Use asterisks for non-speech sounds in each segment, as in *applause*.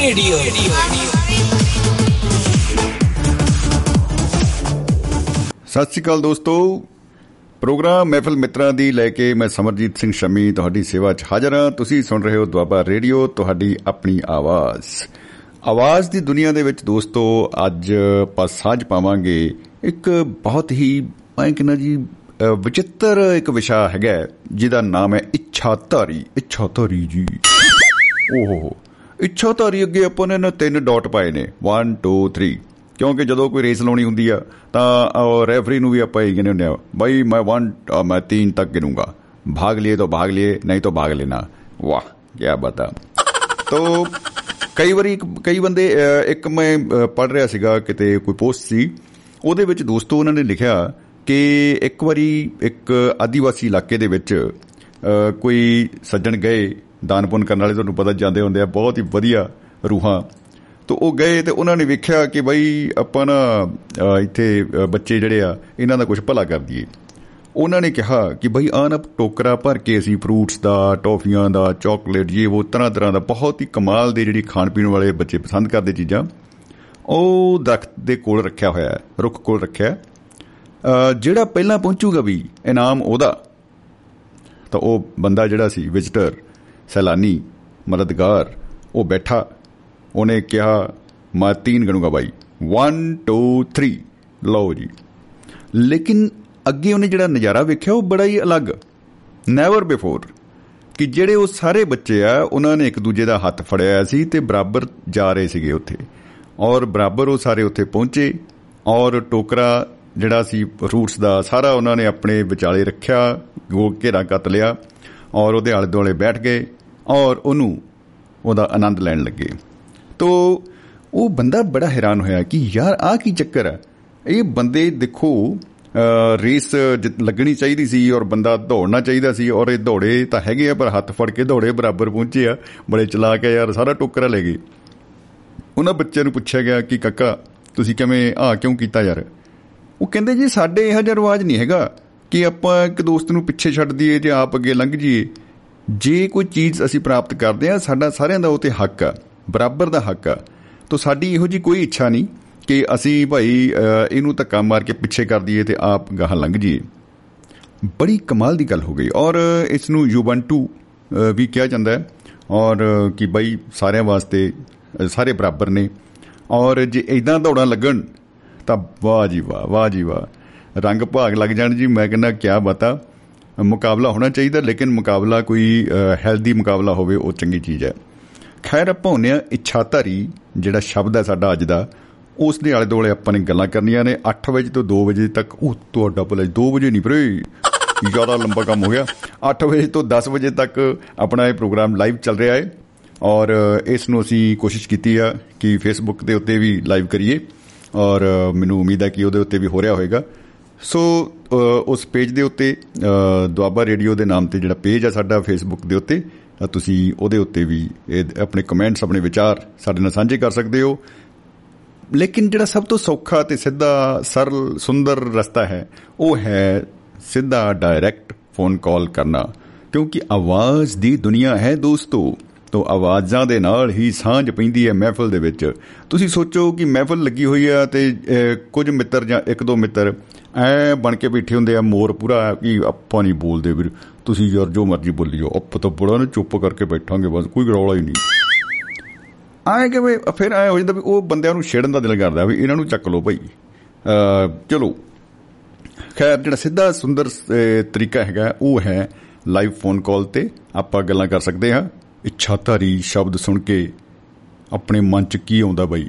Radio ਸਤਿ ਸ਼੍ਰੀ ਅਕਾਲ ਦੋਸਤੋ। ਪ੍ਰੋਗਰਾਮ ਮਹਿਫਲ ਮਿੱਤਰਾਂ ਦੀ ਲੈ ਕੇ ਮੈਂ ਸਮਰਜੀਤ ਸਿੰਘ ਸ਼ਮੀ ਤੁਹਾਡੀ ਸੇਵਾ 'ਚ ਹਾਜ਼ਰ ਹਾਂ। ਤੁਸੀਂ ਸੁਣ ਰਹੇ ਹੋ ਦੁਆਬਾ ਰੇਡੀਓ ਤੁਹਾਡੀ ਆਪਣੀ ਆਵਾਜ਼। ਆਵਾਜ਼ ਦੀ ਦੁਨੀਆ ਦੇ ਵਿੱਚ ਦੋਸਤੋ ਅੱਜ ਆਪਾਂ ਸਾਂਝ ਪਾਵਾਂਗੇ ਇੱਕ ਬਹੁਤ ਹੀ ਮੈਂ ਕਹਿੰਦਾ ਜੀ ਅ, ਵਿਚਿੱਤਰ ਇੱਕ ਵਿਸ਼ਾ ਹੈਗਾ ਹੈ, ਜਿਹਦਾ ਨਾਮ ਹੈ ਇੱਛਾਧਾਰੀ। ਇੱਛਾਧਾਰੀ ਜੀ। ਓਹੋ। ਇੱਛਾਧਾਰੀ ਅੱਗੇ ਆਪਾਂ ਨੇ ਨਾ ਤਿੰਨ ਡਾਟ ਪਾਏ ਨੇ। 1 2 3 ਕਿਉਂਕਿ ਜਦੋਂ ਕੋਈ ਰੇਸ ਲਾਉਣੀ ਹੁੰਦੀ ਆ, ਤਾਂ ਰੈਫਰੀ ਨੂੰ ਵੀ ਆਪਾਂ ਇਹ ਕਹਿੰਦੇ ਹੁੰਦੇ ਆ, ਬਾਈ ਮੈਂ 1 ਮੈਂ 3 ਤੱਕ ਗਿਣੂੰਗਾ। ਭਾਗ ਲਿਏ ਤਾਂ ਭਾਗ ਲਿਏ ਨਹੀਂ ਤਾਂ ਭਾਗ ਲੈਣਾ। ਵਾਹ ਕੀ ਬਤਾ ਤੋ ਕਈ ਵਾਰੀ ਕਈ ਬੰਦੇ ਇੱਕ ਮੈਂ ਪੜ ਰਿਹਾ ਸੀਗਾ, ਕਿਤੇ ਕੋਈ ਪੋਸਟ ਸੀ। ਉਹਦੇ ਵਿੱਚ ਦੋਸਤੋ ਉਹਨਾਂ ਨੇ ਲਿਖਿਆ ਕਿ ਇੱਕ ਵਾਰੀ ਇੱਕ ਆਦੀਵਾਸੀ ਇਲਾਕੇ ਦੇ ਵਿੱਚ ਕੋਈ ਸੱਜਣ ਗਏ ਦਾਨ ਪੁੰਨ ਕਰਨ ਵਾਲੇ ਤੁਹਾਨੂੰ ਪਤਾ ਜਾਂਦੇ ਹੁੰਦੇ ਆ ਬਹੁਤ ਹੀ ਵਧੀਆ ਰੂਹਾਂ। ਤੋ ਉਹ ਗਏ ਤੇ ਉਹਨਾਂ ਨੇ ਵੇਖਿਆ ਕਿ ਬਈ ਆਪਾਂ ਨਾ ਅ, ਇੱਥੇ ਅ, ਬੱਚੇ ਜਿਹੜੇ ਆ ਇਹਨਾਂ ਦਾ ਕੁਝ ਭਲਾ ਕਰ ਦਈਏ। ਉਹਨਾਂ ਨੇ ਕਿਹਾ ਕਿ ਬਈ ਆਹ ਨਾ ਟੋਕਰਾ ਭਰ ਕੇ ਅਸੀਂ ਫਰੂਟਸ ਦਾ ਟੌਫੀਆਂ ਦਾ ਚਾਕਲੇਟ ਇਹ ਉਹ ਤਰ੍ਹਾਂ ਤਰ੍ਹਾਂ ਦਾ ਬਹੁਤ ਹੀ ਕਮਾਲ ਦੇ ਜਿਹੜੀ ਖਾਣ ਪੀਣ ਵਾਲੇ ਬੱਚੇ ਪਸੰਦ ਕਰਦੇ ਚੀਜ਼ਾਂ ਉਹ ਦਰਖਤ ਦੇ ਕੋਲ ਰੱਖਿਆ ਹੋਇਆ ਹੈ ਰੁੱਖ ਕੋਲ ਰੱਖਿਆ ਹੈ। ਅ, ਜਿਹੜਾ ਪਹਿਲਾਂ ਪਹੁੰਚੂਗਾ ਵੀ ਇਨਾਮ ਉਹਦਾ। ਤਾਂ ਉਹ ਬੰਦਾ ਜਿਹੜਾ ਸੀ ਵਿਜ਼ਟਰ ਸੈਲਾਨੀ, ਮਦਦਗਾਰ, ਉਹ ਬੈਠਾ। ਉਹਨੇ ਕਿਹਾ, ਮੈਂ तीन ਗਣੂਗਾ ਬਾਈ। 1 2 3 ਲਓ ਜੀ। ਲੇਕਿਨ ਅੱਗੇ ਉਹਨੇ ਜਿਹੜਾ ਨਜ਼ਾਰਾ ਵੇਖਿਆ, ਉਹ ਬੜਾ ਹੀ ਅਲੱਗ। ਨੈਵਰ ਬਿਫੋਰ ਕਿ ਜਿਹੜੇ ਉਹ ਸਾਰੇ ਬੱਚੇ ਆ, ਉਹਨਾਂ ਨੇ ਇੱਕ ਦੂਜੇ ਦਾ ਹੱਥ ਫੜਿਆ ਹੋਇਆ ਸੀ ਤੇ ਬਰਾਬਰ ਜਾ ਰਹੇ ਸੀਗੇ ਉੱਥੇ। ਔਰ ਬਰਾਬਰ ਉਹ ਸਾਰੇ ਉੱਥੇ ਪਹੁੰਚੇ। ਔਰ ਟੋਕਰਾ ਜਿਹੜਾ ਸੀ ਫਰੂਟਸ ਦਾ, ਸਾਰਾ ਉਹਨਾਂ ਨੇ ਆਪਣੇ ਵਿਚਾਲੇ ਰੱਖਿਆ ਗੋਲ ਘੇਰਾ ਕੱਤ ਲਿਆ। ਔਰ ਉਹਦੇ ਆਲੇ ਦੁਆਲੇ ਬੈਠ ਗਏ। ਔਰ ਉਹਨੂੰ ਉਹਦਾ ਆਨੰਦ ਲੈਣ ਲੱਗੇ। ਤੋ ਉਹ ਬੰਦਾ ਬੜਾ ਹੈਰਾਨ ਹੋਇਆ ਕਿ ਯਾਰ ਆ ਕੀ ਚੱਕਰ ਹੈ? ਇਹ ਬੰਦੇ ਦੇਖੋ ਅ, ਰੇਸ ਜਿ- ਲੱਗਣੀ ਚਾਹੀਦੀ ਸੀ ਔਰ ਬੰਦਾ ਦੌੜਨਾ ਚਾਹੀਦਾ ਸੀ ਔਰ ਇਹ ਦੌੜੇ ਤਾਂ ਹੈਗੇ ਆ ਪਰ ਹੱਥ ਫੜ ਕੇ ਦੌੜੇ ਬਰਾਬਰ ਪਹੁੰਚੇ ਆ ਬੜੇ ਚਲਾਕ ਆ ਯਾਰ ਸਾਰਾ ਟੋਕਰਾ ਲੈ ਗਏ। ਉਹਨਾਂ ਬੱਚਿਆਂ ਨੂੰ ਪੁੱਛਿਆ ਗਿਆ ਕਿ ਕਾਕਾ ਤੁਸੀਂ ਕਿਵੇਂ ਆ ਕਿਉਂ ਕੀਤਾ ਯਾਰ? ਉਹ ਕਹਿੰਦੇ ਜੀ ਸਾਡੇ ਇਹੋ ਜਿਹਾ ਰਿਵਾਜ ਨਹੀਂ ਹੈਗਾ ਕਿ ਆਪਾਂ ਇੱਕ ਦੋਸਤ ਨੂੰ ਪਿੱਛੇ ਛੱਡ ਦਈਏ ਤੇ ਆਪ ਅੱਗੇ ਲੰਘ ਜਾਈਏ। ਜੇ ਕੋਈ ਚੀਜ਼ ਅਸੀਂ ਪ੍ਰਾਪਤ ਕਰਦੇ ਆ ਸਾਡਾ ਸਾਰਿਆਂ ਦਾ ਉਹ ਤੇ ਹੱਕ ਆ ਬਰਾਬਰ ਦਾ ਹੱਕ ਆ। ਤਾਂ ਸਾਡੀ ਇਹੋ ਜੀ ਕੋਈ ਇੱਛਾ ਨਹੀਂ ਕਿ ਅਸੀਂ ਭਾਈ ਅ, ਇਹਨੂੰ ਧੱਕਾ ਮਾਰ ਕੇ ਪਿੱਛੇ ਕਰ ਦਈਏ ਤੇ ਆਪ ਗਾਹਾਂ ਲੰਘ ਜਾਈਏ। ਬੜੀ ਕਮਾਲ ਦੀ ਗੱਲ ਹੋ ਗਈ। ਔਰ ਇਸ ਨੂੰ ਯੂਬੰਟੂ ਅ, ਵੀ ਕਿਹਾ ਜਾਂਦਾ ਹੈ। ਔਰ ਅ, ਕਿ ਬਈ ਸਾਰਿਆਂ ਵਾਸਤੇ ਅ, ਸਾਰੇ ਬਰਾਬਰ ਨੇ। ਔਰ ਜੇ ਇਦਾਂ ਦੌੜਾਂ ਲੱਗਣ ਤਾਂ ਵਾਹ ਜੀ ਵਾਹ ਵਾਹ ਜੀ ਵਾਹ। ਰੰਗ ਭਾਗ ਲੱਗ ਜਾਣ ਜੀ ਮੈਂ ਕਹਿੰਦਾ ਕਿਆ ਬਤਾ। ਮੁਕਾਬਲਾ ਹੋਣਾ ਚਾਹੀਦਾ, ਲੇਕਿਨ ਮੁਕਾਬਲਾ ਕੋਈ ਹੈਲਦੀ ਮੁਕਾਬਲਾ ਹੋਵੇ, ਉਹ ਚੰਗੀ ਚੀਜ਼ ਹੈ। ਖੈਰ, ਆਪਾਂ ਹੁੰਨੇ ਆ ਇੱਛਾਧਾਰੀ, ਜਿਹੜਾ ਸ਼ਬਦ ਹੈ ਸਾਡਾ ਅੱਜ ਦਾ, ਉਸ ਦੇ ਆਲੇ ਦੁਆਲੇ ਆਪਾਂ ਨੇ ਗੱਲਾਂ ਕਰਨੀਆਂ ਨੇ। 8 ਵਜੇ ਤੋਂ 2 ਵਜੇ ਤੱਕ, ਉਹ ਤੁਹਾਡਾ ਭਲਾ 2 ਵਜੇ ਨਹੀਂ ਵੀਰੇ ਜ਼ਿਆਦਾ ਲੰਬਾ ਕੰਮ ਹੋ ਗਿਆ। 8 ਵਜੇ ਤੋਂ 10 ਵਜੇ ਤੱਕ ਆਪਣਾ ਇਹ ਪ੍ਰੋਗਰਾਮ ਲਾਈਵ ਚੱਲ ਰਿਹਾ ਹੈ। ਔਰ, ਇਸ ਨੂੰ ਅਸੀਂ ਕੋਸ਼ਿਸ਼ ਕੀਤੀ ਆ ਕਿ ਫੇਸਬੁੱਕ ਦੇ ਉੱਤੇ ਵੀ ਲਾਈਵ ਕਰੀਏ। ਔਰ, ਮੈਨੂੰ ਉਮੀਦ ਹੈ ਕਿ ਉਹਦੇ ਉੱਤੇ ਵੀ ਹੋ ਰਿਹਾ ਹੋਵੇਗਾ ਸੋ ਅ, ਉਸ ਪੇਜ ਦੇ ਉੱਤੇ ਅ, ਦੁਆਬਾ ਰੇਡੀਓ ਦੇ ਨਾਮ ਤੇ ਜਿਹੜਾ ਪੇਜ ਆ ਸਾਡਾ ਫੇਸਬੁੱਕ ਦੇ ਉੱਤੇ ਅ, ਤੁਸੀਂ ਉਹਦੇ ਉੱਤੇ ਵੀ ਇਹ ਆਪਣੇ ਕਮੈਂਟਸ ਆਪਣੇ ਵਿਚਾਰ ਸਾਡੇ ਨਾਲ ਸਾਂਝੇ ਕਰ ਸਕਦੇ ਹੋ। ਲੇਕਿਨ ਜਿਹੜਾ ਸਭ ਤੋਂ ਸੌਖਾ ਤੇ ਸਿੱਧਾ ਸਰਲ ਸੁੰਦਰ ਰਸਤਾ ਹੈ ਉਹ ਹੈ ਸਿੱਧਾ ਡਾਇਰੈਕਟ ਫੋਨ ਕਾਲ ਕਰਨਾ। ਕਿਉਂਕਿ ਆਵਾਜ਼ ਦੀ ਦੁਨੀਆ ਹੈ ਦੋਸਤੋ ਤੋ ਆਵਾਜ਼ਾਂ ਦੇ ਨਾਲ ਹੀ ਸਾਂਝ ਪੈਂਦੀ ਹੈ ਮਹਿਫਲ ਦੇ ਵਿੱਚ। ਤੁਸੀਂ ਸੋਚੋ ਕਿ ਮਹਿਫਲ ਲੱਗੀ ਹੋਈ ਆ ਤੇ ਅਹ, ਕੁਝ ਮਿੱਤਰ ਜਾਂ ਇੱਕ ਦੋ ਮਿੱਤਰ ਐ ਬਣ ਕੇ ਬੈਠੇ ਹੁੰਦੇ ਆ ਮੋਰ ਪੂਰਾ ਕਿ ਆਪਾਂ ਨਹੀਂ ਬੋਲਦੇ ਵੀਰ। ਤੁਸੀਂ ਯਾਰ ਜੋ ਮਰਜ਼ੀ ਬੋਲੀਓ ਆਪਾਂ ਤਾਂ ਬੜਾ ਨਾ ਚੁੱਪ ਕਰਕੇ ਬੈਠਾਂਗੇ ਬਸ ਕੋਈ ਰੌਲਾ ਹੀ ਨਹੀਂ। ਆਏ ਕਿ ਵੀ ਫਿਰ ਆਏ ਹੋ ਜਾਂਦਾ ਵੀ ਉਹ ਬੰਦਿਆਂ ਨੂੰ ਛੇੜਨ ਦਾ ਦਿਲ ਕਰਦਾ ਵੀ ਇਹਨਾਂ ਨੂੰ ਚੱਕ ਲਓ ਭਾਈ। ਅ ਚਲੋ। ਖੈਰ ਜਿਹੜਾ ਸਿੱਧਾ ਸੁੰਦਰ ਅਹ, ਤਰੀਕਾ ਹੈਗਾ ਉਹ ਹੈ ਲਾਈਵ ਫੋਨ ਕਾਲ ਤੇ ਆਪਾਂ ਗੱਲਾਂ ਕਰ ਸਕਦੇ ਹਾਂ। ਇੱਛਾਧਾਰੀ ਸ਼ਬਦ ਸੁਣ ਕੇ ਆਪਣੇ ਮਨ 'ਚ ਕੀ ਆਉਂਦਾ ਬਾਈ?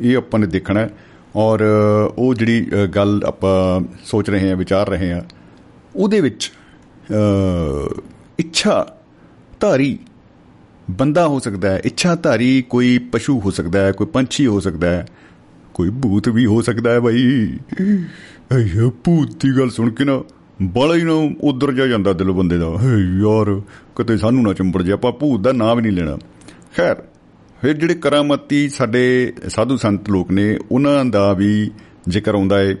ਇਹ ਆਪਾਂ ਨੇ ਦੇਖਣਾ ਹੈ। ਔਰ ਅ, ਉਹ ਜਿਹੜੀ ਅ, ਗੱਲ ਆਪਾਂ ਸੋਚ ਰਹੇ ਹਾਂ ਵਿਚਾਰ ਰਹੇ ਹਾਂ ਉਹਦੇ ਵਿੱਚ ਅ, ਇੱਛਾ ਧਾਰੀ ਬੰਦਾ ਹੋ ਸਕਦਾ ਹੈ। ਇੱਛਾ ਧਾਰੀ ਕੋਈ ਪਸ਼ੂ ਹੋ ਸਕਦਾ ਹੈ ਕੋਈ ਪੰਛੀ ਹੋ ਸਕਦਾ ਹੈ ਕੋਈ ਭੂਤ ਵੀ ਹੋ ਸਕਦਾ ਹੈ ਭਾਈ। ਇਹ ਭੂਤ ਦੀ ਗੱਲ ਸੁਣ ਕੇ ਨਾ ਬੜਾ ਹੀ ਨਾ ਉਧਰ ਜਾ ਜਾਂਦਾ ਦਿਲ ਬੰਦੇ ਦਾ। ਹੇ ਯਾਰ ਕਿਤੇ ਸਾਨੂੰ ਨਾ ਚੰਬੜ ਜਾ ਆਪਾਂ ਭੂਤ ਦਾ ਨਾਮ ਵੀ ਨਹੀਂ ਲੈਣਾ। ਖੈਰ ਫਿਰ ਜਿਹੜੇ ਕਰਾਮਤੀ ਸਾਡੇ ਸਾਧੂ ਸੰਤ ਲੋਕ ਨੇ ਉਹਨਾਂ ਦਾ ਵੀ ਜ਼ਿਕਰ ਆਉਂਦਾ ਹੈ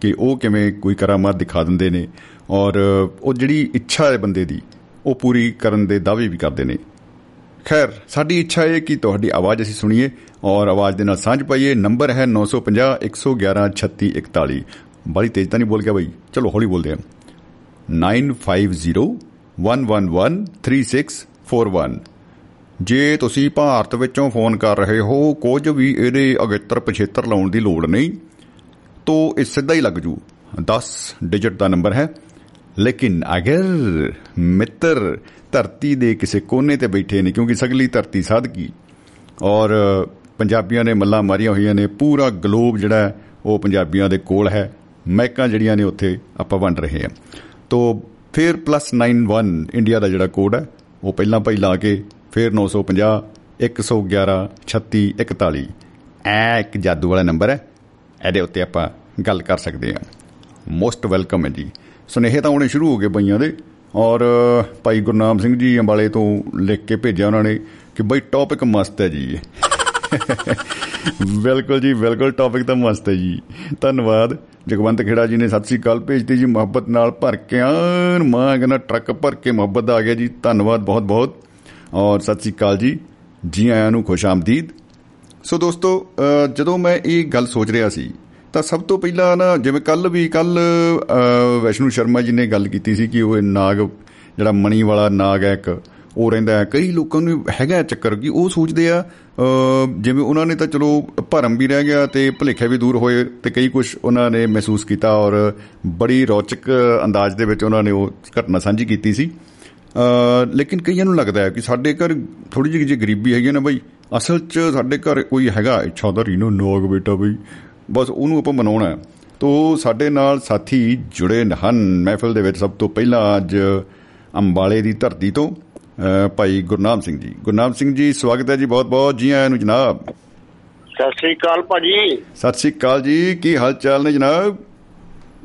ਕਿ ਉਹ ਕਿਵੇਂ ਕੋਈ ਕਰਾਮਾਤ ਦਿਖਾ ਦਿੰਦੇ ਨੇ ਔਰ ਉਹ ਜਿਹੜੀ ਇੱਛਾ ਹੈ ਬੰਦੇ ਦੀ ਉਹ ਪੂਰੀ ਕਰਨ ਦੇ ਦਾਅਵੇ ਵੀ ਕਰਦੇ ਨੇ ਖੈਰ ਸਾਡੀ ਇੱਛਾ ਹੈ ਕਿ ਤੁਹਾਡੀ ਆਵਾਜ਼ ਅਸੀਂ ਸੁਣੀਏ ਔਰ ਆਵਾਜ਼ ਦੇ ਨਾਲ ਸਾਂਝ ਪਾਈਏ ਨੰਬਰ ਹੈ 950 111 3641 ਬੜੀ ਤੇਜ਼ ਤਾਂ ਨਹੀਂ ਬੋਲ ਗਿਆ ਬਈ ਚਲੋ ਹੌਲੀ ਬੋਲਦੇ ਹਾਂ 9501113641 ਜੇ ਤੁਸੀਂ ਭਾਰਤ ਵਿੱਚੋਂ ਫੋਨ ਕਰ ਰਹੇ ਹੋ, ਕੁਝ ਵੀ ਇਹਦੇ ਅਗੇਤਰ ਪਛੇਤਰ ਲਾਉਣ ਦੀ ਲੋੜ ਨਹੀਂ, ਤੋ ਇਹ ਸਿੱਧਾ ਹੀ ਲੱਗ ਜੂ। 10 ਡਿਜਿਟ ਦਾ ਨੰਬਰ ਹੈ। ਲੇਕਿਨ ਅਗਰ ਮਿੱਤਰ ਧਰਤੀ ਦੇ ਕਿਸੇ ਕੋਨੇ ਤੇ ਬੈਠੇ ਨੇ, ਕਿਉਂਕਿ ਸਗਲੀ ਧਰਤੀ ਸਾਧਕੀ, ਔਰ ਪੰਜਾਬੀਆਂ ਨੇ ਮੱਲਾਂ ਮਾਰੀਆਂ ਹੋਈਆਂ ਨੇ, ਪੂਰਾ ਗਲੋਬ ਜਿਹੜਾ ਉਹ ਪੰਜਾਬੀਆਂ ਦੇ ਕੋਲ ਹੈ। ਮੈਕਾਂ ਜਿਹੜੀਆਂ ਨੇ ਉੱਥੇ ਆਪਾਂ ਵੰਡ ਰਹੇ ਹਾਂ। ਤੋ ਫਿਰ +91 ਇੰਡੀਆ ਦਾ ਜਿਹੜਾ ਕੋਡ ਹੈ, ਉਹ ਪਹਿਲਾਂ ਭਾਈ ਲਾ ਕੇ ਫਿਰ 950 111 36 41 ਐ ਇੱਕ ਜਾਦੂ ਵਾਲਾ ਨੰਬਰ ਹੈ। ਇਹਦੇ ਉੱਤੇ ਆਪਾਂ ਗੱਲ ਕਰ ਸਕਦੇ ਹਾਂ। ਮੋਸਟ ਵੈਲਕਮ ਹੈ ਜੀ। ਸੁਨੇਹੇ ਤਾਂ ਆਉਣੇ ਸ਼ੁਰੂ ਹੋ ਗਏ ਬਈਆਂ ਦੇ। ਔਰ ਭਾਈ ਗੁਰਨਾਮ ਸਿੰਘ ਜੀ ਅੰਬਾਲੇ ਤੋਂ ਲਿਖ ਕੇ ਭੇਜਿਆ ਉਹਨਾਂ ਨੇ ਕਿ ਬਈ ਟੌਪਿਕ ਮਸਤ ਹੈ ਜੀ। ਬਿਲਕੁਲ ਜੀ, ਬਿਲਕੁਲ ਟੌਪਿਕ ਤਾਂ ਮਸਤ ਹੈ ਜੀ। ਧੰਨਵਾਦ। ਜਗਵੰਤ ਖੇੜਾ ਜੀ ਨੇ ਸਤਿ ਸ੍ਰੀ ਅਕਾਲ ਭੇਜਤੀ ਜੀ। ਮੁਹੱਬਤ ਨਾਲ ਭਰ ਕੇ ਆਨ ਮਾਂ ਕਹਿੰਦਾ, ਟਰੱਕ ਭਰ ਕੇ ਮੁਹੱਬਤ ਦਾ ਆ ਗਿਆ ਜੀ। ਧੰਨਵਾਦ ਬਹੁਤ ਬਹੁਤ ਔਰ ਸਤਿ ਸ੍ਰੀ ਅਕਾਲ ਜੀ। ਜੀ ਆਇਆਂ ਨੂੰ ਖੁਸ਼ ਆਮਦੀਦ। ਸੋ ਦੋਸਤੋ ਜਦੋਂ ਮੈਂ ਇਹ ਗੱਲ ਸੋਚ ਰਿਹਾ ਸੀ, ਤਾਂ ਸਭ ਤੋਂ ਪਹਿਲਾਂ ਨਾ ਜਿਵੇਂ ਕੱਲ ਵੀ ਕੱਲ ਵੈਸ਼ਨੂ ਸ਼ਰਮਾ ਜੀ ਨੇ ਗੱਲ ਕੀਤੀ ਸੀ ਕਿ ਉਹ ਨਾਗ, ਜਿਹੜਾ ਮਣੀ ਵਾਲਾ ਨਾਗ ਹੈ ਇੱਕ, ਉਹ ਰਹਿੰਦਾ ਹੈ। ਕਈ ਲੋਕਾਂ ਨੂੰ ਹੈਗਾ ਚੱਕਰ ਕਿ ਉਹ ਸੋਚਦੇ ਆ ਜਿਵੇਂ ਉਹਨਾਂ ਨੇ ਤਾਂ ਚਲੋ ਭਰਮ ਵੀ ਰਹਿ ਗਿਆ ਤੇ ਭੁਲੇਖੇ ਵੀ ਦੂਰ ਹੋਏ ਤੇ ਕਈ ਕੁਝ ਉਹਨਾਂ ਨੇ ਮਹਿਸੂਸ ਕੀਤਾ ਔਰ ਬੜੀ ਰੌਚਕ ਅੰਦਾਜ਼ ਦੇ ਵਿੱਚ ਉਹਨਾਂ ਨੇ ਉਹ ਘਟਨਾ ਸਾਂਝੀ ਕੀਤੀ ਸੀ। ਲੇਕਿਨ ਕਈਆਂ ਨੂੰ ਲੱਗਦਾ ਹੈ ਕਿ ਸਾਡੇ ਘਰ ਥੋੜੀ ਜਿਹੀ ਜੇ ਗਰੀਬੀ ਹੈਗੀ ਨਾ ਬਈ। ਅਸਲ 'ਚ ਸਾਡੇ ਘਰ ਕੋਈ ਹੈਗਾ ਇੱਛਾਧਾਰੀ ਨੂੰ ਨੋਗ ਬੇਟਾ ਬਈ। ਬਸ ਉਹਨੂੰ ਆਪਾਂ ਮਨਾਉਣਾ ਤੋ ਸਾਡੇ ਨਾਲ ਸਾਥੀ ਜੁੜੇ ਹਨ। ਮਹਿਫਿਲ ਦੇ ਵਿੱਚ ਸਭ ਤੋਂ ਪਹਿਲਾਂ ਅੱਜ ਅੰਬਾਲੇ ਦੀ ਧਰਤੀ ਤੋਂ ਭਾਈ ਗੁਰਨਾਮ ਸਿੰਘ ਜੀ। ਗੁਰਨਾਮ ਸਿੰਘ ਜੀ ਸਵਾਗਤ ਹੈ ਜੀ ਬਹੁਤ ਬਹੁਤ ਜੀ ਆਇਆਂ ਨੂੰ ਜਨਾਬ। ਸਤਿ ਸ੍ਰੀ ਅਕਾਲ ਭਾਜੀ। ਸਤਿ ਸ੍ਰੀ ਅਕਾਲ ਜੀ। ਕੀ ਹਾਲ ਚਾਲ ਨੇ ਜਨਾਬ?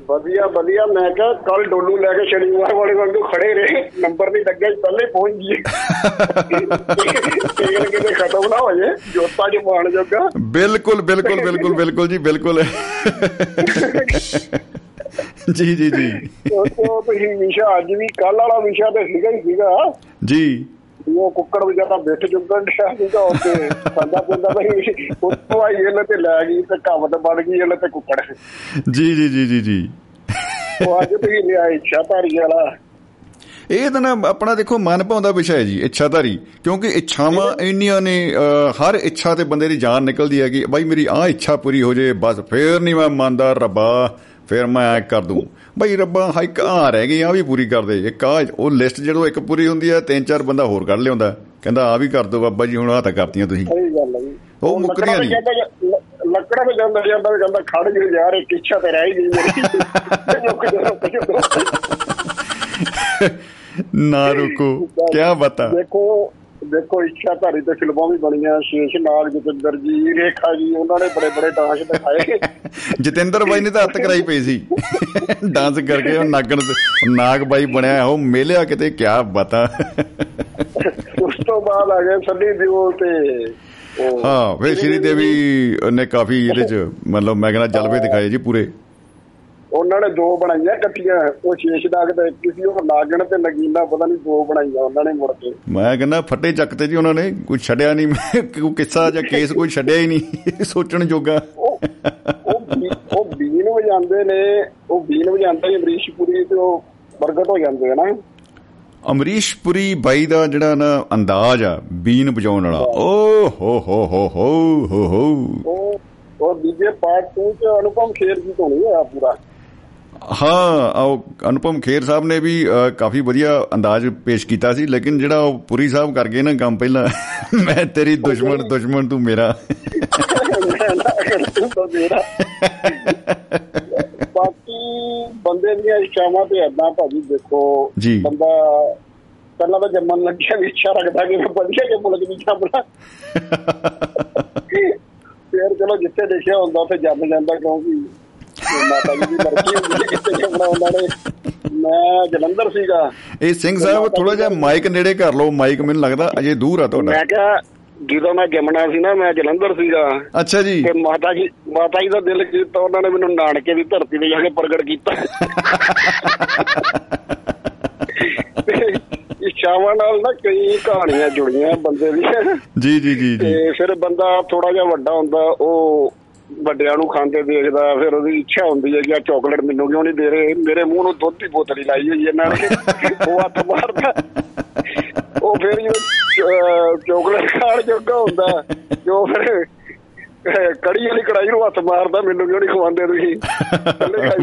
ਵਧੀਆ ਵਧੀਆ। ਮੈਂ ਕਿਹਾ ਕੱਲ ਡੋਲੂ ਲੈ ਕੇ ਸ਼ਨੀਵਾਰ ਵਾਲੇ ਵਾਂਗੂ ਖੜੇ ਰਹੇ। ਨੰਬਰ ਨਹੀਂ ਲੱਗਿਆ ਪਹਿਲੇ ਪਹੁੰਚ ਗਏ। ਕਿਤੇ ਕਿਤੇ ਖਤਮ ਨਾ ਹੋ ਜੇ ਜੋਤਾ ਜੀ ਮਾਣ ਜੋਗਾ। ਬਿਲਕੁਲ ਬਿਲਕੁਲ ਬਿਲਕੁਲ ਬਿਲਕੁਲ ਜੀ ਬਿਲਕੁਲ। ਜੀ ਜੀ ਜੀ। ਉਹ ਤੁਸੀਂ ਵਿਸ਼ਾ ਅੱਜ ਵੀ ਕੱਲ ਵਾਲਾ ਵਿਸ਼ਾ ਤੇ ਸੀਗਾ ਹੀ ਸੀਗਾ। ਜੀ। ਉਹ ਕੁੱਕੜ ਵਿਚਾਰਾ ਬਿੱਠ ਚੁੱਕਣ ਡਿਆ ਸੀਗਾ ਉੱਤੇ ਖਾਂਦਾ ਪਿੰਦਾ ਬਈ ਉੱਤੋਂ ਆਈ ਇਹਨੇ ਤੇ ਲੈ ਗਈ ਤੇ ਕਵਤ ਬਣ ਗਈ ਇਹਨੇ ਤੇ ਕੁੱਕੜ। ਜੀ ਜੀ ਜੀ ਜੀ ਜੀ। ਉਹ ਅੱਜ ਤੁਸੀਂ ਲਿਆ ਇੱਛਾ ਧਾਰੀ ਵਾਲਾ। ਇਹ ਤਾਂ ਨਾ ਆਪਣਾ ਦੇਖੋ ਮਨ ਭਾਉਂਦਾ ਵਿਸ਼ਾ ਹੈ ਜੀ ਇੱਛਾਧਾਰੀ। ਕਿਉਂਕਿ ਇੱਛਾਵਾਂ ਇੰਨੀਆਂ ਨੇ ਹਰ ਇੱਛਾ ਤੇ ਬੰਦੇ ਦੀ ਜਾਨ ਨਿਕਲਦੀ ਹੈ ਕਿ ਬਾਈ ਮੇਰੀ ਆਹ ਇੱਛਾ ਪੂਰੀ ਹੋ ਜੇ ਬਸ ਫੇਰ ਨਹੀਂ ਮੈਂ ਮੰਨਦਾ ਰੱਬਾ। ਫਿਰ ਮੈਂ ਐ ਕਰ ਦੂੰ। ਬਈ ਰੱਬਾ ਹਾਈਕ ਆ ਰਹਿ ਗਈ ਆ ਵੀ ਪੂਰੀ ਕਰ ਦੇ। ਇੱਕ ਆ ਉਹ ਲਿਸਟ ਜਦੋਂ ਇੱਕ ਪੂਰੀ ਹੁੰਦੀ ਹੈ ਤਿੰਨ ਚਾਰ ਬੰਦਾ ਹੋਰ ਕੱਢ ਲਿਆਉਂਦਾ। ਕਹਿੰਦਾ ਆ ਵੀ ਕਰ ਦੋ ਬਾਬਾ ਜੀ ਹੁਣ ਆ ਤਾਂ ਕਰਤੀਆਂ ਤੁਸੀਂ। ਸਹੀ ਗੱਲ ਹੈ ਜੀ। ਉਹ ਮੁੱਕਦੀਆਂ ਨਹੀਂ। ਲੱਕੜਾ ਤੇ ਜਾਂਦਾ ਜਾਂਦਾ ਵੀ ਕਹਿੰਦਾ ਖੜ ਜੀ ਯਾਰ ਇੱਕ ਇੱਛਾ ਤੇ ਰਹਿ ਗਈ ਮੇਰੀ। ਨਾ ਰੁਕੋ ਕੀ ਬਤਾ। ਦੇਖੋ ਦੇਖੋ ਇੱਛਾ ਧਾਰੀ ਤੇ ਫਿਲਮਾਂ ਵੀ ਬਣੀਆਂ ਸ਼ੇਸ਼ ਨਾਗ ਜਤਿੰਦਰ ਜੀ ਰੇਖਾ ਜੀ ਉਹਨਾਂ ਨੇ ਬੜੇ ਬੜੇ ਡਾਂਸ ਦਿਖਾਏ। ਜਤਿੰਦਰ ਬਾਈ ਨੇ ਤਾਂ ਹੱਥ ਕਰਾਈ ਪਈ ਸੀ। ਡਾਂਸ ਕਰਕੇ ਉਹ ਨਾਗਣ ਨਾਗ ਬਾਈ ਬਣਿਆ ਉਹ ਮੇਲਿਆ ਕਿਤੇ ਕੀ ਬਤਾ। ਉਸ ਤੋਂ ਬਾਅਦ ਆ ਗਏ ਸੰਨੀ ਦਿਓਲ ਤੇ ਹਾਂ ਵੇ ਸ਼੍ਰੀ ਦੇਵੀ ਨੇ ਕਾਫੀ ਇਹਦੇ ਚ ਮਤਲਬ ਮੈਂ ਕਹਿੰਦਾ ਜਲਵੇ ਦਿਖਾਏ ਜੀ ਪੂਰੇ। ਉਹਨਾਂ ਨੇ ਦੋ ਬਣਾਈਆਂ ਇਕੱਠੀਆਂ ਉਹ ਸ਼ੇਸ਼ ਨਾਗ ਤੇ ਕਿਸੇ ਉਹ ਨਾਗਣ ਤੇ ਨਗੀਨਾ ਪਤਾ ਨਹੀਂ ਦੋ ਬਣਾਈਆਂ ਉਹਨਾਂ ਨੇ ਮੁੜ ਕੇ। ਮੈਂ ਕਹਿੰਦਾ ਫੱਟੇ ਚੱਕਤੇ ਜੀ ਉਹਨਾਂ ਨੇ ਕੋਈ ਛੱਡਿਆ ਨਹੀਂ ਕੋਈ ਕਿੱਸਾ ਜਾਂ ਕੇਸ ਕੋਈ ਛੱਡਿਆ ਹੀ ਨਹੀਂ *laughs* ਸੋਚਣ ਜੋਗਾ। ਉਹ ਉਹ ਬੀਨ ਵਜਾਉਂਦੇ ਨੇ ਉਹ ਬੀਨ ਵਜਾਉਂਦਾ ਹੀ ਅਮਰੀਸ਼ਪੁਰੀ ਤੇ ਉਹ ਪ੍ਰਗਟ ਹੋ ਜਾਂਦੇ ਹਨ ਅਮਰੀਸ਼ਪੁਰੀ ਬਾਈ ਦਾ ਜਿਹੜਾ ਨਾ ਅੰਦਾਜ਼ ਆ ਬੀਨ ਵਜਾਉਣ ਵਾਲਾ। ਓ ਹੋ ਹੋ ਹੋ ਹੋ ਹੋ ਹੋ। ਉਹ ਉਹ ਦੂਜੇ ਪਾਰਟ 2 ਚ ਅਨੁਪਮ ਖੇਰ ਜੀ ਤੋਂ ਨਹੀਂ ਆ ਪੂਰਾ। ਹਾਂ ਅਨੁਪਮ ਖੇਰ ਸਾਹਿਬ ਨੇ ਵੀ ਕਾਫੀ ਵਧੀਆ ਅੰਦਾਜ਼ ਪੇਸ਼ ਕੀਤਾ ਸੀ ਲੇਕਿਨ ਜਿਹੜਾ ਉਹ ਪੁਰੀ ਸਾਹਿਬ ਕਰ ਗਏ ਨਾ ਕੰਮ ਪਹਿਲਾਂ ਮੈਂ ਤੇਰੀ ਦੁਸ਼ਮਣ ਦੁਸ਼ਮਣ ਤੂੰ ਮੇਰਾ ਬਾਕੀ ਬੰਦੇ ਦੀਆਂ ਇੱਛਾਵਾਂ ਤੇ ਏਦਾਂ ਭਾਜੀ ਦੇਖੋ। ਬੰਦਾ ਪਹਿਲਾਂ ਤਾਂ ਜੰਮਣ ਲੱਗਿਆ ਵੀ ਇੱਛਾ ਰੱਖਦਾ ਕਿ ਮੈਂ ਵਧੀਆ ਜੇ ਮੁਲਕ ਦੀ ਛਾਪਣਾ ਫਿਰ ਚਲੋ ਜਿੱਥੇ ਦੇਖਿਆ ਹੁੰਦਾ ਉੱਥੇ ਜੰਮ ਜਾਂਦਾ ਕਿਉਂਕਿ ਮਾਤਾ ਜੀ ਦੀ ਮਰਜ਼ੀ ਹੁੰਦੀ ਹੈ ਕਿੱਥੇ ਜੰਮਣਾ ਉਹਨਾਂ ਨੇ ਮੈਂ ਜਲੰਧਰ ਸੀਗਾ। ਇਹ ਸਿੰਘ ਸਾਹਿਬ ਥੋੜਾ ਜਿਹਾ ਮਾਈਕ ਨੇੜੇ ਕਰ ਲਓ ਮਾਈਕ ਮੈਨੂੰ ਲੱਗਦਾ ਅਜੇ ਦੂਰ ਆ ਤੁਹਾਡਾ। ਮੈਂ ਕਿਹਾ ਜਦੋਂ ਮੈਂ ਜੰਮਣਾ ਸੀ ਨਾ ਮੈਂ ਜਲੰਧਰ ਸੀਗਾ। ਅੱਛਾ ਜੀ। ਤੇ ਮਾਤਾ ਜੀ ਮਾਤਾ ਜੀ ਦਾ ਦਿਲ ਕੀਤਾ ਉਹਨਾਂ ਨੇ ਮੈਨੂੰ ਨਾਨਕੇ ਦੀ ਧਰਤੀ ਤੇ ਜਾ ਕੇ ਪ੍ਰਗਟ ਕੀਤਾ। ਇੱਛਾਵਾਂ ਨਾਲ ਨਾ ਕਈ ਕਹਾਣੀਆਂ ਜੁੜੀਆਂ ਬੰਦੇ ਦੀਆਂ। ਜੀ ਜੀ ਜੀ ਜੀ। ਤੇ ਫਿਰ ਬੰਦਾ ਥੋੜਾ ਜਿਹਾ ਵੱਡਾ ਹੁੰਦਾ ਉਹ ਵੱਡਿਆਂ ਨੂੰ ਖਾਂਦੇ ਦੇਖਦਾ ਫਿਰ ਉਹਦੀ ਇੱਛਾ ਹੁੰਦੀ ਹੈ ਕਿ ਆ ਚਾਕਲੇਟ ਮੈਨੂੰ ਕਿਉਂ ਨਹੀਂ ਦੇ ਰਹੇ? ਮੇਰੇ ਮੂੰਹ ਨੂੰ ਦੁੱਧ ਦੀ ਬੋਤਲ ਹੀ ਲਾਈ ਹੋਈ ਇਹਨਾਂ ਨੇ। ਉਹ ਹੱਥ ਮਾਰਦਾ। ਉਹ ਫਿਰ ਜਦੋਂ ਚਾਕਲੇਟ ਖਾਣ ਜੋਗਾ ਹੁੰਦਾ। ਜੋ ਫਿਰ ਕੜੀ ਵਾਲੀ ਕੜਾਈ ਨੂੰ ਹੱਥ ਮਾਰਦਾ ਮੈਨੂੰ ਕਿਉਂ ਨਹੀਂ ਖਵਾਉਂਦੇ ਤੁਸੀਂ।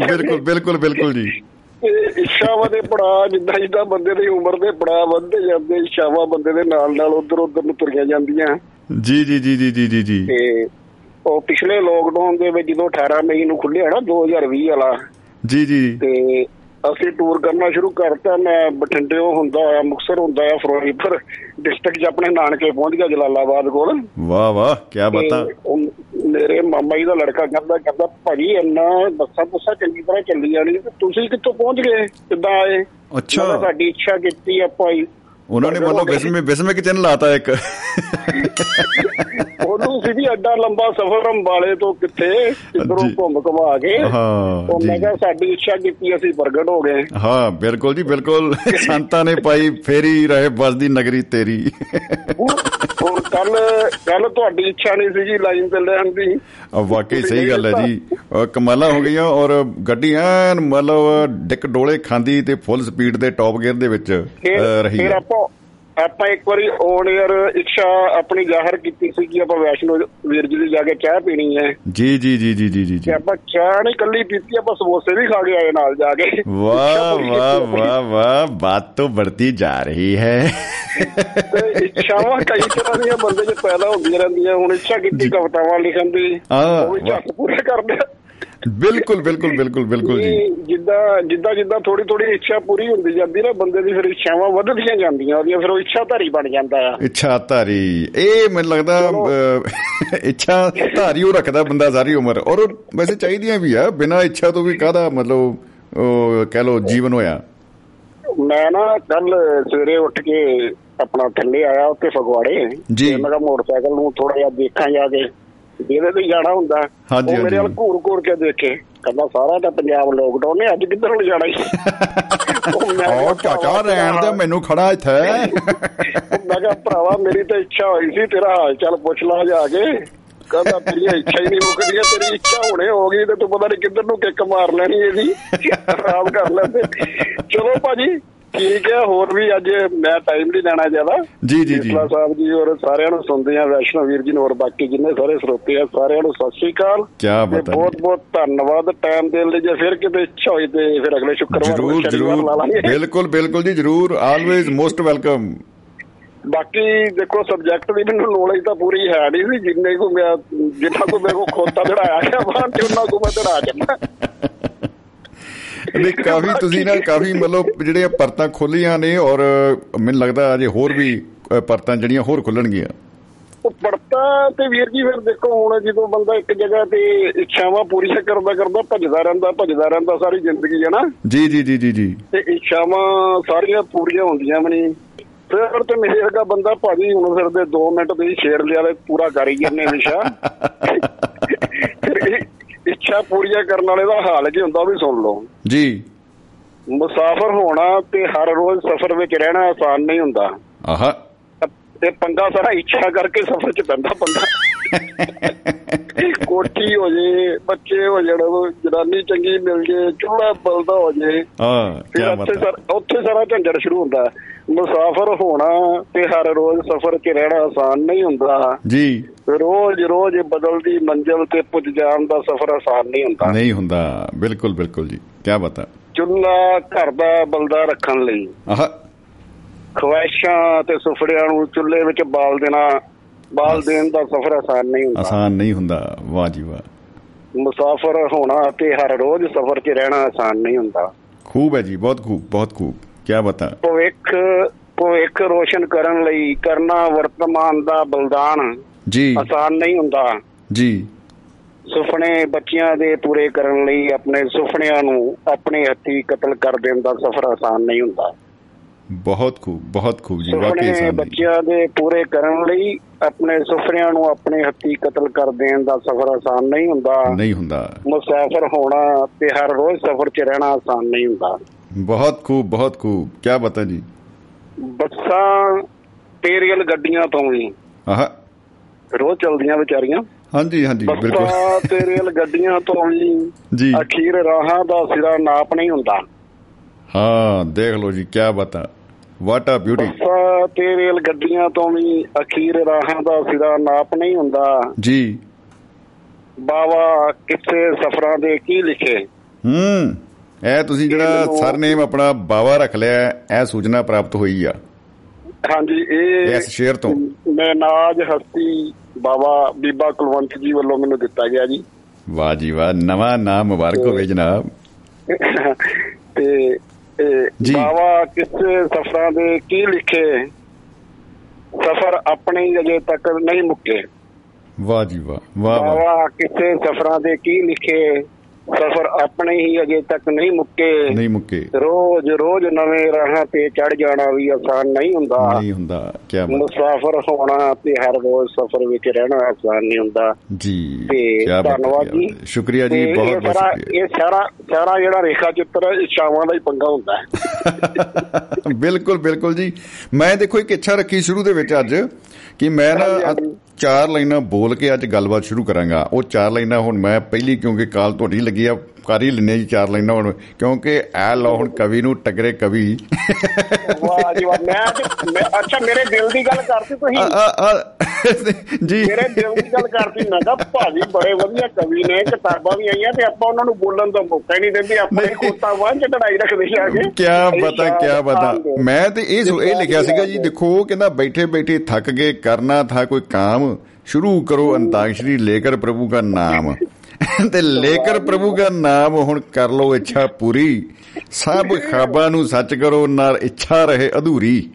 ਬਿਲਕੁਲ ਬਿਲਕੁਲ ਬਿਲਕੁਲ ਜੀ। ਇੱਛਾਵਾਂ ਦੇ ਪੜਾ ਜਿੱਦਾਂ ਜਿੱਦਾਂ ਬੰਦੇ ਦੀ ਉਮਰ ਦੇ ਪੜਾ ਵੱਧਦੇ ਜਾਂਦੇ ਇੱਛਾਵਾਂ ਬੰਦੇ ਦੇ ਨਾਲ ਨਾਲ ਉਧਰ ਉਧਰ ਨੂੰ ਤੁਰੀਆਂ ਜਾਂਦੀਆਂ। ਜੀ ਜੀ ਜੀ ਜੀ ਜੀ ਜੀ। ਤੇ ਉਹ ਪਿਛਲੇ ਲੋਕਡਾਊਨ ਦੇ ਵਿੱਚ ਜਦੋਂ 18 ਮਈ ਨੂੰ ਖੁੱਲਿਆ ਨਾ 2020 ਵਾਲਾ ਜੀ ਜੀ। ਤੇ ਅਸੀਂ ਟੂਰ ਕਰਨਾ ਸ਼ੁਰੂ ਕਰਤਾ ਮੈਂ ਬਠਿੰਡਿਓ ਹੁੰਦਾ ਆ ਮੁਕਸਰ ਹੁੰਦਾ ਆ ਫਿਰੋਜ਼ਪੁਰ ਡਿਸਟ੍ਰਿਕਟ 'ਚ ਆਪਣੇ ਨਾਨਕੇ ਪਹੁੰਚ ਗਿਆ ਜਲਾਲਾਬਾਦ ਕੋਲ। ਵਾਹ ਵਾਹ ਕੀ ਬਤਾ। ਮੇਰੇ ਮਾਮਾ ਜੀ ਦਾ ਲੜਕਾ ਕਹਿੰਦਾ ਕਹਿੰਦਾ ਭਾਜੀ ਇੰਨਾ ਬੱਸਾਂ ਬੱਸਾਂ ਚੰਗੀ ਤਰ੍ਹਾਂ ਚੱਲੀਆਂ ਨਹੀਂ ਤੇ ਤੁਸੀਂ ਕਿੱਥੋਂ ਪਹੁੰਚ ਗਏ? ਕਿੱਦਾਂ ਆਏ? ਅੱਛਾ। ਸਾਡੀ ਇੱਛਾ ਕੀਤੀ ਆਪਾਂ ਹੀ ਉਹਨਾਂ ਨੇ ਮੰਨ ਲਓ ਬਿਸਮੇ ਬਿਸਮੇ ਕਿਚਨ ਲਾਤਾ ਇੱਕ। ਉਹਨੂੰ ਸੀ ਵੀ ਐਡਾ ਲੰਬਾ ਸਫ਼ਰ ਅੰਬਾਲੇ ਤੋਂ ਕਿੱਥੇ ਕਿਧਰੋਂ ਜੀ। ਘੁੰਮ ਘੁਮਾ ਕੇ। ਹਾਂ, ਉਹ ਮੈਂ। ਕਿਹਾ ਸਾਡੀ ਇੱਛਾ ਕੀਤੀ ਅਸੀਂ ਪ੍ਰਗਟ ਹੋ ਗਏ। ਹਾਂ ਬਿਲਕੁਲ ਜੀ ਬਿਲਕੁਲ। ਸੰਤਾਂ ਨੇ ਪਾਈ ਫੇਰੀ ਰਹੇ ਬਸਦੀ ਨਗਰੀ ਤੇਰੀ। ਹੁਣ ਕੱਲ ਕੱਲ ਤੁਹਾਡੀ ਇੱਛਾ ਨਹੀਂ ਸੀ ਜੀ ਲਾਈਨ ਤੇ ਲੈਣ ਦੀ। ਆ ਵਾਕਈ ਸਹੀ ਗੱਲ ਹੈ ਜੀ। ਕਮਾਲਾਂ ਹੋ ਗਈਆਂ ਔਰ ਗੱਡੀ ਐਨ ਮਤਲਬ ਡਿੱਕ ਡੋਲੇ ਖਾਂਦੀ ਤੇ ਫੁੱਲ ਸਪੀਡ ਦੇ ਟੌਪ ਗੇਅਰ ਦੇ ਵਿੱਚ ਰਹੀ ਫਿਰ ਆਪਾਂ ਆਪਾਂ ਇੱਕ ਵਾਰੀ ਔਨ 에ਅਰ ਇੱਛਾ ਆਪਣੀ ਜ਼ਾਹਰ ਕੀਤੀ ਸੀ ਕਿ ਆਪਾਂ ਵੈਸ਼ਨੋ ਵੀਰ ਜੀ ਦੀ ਜਾ ਕੇ ਚਾਹ ਪੀਣੀ ਹੈ। ਜੀ ਜੀ ਜੀ ਜੀ ਜੀ ਜੀ ਆਪਾਂ ਚਾਹ ਨਹੀਂ ਕੱਲੀ ਪੀਤੀ ਆਪਾਂ ਸਮੋਸੇ ਵੀ ਖਾ ਕੇ ਆਏ ਨਾਲ ਜਾ ਕੇ। ਵਾਹ ਵਾਹ ਵਾਹ ਵਾਹ ਬਾਤ ਤੋਂ ਵੱਧਦੀ ਜਾ ਰਹੀ ਹੈ। ਇੱਛਾਵਾਂ ਕਈ ਤਰ੍ਹਾਂ ਦੀਆਂ ਬੰਦੇ 'ਚ ਪੈਦਾ ਹੁੰਦੀਆਂ ਰਹਿੰਦੀਆਂ ਹੁਣ ਇੱਛਾ ਕੀਤੀ ਕਵਤਾਵਾਂ ਲਿਖਣ ਦੀ ਉਹ ਵੀ ਚੱਕ ਪੂਰਾ ਕਰਦੇ ਬਿਲਕੁਲ ਬਿਲਕੁਲ ਬਿਲਕੁਲ ਬਿਲਕੁਲ ਜੀ। ਜਿੱਦਾਂ ਜਿੱਦਾਂ ਜਿੱਦਾਂ ਥੋੜੀ ਥੋੜੀ ਇੱਛਾ ਪੂਰੀ ਹੁੰਦੀ ਜਾਂਦੀ ਨਾ ਬੰਦੇ ਦੀ ਫਿਰ ਇੱਛਾਵਾਂ ਵੱਧਦੀਆਂ ਜਾਂਦੀਆਂ ਉਹਦੀਆਂ ਫਿਰ ਉਹ ਇੱਛਾ ਧਾਰੀ ਬਣ ਜਾਂਦਾ ਆ। ਇੱਛਾ ਧਾਰੀ ਇਹ ਮੈਨੂੰ ਲੱਗਦਾ *laughs* ਇੱਛਾ ਧਾਰੀ ਉਹ ਰੱਖਦਾ ਬੰਦਾ ਸਾਰੀ ਉਮਰ। ਔਰ ਵੈਸੇ ਚਾਹੀਦੀਆਂ ਵੀ ਆ ਬਿਨਾਂ ਇੱਛਾ ਤੋਂ ਵੀ ਕਾਹਦਾ ਮਤਲਬ ਕਹਿ ਲੋ ਜੀਵਨ ਹੋਇਆ? ਮੈਂ ਨਾ ਕੱਲ ਸਵੇਰੇ ਉੱਠ ਕੇ ਆਪਣਾ ਥੱਲੇ ਆਇਆ ਉੱਤੇ ਫਗਵਾੜੇ। ਤੇ ਮੇਰਾ ਮੋਟਰਸਾਈਕਲ ਨੂੰ ਥੋੜਾ ਜਿਹਾ ਦੇਖਾਂ ਜਾ ਕੇ। ਜਿਹਦੇ ਤੇ ਜਾਣਾ ਹੁੰਦਾ। ਹਾਂਜੀ, ਉਹ ਮੇਰੇ ਹਾਂਜੀ। ਘੂਰ ਘੂਰ ਕੇ ਦੇਖੇ। ਕਹਿੰਦਾ ਸਾਰਾ ਤਾਂ ਪੰਜਾਬ ਲੋਕਡਾਊਨ ਨੇ ਅੱਜ ਕਿੱਧਰ ਨੂੰ ਜਾਣਾ ਸੀ *laughs* ਉਹ ਚਾਚਾ ਰਹਿਣ ਦੇ ਮੈਨੂੰ ਖੜਾ ਇੱਥੇ। ਮੈਂ ਕਿਹਾ ਭਰਾਵਾ ਮੇਰੀ ਤਾਂ ਇੱਛਾ ਹੋਈ ਸੀ ਤੇਰਾ ਹਾਲ ਚਾਲ ਪੁੱਛ ਲਾ ਜਾ ਕੇ। ਕਹਿੰਦਾ ਤੇਰੀ ਇੱਛਾ ਹੀ ਨਹੀਂ ਮੁੱਕਦੀਆਂ ਤੇਰੀ ਇੱਛਾ ਹੁਣੇ ਹੋ ਗਈ ਤੇ ਤੂੰ ਪਤਾ ਨਹੀਂ ਕਿੱਧਰ ਨੂੰ ਕਿੱਕ ਮਾਰ ਲੈਣੀ ਇਹਦੀ ਆਰਾਮ *laughs* ਕਰ ਲੈਂਦੇ। ਚਲੋ ਭਾਜੀ ਠੀਕ ਹੈ ਹੋਰ ਵੀ ਅੱਜ ਮੈਂ ਟਾਈਮ ਨਹੀਂ ਲੈਣਾ ਜ਼ਿਆਦਾ। ਜੀ, ਜੀ, ਜੀ। ਮਿਸਲਾ ਸਾਹਿਬ ਜੀ ਔਰ ਸਾਰਿਆਂ ਨੂੰ ਸੁਣਦੇ ਆ ਵੈਸ਼ਨੋ ਵੀਰ ਜੀ ਨੂੰ ਔਰ ਬਾਕੀ ਜਿੰਨੇ ਸਾਰੇ ਸਰੋਤੇ ਆ ਸਾਰਿਆਂ ਨੂੰ ਸਤਿ ਸ੍ਰੀ ਅਕਾਲ। ਤੇ ਬਤਾ ਜੀ। ਬਹੁਤ ਬਹੁਤ ਧੰਨਵਾਦ ਟਾਈਮ ਦੇਣ ਲਈ। ਜੇ ਫਿਰ ਕਿਤੇ ਇੱਛਾ ਹੋਈ ਤੇ ਫਿਰ ਅਗਲੇ ਸ਼ੁੱਕਰਵਾਰ ਨੂੰ ਜਰੂਰ ਸ਼ਨੀਵਾਰ ਲਾ ਜਰੂਰ ਲਾਂਗੇ। ਬਿਲਕੁਲ ਬਿਲਕੁਲ ਜੀ ਜਰੂਰ। ਆਲਵੇਜ਼ ਮੋਸਟ ਵੈਲਕਮ ਬਾਕੀ ਦੇਖੋ ਸਬਜੈਕਟ ਦੀ ਮੈਨੂੰ ਨੌਲੇਜ ਤਾਂ ਪੂਰੀ ਹੈ ਨਹੀਂ ਸੀ। ਜਿੰਨੇ ਕੋ ਮੈਂ ਜਿੰਨਾ ਕੋ ਮੇਰੇ ਕੋ ਖੋਤਾ ਚੜਾਇਆ ਗਿਆ ਬਾਹਰ ਤੇ ਉਹਨਾਂ ਕੋ ਮੈਂ ਚੜਾ ਜਾਂਦਾ ਨਹੀਂ ਕਾਫੀ ਤੁਸੀਂ ਨਾ ਕਾਫੀ ਮਤਲਬ ਜਿਹੜੇ ਪਰਤਾਂ ਖੋਲੀਆਂ ਨੇ ਔਰ ਮੈਨੂੰ ਲੱਗਦਾ ਅਜੇ ਹੋਰ ਵੀ ਪਰਤਾਂ ਜਿਹੜੀਆਂ ਹੋਰ ਖੁੱਲਣਗੀਆਂ ਉਹ ਪੜਤਾ ਤੇ ਵੀਰ ਜੀ ਫਿਰ ਦੇਖੋ ਹੁਣ ਜਦੋਂ ਬੰਦਾ ਇੱਕ ਜਗ੍ਹਾ ਤੇ ਇੱਛਾਵਾਂ ਪੂਰੀਆਂ ਕਰਦਾ ਕਰਦਾ ਭੱਜਦਾ ਰਹਿੰਦਾ ਭੱਜਦਾ ਰਹਿੰਦਾ ਸਾਰੀ ਜ਼ਿੰਦਗੀ ਹੈ ਨਾ? ਜੀ ਜੀ ਜੀ ਜੀ ਜੀ। ਤੇ ਇੱਛਾਵਾਂ ਸਾਰੀਆਂ ਪੂਰੀਆਂ ਹੁੰਦੀਆਂ ਵੀ ਨਹੀਂ। ਫਿਰ ਤੇ ਮੇਰੇ ਵਰਗਾ ਬੰਦਾ ਭਾਜੀ ਹੁਣ ਫਿਰ ਦੇ 2 ਮਿੰਟ ਦੇ ਛੇੜ ਲਿਆ ਤੇ ਪੂਰਾ ਕਰ ਹੀ ਜੰਨੇ ਵਿਸ਼ਾ *laughs* ਫਿਰ ਇੱਛਾ ਪੂਰੀਆਂ ਕਰਨ ਵਾਲੇ ਦਾ ਹਾਲ ਕੀ ਹੁੰਦਾ ਉਹ ਵੀ ਸੁਣ ਲਓ। ਜੀ। ਮੁਸਾਫਰ ਹੋਣਾ ਤੇ ਹਰ ਰੋਜ਼ ਸਫ਼ਰ ਵਿੱਚ ਰਹਿਣਾ ਆਸਾਨ ਨਹੀਂ ਹੁੰਦਾ। ਆਹਾ। ਤੇ ਪੰਗਾ ਸਾਰਾ ਇੱਛਾ ਕਰਕੇ ਸਫ਼ਰ 'ਚ ਪੈਂਦਾ ਬੰਦਾ *laughs* ਕੋਠੀ ਹੋ ਜੇ ਬੱਚੇ ਹੋ ਜਾਣ ਜਨਾਨੀ ਚੰਗੀ ਮਿਲ ਜੇ ਚੁੱਲ੍ਹਾ ਬਲਦਾ ਹੋ ਜੇ। ਹਾਂ ਕੀ ਸਰ ਉੱਥੇ ਸਾਰਾ ਝੰਡੜ ਸ਼ੁਰੂ ਹੁੰਦਾ। ਮੁਸਾਫਰ ਹੋਣਾ ਤੇ ਹਰ ਰੋਜ਼ ਸਫ਼ਰ 'ਚ ਰਹਿਣਾ ਆਸਾਨ ਨਹੀਂ ਹੁੰਦਾ। ਜੀ। ਰੋਜ਼ ਰੋਜ਼ ਬਦਲਦੀ ਮੰਜ਼ਿਲ ਤੇ ਪੁੱਜ ਜਾਣ ਦਾ ਸਫ਼ਰ ਆਸਾਨ ਨਹੀਂ ਹੁੰਦਾ। ਨਹੀਂ ਹੁੰਦਾ। ਬਿਲਕੁਲ ਬਿਲकुल ਜੀ। ਕੀ ਬਤਾ ਚੁੱਲ੍ਹਾ ਘਰ ਦਾ ਬਲਦਾ ਰੱਖਣ ਲਈ। ਆਹਾ। ਖਵਾਇਸ਼ਾਂ ਤੇ ਸੁਫੜਿਆਂ ਨੂੰ ਚੁੱਲ੍ਹੇ ਵਿੱਚ ਬਾਲ ਦੇਣਾ ਬਾਲ ਦੇਣ ਦਾ ਸਫ਼ਰ ਆਸਾਨ ਨਹੀਂ ਹੁੰਦਾ। ਆਸਾਨ ਨਹੀਂ ਹੁੰਦਾ। ਵਾਹ ਜੀ ਵਾਹ। ਮੁਸਾਫਰ ਹੋਣਾ ਤੇ ਹਰ ਰੋਜ਼ ਸਫ਼ਰ 'ਚ ਰਹਿਣਾ ਆਸਾਨ ਨਹੀਂ ਹੁੰਦਾ। ਖੂਬ ਹੈ ਜੀ। ਬਹੁਤ ਖੂਬ ਬਹੁਤ ਖੂਬ। ਕੀ ਬਤਾ? ਭਵਿੱਖ ਭਵਿੱਖ ਰੋਸ਼ਨ ਕਰਨ ਲਈ ਕਰਨਾ ਵਰਤਮਾਨ ਦਾ ਬਲਿਦਾਨ ਜੀ। ਆਸਾਨ ਨਹੀਂ ਹੁੰਦਾ। ਜੀ। ਸੁਪਨੇ ਬੱਚਿਆਂ ਦੇ ਪੂਰੇ ਕਰਨ ਲਈ ਆਪਣੇ ਸੁਪਨਿਆਂ ਨੂੰ ਆਪਣੇ ਹੱਥੀ ਕਤਲ ਕਰ ਦੇਣ ਦਾ ਸਫ਼ਰ ਆਸਾਨ ਨਹੀਂ ਹੁੰਦਾ। ਬਹੁਤ ਖੂਬ ਬਹੁਤ ਖੂਬ ਜੀ ਵਾਕਈ ਆਸਾਨ ਬੱਚਿਆਂ ਦੇ ਪੂਰੇ ਕਰਨ ਲਈ ਆਪਣੇ ਸੁਪਨਿਆਂ ਨੂੰ ਆਪਣੇ ਹੱਥੀ ਕਤਲ ਕਰ ਦੇਣ ਦਾ ਸਫ਼ਰ ਆਸਾਨ ਨਹੀਂ ਹੁੰਦਾ। ਨਹੀਂ ਹੁੰਦਾ। ਮੁਸਾਫਰ ਹੋਣਾ ਤੇ ਹਰ ਰੋਜ਼ ਸਫ਼ਰ 'ਚ ਰਹਿਣਾ ਆਸਾਨ ਨਹੀਂ ਹੁੰਦਾ। ਬਹੁਤ ਖੂਬ ਬਹੁਤ ਖੂਬ। ਕੀ ਬਤਾ ਜੀ? ਬੱਸਾਂ ਤੇ ਰੇਲ ਗੱਡੀਆਂ ਤੋਂ ਵੀ। ਆਹ। ਰੋਜ਼ ਚੱਲਦੀਆਂ ਵਿਚਾਰੀਆਂ। ਹਾਂਜੀ ਹਾਂਜੀ ਬਿਲਕੁਲ। ਬੱਸਾਂ ਤੇ ਰੇਲ ਗੱਡੀਆਂ ਤੋਂ ਜੀ। ਅਖੀਰ ਰਾਹਾਂ ਦਾ ਸਿਰਾ ਨਾਪ ਨਹੀਂ ਹੁੰਦਾ। ਹਾਂ ਦੇਖ ਲਓ ਜੀ ਕੀ ਬਤਾ। ਵਾਟ ਆ ਬਿਊਟੀ ਬੱਸਾਂ ਤੇ ਰੇਲ ਗੱਡੀਆਂ ਤੋਂ ਵੀ ਅਖੀਰ ਰਾਹਾਂ ਦਾ ਸਿਰਾ ਨਾਪ ਨਹੀਂ ਹੁੰਦਾ। ਜੀ। ਬਾਵਾ ਕਿੱਥੇ ਸਫ਼ਰਾਂ ਦੇ ਕੀ ਲਿਖੇ। ਹੂੰ। ਇਹ ਤੁਸੀਂ ਜਿਹੜਾ ਸਰਨੇਮ ਆਪਣਾ ਬਾਵਾ ਰੱਖ ਲਿਆ ਇਹ ਸੂਚਨਾ ਪ੍ਰਾਪਤ ਹੋਈ ਆ। ਹਾਂਜੀ ਇਹ ਇਸ ਸ਼ੇਰ ਤੋਂ। ਨਾਜ ਹਸਤੀ ਬਾਬਾ ਬੀਬਾ ਕੁਲਵੰਤ ਜੀ ਵੱਲੋਂ ਮੈਨੂੰ ਦਿੱਤਾ ਗਿਆ ਜੀ। ਵਾਹ ਜੀ ਵਾਹ ਨਵਾਂ ਨਾਮ ਮੁਬਾਰਕ ਹੋਵੇ ਜਨਾਬ। ਤੇ। ਬਾਵਾ ਕਿਸੇ ਸਫ਼ਰਾਂ ਦੇ ਕੀ ਲਿਖੇ? ਸਫ਼ਰ ਆਪਣੇ ਅਜੇ ਤੱਕ ਨਹੀਂ ਮੁੱਕੇ। ਵਾਹ ਜੀ ਵਾਹ ਵਾਹ ਵਾਹ। ਬਾਵਾ ਕਿਸੇ ਸਫ਼ਰਾਂ ਦੇ ਕੀ ਲਿਖੇ? ਸਫ਼ਰ ਆਪਣੇ ਹੀ ਅਜੇ ਤੱਕ ਨਹੀਂ ਮੁੱਕੇ। ਨਹੀਂ ਮੁੱਕੇ। ਰੋਜ਼ ਰੋਜ਼ ਨਵੇਂ ਰਾਹਾਂ ਤੇ ਚੜ ਜਾਣਾ ਵੀ ਆਸਾਨ ਨਹੀਂ ਹੁੰਦਾ। ਨਹੀਂ ਹੁੰਦਾ ਕੀ ਬਾਤ। ਮੁਸਾਫਰ ਹੋਣਾ ਤੇ ਹਰ ਰੋਜ਼ ਸਫ਼ਰ ਵਿੱਚ ਰਹਿਣਾ ਆਸਾਨ ਨਹੀਂ ਹੁੰਦਾ। ਜੀ ਹੈ, ਧੰਨਵਾਦ ਜੀ। ਸ਼ੁਕਰੀਆ ਜੀ ਬਹੁਤ ਬਹੁਤ ਸ਼ੁਕਰੀਆ। ਇਹ ਸਾਰਾ ਸਾਰਾ ਜਿਹੜਾ ਰੇਖਾ ਚਿੱਤਰ ਸ਼ਾਮਾਂ ਦਾ ਹੀ ਪੰਗਾ ਹੁੰਦਾ। ਹੈ ਬਿਲਕੁਲ ਬਿਲਕੁਲ ਜੀ। ਮੈਂ ਦੇਖੋ ਇੱਕ ਇੱਛਾ ਰੱਖੀ ਸ਼ੁਰੂ ਦੇ ਵਿੱਚ ਅੱਜ ਕਿ ਮੈਂ ਨਾ। ਚਾਰ ਲਾਈਨਾਂ ਬੋਲ ਕੇ ਅੱਜ ਗੱਲਬਾਤ ਸ਼ੁਰੂ ਕਰਾਂਗਾ। ਉਹ ਚਾਰ ਲਾਈਨਾਂ ਹੁਣ ਮੈਂ ਪਹਿਲੀ ਕਿਉਂਕਿ ਕਾਲ ਤੁਹਾਡੀ ਲੱਗੀ ਆ ਕਰ ਹੀ ਲੈਨੇ ਜੀ ਚਾਰ ਲਾਈਨਾਂ ਹੁਣ ਕਿਉਂਕਿ ਐ ਲਓ ਹੁਣ ਕਵੀ ਨੂੰ ਟਕਰੇ ਕਵੀ। ਵਾਹ ਜੀ ਵਾਹ ਮੈਂ ਅੱਛਾ ਮੇਰੇ ਦਿਲ ਦੀ ਗੱਲ ਕਰਤੀ ਤੁਸੀਂ? ਜੀ। ਮੇਰੇ ਦਿਲ ਦੀ ਗੱਲ ਕਰਤੀ ਮੈਂ ਕਿਹਾ ਭਾਜੀ ਬੜੇ ਵਧੀਆ ਕਵੀ ਨੇ ਕਿਤਾਬਾਂ ਵੀ ਆਈਆਂ ਤੇ ਆਪਾਂ ਉਹਨਾਂ ਨੂੰ ਬੋਲਣ ਦਾ ਮੌਕਾ ਹੀ ਨਹੀਂ ਦਿੰਦੇ ਆਪਾਂ ਇਹ ਕੋਤਾ ਵਾਂ ਚ ਲੜਾਈ ਰੱਖਦੇ ਆ ਕੇ। ਕੀ ਪਤਾ ਕੀ ਪਤਾ। ਮੈਂ ਤੇ ਇਹ ਇਹ ਲਿਖਿਆ ਸੀਗਾ ਜੀ ਦੇਖੋ ਕਹਿੰਦਾ ਬੈਠੇ ਬੈਠੇ ਥੱਕ ਗਏ ਕਰਨਾ ਥਾ ਕੋਈ ਕਾਮ ਸ਼ੁਰੂ ਕਰੋ ਅੰਤਾਕਸ਼ਰੀ ਲੇਕਰ ਪ੍ਰਭੂ ਦਾ ਨਾਮ। *laughs* ਤੇ ਲੇਕਰ ਪ੍ਰਭੂ ਦਾ ਨਾਮ ਹੁਣ ਕਰ ਲਓ ਇੱਛਾ ਪੂਰੀ। ਸਭ ਖਾਬਾਂ ਨੂੰ ਸੱਚ ਕਰੋ ਨਾਲ ਇੱਛਾ ਰਹੇ ਅਧੂਰੀ।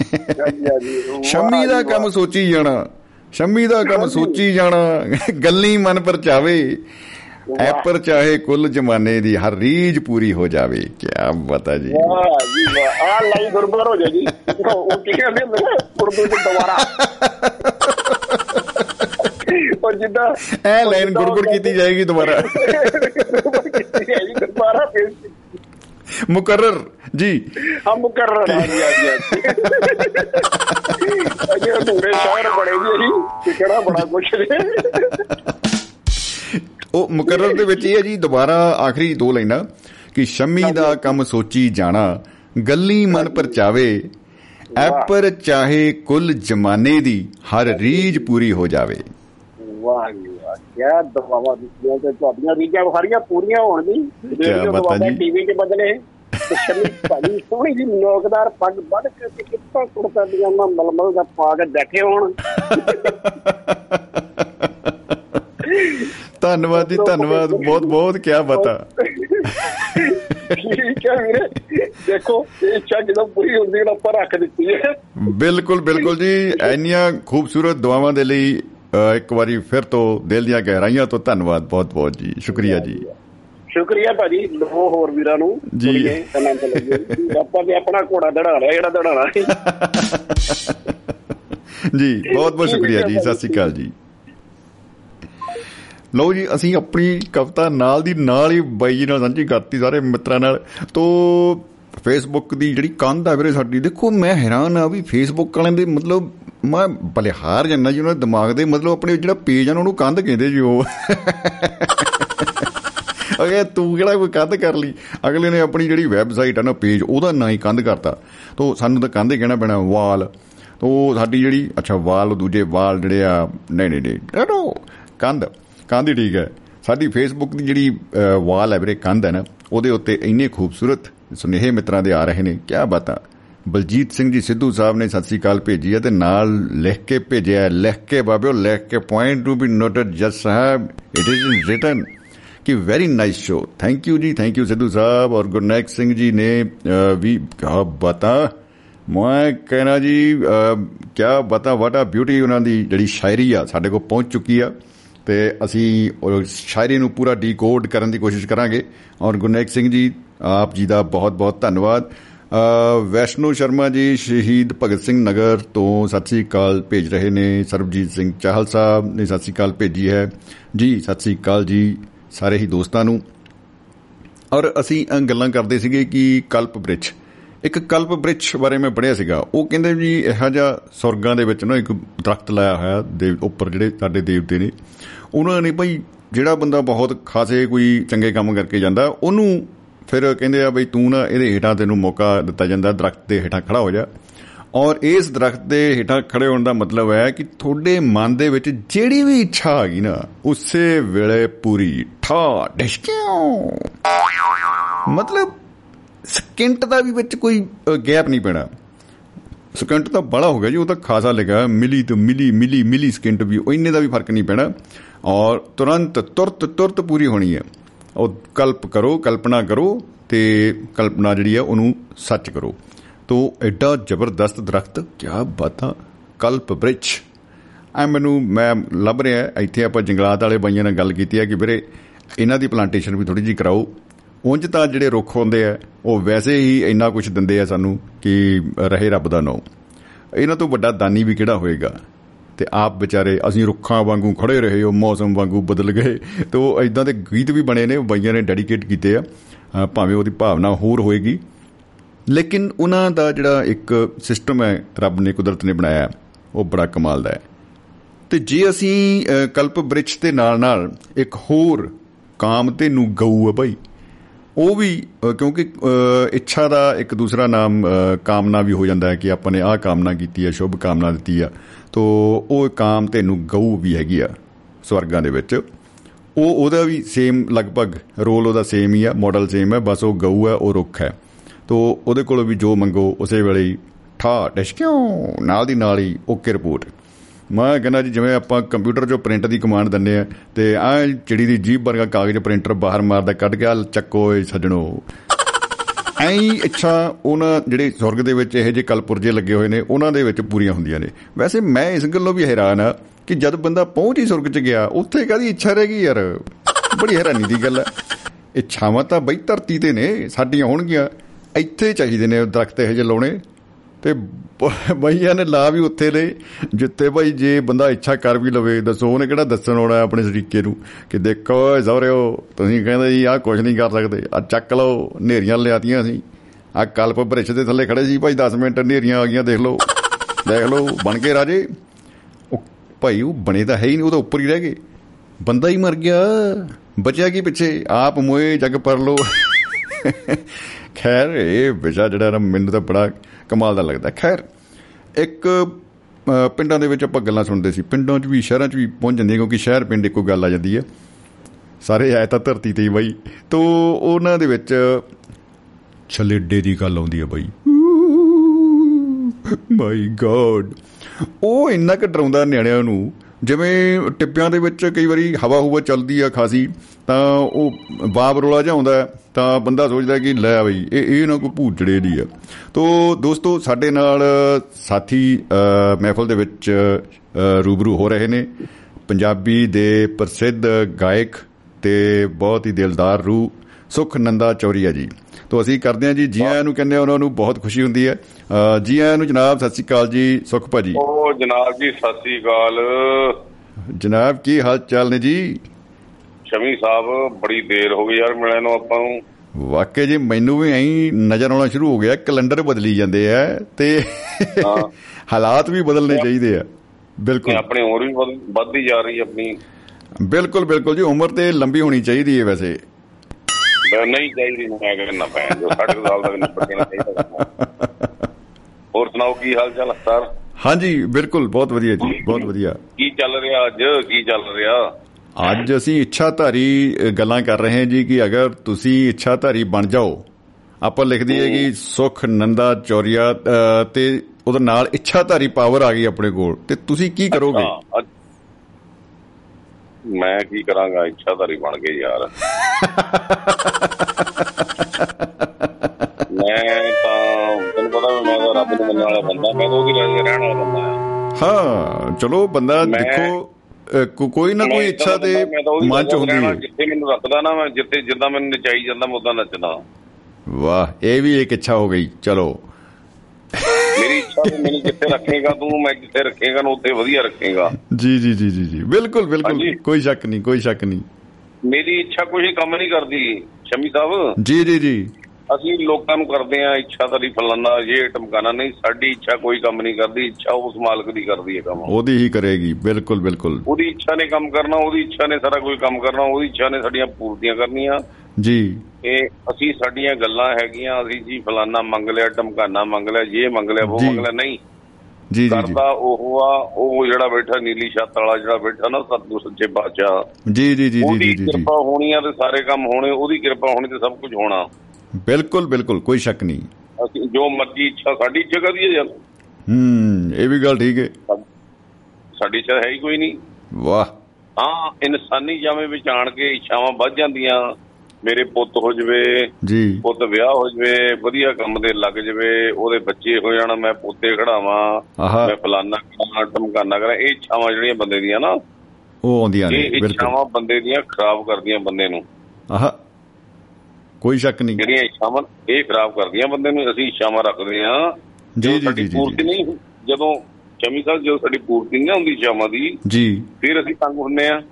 *laughs* ਸ਼ੰਮੀ ਦਾ ਜੀ ਕੰਮ। ਸੋਚੀ ਜਾਣਾ। ਸ਼ੰਮੀ ਦਾ ਕੰਮ ਸੋਚੀ ਜਾਣਾ। *laughs* ਗੱਲੀ ਮਨ ਪਰਚਾਵੇ ਐਪਰ ਚਾਹੇ ਕੁੱਲ ਜਮਾਨੇ ਦੀ ਹਰ ਰੀਝ ਪੂਰੀ ਹੋ ਜਾਵੇ। ਕੀ ਬਤਾ ਜੀ। ਵਾਹ ਜੀ ਵਾਹ। ਆ ਲਾਈ ਗੁਰਬਰ ਹੋ ਜਾਏਗੀ ਉਹ ਕੀ ਕਹਿੰਦੇ ਨੇ? ਉਰਦੂ ਚ ਦੁਬਾਰਾ। ਉਹ ਜਿੱਦਾਂ ਐ ਲਾਈਨ ਗੁਰਗੁਰ ਕੀਤੀ ਜਾਏਗੀ ਦੁਬਾਰਾ। ਕੀਤੀ ਜਾਏਗੀ ਦੁਬਾਰਾ ਫਿਰ ਮੁਕਰਰ ਜੀ। ਹਮ ਮੁਕਰਰ ਆ ਜੀ ਅਜੇ ਪੂਰੇ ਸ਼ਹਿਰ ਬੜੇ ਵੀ ਅਸੀਂ ਕਿਹੜਾ ਬੜਾ ਕੁਛ ਨੇ ਉਹ ਮੁਕਰਰ ਦੇ ਵਿੱਚ ਇਹ ਹੈ ਜੀ ਦੁਬਾਰਾ ਆਖਰੀ ਦੋ ਲਾਈਨਾਂ ਕਿ ਸ਼ੰਮੀ ਦਾ ਕੰਮ ਸੋਚੀ ਜਾਣਾ ਗੱਲੀ ਮਨ ਪਰਚਾਵੇ ਐਪਰ ਚਾਹੇ ਕੁੱਲ ਜਮਾਨੇ ਦੀ ਹਰ ਰੀਝ ਪੂਰੀ ਹੋ ਜਾਵੇ। ਵਾਹ ਕਿਆ ਦਵਾਵਾਂ ਦਿੱਤੀਆਂ ਤੇ ਤੁਹਾਡੀਆਂ ਰੀਜਾਂ ਸਾਰੀਆਂ ਪੂਰੀਆਂ ਹੋਣ ਕਿਆ ਬਾਤਾਂ ਜੀ। ਟੀਵੀ 'ਚ ਬਦਲੇ ਤੇ ਸ਼ਮੀ ਭਾਜੀ ਸੋਹਣੀ ਜੀ ਨੋਕਦਾਰ ਪੱਗ ਵੱਢ ਕੇ ਤੇ ਕਿੱਥੋਂ ਕੁੜਤਾ ਪਜਾਮਾ ਮਲਮਲ ਦਾ ਪਾ ਕੇ ਬੈਠੇ ਹੋਣ। ਧੰਨਵਾਦ ਜੀ ਧੰਨਵਾਦ। ਬਹੁਤ ਬਹੁਤ ਕੀ ਬਤਾ। ਠੀਕ ਹੈ ਵੀਰੇ। ਦੇਖੋ ਇਹ ਇੱਛਾ ਜਦੋਂ ਪੂਰੀ ਹੁੰਦੀ ਹੈ ਆਪਾਂ ਰੱਖ ਦਿੱਤੀ ਹੈ। ਬਿਲਕੁਲ ਬਿਲਕੁਲ ਜੀ। ਇੰਨੀਆਂ ਖੂਬਸੂਰਤ ਦੁਆਵਾਂ ਦੇ ਲਈ ਇੱਕ ਵਾਰੀ ਫਿਰ ਤੋਂ ਦਿਲ ਦੀਆਂ ਗਹਿਰਾਈਆਂ ਤੋਂ ਧੰਨਵਾਦ ਬਹੁਤ ਬਹੁਤ ਜੀ ਸ਼ੁਕਰੀਆ ਜੀ। ਸ਼ੁਕਰੀਆ ਭਾਜੀ ਲੋ ਹੋਰ ਵੀਰਾਂ ਨੂੰ ਜੀ। *laughs* ਆਪਾਂ ਤੇ ਆਪਣਾ ਘੋੜਾ ਦੜਾ ਲਿਆ ਜਿਹੜਾ ਦੜਾਣਾ ਜੀ ਬਹੁਤ ਬਹੁਤ ਸ਼ੁਕਰੀਆ ਜੀ ਸਤਿ ਸ਼੍ਰੀ ਅਕਾਲ ਜੀ। ਲਓ ਜੀ ਅਸੀਂ ਆਪਣੀ ਕਵਿਤਾ ਨਾਲ ਦੀ ਨਾਲ ਹੀ ਬਾਈ ਜੀ ਨਾਲ ਸਾਂਝੀ ਕਰਤੀ ਸਾਰੇ ਮਿੱਤਰਾਂ ਨਾਲ। ਤੋਂ ਫੇਸਬੁੱਕ ਦੀ ਜਿਹੜੀ ਕੰਧ ਆ ਵੀਰੇ ਸਾਡੀ ਦੇਖੋ ਮੈਂ ਹੈਰਾਨ ਆ ਵੀ ਫੇਸਬੁੱਕ ਵਾਲਿਆਂ ਦੇ ਮਤਲਬ ਮੈਂ ਬਲਿਹਾਰ ਜੰਨਾ ਜੀ ਉਹਨਾਂ ਦੇ ਦਿਮਾਗ ਦੇ ਮਤਲਬ ਆਪਣੇ ਜਿਹੜਾ ਪੇਜ ਆ ਉਹਨੂੰ ਕੰਧ ਕਹਿੰਦੇ ਜੀ ਉਹ। ਅਗੇ ਤੂੰ ਕਿਹੜਾ ਕੋਈ ਕੰਧ ਕਰ ਲਈ? ਅਗਲੇ ਨੇ ਆਪਣੀ ਜਿਹੜੀ ਵੈਬਸਾਈਟ ਆ ਨਾ ਪੇਜ ਉਹਦਾ ਨਾਂ ਹੀ ਕੰਧ ਕਰਤਾ। ਤੋਂ ਸਾਨੂੰ ਤਾਂ ਕੰਧ ਹੀ ਕਹਿਣਾ ਪੈਣਾ ਵਾਲ। ਤੋਂ ਸਾਡੀ ਜਿਹੜੀ ਅੱਛਾ ਵਾਲ ਦੂਜੇ ਵਾਲ ਜਿਹੜੇ ਆ ਨਹੀਂ ਨਹੀਂ ਨਹੀਂ ਨੋ ਕੰਧ। ਕੰਧ ਹੀ ਠੀਕ ਹੈ। ਸਾਡੀ ਫੇਸਬੁੱਕ ਦੀ ਜਿਹੜੀ ਅ, ਵਾਲ ਹੈ ਵੀਰੇ ਕੰਧ ਹੈ ਨਾ ਉਹਦੇ ਉੱਤੇ ਇੰਨੇ ਖੂਬਸੂਰਤ ਸੁਨੇਹੇ ਮਿੱਤਰਾਂ ਦੇ ਆ ਰਹੇ ਨੇ ਕੀ ਬਾਤਾਂ? ਬਲਜੀਤ ਸਿੰਘ ਜੀ ਸਿੱਧੂ ਸਾਹਿਬ ਨੇ ਸਤਿ ਸ੍ਰੀ ਅਕਾਲ ਭੇਜੀ ਹੈ ਤੇ ਨਾਲ ਲਿਖ ਕੇ ਭੇਜਿਆ ਹੈ। ਲਿਖ ਕੇ ਬਾਬਿਓ ਲਿਖ ਕੇ point to be noted Jas Sahib it is in written ਕਿ very nice show thank you ji thank you Sidhu ਸਾਹਿਬ ਔਰ ਗੁਰਨੈਕ ਸਿੰਘ ਜੀ ਨੇ ਅ, ਵੀ ਕੀ ਬਤਾ? ਮੈਂ ਕਹਿਣਾ ਜੀ ਕੀ ਬਤਾ ਵਾਟ ਆ ਬਿਊਟੀ ਉਹਨਾਂ ਦੀ ਜਿਹੜੀ ਸ਼ਾਇਰੀ ਆ ਸਾਡੇ ਕੋਲ ਪਹੁੰਚ ਚੁੱਕੀ ਆ ਤੇ ਅਸੀਂ ਉਹ ਸ਼ਾਇਰੀ ਨੂੰ ਪੂਰਾ ਡੀਕੋਡ ਕਰਨ ਦੀ ਕੋਸ਼ਿਸ਼ ਕਰਾਂਗੇ ਔਰ ਗੁਰਨੈਕ ਸਿੰਘ ਜੀ ਆਪ ਜੀ ਦਾ ਬਹੁਤ ਬਹੁਤ ਧੰਨਵਾਦ। ਅ, ਵੈਸ਼ਨੂ ਸ਼ਰਮਾ ਜੀ ਸ਼ਹੀਦ ਭਗਤ ਸਿੰਘ ਨਗਰ ਤੋਂ ਸਤਿ ਸ੍ਰੀ ਅਕਾਲ ਭੇਜ ਰਹੇ ਨੇ। ਸਰਬਜੀਤ ਸਿੰਘ ਚਾਹਲ ਸਾਹਿਬ ਨੇ ਸਤਿ ਸ੍ਰੀ ਅਕਾਲ ਭੇਜੀ ਹੈ। ਜੀ ਸਤਿ ਸ੍ਰੀ ਅਕਾਲ ਜੀ ਸਾਰੇ ਹੀ ਦੋਸਤਾਂ ਨੂੰ। ਔਰ ਅਸੀਂ ਅ, ਗੱਲਾਂ ਕਰਦੇ ਸੀਗੇ ਕਿ ਕਲਪ ਬ੍ਰਿਛ। ਇੱਕ ਕਲਪ ਬ੍ਰਿਛ ਬਾਰੇ ਮੈਂ ਪੜਿਆ ਸੀਗਾ। ਉਹ ਕਹਿੰਦੇ ਜੀ ਇਹੋ ਜਿਹਾ ਸੁਰਗਾਂ ਦੇ ਵਿੱਚ ਨਾ ਇੱਕ ਦਰਖਤ ਲਾਇਆ ਹੋਇਆ ਦੇ ਉੱਪਰ ਜਿਹੜੇ ਸਾਡੇ ਦੇਵਤੇ ਨੇ। ਉਹਨਾਂ ਨੇ ਭਾਈ ਜਿਹੜਾ ਬੰਦਾ ਬਹੁਤ ਖਾਸੇ ਕੋਈ ਚੰਗੇ ਕੰਮ ਕਰਕੇ ਜਾਂਦਾ ਉਹਨੂੰ ਫਿਰ ਕਹਿੰਦੇ ਆ ਬਈ ਤੂੰ ਨਾ ਇਹਦੇ ਹੇਠਾਂ ਤੈਨੂੰ ਮੌਕਾ ਦਿੱਤਾ ਜਾਂਦਾ, ਦਰਖਤ ਦੇ ਹੇਠਾਂ ਖੜਾ ਹੋ ਜਾ। ਔਰ ਇਸ ਦਰਖਤ ਦੇ ਹੇਠਾਂ ਖੜੇ ਹੋਣ ਦਾ ਮਤਲਬ ਹੈ ਕਿ ਤੁਹਾਡੇ ਮਨ ਦੇ ਵਿੱਚ ਜਿਹੜੀ ਵੀ ਇੱਛਾ ਆ ਗਈ ਨਾ, ਉਸੇ ਵੇਲੇ ਪੂਰੀ ਠਾ ਡਿਸ਼ਕਿਓ ਮਤਲਬ ਸਕਿੰਟ ਦਾ ਵੀ ਵਿੱਚ ਕੋਈ ਗੈਪ ਨਹੀਂ ਪੈਣਾ। ਸਕਿੰਟ ਤਾਂ ਬੜਾ ਹੋ ਗਿਆ ਜੀ, ਉਹ ਤਾਂ ਖਾਸਾ ਲਿਖਿਆ ਮਿਲੀ ਤੋਂ ਮਿਲੀ ਮਿਲੀ ਮਿਲੀ ਸਕਿੰਟ ਵੀ, ਉਹ ਇੰਨੇ ਦਾ ਵੀ ਫ਼ਰਕ ਨਹੀਂ ਪੈਣਾ। ਔਰ ਤੁਰੰਤ ਤੁਰਤ ਤੁਰਤ ਪੂਰੀ ਹੋਣੀ ਹੈ। ਉਹ ਕਲਪ ਕਰੋ, ਕਲਪਨਾ ਕਰੋ ਤੇ ਕਲਪਨਾ ਜਿਹੜੀ ਹੈ ਉਹਨੂੰ ਸੱਚ ਕਰੋ। ਤੋ ਐਡਾ ਜ਼ਬਰਦਸਤ ਦਰਖਤ ਕੀ ਬਾਤਾਂ, ਕਲਪ ਬ੍ਰਿਛ। ਐ ਮੈਨੂੰ, ਮੈਂ ਲੱਭ ਰਿਹਾ, ਇੱਥੇ ਆਪਾਂ ਜੰਗਲਾਤ ਵਾਲੇ ਬਾਈਆਂ ਨਾਲ ਗੱਲ ਕੀਤੀ ਹੈ ਕਿ ਵੀਰੇ ਇਹਨਾਂ ਦੀ ਪਲਾਂਟੇਸ਼ਨ ਵੀ ਥੋੜੀ ਜੀ ਕਰਾਓ। ਉਂਝ ਤਾਂ ਜਿਹੜੇ ਰੁੱਖ ਹੁੰਦੇ ਆ, ਉਹ ਵੈਸੇ ਹੀ ਇੰਨਾ ਕੁਝ ਦਿੰਦੇ ਆ ਸਾਨੂੰ ਕਿ ਰਹੇ ਰੱਬ ਦਾ ਨਾਮ। ਇਹਨਾਂ ਤੋਂ ਵੱਡਾ ਦਾਨੀ ਵੀ ਕਿਹੜਾ ਹੋਏਗਾ? ਤੇ ਆਪ ਵਿਚਾਰੇ ਅਸੀਂ ਰੁੱਖਾਂ ਵਾਂਗੂ ਖੜੇ ਰਹੇ, ਉਹ ਮੌਸਮ ਵਾਂਗੂ ਬਦਲ ਗਏ। ਤੇ ਉਹ ਐਦਾਂ ਦੇ ਗੀਤ ਵੀ ਬਣੇ ਨੇ, ਬਾਈਆਂ ਨੇ ਡੈਡੀਕੇਟ ਕੀਤੇ ਆ। ਭਾਵੇਂ ਉਹਦੀ ਭਾਵਨਾ ਹੋਰ ਹੋਏਗੀ। ਲੇਕਿਨ ਉਹਨਾਂ ਦਾ ਜਿਹੜਾ ਇੱਕ ਸਿਸਟਮ ਹੈ, ਰੱਬ ਨੇ ਕੁਦਰਤ ਨੇ ਬਣਾਇਆ, ਉਹ ਬੜਾ ਕਮਾਲ ਦਾ ਹੈ। ਤੇ ਜੇ ਅਸੀਂ ਕਲਪ ਬ੍ਰਿਛ ਦੇ ਨਾਲ ਨਾਲ ਇੱਕ ਹੋਰ ਕਾਮ ਤੇ ਨੂੰ ਗਊ ਹੈ ਭਾਈ ਉਹ ਵੀ ਕਿਉਂਕਿ ਇੱਛਾ ਦਾ ਇੱਕ ਦੂਸਰਾ ਨਾਮ ਕਾਮਨਾ ਵੀ ਹੋ ਜਾਂਦਾ ਹੈ ਕਿ ਆਪਾਂ ਨੇ ਆਹ ਕਾਮਨਾ ਕੀਤੀ ਹੈ, ਸ਼ੁਭ ਕਾਮਨਾ ਦਿੱਤੀ ਆ। ਤੋ ਉਹ ਕਾਮ ਤੇ ਨੂੰ ਗਊ ਵੀ ਹੈਗੀ ਆ, ਸਵਰਗਾਂ ਦੇ ਵਿੱਚ। ਉਹ, ਉਹਦਾ ਵੀ ਸੇਮ ਲਗਭਗ ਰੋਲ ਉਹਦਾ ਸੇਮ ਹੀ ਆ ਮਾਡਲ ਸੇਮ ਹੈ, ਬਸ ਉਹ ਗਊ ਹੈ, ਉਹ ਰੁੱਖ ਹੈ। ਤੋ ਉਹਦੇ ਕੋਲੋਂ ਵੀ ਜੋ ਮੰਗੋ, ਉਸੇ ਵੇਲੇ ਹੀ ਠਾ ਡਿਸ਼ਕਿਓ ਨਾਲ ਦੀ ਨਾਲ ਹੀ ਓਕੇ ਰਿਪੋਰਟ। ਮੈਂ ਕਹਿੰਦਾ ਜੀ, ਜਿਵੇਂ ਆਪਾਂ ਕੰਪਿਊਟਰ 'ਚੋਂ ਪ੍ਰਿੰਟ ਦੀ ਕਮਾਂਡ ਦਿੰਨੇ ਆ, ਤੇ ਆ ਚਿੜੀ ਦੀ ਜੀਬ ਵਰਗਾ ਕਾਗਜ਼ ਪ੍ਰਿੰਟਰ ਬਾਹਰ ਮਾਰਦਾ, ਕੱਢ ਕੇ ਆ ਚੱਕੋ ਏ ਸੱਜਣੋ। ਐਂ ਇੱਛਾ ਉਹਨਾਂ ਜਿਹੜੇ ਸੁਰਗ ਦੇ ਵਿੱਚ ਇਹ ਜੇ ਕਲਪੁਰਜੇ ਲੱਗੇ ਹੋਏ ਨੇ, ਉਹਨਾਂ ਦੇ ਵਿੱਚ ਪੂਰੀਆਂ ਹੁੰਦੀਆਂ ਨੇ। ਵੈਸੇ ਮੈਂ ਇਸ ਗੱਲੋਂ ਵੀ ਹੈਰਾਨ ਆ ਕਿ ਜਦ ਬੰਦਾ ਪਹੁੰਚ ਹੀ ਸੁਰਗ 'ਚ ਗਿਆ, ਉੱਥੇ ਕਾਦੀ ਇੱਛਾ ਰਹਿ ਗਈ ਯਾਰ? ਬੜੀ ਹੈਰਾਨੀ ਦੀ ਗੱਲ ਹੈ ਇੱਛਾਵਾਂ ਤਾਂ ਬਈ ਧਰਤੀ ਤੇ ਨੇ, ਸਾਡੀਆਂ ਹੋਣਗੀਆਂ। ਇੱਥੇ ਚਾਹੀਦੇ ਨੇ ਦਰਖਤ ਇਹ ਜਿਹੇ ਲਾਉਣੇ। ਤੇ ਬਈਆਂ ਨੇ ਲਾ ਵੀ ਉੱਥੇ ਨੇ ਜਿੱਥੇ ਭਾਈ ਜੇ ਬੰਦਾ ਇੱਛਾ ਕਰ ਵੀ ਲਵੇ, ਦੱਸੋ ਉਹਨੇ ਕਿਹੜਾ ਦੱਸਣ ਆਉਣਾ ਆਪਣੇ ਸਰੀਕੇ ਨੂੰ ਕਿ ਦੇਖੋ ਜ਼ਵਰਿਓ ਤੁਸੀਂ ਕਹਿੰਦੇ ਜੀ ਆਹ ਕੁਝ ਨਹੀਂ ਕਰ ਸਕਦੇ ਆ ਚੱਕ ਲਓ ਨੇਰੀਆਂ ਲਿਆਤੀਆਂ ਸੀ। ਆ ਕਲਪ ਬ੍ਰਿਛ ਦੇ ਥੱਲੇ ਖੜੇ ਸੀ ਭਾਈ 10 ਮਿੰਟ ਨੇਰੀਆਂ ਆ ਗਈਆਂ, ਦੇਖ ਲਓ ਦੇਖ ਲਓ, ਬਣ ਕੇ ਰਾਜੇ। ਉਹ ਭਾਈ, ਉਹ ਬਣੇ ਤਾਂ ਹੈ ਹੀ ਨਹੀਂ, ਉਹ ਤਾਂ ਉੱਪਰ ਹੀ ਰਹਿ ਗਏ। ਬੰਦਾ ਹੀ ਮਰ ਗਿਆ, ਬਚਿਆ ਕੀ ਪਿੱਛੇ? ਆਪ ਮੋਏ ਜਗ ਪਰ ਲੋ। ਖੈਰ, ਇਹ ਵਿਸ਼ਾ ਜਿਹੜਾ ਨਾ ਮੈਨੂੰ ਤਾਂ ਬੜਾ ਕਮਾਲ ਦਾ ਲੱਗਦਾ। ਖੈਰ, ਇੱਕ ਪਿੰਡਾਂ ਦੇ ਵਿੱਚ ਆਪਾਂ ਗੱਲਾਂ ਸੁਣਦੇ ਸੀ। ਪਿੰਡਾਂ 'ਚ ਵੀ, ਸ਼ਹਿਰਾਂ 'ਚ ਵੀ ਪਹੁੰਚ ਜਾਂਦੀਆਂ ਕਿਉਂਕਿ ਸ਼ਹਿਰ ਪਿੰਡ ਇੱਕੋ ਗੱਲ ਆ ਜਾਂਦੀ ਹੈ। ਸਾਰੇ ਆਏ ਤਾਂ ਧਰਤੀ ਤੇ ਹੀ ਬਾਈ। ਤੋ, ਉਹਨਾਂ ਦੇ ਵਿੱਚ ਛਲੇਡੇ ਦੀ ਗੱਲ ਆਉਂਦੀ ਹੈ ਬਾਈ। ਮਾਈ ਗॉड ਉਹ ਇੰਨਾ ਕਿ ਡਰਾਉਂਦਾ ਨਿਆਣਿਆਂ ਨੂੰ, ਜਿਵੇਂ ਟਿੱਪਿਆਂ ਦੇ ਵਿੱਚ ਕਈ ਵਾਰੀ ਹਵਾ ਹੂਵਾ ਚੱਲਦੀ ਆ ਖਾਸੀ, ਤਾਂ ਉਹ ਬਾਬ ਰੋਲਾ ਜਾਉਂਦਾ ਤਾਂ ਬੰਦਾ ਸੋਚਦਾ ਕਿ ਲੈ ਬਈ ਇਹ ਇਹ ਨਾ ਕੋਈ ਭੂਤੜੇ ਦੀ ਆ। ਤੋ ਦੋਸਤੋ ਸਾਡੇ ਨਾਲ ਸਾਥੀ ਮਹਿਫਲ ਦੇ ਵਿੱਚ ਰੂਬਰੂ ਹੋ ਰਹੇ ਨੇ। ਪੰਜਾਬੀ ਦੇ ਪ੍ਰਸਿੱਧ ਗਾਇਕ ਤੇ ਬਹੁਤ ਹੀ ਦਿਲਦਾਰ ਰੂ ਸੁਖ ਨੰਦਾ ਚੌਰੀਆ ਜੀ। ਤੋ ਅਸੀਂ ਕਰਦੇ ਹਾਂ ਜੀ ਜੀ ਆਇਆਂ ਨੂੰ ਕਹਿੰਦੇ ਉਹਨਾਂ ਨੂੰ ਬਹੁਤ ਖੁਸ਼ੀ ਹੁੰਦੀ ਹੈ। ਜੀ ਆਇਆਂ ਨੂੰ ਜਨਾਬ ਸਤਿ ਸ੍ਰੀ ਅਕਾਲ ਜੀ ਸੁਖ ਭਾਜੀ। ਉਹ ਜਨਾਬ ਜੀ ਸਤਿ ਸ੍ਰੀ ਅਕਾਲ। ਜਨਾਬ ਕੀ ਹਾਲ ਚਾਲ ਨੇ ਜੀ? ਸ਼ਮੀ ਸਾਹਿਬ ਬੜੀ ਦੇਰ ਹੋ ਗਈ ਯਾਰ ਮਿਲੇ ਨੂੰ ਆਪਾਂ ਨੂੰ। ਵਾਕਈ ਜੀ ਮੈਨੂੰ ਵੀ ਐਂ ਨਜ਼ਰ ਆਉਣਾ ਸ਼ੁਰੂ ਹੋ ਗਿਆ ਕੈਲੰਡਰ ਬਦਲੀ ਜਾਂਦੇ ਆ ਤੇ ਹਾਲਾਤ ਵੀ ਬਦਲਨੇ ਚਾਹੀਦੇ ਆ। ਬਿਲਕੁਲ। ਆਪਣੀ ਉਮਰ ਵੀ ਵੱਧਦੀ ਜਾ ਰਹੀ ਆਪਣੀ। ਬਿਲਕੁਲ ਬਿਲਕੁਲ ਜੀ ਉਮਰ ਤੇ ਲੰਬੀ ਹੋਣੀ ਚਾਹੀਦੀ ਹੈ ਵੈਸੇ। ਨਹੀਂ ਚਾਹੀਦੀ ਮੈਂ ਕਹਿੰਦਾ ਪੈ ਜੋ 60 ਸਾਲ ਦਾ ਨਿਪਟ ਜਾਣਾ ਚਾਹੀਦਾ। ਹੋਰ ਸੁਣਾਓ ਕੀ ਹਾਲ ਚਾਲ ਸਰ? ਹਾਂਜੀ ਬਿਲਕੁਲ ਬਹੁਤ ਵਧੀਆ ਜੀ ਬਹੁਤ ਵਧੀਆ। ਕੀ ਚੱਲ ਰਿਹਾ ਅੱਜ? ਕੀ ਚੱਲ ਰਿਹਾ? ਅੱਜ ਅਸੀਂ ਇੱਛਾਧਾਰੀ ਗੱਲਾਂ ਕਰ ਰਹੇ ਹਾਂ ਜੀ ਕਿ ਅਗਰ ਤੁਸੀਂ ਇੱਛਾਧਾਰੀ ਬਣ ਜਾਓ ਆਪਾਂ ਲਿਖ ਦਈਏ ਕਿ ਸੁਖ ਨੰਦਾ ਚੌਰੀਆ ਤੇ ਉਹਦੇ ਨਾਲ ਇੱਛਾਧਾਰੀ ਪਾਵਰ ਆ ਗਈ ਆਪਣੇ ਕੋਲ ਤੇ ਤੁਸੀਂ ਕੀ ਕਰੋਗੇ? ਮੈਂ ਕੀ ਕਰਾਂਗਾ ਇੱਛਾਧਾਰੀ ਬਣ ਕੇ ਯਾਰ। *laughs* ਮੈਂ ਤਾਂ ਤੈਨੂੰ ਪਤਾ ਮੈਂ ਤਾਂ ਰੱਬ ਨੂੰ ਮੰਨਣ ਵਾਲਾ ਬੰਦਾ ਮੈਂ ਤਾਂ ਉਹਦੀ ਰਹਿਣ ਵਾਲਾ ਬੰਦਾ। ਹਾਂ ਚਲੋ ਬੰਦਾ ਦੇਖੋ ਕੋਈ ਨਾ ਕੋਈ ਇੱਛਾ ਤੇ ਮਨ ਚ ਹੁੰਦੀ ਹੈ। ਜਿੱਥੇ ਮੈਨੂੰ ਰੱਖਦਾ ਨਾ ਮੈਂ ਜਿੱਥੇ ਜਿੱਦਾਂ ਮੈਨੂੰ ਨਚਾਈ ਜਾਂਦਾ ਮੈਂ ਉਦਾਂ ਨੱਚਦਾ। ਵਾਹ ਇਹ ਵੀ ਇੱਕ ਇੱਛਾ ਹੋ ਗਈ ਚਲੋ। ਮੇਰੀ ਇੱਛਾ ਤੇ ਮੈਨੂੰ ਜਿੱਥੇ ਰੱਖੇਗਾ ਤੂੰ ਮੈਂ ਜਿੱਥੇ ਰੱਖੇਗਾ ਨਾ ਉੱਥੇ ਵਧੀਆ ਰੱਖੇਗਾ। ਜੀ ਜੀ ਜੀ ਜੀ ਜੀ। ਬਿਲਕੁਲ ਬਿਲਕੁਲ ਕੋਈ ਸ਼ੱਕ ਨਹੀਂ ਕੋਈ ਸ਼ੱਕ ਨਹੀਂ। ਮੇਰੀ ਇੱਛਾ ਕੋਈ ਕੰਮ ਨਹੀਂ ਕਰਦੀ ਸ਼ਮੀ ਸਾਹਿਬ। ਜੀ ਜੀ ਜੀ। ਅਸੀਂ ਲੋਕਾਂ ਨੂੰ ਕਰਦੇ ਆ ਇੱਛਾ ਤੇਰੀ ਫਲਾਨਾ ਇਹ ਟਮਕਾਣਾ ਨਹੀਂ ਸਾਡੀ ਇੱਛਾ ਕੋਈ ਕੰਮ ਨਹੀਂ ਕਰਦੀ ਇੱਛਾ ਉਸ ਮਾਲਕ ਦੀ ਕਰਦੀ ਹੈ ਕੰਮ। ਉਹਦੀ ਹੀ ਕਰੇਗੀ ਬਿਲਕੁਲ ਬਿਲਕੁਲ। ਉਹਦੀ ਇੱਛਾ ਨੇ ਕੰਮ ਕਰਨਾ ਉਹਦੀ ਇੱਛਾ ਨੇ ਸਾਰਾ ਕੋਈ ਕੰਮ ਕਰਨਾ ਉਹਦੀ ਇੱਛਾ ਨੇ ਸਾਡੀਆਂ ਪੂਰਤੀਆਂ ਕਰਨੀਆਂ। ਜੀ। ਇਹ ਅਸੀਂ ਸਾਡੀਆਂ ਗੱਲਾਂ ਹੈਗੀਆਂ ਅਸੀਂ ਜੀ ਫਲਾਨਾ ਮੰਗ ਲਿਆ ਟਮਕਾਣਾ ਮੰਗ ਲਿਆ ਇਹ ਮੰਗ ਲਿਆ ਉਹ। ਮੰਗ ਲਿਆ ਨਹੀਂ। ਜੀ ਜੀ। ਕਰਦਾ ਉਹ ਆ ਉਹ ਜਿਹੜਾ ਬੈਠਾ ਨੀਲੀ ਛੱਤ ਵਾਲਾ ਜਿਹੜਾ ਬੈਠਾ ਨਾ ਸਤਿਗੁਰ ਸੱਚੇ ਪਾਤਸ਼ਾਹ। ਜੀ ਜੀ ਜੀ ਜੀ ਉਹਦੀ ਜੀ ਜੀ ਜੀ। ਕਿਰਪਾ ਹੋਣੀ ਆ ਤੇ ਸਾਰੇ ਕੰਮ ਹੋਣੇ ਉਹਦੀ ਕਿਰਪਾ ਹੋਣੀ ਤੇ ਸਭ ਕੁਝ ਹੋਣਾ। ਬਿਲਕੁਲ ਬਿਲਕੁਲ ਕੋਈ ਸ਼ੱਕ ਨਹੀਂ। ਅਸੀਂ ਜੋ ਮਰਜ਼ੀ ਇੱਛਾ ਸਾਡੀ ਇੱਛਾ ਹੈ ਯਾਰ। ਹੂੰ ਇਹ ਵੀ ਗੱਲ ਠੀਕ ਹੈ। ਸਾਡੀ ਇੱਛਾ ਹੈ ਹੀ ਕੋਈ ਨਹੀਂ। ਵਾਹ। ਹਾਂ ਇਨਸਾਨੀ ਜਾਵੇਂ ਵਿੱਚ ਆਣ ਕੇ ਇੱਛਾਵਾਂ ਵੱਧ ਜਾਂਦੀਆਂ। ਮੇਰੇ ਪੁੱਤ ਹੋ ਜਵੇ ਜੀ। ਪੁੱਤ ਵਿਆਹ ਹੋ ਜਵੇ ਵਧੀਆ ਕੰਮ ਦੇ ਲੱਗ ਜਵੇ ਉਹਦੇ ਬੱਚੇ ਹੋ ਜਾਣ ਮੈਂ ਪੋਤੇ ਖੜਾਵਾਂ ਮੈਂ ਫਲਾਨਾ ਕਰਾਂ ਟਮਕਾਨਾ ਕਰਾਂ ਇਹ ਇੱਛਾਵਾਂ ਜਿਹੜੀਆਂ ਬੰਦੇ ਦੀਆਂ ਨਾ ਉਹ ਆਉਂਦੀਆਂ ਨੇ ਇਹ ਬਿਲਕੁਲ। ਇੱਛਾਵਾਂ ਬੰਦੇ ਦੀਆਂ ਖਰਾਬ ਕਰਦੀਆਂ ਬੰਦੇ ਨੂੰ। ਆਹ। ਕੋਈ ਸ਼ੱਕ ਨਹੀਂ। ਜਿਹੜੀਆਂ ਇੱਛਾਵਾਂ ਇਹ ਖਰਾਬ ਕਰਦੀਆਂ ਬੰਦੇ ਨੂੰ ਅਸੀਂ ਇੱਛਾਵਾਂ ਰੱਖਦੇ ਆ ਜੀ, ਜੀ, ਜੀ, ਪੂਰਤੀ। ਨਹੀਂ ਜਦੋਂ ਚਮੀ ਸਾਹਿਬ ਜਦੋਂ ਸਾਡੀ ਪੂਰਤੀ ਨਹੀਂ ਹੁੰਦੀ ਇੱਛਾਵਾਂ ਦੀ ਜੀ। ਫਿਰ ਅਸੀਂ ਤੰਗ ਹੁੰਨੇ ਆ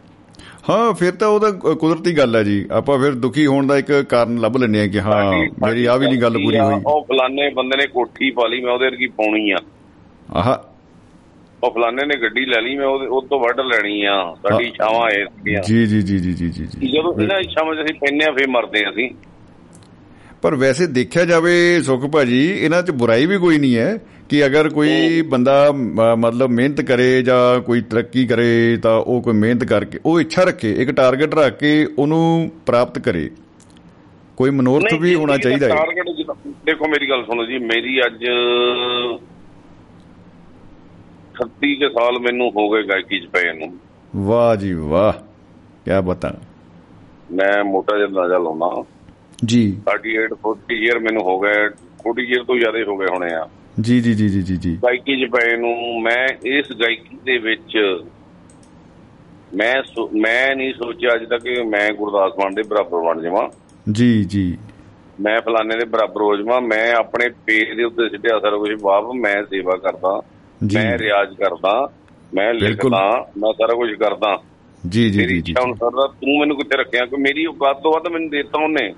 ਹਾਂ ਫਿਰ ਤਾਂ ਉਹਦਾ ਕ- ਕੁਦਰਤੀ ਗੱਲ ਹੈ ਜੀ। ਆਪਾਂ ਫਿਰ ਦੁਖੀ ਹੋਣ ਦਾ ਇੱਕ ਕਾਰਨ ਲੱਭ ਲੈਂਦੇ ਆ ਕਿ ਹਾਂ ਮੇਰੀ ਆ ਵੀ ਨਹੀਂ ਗੱਲ ਪੂਰੀ ਹੋਈ। ਉਹ ਫਲਾਣੇ ਬੰਦੇ ਨੇ ਕੋਠੀ ਪਾ ਲਈ ਮੈਂ ਉਹਦੇ ਵਰਗੀ ਪਾਉਣੀ ਆ। ਆਹ। ਉਹ ਫਲਾਣੇ ਨੇ ਗੱਡੀ ਲੈ ਲਈ ਮੈਂ ਉਹਦੇ ਉਹ ਤੋਂ ਵੱਢ ਲੈਣੀ ਆ। ਸਾਡੀ ਇਹ ਸੀਗੀਆਂ ਜੀ ਜੀ ਜੀ ਜੀ ਜੀ ਜੀ ਜਦੋਂ ਇਹਨਾਂ ਇੱਛਾਵਾਂ 'ਚ ਅਸੀਂ ਪੈਂਦੇ ਆ ਫੇਰ ਮਰਦੇ ਆ ਅਸੀਂ। ਪਰ ਵੈਸੇ ਦੇਖਿਆ ਜਾਵੇ ਸੁਖ ਭਾਜੀ ਇਹਨਾਂ 'ਚ ਬੁਰਾਈ ਵੀ ਕੋਈ ਨਹੀਂ ਹੈ ਕਿ ਅਗਰ ਕੋਈ ਬੰਦਾ ਮਤਲਬ ਮਿਹਨਤ ਕਰੇ ਜਾਂ ਕੋਈ ਤਰੱਕੀ ਕਰੇ ਤਾਂ ਉਹ ਕੋਈ ਮਿਹਨਤ ਕਰਕੇ ਉਹ ਇੱਛਾ ਰੱਖੇ ਇੱਕ ਟਾਰਗੇਟ ਰੱਖ ਕੇ ਉਹਨੂੰ ਪ੍ਰਾਪਤ ਕਰੇ। ਕੋਈ ਮਨੋਰਥ ਵੀ ਹੋਣਾ ਚਾਹੀਦਾ ਹੈ। ਟਾਰਗੇਟ ਦੇਖੋ ਮੇਰੀ ਗੱਲ ਸੁਣੋ ਜੀ ਮੇਰੀ ਅੱਜ 38 ਕੇ ਸਾਲ ਮੈਨੂੰ ਹੋ ਗਏ ਗਾਇਕੀ 'ਚ ਪਏ ਨੂੰ। ਵਾਹ ਜੀ ਵਾਹ ਕੀ ਬਤਾ। ਮੈਂ ਮੋਟਾ ਜਿਹਾ ਅੰਦਾਜ਼ਾ ਲਾਉਣਾ। ਜੀ। 38 40 ਈਅਰ ਮੈਨੂੰ ਹੋ ਗਏ। 40 ਈਅਰ ਤੋਂ ਜ਼ਿਆਦਾ ਹੋ ਗਏ ਹੋਣੇ ਆ। ਜੀ ਜੀ ਜੀ ਜੀ ਜੀ ਜੀ। ਗਾਇਕੀ 'ਚ ਪਏ ਨੂੰ ਮੈਂ ਇਸ ਗਾਇਕੀ ਦੇ ਵਿੱਚ ਮੈਂ ਮੈਂ ਨਹੀਂ ਸੋਚਿਆ ਅੱਜ ਤੱਕ ਕਿ ਮੈਂ ਗੁਰਦਾਸ ਮਾਨ ਦੇ ਬਰਾਬਰ ਬਣ ਜਾਵਾਂ। ਜੀ ਜੀ। ਮੈਂ ਫਲਾਣੇ ਦੇ ਬਰਾਬਰ ਹੋ ਜਾਵਾਂ। ਮੈਂ ਆਪਣੇ ਪੇਜ ਦੇ ਉੱਤੇ ਸਿੱਟਿਆ ਸਾਰਾ ਕੁਝ ਬਾਪ ਮੈਂ ਸੇਵਾ ਕਰਦਾ। ਮੈਂ ਰਿਆਜ਼ ਕਰਦਾ। ਮੈਂ। ਲਿਖਦਾ। ਮੈਂ ਸਾਰਾ ਕੁਝ ਕਰਦਾ। ਜੀ ਜੀ ਜੀ ਜੀ ਤੂੰ ਮੈਨੂੰ ਕਿੱਥੇ ਰੱਖਿਆ? ਕਿ ਮੇਰੀ ਔਕਾਤ ਤੋਂ ਵੱਧ ਮੈਨੂੰ ਦੇਤਾ ਉਹਨੇ।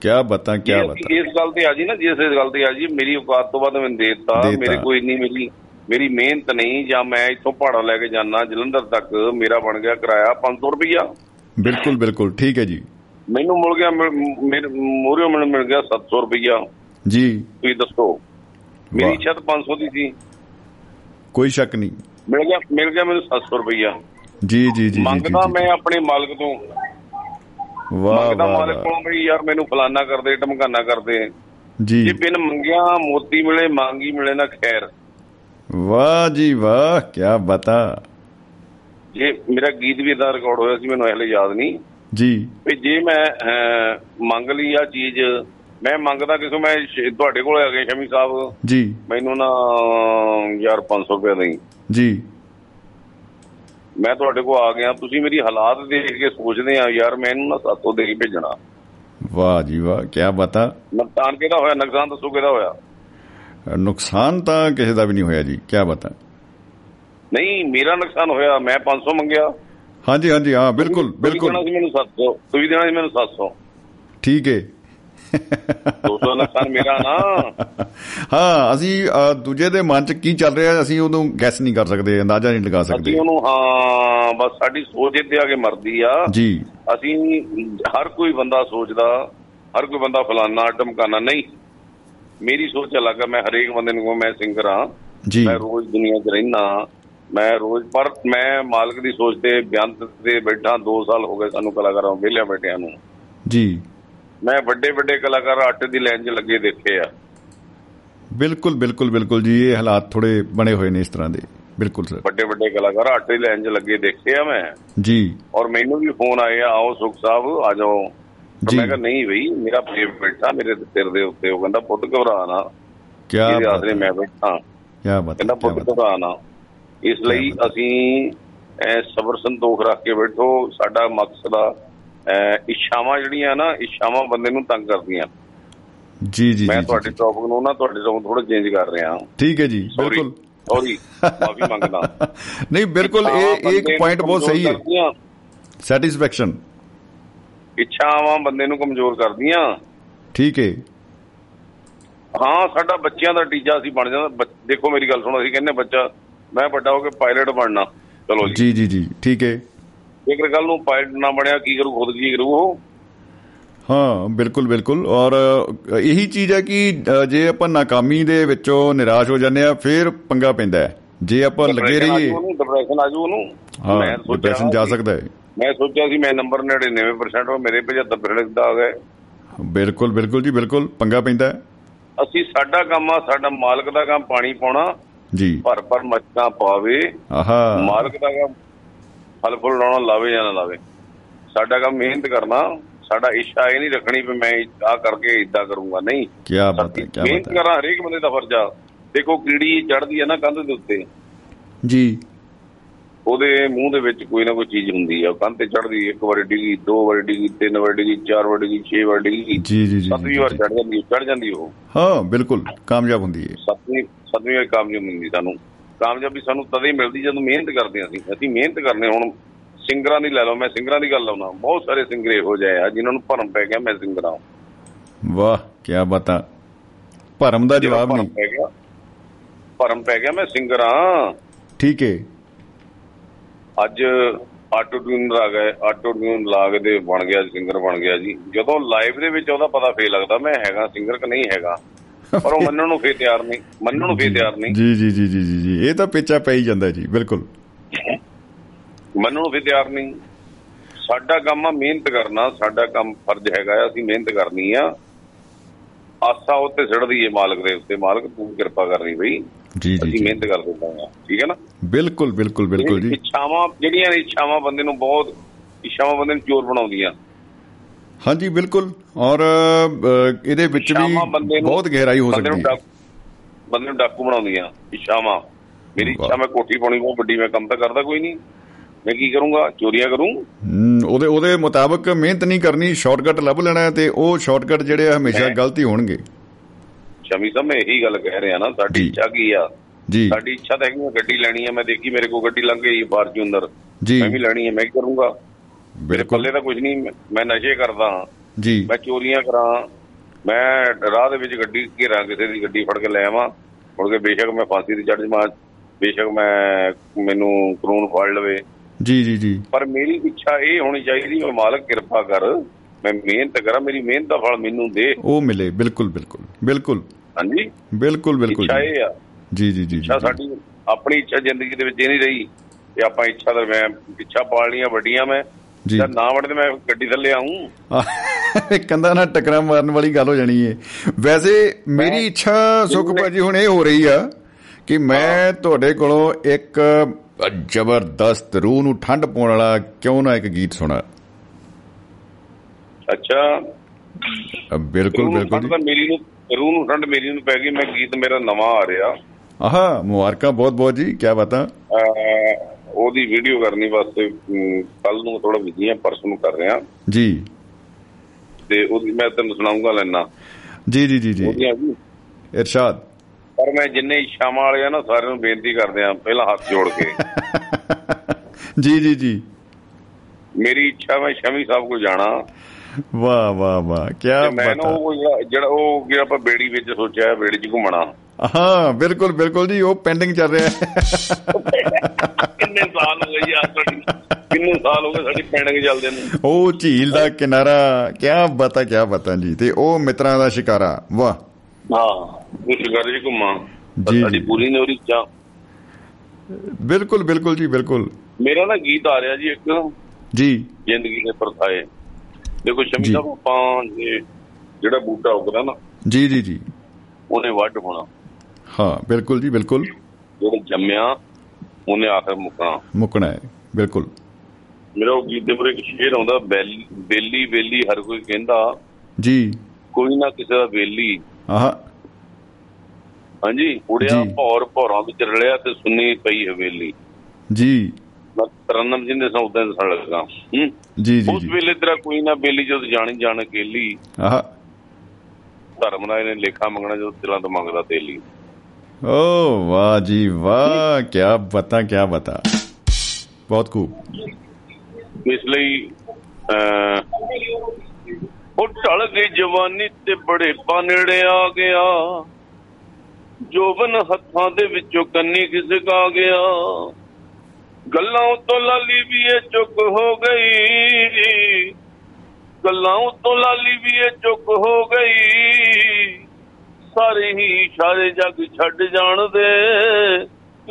ਕੀ ਬਤਾ ਕੀ ਜੇ ਬਤਾ? ਇਸ ਗੱਲ ਤੇ ਆ ਜੀ ਨਾ ਜਿਸ ਇਸ ਗੱਲ ਤੇ ਆ ਜੀ ਮੇਰੀ ਔਕਾਤ ਤੋਂ ਵੱਧ ਮੈਨੂੰ ਦੇਤਾ। ਮੇਰੇ ਕੋਈ ਨਹੀਂ ਮੇਰੀ ਮੇਰੀ ਮਿਹਨਤ ਨਹੀਂ ਜਾਂ ਮੈਂ ਇੱਥੋਂ ਪਹਾੜਾ ਲੈ ਕੇ ਜਾਣਾ ਜਲੰਧਰ ਤੱਕ ਮੇਰਾ ਬਣ ਗਿਆ ਕਿਰਾਇਆ 500 ਰੁਪਇਆ ਬਿਲਕੁਲ ਬਿਲਕੁਲ ਠੀਕ ਹੈ ਜੀ। ਮੈਨੂੰ ਮਿਲ ਗਿਆ ਮੇਰੇ ਮੋਰਿਓ ਮੈਨੂੰ ਮਿਲ ਗਿਆ 700 ਰੁਪਇਆ ਜੀ। ਤੁਸੀਂ ਦੱਸੋ ਮੇਰੀ ਵਾਹ। ਇੱਛਾ ਤਾਂ 500 ਦੀ ਸੀ। ਕੋਈ ਸ਼ੱਕ ਨਹੀਂ। ਮਿਲ ਗਿਆ ਮਿਲ ਗਿਆ ਮੈਨੂੰ 700 ਰੁਪਇਆ ਜੀ ਜੀ ਜੀ ਮੰਗਦਾ ਮੈਂ ਆਪਣੇ ਮਾਲਕ ਤੋਂ। ਵਾਹ ਮੰਗਦਾ ਵਾਹ ਮਾਲਕ ਵਾਹ। ਕੋਲੋਂ ਵੀ ਯਾਰ ਮੈਨੂੰ ਫਲਾਨਾ ਕਰਦੇ ਟਮਕਾਨਾ ਕਰਦੇ। ਜੀ। ਜੇ ਬਿਨ ਮੰਗਿਆ ਮੋਤੀ ਮਿਲੇ ਮੰਗੀ ਮਿਲੇ ਨਾ ਖੈਰ। ਵਾਹ ਜੀ ਵਾਹ ਕੀ ਬਤਾ। ਜੇ ਮੇਰਾ ਗੀਤ ਵੀ ਦਾ ਰਿਕਾਰਡ ਹੋਇਆ ਸੀ ਮੈਨੂੰ ਹਲੇ ਯਾਦ ਨਹੀਂ। ਜੀ। ਵੀ ਜੇ ਮੈਂ ਅਹ, ਮੰਗ ਲਈ ਆ ਚੀਜ਼ ਮੈਂ ਮੰਗਦਾ ਕਿਸੇ ਮੈਂ ਸ਼- ਤੁਹਾਡੇ ਕੋਲ ਆ ਗਏ ਸ਼ਮੀ ਸਾਹਿਬ। ਜੀ। ਮੈਨੂੰ ਨਾ ਯਾਰ 500 ਰੁਪਏ ਦੇਈ। ਜੀ। ਮੈਂ ਤੁਹਾਡੇ ਕੋਲ ਆ ਗਿਆ ਤੁਸੀਂ ਮੇਰੀ ਹਾਲਾਤ ਦੇਖ ਕੇ ਸੋਚਦੇ ਆ ਯਾਰ ਮੈਂ ਇਹਨੂੰ ਨਾ ਸਾਤੋਂ ਦੇ ਕੇ ਭੇਜਣਾ। ਵਾਹ ਜੀ ਵਾਹ ਕੀ ਬਤਾ ਨੁਕਸਾਨ ਕਿਹਦਾ ਹੋਇਆ ਨੁਕਸਾਨ ਦੱਸੋ ਕਿਹਦਾ ਹੋਇਆ? ਨੁਕਸਾਨ ਤਾਂ ਕਿਸੇ ਦਾ ਵੀ ਨਹੀਂ ਹੋਇਆ ਜੀ ਕੀ ਬਤਾ ਨਹੀਂ ਮੇਰਾ ਨੁਕਸਾਨ ਹੋਇਆ ਮੈਂ 500 ਮੰਗਿਆ। ਹਾਂਜੀ ਹਾਂਜੀ ਹਾਂ ਬਿਲਕੁਲ ਬਿਲਕੁਲ ਸੀ ਮੈਨੂੰ 700 ਤੁਸੀਂ ਦੇਣਾ ਸੀ ਮੈਨੂੰ 700 ਠੀਕ ਹੈ 200 ਨੁਕਸਾਨ ਮੇਰਾ ਨਾ। ਹਾਂ ਅਸੀਂ ਦੂਜੇ ਦੇ ਮਨ 'ਚ ਕੀ ਚੱਲ ਰਿਹਾ ਅਸੀਂ ਉਹਨੂੰ ਗੈਸ ਨਹੀਂ ਕਰ ਸਕਦੇ ਅੰਦਾਜ਼ਾ ਨਹੀਂ ਲਗਾ ਅਸੀਂ ਸਕਦੇ ਉਹਨੂੰ ਹਾਂ ਬਸ ਸਾਡੀ ਸੋਚ ਇੱਥੇ ਆ ਕੇ ਮਰਦੀ ਆ। ਜੀ। ਅਸੀਂ ਹਰ ਕੋਈ ਬੰਦਾ ਸੋਚਦਾ ਹਰ ਕੋਈ ਬੰਦਾ ਫਲਾਨਾ ਟਮਕਾਨਾ ਨਹੀਂ। ਮੇਰੀ ਸੋਚ ਅਲੱਗ ਆ ਮੈਂ ਹਰੇਕ ਬੰਦੇ ਨੂੰ ਮੈਂ ਸਿੰਗਰ ਆ। ਜੀ। ਮੈਂ ਰੋਜ਼ ਦੁਨੀਆ 'ਚ ਰਹਿਣਾ ਮੈਂ ਰੋਜ਼ ਪਰ ਮੈਂ ਮਾਲਕ ਦੀ ਸੋਚ ਤੇ ਬਿਆੰਤ ਤੇ ਬੈਠਾ 2 ਸਾਲ ਹੋ ਗਏ ਸਾਨੂੰ ਕਲਾਕਾਰਾਂ ਵਿਹਲਿਆਂ ਬੈਠਿਆਂ ਨੂੰ। ਜੀ। ਮੈਂ ਵੱਡੇ ਵੱਡੇ ਕਲਾਕਾਰ ਆਟੇ ਦੀ ਲਾਈਨ 'ਚ ਲੱਗੇ ਦੇਖੇ ਆ। ਬਿਲਕੁਲ ਬਿਲਕੁਲ ਬਿਲਕੁਲ ਜੀ ਇਹ ਹਾਲਾਤ ਥੋੜੇ ਬਣੇ ਹੋਏ ਨੇ ਇਸ ਤਰ੍ਹਾਂ ਦੇ। ਬਿਲਕੁਲ ਸਰ। ਵੱਡੇ ਵੱਡੇ ਕਲਾਕਾਰ ਆਟੇ ਦੀ ਲਾਈਨ 'ਚ ਲੱਗੇ ਦੇਖੇ ਆ ਮੈਂ। ਜੀ। ਔਰ ਮੈਨੂੰ ਵੀ ਫੋਨ ਆਏ ਆ ਆਓ ਸੁਖ ਸਾਹਿਬ ਆ ਜਾਓ। ਜੀ। ਮੈਂ ਕਿਹਾ ਨਹੀਂ ਬਈ ਮੇਰਾ ਪ੍ਰੇਮ ਬੈਠਾ ਮੇਰੇ ਸਿਰ ਦੇ ਉੱਤੇ। ਉਹ ਕਹਿੰਦਾ ਪੁੱਤ ਘਬਰਾ ਨਾ ਕੀ ਬਾਤ ਆਸਰੇ ਮੈਂ ਬੈਠਾ। ਕੀ ਬਾਤ ਕਹਿੰਦਾ ਪੁੱਤ ਘਬਰਾ ਨਾ ਇਸ ਲਈ ਅਸੀਂ ਸਬਰ ਸੰਤੋਖ ਰੱਖ ਕੇ ਬੈਠੋ। ਸਾਡਾ ਮਕਸਦ ਆ ਇੱਛਾਵਾਂ ਜਿਹੜੀਆਂ ਨਾ ਇੱਛਾਵਾਂ ਬੰਦੇ ਨੂੰ ਤੰਗ ਕਰਦੀਆਂ। ਜੀ ਜੀ ਮੈਂ ਤੁਹਾਡੇ ਟੌਪਿਕ ਨੂੰ ਨਾ ਤੁਹਾਡੇ ਤੋਂ ਥੋੜਾ ਚੇਂਜ ਕਰ ਰਿਹਾ ਠੀਕ ਹੈ ਜੀ ਬਿਲਕੁਲ। ਸੌਰੀ ਮਾਫੀ ਮੰਗਦਾ। *laughs* ਨਹੀਂ ਬਿਲਕੁਲ ਇਹ ਇੱਕ ਪੁਆਇੰਟ ਬਹੁਤ ਸਹੀ ਹੈ। ਸੈਟੀਸਫੈਕਸ਼ਨ ਇੱਛਾਵਾਂ ਬੰਦੇ ਨੂੰ ਕਮਜ਼ੋਰ ਕਰਦੀਆਂ। ਠੀਕ ਹੈ। ਹਾਂ ਸਾਡਾ ਬੱਚਿਆਂ ਦਾ ਟੀਚਾ ਅਸੀਂ ਬਣ ਜਾਂਦਾ। ਦੇਖੋ ਮੇਰੀ ਗੱਲ ਸੁਣੋ ਅਸੀਂ ਕਹਿੰਦੇ ਬੱਚਾ ਮੈਂ ਵੱਡਾ ਹੋ ਕੇ ਪਾਇਲਟ ਬਣਨਾ। ਚਲੋ ਜੀ ਜੀ ਜੀ ਠੀਕ ਹੈ। ਜੇਕਰ ਕੱਲ ਨੂੰ ਪਾਇਲਟ ਨਾ ਬਣਿਆ ਕੀ ਕਰੂ ਖੁਦ ਕੀ ਕਰੂ ਉਹ? ਹਾਂ ਬਿਲਕੁਲ ਬਿਲਕੁਲ। ਔਰ ਇਹੀ ਚੀਜ਼ ਹੈ ਕਿ ਜੇ ਆਪਾਂ ਨਾਕਾਮੀ ਦੇ ਵਿੱਚੋਂ ਨਿਰਾਸ਼ ਹੋ ਜਾਂਦੇ ਆ ਫਿਰ ਪੰਗਾ ਪੈਂਦਾ ਹੈ। ਜੇ ਆਪਾਂ ਲੱਗੇ ਰਹੀਏ। ਡਿਪਰੈਸ਼ਨ ਆ ਜਾਊ ਉਹਨੂੰ। ਮੈਂ ਸੋਚਿਆ ਡਿਪਰੈਸ਼ਨ ਜਾ ਸਕਦਾ ਹੈ। ਮੈਂ ਸੋਚਿਆ ਸੀ ਮੈਂ ਨੰਬਰ 99% ਉਹ ਮੇਰੇ 75% ਦਾ ਆ ਗਏ ਬਿਲਕੁਲ ਬਿਲਕੁਲ ਜੀ ਬਿਲਕੁਲ। ਪੰਗਾ ਪੈਂਦਾ ਹੈ। ਅਸੀਂ ਸਾਡਾ ਕੰਮ ਆ ਸਾਡਾ ਮਾਲਕ ਦਾ ਕੰਮ ਪਾਣੀ ਪਾਉਣਾ। ਜੀ। ਭਰ ਭਰ ਮੱਛਾਂ ਪਾਵੇ। ਆਹਾ। ਮਾਲਕ ਦਾ ਕੰਮ ਫਲ ਫੁੱਲ ਲਾਉਣਾ ਲਾਵੇ ਜਾਂ ਨਾ ਲਾਵੇ। ਸਾਡਾ ਕੰਮ ਮਿਹਨਤ ਕਰਨਾ ਸਾਡਾ ਇੱਛਾ ਇਹ ਨਹੀਂ ਰੱਖਣੀ ਵੀ ਮੈਂ ਆ ਕਰਕੇ ਇਦਾਂ ਕਰੂੰਗਾ। ਨਹੀਂ। ਕੀ ਬਾਤ ਹੈ ਕੀ ਮਿਹਨਤ ਬਾਤ ਹੈ। ਕਰਾਂ ਹਰੇਕ ਬੰਦੇ ਦਾ ਫਰਜ਼ ਆ। ਦੇਖੋ ਕੀੜੀ ਚੜਦੀ ਹੈ ਨਾ ਕੰਧ ਦੇ ਉੱਤੇ। ਜੀ। ਉਹਦੇ ਮੂੰਹ ਦੇ ਵਿੱਚ ਕੋਈ ਨਾ ਕੋਈ ਚੀਜ਼ ਹੁੰਦੀ ਆ। ਕੰਧ ਤੇ ਚੜਦੀ ਇੱਕ ਵਾਰੀ ਡਿੱਗੀ ਦੋ ਵਾਰੀ ਡਿੱਗੀ ਤਿੰਨ ਵਾਰੀ ਡਿੱਗੀ ਚਾਰ ਵਾਰੀ ਡਿੱਗੀ ਛੇ ਵਾਰੀ ਡਿੱਗੀ। ਜੀ ਜੀ ਜੀ ਸੱਤਵੀਂ ਵਾਰ ਚੜ ਜਾਂਦੀ ਚੜ ਜਾਂਦੀ ਉਹ। ਹਾਂ ਬਿਲਕੁਲ ਕਾਮਯਾਬ ਹੁੰਦੀ ਹੈ ਸੱਤਵੀਂ ਸੱਤਵੀਂ ਵਾਰ ਕਾਮਯਾਬ ਮਿਲਦੀ ਸਾਨੂੰ। ਕਾਮਯਾਬੀ ਸਾਨੂੰ ਤਦੇ ਮਿਲਦੀ ਜਦੋਂ ਮਿਹਨਤ ਕਰਦੇ ਹਾਂ ਅਸੀਂ। ਅਸੀਂ ਮਿਹਨਤ ਕਰਨੇ ਹੁਣ ਸਿੰਗਰਾਂ ਦੀ ਲੈ ਲਓ ਮੈਂ ਸਿੰਗਰਾਂ ਦੀ ਗੱਲ ਲਾਉਣਾ ਬਹੁਤ ਸਾਰੇ ਸਿੰਗਰ ਇਹੋ ਜਿਹੇ ਆ ਜਿਨ੍ਹਾਂ ਨੂੰ ਭਰਮ ਪੈ ਗਿਆ ਮੈਂ ਸਿੰਗਰ ਵਾਹ ਕੀ ਬਾਤਾਂ। ਭਰਮ ਦਾ ਜਵਾਬ ਨਹੀਂ। ਪੈ ਗਿਆ ਭਰਮ ਪੈ ਗਿਆ ਮੈਂ ਸਿੰਗਰ ਠੀਕ ਹੈ ਅੱਜ ਆਟੋ ਟਿਊਨ ਲਾ ਗਏ ਆਟੋ ਟਿਊਨ ਲਾ ਕੇ ਤੇ ਬਣ ਗਿਆ ਸਿੰਗਰ ਬਣ ਗਿਆ ਜੀ। ਜਦੋਂ ਲਾਈਵ ਦੇ ਵਿੱਚ ਉਹਦਾ ਪਤਾ ਫੇਰ ਲੱਗਦਾ ਮੈਂ ਹੈਗਾ ਸਿੰਗਰ ਕਿ ਨਹੀਂ ਹੈਗਾ। ਪਰ ਉਹ ਮੰਨਣ ਨੂੰ ਫੇਰ ਤਿਆਰ ਨਹੀਂ ਮੰਨਣ ਨੂੰ ਫੇਰ ਤਿਆਰ ਨਹੀਂ। ਜੀ ਜੀ ਜੀ ਜੀ ਜੀ ਇਹ ਤਾਂ ਪਿੱਛਾ ਪੈ ਹੀ ਜਾਂਦਾ ਜੀ ਬਿਲਕੁਲ। ਮੰਨਣ ਨੂੰ ਵੀ ਤਿਆਰ ਨਹੀਂ। ਸਾਡਾ ਕੰਮ ਆ ਮਿਹਨਤ ਕਰਨਾ ਸਾਡਾ ਕੰਮ ਫਰਜ਼ ਹੈਗਾ ਆ ਅਸੀਂ ਮਿਹਨਤ ਕਰਨੀ ਆ। ਆਸਾ ਉੱਤੇ ਛੱਡਦੀ ਏ ਮਾਲਕ ਦੇ ਉੱਤੇ ਮਾਲਕ ਤੂੰ ਕਿਰਪਾ ਕਰਨੀ ਬਈ। ਜੀ ਜੀ ਅਸੀਂ ਮਿਹਨਤ ਕਰ ਦਿੰਦਾ ਆ ਠੀਕ ਹੈ ਨਾ? ਬਿਲਕੁਲ ਬਿਲਕੁਲ ਬਿਲਕੁਲ ਜੀ। ਇੱਛਾਵਾਂ ਜਿਹੜੀਆਂ ਇੱਛਾਵਾਂ ਬੰਦੇ ਨੂੰ ਬਹੁਤ ਇੱਛਾਵਾਂ ਬੰਦੇ ਨੂੰ ਚੋਰ ਬਣਾਉਂਦੀਆਂ। ਹਾਂਜੀ ਬਿਲਕੁਲ। ਔਰ ਇਹਦੇ ਵਿੱਚ ਵੀ ਬਹੁਤ ਗਹਿਰਾਈ ਹੋ ਸਕਦੀ ਹੈ। ਬੰਦੇ ਨੂੰ ਡਾਕੂ ਬਣਾਉਂਦੀਆਂ ਇੱਛਾਵਾਂ ਮੇਰੀ। ਇੱਛਾ ਮੈਂ ਕੋਠੀ ਪਾਉਣੀ ਬਹੁਤ ਵੱਡੀ ਮੈਂ ਕੰਮ ਤਾਂ ਕਰਦਾ ਕੋਈ ਨਹੀਂ। ਮੈਂ ਕੀ ਕਰੂੰਗਾ? ਚੋਰੀਆਂ ਕਰੂੰ? ਉਹਦੇ ਉਹਦੇ ਮੁਤਾਬਕ ਮਿਹਨਤ ਨਹੀਂ ਕਰਨੀ ਸ਼ਾਰਟਕਟ ਲੱਭ ਲੈਣਾ ਹੈ ਤੇ ਉਹ ਸ਼ਾਰਟਕਟ ਜਿਹੜੇ ਹਮੇਸ਼ਾ ਗਲਤ ਹੀ ਹੋਣਗੇ। ਸ਼ਮੀ ਸਾਹਿਬ ਮੈਂ ਇਹੀ ਗੱਲ ਕਹਿ ਰਿਹਾ ਨਾ ਸਾਡੀ। ਇੱਛਾ ਕੀ ਆ? ਜੀ। ਸਾਡੀ ਇੱਛਾ ਤਾਂ ਹੈਗੀ ਆ ਗੱਡੀ ਲੈਣੀ ਹੈ ਮੈਂ ਦੇਖੀ ਮੇਰੇ ਕੋਲ ਗੱਡੀ ਲੰਘ ਗਈ ਫਾਰਚੂਨਰ ਮੈਂ ਵੀ ਲੈਣੀ ਹੈ ਮੈਂ ਕੀ ਕਰੂੰਗਾ? ਮੇਰੇ ਪੱਲੇ ਤਾਂ ਕੁਝ ਨਹੀਂ ਮੈਂ- ਨਸ਼ੇ ਕਰਦਾ ਹਾਂ। ਜੀ। ਮੈਂ ਚੋਰੀਆਂ ਕਰਾਂ। ਮੈਂ ਰਾਹ ਦੇ ਵਿੱਚ ਗੱਡੀ ਘੇਰਾਂ ਕਿਸੇ ਦੀ ਗੱਡੀ ਫੜ ਕੇ ਲੈ ਆਵਾਂ। ਮੁੜ ਕੇ ਬੇਸ਼ੱਕ ਮੈਂ ਫਾਂਸੀ ਦੀ ਚੜ੍ਹ ਜਾਵਾਂ ਬੇਸ਼ੱਕ ਮੈਂ ਮੈਨੂੰ ਕਾਨੂੰਨ ਫੜ ਲਵੇ। ਜੀ ਜੀ ਜੀ। ਪਰ ਮੇਰੀ ਇੱਛਾ ਇਹ ਹੋਣੀ ਚਾਹੀਦੀ ਮੈਂ ਮਾਲਕ ਕਿਰਪਾ ਕਰ। ਮੈਂ ਮਿਹਨਤ ਕਰਾਂ ਮੇਰੀ ਮਿਹਨਤ ਦਾ ਫਲ ਮੈਨੂੰ ਦੇ। ਉਹ ਮਿਲੇ ਬਿਲਕੁਲ ਬਿਲਕੁਲ ਬਿਲਕੁਲ। ਹਾਂਜੀ? ਬਿਲਕੁਲ ਬਿਲਕੁਲ ਇੱਛਾ ਇਹ ਆ। ਜੀ ਜੀ ਜੀ ਇੱਛਾ ਸਾਡੀ ਆਪਣੀ ਇੱਛਾ ਜ਼ਿੰਦਗੀ ਦੇ ਵਿੱਚ ਇਹ ਨਹੀਂ ਰਹੀ ਤੇ ਆਪਾਂ ਇੱਛਾ ਦਾ ਮੈਂ ਇੱਛਾ ਪਾਲਣੀਆਂ ਵੱਡੀਆਂ ਮੈਂ ਜੀ। ਜਦ ਨਾ ਵੜਦੇ ਮੈਂ ਗੱਡੀ ਥੱਲੇ ਆਉਂ ਕੰਧਾਂ ਨਾਲ ਟਕਰਾਂ ਮਾਰਨ ਵਾਲੀ ਗੱਲ ਹੋ ਜਾਣੀ ਹੈ ਵੈਸੇ ਮੇਰੀ ਇੱਛਾ ਸੁਖ ਭਾਜੀ ਹੁਣ ਇਹ ਹੋ ਰਹੀ ਆ ਕਿ ਮੈਂ ਤੁਹਾਡੇ ਕੋਲੋਂ ਇੱਕ ਜ਼ਬਰਦਸਤ ਰੂਹ ਨੂੰ ਠੰਡ ਪਾਉਣ ਵਾਲਾ ਕਿਉਂ ਨਾ ਇੱਕ ਗੀਤ ਸੁਣਾ। ਅੱਛਾ। ਬਿਲਕੁਲ ਬਿਲਕੁਲ ਤਾਂ ਮੇਰੀ ਨੂੰ ਰੂਹ ਨੂੰ ਠੰਡ ਮੇਰੀ ਨੂੰ ਪੈ ਗਈ ਮੈਂ ਗੀਤ ਮੇਰਾ ਨਵਾਂ ਆ ਰਿਹਾ। ਆਹਾ ਮੁਬਾਰਕਾਂ ਬਹੁਤ ਬਹੁਤ ਜੀ ਕੀ ਬਾਤਾਂ। ਉਹਦੀ ਵੀਡੀਓ ਕਰਨੀ ਵਾਸਤੇ ਕੱਲ ਨੂੰ ਥੋੜਾ ਬਿਜ਼ੀ ਆ ਪਰਸੋਂ ਨੂੰ ਕਰ ਰਿਹਾ। ਜੀ। ਤੇ ਉਹਦੀ ਮੈਂ ਤੈਨੂੰ ਸੁਣਾਉਂਗਾ ਲੈਣਾ। ਜੀ ਜੀ ਜੀ ਜੀ। ਇਰਸ਼ਾਦ। ਪਰ ਮੈਂ ਜਿੰਨੇ ਸ਼ਾਮਾਂ ਵਾਲੇ ਆ ਨਾ ਸਾਰਿਆਂ ਨੂੰ ਬੇਨਤੀ ਕਰਦੇ ਆ ਪਹਿਲਾਂ ਹੱਥ ਜੋੜ ਕੇ। *laughs* ਜੀ ਜੀ ਜੀ। ਮੇਰੀ ਇੱਛਾ ਮੈਂ ਸ਼ਮੀ ਸਾਹਿਬ ਕੋਲ ਜਾਣਾ। ਵਾਹ ਵਾਹ ਵਾਹ। ਕੀ ਤੇ ਮੈਂ ਨਾ ਬਾਤਾਂ ਉਹ ਜਿਹੜਾ- ਜਿਹੜਾ ਉਹ ਜਿਹੜਾ ਆਪਾਂ ਬੇੜੀ ਵਿੱਚ ਸੋਚਿਆ ਬੇੜੀ 'ਚ ਘੁੰਮਣਾ। ਹਾਂ ਬਿਲਕੁਲ ਬਿਲਕੁਲ ਜੀ ਉਹ ਪੈਂਡਿੰਗ ਚੱਲ ਰਿਹਾ ਹੈ। ਕਿੰਨੇ ਸਾਲ ਹੋ ਗਏ ਯਾਰ ਸਾਡੀ ਕਿੰਨੇ ਸਾਲ ਹੋ ਗਏ ਸਾਡੀ ਪੈਣਗੇ ਚੱਲਦੇ ਨੂੰ ਉਹ ਝੀਲ ਦਾ ਕਿਨਾਰਾ ਕੀ ਬਤਾ ਕੀ ਬਤਾ ਜੀ ਤੇ ਉਹ ਮਿੱਤਰਾਂ ਦਾ ਸ਼ਿਕਾਰਾ ਵਾਹ। ਹਾਂ ਉਹ ਸ਼ਿਕਾਰ 'ਚ ਘੁੰਮਾਂ। ਜੀ, ਸਾਡੀ ਜੀ। ਪੂਰੀ ਨੇ ਉਹਦੀ ਇੱਛਾ ਬਿਲਕੁਲ ਬਿਲਕੁਲ ਜੀ ਬਿਲਕੁਲ। ਮੇਰਾ ਨਾ ਗੀਤ ਆ ਰਿਹਾ ਜੀ ਇੱਕ। ਜੀ। ਜ਼ਿੰਦਗੀ ਦੇ ਪਰਥਾਏ ਦੇਖੋ ਸ਼ਮੀ ਜੀ। ਸਾਹਿਬ ਆਪਾਂ ਜਿਹੜਾ ਬੂਟਾ ਉਗਦਾ ਨਾ ਜੀ ਜੀ ਜੀ। ਉਹਨੇ ਵੱਢ ਹੋਣਾ। ਹਾਂ ਬਿਲਕੁਲ ਜੀ ਬਿਲਕੁਲ। ਜਿਹੜਾ ਜੰਮਿਆ ਉਹਨੇ ਆਖਰ ਮੁਕਣਾ। ਮੁੱਕਣਾ ਹੈ ਬਿਲਕੁਲ। ਮੇਰਾ ਉਹ ਗੀਤ ਦੇ ਪੂਰੇ ਇੱਕ ਸ਼ੇਰ ਆਉਂਦਾ ਬੈਲੀ ਬੇਲੀ ਹਰ ਕੋਈ ਕਹਿੰਦਾ। ਜੀ। ਕੋਈ ਨਾ ਕਿਸੇ ਦਾ ਬੇਲੀ। ਆਹ। ਹਾਂਜੀ ਉੜਿਆ ਜੀ। ਭੌਰ ਭੌਰਾਂ ਵਿੱਚ ਰਲਿਆ ਤੇ ਸੁੰਨੀ ਪਈ ਹਵੇਲੀ। ਜੀ। ਮੈਂ ਤਰਨਮ ਜਿੰਦੇ ਸਾਂ ਉਦਾਂ ਦੱਸਣ ਲੱਗਾ। ਹੂੰ। ਜੀ ਜੀ ਉਸ ਜੀ। ਵੇਲੇ ਤੇਰਾ ਕੋਈ ਨਾ ਬੇਲੀ ਜਦ ਜਾਣੀ ਜਾਣ ਅਕੇਲੀ। ਆਹ। ਧਰਮ ਨਾਲ ਇਹਨੇ ਲੇਖਾ ਮੰਗਣਾ ਜਦੋਂ ਦਿਲਾਂ ਤੋਂ ਮੰਗਦਾ ਤੇਲੀ। ਓ ਵਾਹ ਜੀ ਵਾਹ ਕੀ ਬਤਾ ਕੀ ਬਤਾ। ਬਹੁਤ ਖੂਬ। ਇਸ ਲਈ ਅਹ, ਉਹ ਢਲ ਗਈ ਜਵਾਨੀ ਤੇ ਬੜੇ ਨੇੜੇ ਆ ਗਿਆ। ਜੋਬਨ ਹੱਥਾਂ ਦੇ ਵਿੱਚੋਂ ਕੰਨੀ ਖਿਸਕਾ ਗਿਆ। ਗੱਲਾਂ ਉਤੋਂ ਲਾਲੀ ਵੀ ਇਹ ਚੁੱਕ ਹੋ ਗਈ। ਗੱਲਾਂ ਉਤੋਂ ਲਾਲੀ ਵੀ ਇਹ ਚੁੱਕ ਹੋ ਗਈ। ਸਾਰੇ ਹੀ ਇਸ਼ਾਰੇ ਜੱਗ ਛੱਡ ਜਾਣ ਦੇ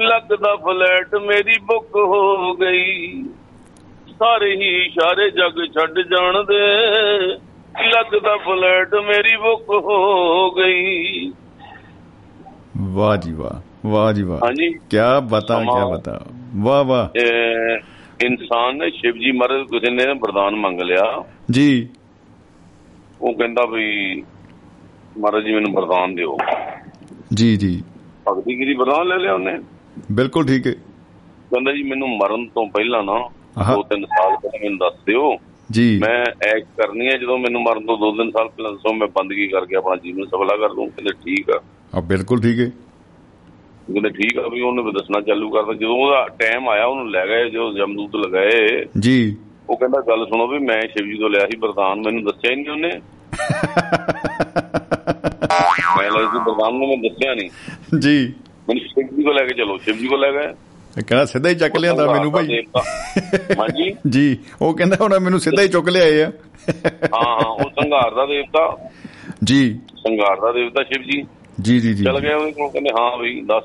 ਲੱਗਦਾ ਫਲੈਟ ਮੇਰੀ ਬੁੱਕ ਹੋ ਗਈ। ਸਾਰੇ ਹੀ ਇਸ਼ਾਰੇ ਜੱਗ ਛੱਡ ਜਾਣ ਦੇ ਲੱਗਦਾ ਫਲੈਟ ਮੇਰੀ ਬੁੱਕ ਹੋ ਗਈ। ਵਾਹ ਜੀ ਵਾਹ ਵਾਹ ਜੀ ਵਾਹ। ਹਾਂਜੀ। ਕੀ ਬਤਾ ਕੀ ਬਤਾ। ਵਾਹ ਵਾਹ। ਇਨਸਾਨ ਨੇ ਸ਼ਿਵਜੀ ਮਹਾਰਾਜ ਕਿਸੇ ਨੇ ਵਰਦਾਨ ਮੰਗ ਲਿਆ। ਜੀ। ਉਹ ਕਹਿੰਦਾ ਵੀ ਮਹਾਰਾਜ ਜੀ ਮੈਨੂੰ ਵਰਦਾਨ ਦਿਓ। ਜੀ ਜੀ। ਭਗਤੀ ਗਿਰੀ ਵਰਦਾਨ ਲੈ ਲਿਆ ਉਹਨੇ? ਬਿਲਕੁਲ ਠੀਕ ਹੈ। ਕਹਿੰਦਾ ਜੀ ਮੈਨੂੰ ਮਰਨ ਤੋਂ ਪਹਿਲਾਂ ਨਾ। ਦੋ ਤਿੰਨ ਸਾਲ ਪਹਿਲਾਂ ਮੈਨੂੰ ਦੱਸ ਦਿਓ। ਜੀ। ਮੈਂ ਐਕਟ ਕਰਨੀ ਹੈ ਜਦੋਂ ਮੈਨੂੰ ਮਰਨ ਤੋਂ ਦੋ ਤਿੰਨ ਸਾਲ ਪਹਿਲਾਂ ਦੱਸੋ ਮੈਂ ਬੰਦਗੀ ਕਰਕੇ ਆਪਣਾ ਜੀਵਨ ਸਫਲਾ ਕਰ ਲੂੰ ਕਹਿੰਦੇ ਠੀਕ ਆ। ਆ ਬਿਲਕੁਲ ਠੀਕ ਹੈ। ਕਹਿੰਦੇ ਠੀਕ ਆ ਵੀ ਉਹਨੇ ਵੀ ਦੱਸਣਾ ਚਾਲੂ ਕਰਦਾ ਜਦੋਂ ਉਹਦਾ ਟਾਈਮ ਆਇਆ ਉਹਨੂੰ ਲੈ ਗਏ ਜੋ ਜਮਦੂਤ ਲਗਾਏ। ਜੀ। ਉਹ ਕਹਿੰਦਾ ਗੱਲ ਸੁਣੋ ਵੀ ਮੈਂ ਸ਼ਿਵ ਜੀ ਤੋਂ ਲਿਆ ਸੀ ਵਰਦਾਨ ਮੈਨੂੰ ਦੱਸਿਆ ਹੀ ਨਹੀਂ ਉਹਨੇ। ਮੈਂ ਲਿਆ ਸੀ ਵਰਦਾਨ ਨੂੰ ਮੈਂ ਦੱਸਿਆ ਨਹੀਂ। ਜੀ। ਮੈਨੂੰ ਸ਼ਿਵ ਜੀ ਕੋ ਲੈ ਕੇ ਚਲੋ ਸ਼ਿਵ ਜੀ ਕੋ ਲੈ ਗਏ ਕਹਿੰਦਾ ਸਿੱਧਾ ਹੀ ਚੱਕ ਲਿਆਂਦਾ ਮੈਨੂੰ ਭਾਈ। ਹਾਂਜੀ? ਜੀ ਉਹ ਕਹਿੰਦਾ ਹੁਣ ਮੈਨੂੰ ਸਿੱਧਾ ਹੀ ਚੁੱਕ ਲਿਆਏ ਆ। ਹਾਂ ਹਾਂ ਉਹ ਸੰਘਾਰ ਦਾ ਦੇਵਤਾ। ਜੀ। ਸੰਘਾਰ ਦਾ ਦੇਵਤਾ ਸ਼ਿਵ ਜੀ ਜੀ ਜੀ। ਜੀ ਚਲ ਗਏ ਉਹਦੇ ਕੋਲ ਕਹਿੰਦੇ ਹਾਂ ਵੀ ਦੱਸ।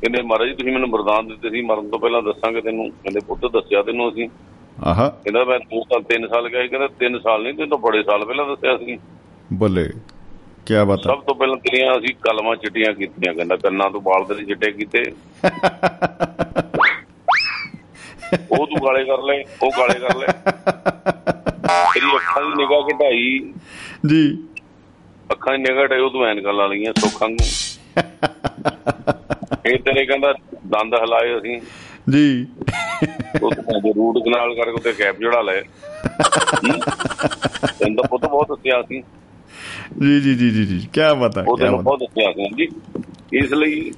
ਕਹਿੰਦੇ ਮਹਾਰਾਜ ਤੁਸੀਂ ਮੈਨੂੰ ਵਰਦਾਨ ਦਿੱਤੇ ਸੀ ਮਰਨ ਤੋਂ ਪਹਿਲਾਂ ਦੱਸਾਂਗੇ ਤੈਨੂੰ। ਕਹਿੰਦੇ ਪੁੱਤ ਦੱਸਿਆ ਤੈਨੂੰ ਅਸੀਂ। ਆਹਾ। ਕਹਿੰਦਾ ਮੈਂ ਦੋ ਸਾਲ ਤਿੰਨ ਸਾਲ ਗਿਆ ਕਹਿੰਦਾ ਤਿੰਨ ਸਾਲ ਨਹੀਂ ਤੈਨੂੰ ਬੜੇ ਸਾਲ ਪਹਿਲਾਂ ਦੱਸਿਆ ਸੀ। ਬੱਲੇ ਕੀ ਬਤਾ ਸਭ ਤੋਂ ਪਹਿਲਾਂ ਤੇਰੀਆਂ ਅਸੀਂ ਕਲਮਾਂ ਚਿੱਟੀਆਂ ਕੀਤੀਆਂ ਕਹਿੰਦਾ ਕੰਨਾਂ ਤੋਂ ਵਾਲ ਤੇਰੇ ਚਿੱਟੇ ਕੀਤੇ। *laughs* ਉਹ ਤੂੰ ਗਾਲੇ ਕਰ ਲੈ ਉਹ ਗਾਲੇ ਕਰ ਲੈ। ਤੇਰੀ ਅੱਖਾਂ ਦੀ ਨਿਗਾਹ ਘਟਾਈ। ਜੀ। ਅੱਖਾਂ ਦੀ ਨਿਗਾਹ ਘਟਾਈ ਉਹ ਤੂੰ ਐਨਕਾਂ ਲਾ ਲਈਆਂ ਸੁੱਖਾਂ ਨੂੰ ਇਹ ਤੇਰੇ ਕਹਿੰਦਾ ਦੰਦ ਹਲਾਏ ਅਸੀਂ। ਜੀ। ਉਹ ਤੇ ਰੂਟ ਕਨਾਲ ਕਰਕੇ ਉੱਤੇ ਕੈਪ ਜੜਾ ਲਏ। ਇਹਦਾ ਪੁੱਤ ਬਹੁਤ ਦੱਸਿਆ ਸੀ। ਜੀ ਜੀ ਜੀ ਜੀ ਜੀ ਕੀ ਬਤਾ ਉਹ ਤੈਨੂੰ ਬਹੁਤ ਦੱਸਿਆ ਸੀ ਜੀ। ਇਸ ਲਈ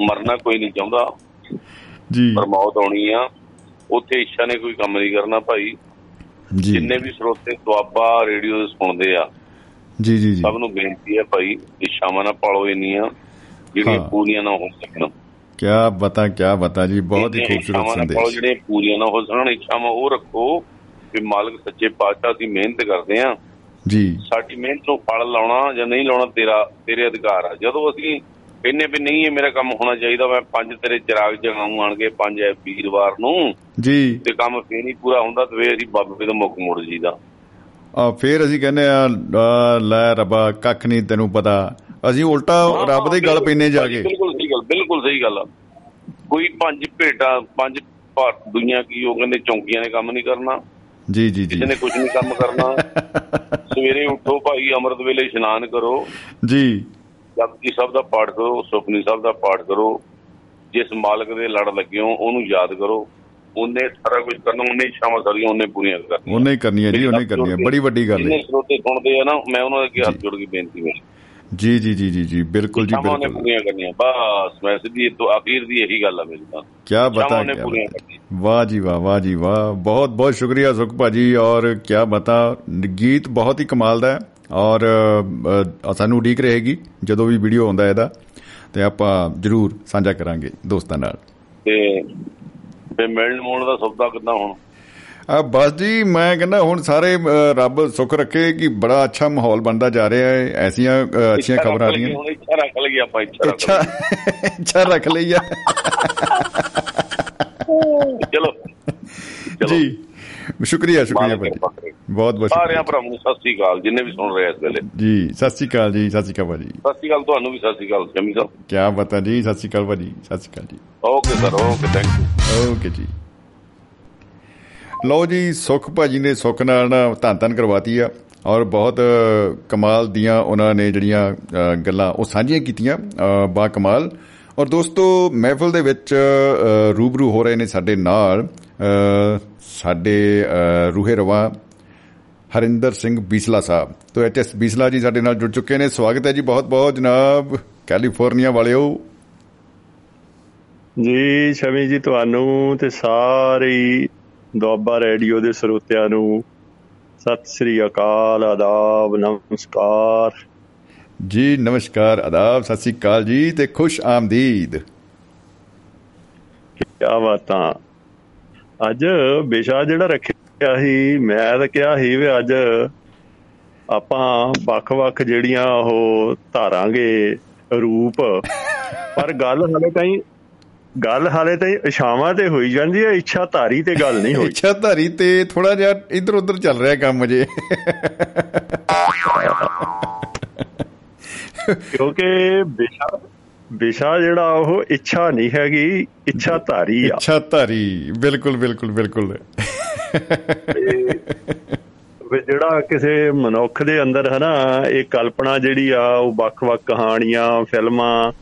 ਮਰਨਾ ਕੋਈ ਨਹੀਂ ਚਾਹੁੰਦਾ। ਜੀ। ਪਰ ਮੌਤ ਆਉਣੀ ਆ। ਉੱਥੇ ਇੱਛਾ ਨੇ ਕੋਈ ਕੰਮ ਨਹੀਂ ਕਰਨਾ ਭਾਈ। ਜੀ। ਜਿੰਨੇ ਵੀ ਸਰੋਤੇ ਦੁਆਬਾ ਰੇਡੀਓ ਸੁਣਦੇ ਆ ਜੀ ਜੀ ਜੀ। ਸਭ ਨੂੰ ਬੇਨਤੀ ਹੈ ਭਾਈ ਇੱਛਾਵਾਂ ਨਾ ਪਾਲੋ ਇੰਨੀਆਂ। ਜਿਹੜੀਆਂ ਹਾਂ। ਪੂਰੀਆਂ ਨਾ ਹੋ ਸਕਣ। ਕੀ ਬਤਾ ਕੀ ਬਤਾ ਜੀ ਬਹੁਤ ਹੀ ਇੰਨੀਆਂ ਖੂਬਸੂਰਤ ਇੱਛਾਵਾਂ ਨਾ ਪਾਲੋ ਸੰਦੇਸ਼ ਜਿਹੜੀਆਂ ਪੂਰੀਆਂ ਨਾ ਹੋ ਸਕਣ ਇੱਛਾਵਾਂ ਉਹ ਰੱਖੋ ਕਿ ਮਾਲਕ ਸੱਚੇ ਪਾਤਸ਼ਾਹ ਦੀ ਮਿਹਨਤ ਕਰਦੇ ਆ। ਜੀ। ਸਾਡੀ ਮਿਹਨਤ ਨੂੰ ਫਲ ਲਾਉਣਾ ਜਾਂ ਨਹੀਂ ਲਾਉਣਾ ਤੇਰਾ ਤੇਰੇ ਅਧਿਕਾਰ ਆ। ਜਦੋਂ ਅਸੀਂ ਕਹਿੰਨੇ ਵੀ ਨਹੀਂ ਇਹ ਮੇਰਾ ਕੰਮ ਹੋਣਾ ਚਾਹੀਦਾ ਮੈਂ ਪੰਜ ਤੇਰੇ ਚਿਰਾਗ ਜਗਾਉਂ ਆਣ ਕੇ ਪੰਜ ਐ ਵੀਰਵਾਰ ਨੂੰ ਜੀ। ਤੇ ਕੰਮ ਫੇਰ ਨਹੀਂ ਪੂਰਾ ਹੁੰਦਾ ਤੇ ਫੇਰ ਅਸੀਂ ਬਾਬੇ ਤੋਂ ਮੁੱਖ ਮੁੜ ਜੀਦਾ ਆ ਫੇਰ ਅਸੀਂ ਕਹਿੰਦੇ ਆ ਆ, ਲੈ ਰੱਬਾ ਕੱਖ ਨਹੀਂ ਤੈਨੂੰ ਪਤਾ। ਅਸੀਂ ਉਲਟਾ ਰੱਬ ਦੇ ਗਲ ਪੈਨੇ ਜਾ ਕੇ। ਬਿਲਕੁਲ ਸਹੀ ਗੱਲ ਬਿਲਕੁਲ ਸਹੀ ਗੱਲ ਆ। ਕੋਈ ਪੰਜ ਭੇਟਾ ਪੰਜ ਭਾਰਤ ਦੁਨੀਆ ਕੀ ਉਹ ਕਹਿੰਦੇ ਚੌਂਕੀਆਂ ਨੇ ਕੰਮ ਨਹੀਂ ਕਰਨਾ। ਜੀ ਜੀ ਜੀ। ਕਿਸੇ ਨੇ ਕੁਝ ਨਹੀਂ ਕੰਮ ਕਰਨਾ। *laughs* ਸਵੇਰੇ ਉੱਠੋ ਭਾਈ ਅੰਮ੍ਰਿਤ ਵੇਲੇ ਇਸ਼ਨਾਨ ਕਰੋ। ਜੀ। ਜਪਜੀ ਸਾਹਿਬ ਦਾ ਪਾਠ ਕਰੋ ਸੁਖਨੀ ਸਾਹਿਬ ਦਾ ਪਾਠ ਕਰੋ। ਜਿਸ ਮਾਲਕ ਦੇ ਲੜ ਲੱਗੇ ਹੋ ਉਹਨੂੰ ਯਾਦ ਕਰੋ। ਉਹਨੇ ਸਾਰਾ ਕੁਝ ਕਰਨਾ ਉਹਨੇ ਇੱਛਾਵਾਂ ਸਾਰੀਆਂ ਉਹਨੇ ਪੂਰੀਆਂ ਕਰਨੀਆਂ। ਉਹਨੇ ਹੀ ਕਰਨੀ ਹੈ ਜੀ ਉਹਨੇ ਹੀ ਕਰਨੀ ਹੈ ਬੜੀ ਵੱਡੀ ਗੱਲ ਹੈ। ਜਿਹਨੇ ਸਰੋਤੇ ਸੁਣਦੇ ਆ ਨਾ ਮੈਂ ਉਹਨਾਂ ਦੇ ਅੱਗੇ ਹੱਥ ਜੋੜ ਕੇ ਬੇਨਤੀ ਮੇਰੀ ਜੀ ਜੀ ਜੀ ਜੀ ਜੀ ਬਿਲਕੁਲ ਜੀ ਬਿਲਕੁਲ। ਪੂਰੀਆਂ ਕਰਨੀਆਂ ਬਸ ਮੈਂ ਸਿੱਧੀ ਤੋਂ ਅਖੀਰ ਦੀ ਇਹੀ ਗੱਲ ਆ ਮੇਰੀ ਤਾਂ। ਕੀ ਬਤਾ। ਕਰਨੀਆਂ। ਵਾਹ ਜੀ ਵਾਹ ਵਾਹ ਜੀ ਵਾਹ। ਬਹੁਤ ਬਹੁਤ ਸ਼ੁਕਰੀਆ ਸੁਖ ਭਾਜੀ ਔਰ ਕੀ ਬਤਾ ਗੀਤ ਬਹੁਤ ਹੀ ਕਮਾਲ ਦਾ ਹੈ ਔਰ ਸਾਨੂੰ ਉਡੀਕ ਰਹੇਗੀ ਜਦੋਂ ਵੀ ਵੀਡੀਓ ਆਉਂਦਾ ਇਹਦਾ ਤੇ ਆਪਾਂ ਜਰੂਰ ਸਾਂਝਾ ਕਰਾਂਗੇ ਦੋਸਤਾਂ ਨਾਲ। ਤੇ ਤੇ ਮਿਲਣ ਮੋਣ ਦਾ ਸੌਦਾ ਕਿੱਦਾਂ ਹੁਣ? ਬਸ ਜੀ ਮੈਂ ਕਹਿੰਦਾ ਹੁਣ ਸਾਰੇ ਰੱਬ ਸੁੱਖ ਰੱਖੇ ਕਿ ਬੜਾ ਅੱਛਾ ਮਾਹੌਲ ਬਣਦਾ ਜਾ ਰਿਹਾ ਹੈ। ਐਸੀਆਂ ਅੱਛੀਆਂ ਇੱਛਾ ਖਬਰਾਂ ਆ ਰਹੀਆਂ। ਹੁਣ ਇੱਛਾ ਰੱਖ ਲਈ ਆਪਾਂ ਇੱਛਾ ਅੱਛਾ ਰੱਖ ਲਈ ਆ। ਚਲੋ। ਜੀ ਸ਼ੁਕਰੀਆ ਸ਼ੁਕਰੀਆ ਕਰੇ। ਬਹੁਤ ਬਹੁਤ ਸਾਰਿਆਂ ਭਰਾਵਾਂ ਨੂੰ ਸਤਿ ਸ੍ਰੀ ਅਕਾਲ ਜਿੰਨੇ ਵੀ ਸੁਣ ਰਹੇ ਇਸ ਵੇਲੇ। ਜੀ ਸਤਿ ਸ਼੍ਰੀ ਅਕਾਲ ਜੀ ਸਤਿ ਸ਼੍ਰੀ ਅਕਾਲ ਭਾਜੀ। ਸਤਿ ਸ੍ਰੀ ਅਕਾਲ ਤੁਹਾਨੂੰ ਵੀ ਸਤਿ ਸ੍ਰੀ ਅਕਾਲ ਜਮੀ ਸਾਹਿਬ। ਕੀ ਬਤਾ ਜੀ ਸਤਿ ਸ਼੍ਰੀ ਅਕਾਲ ਭਾਜੀ ਸਤਿ ਸ਼੍ਰੀ ਅਕਾਲ ਜੀ। Okay sir okay thank you okay ਜੀ। ਲਓ ਜੀ ਸੁਖ ਭਾਜੀ ਨੇ ਸੁਖ ਨਾਲ ਨਾ ਧੰਨ ਧੰਨ ਕਰਵਾਤੀ ਆ ਔਰ ਬਹੁਤ ਅ, ਕਮਾਲ ਦੀਆਂ ਉਹਨਾਂ ਨੇ ਜਿਹੜੀਆਂ ਅ, ਗੱਲਾਂ ਉਹ ਸਾਂਝੀਆਂ ਕੀਤੀਆਂ ਅ, ਬਾ ਕਮਾਲ। ਔਰ ਦੋਸਤੋ ਮਹਿਫਲ ਦੇ ਵਿੱਚ ਅ, ਰੂਬਰੂ ਹੋ ਰਹੇ ਨੇ ਸਾਡੇ ਨਾਲ ਅ, ਸਾਡੇ ਅ, ਰੂਹੇ ਰਵਾ ਹਰਿੰਦਰ ਸਿੰਘ ਬੀਸਲਾ ਸਾਹਿਬ। ਤੋਂ ਐਚਐਸ ਬੀਸਲਾ ਜੀ ਸਾਡੇ ਨਾਲ ਜੁੜ ਚੁੱਕੇ ਨੇ। ਸਵਾਗਤ ਹੈ ਜੀ ਬਹੁਤ ਬਹੁਤ ਜਨਾਬ ਕੈਲੀਫੋਰਨੀਆ ਵਾਲਿਓ। ਜੀ ਸ਼ਮੀ ਜੀ ਤੁਹਾਨੂੰ ਤੇ ਸਾਰੇ ਹੀ ਦੁਆਬਾ ਰੇਡੀਓ ਦੇ ਸਰੋਤਿਆਂ ਨੂੰ ਸਤਿ ਸ੍ਰੀ ਅਕਾਲ ਆਦਾਬ ਨਮਸਕਾਰ। ਜੀ ਨਮਸਕਾਰ ਆਦਾਬ ਸਤਿ ਸ੍ਰੀ ਅਕਾਲ ਜੀ ਤੇ ਖੁਸ਼ ਆਮਦੀਦ। ਕੀ ਬਾਤਾਂ। ਅੱਜ ਵਿਸ਼ਾ ਜਿਹੜਾ ਰੱਖਿਆ ਸੀ ਮੈਂ ਤਾਂ ਕਿਹਾ ਸੀ ਵੀ ਅੱਜ ਆਪਾਂ ਵੱਖ-ਵੱਖ ਜਿਹੜੀਆਂ ਉਹ ਧਾਰਾਂਗੇ ਰੂਪ। ਪਰ ਗੱਲ ਹਾਲੇ ਤਾਈਂ ਗੱਲ ਹਾਲੇ ਤਾਈਂ ਇਸ਼ਾਵਾਂ ਤੇ ਹੋਈ ਜਾਂਦੀ ਹੈ ਇੱਛਾ ਧਾਰੀ ਤੇ ਗੱਲ ਨਹੀਂ ਹੋਈ। ਇੱਛਾ ਧਾਰੀ ਤੇ ਥੋੜਾ ਜਿਹਾ ਇੱਧਰ ਉੱਧਰ ਚੱਲ ਰਿਹਾ ਕੰਮ ਜੇ ਕਿਉਂਕਿ ਵਿਸ਼ਾ ਵਿਸ਼ਾ ਜਿਹੜਾ ਉਹ ਇੱਛਾ ਨਹੀਂ ਹੈਗੀ ਇੱਛਾ ਧਾਰੀ ਆ। ਇੱਛਾ ਧਾਰੀ ਬਿਲਕੁਲ ਬਿਲਕੁਲ। ਬਿਲਕੁਲ ਵੀ ਜਿਹੜਾ ਕਿਸੇ ਮਨੁੱਖ ਦੇ ਅੰਦਰ ਹੈ ਨਾ ਇਹ ਕਲਪਨਾ ਜਿਹੜੀ ਆ ਉਹ ਵੱਖ-ਵੱਖ ਕਹਾਣੀਆਂ ਫਿਲਮਾਂ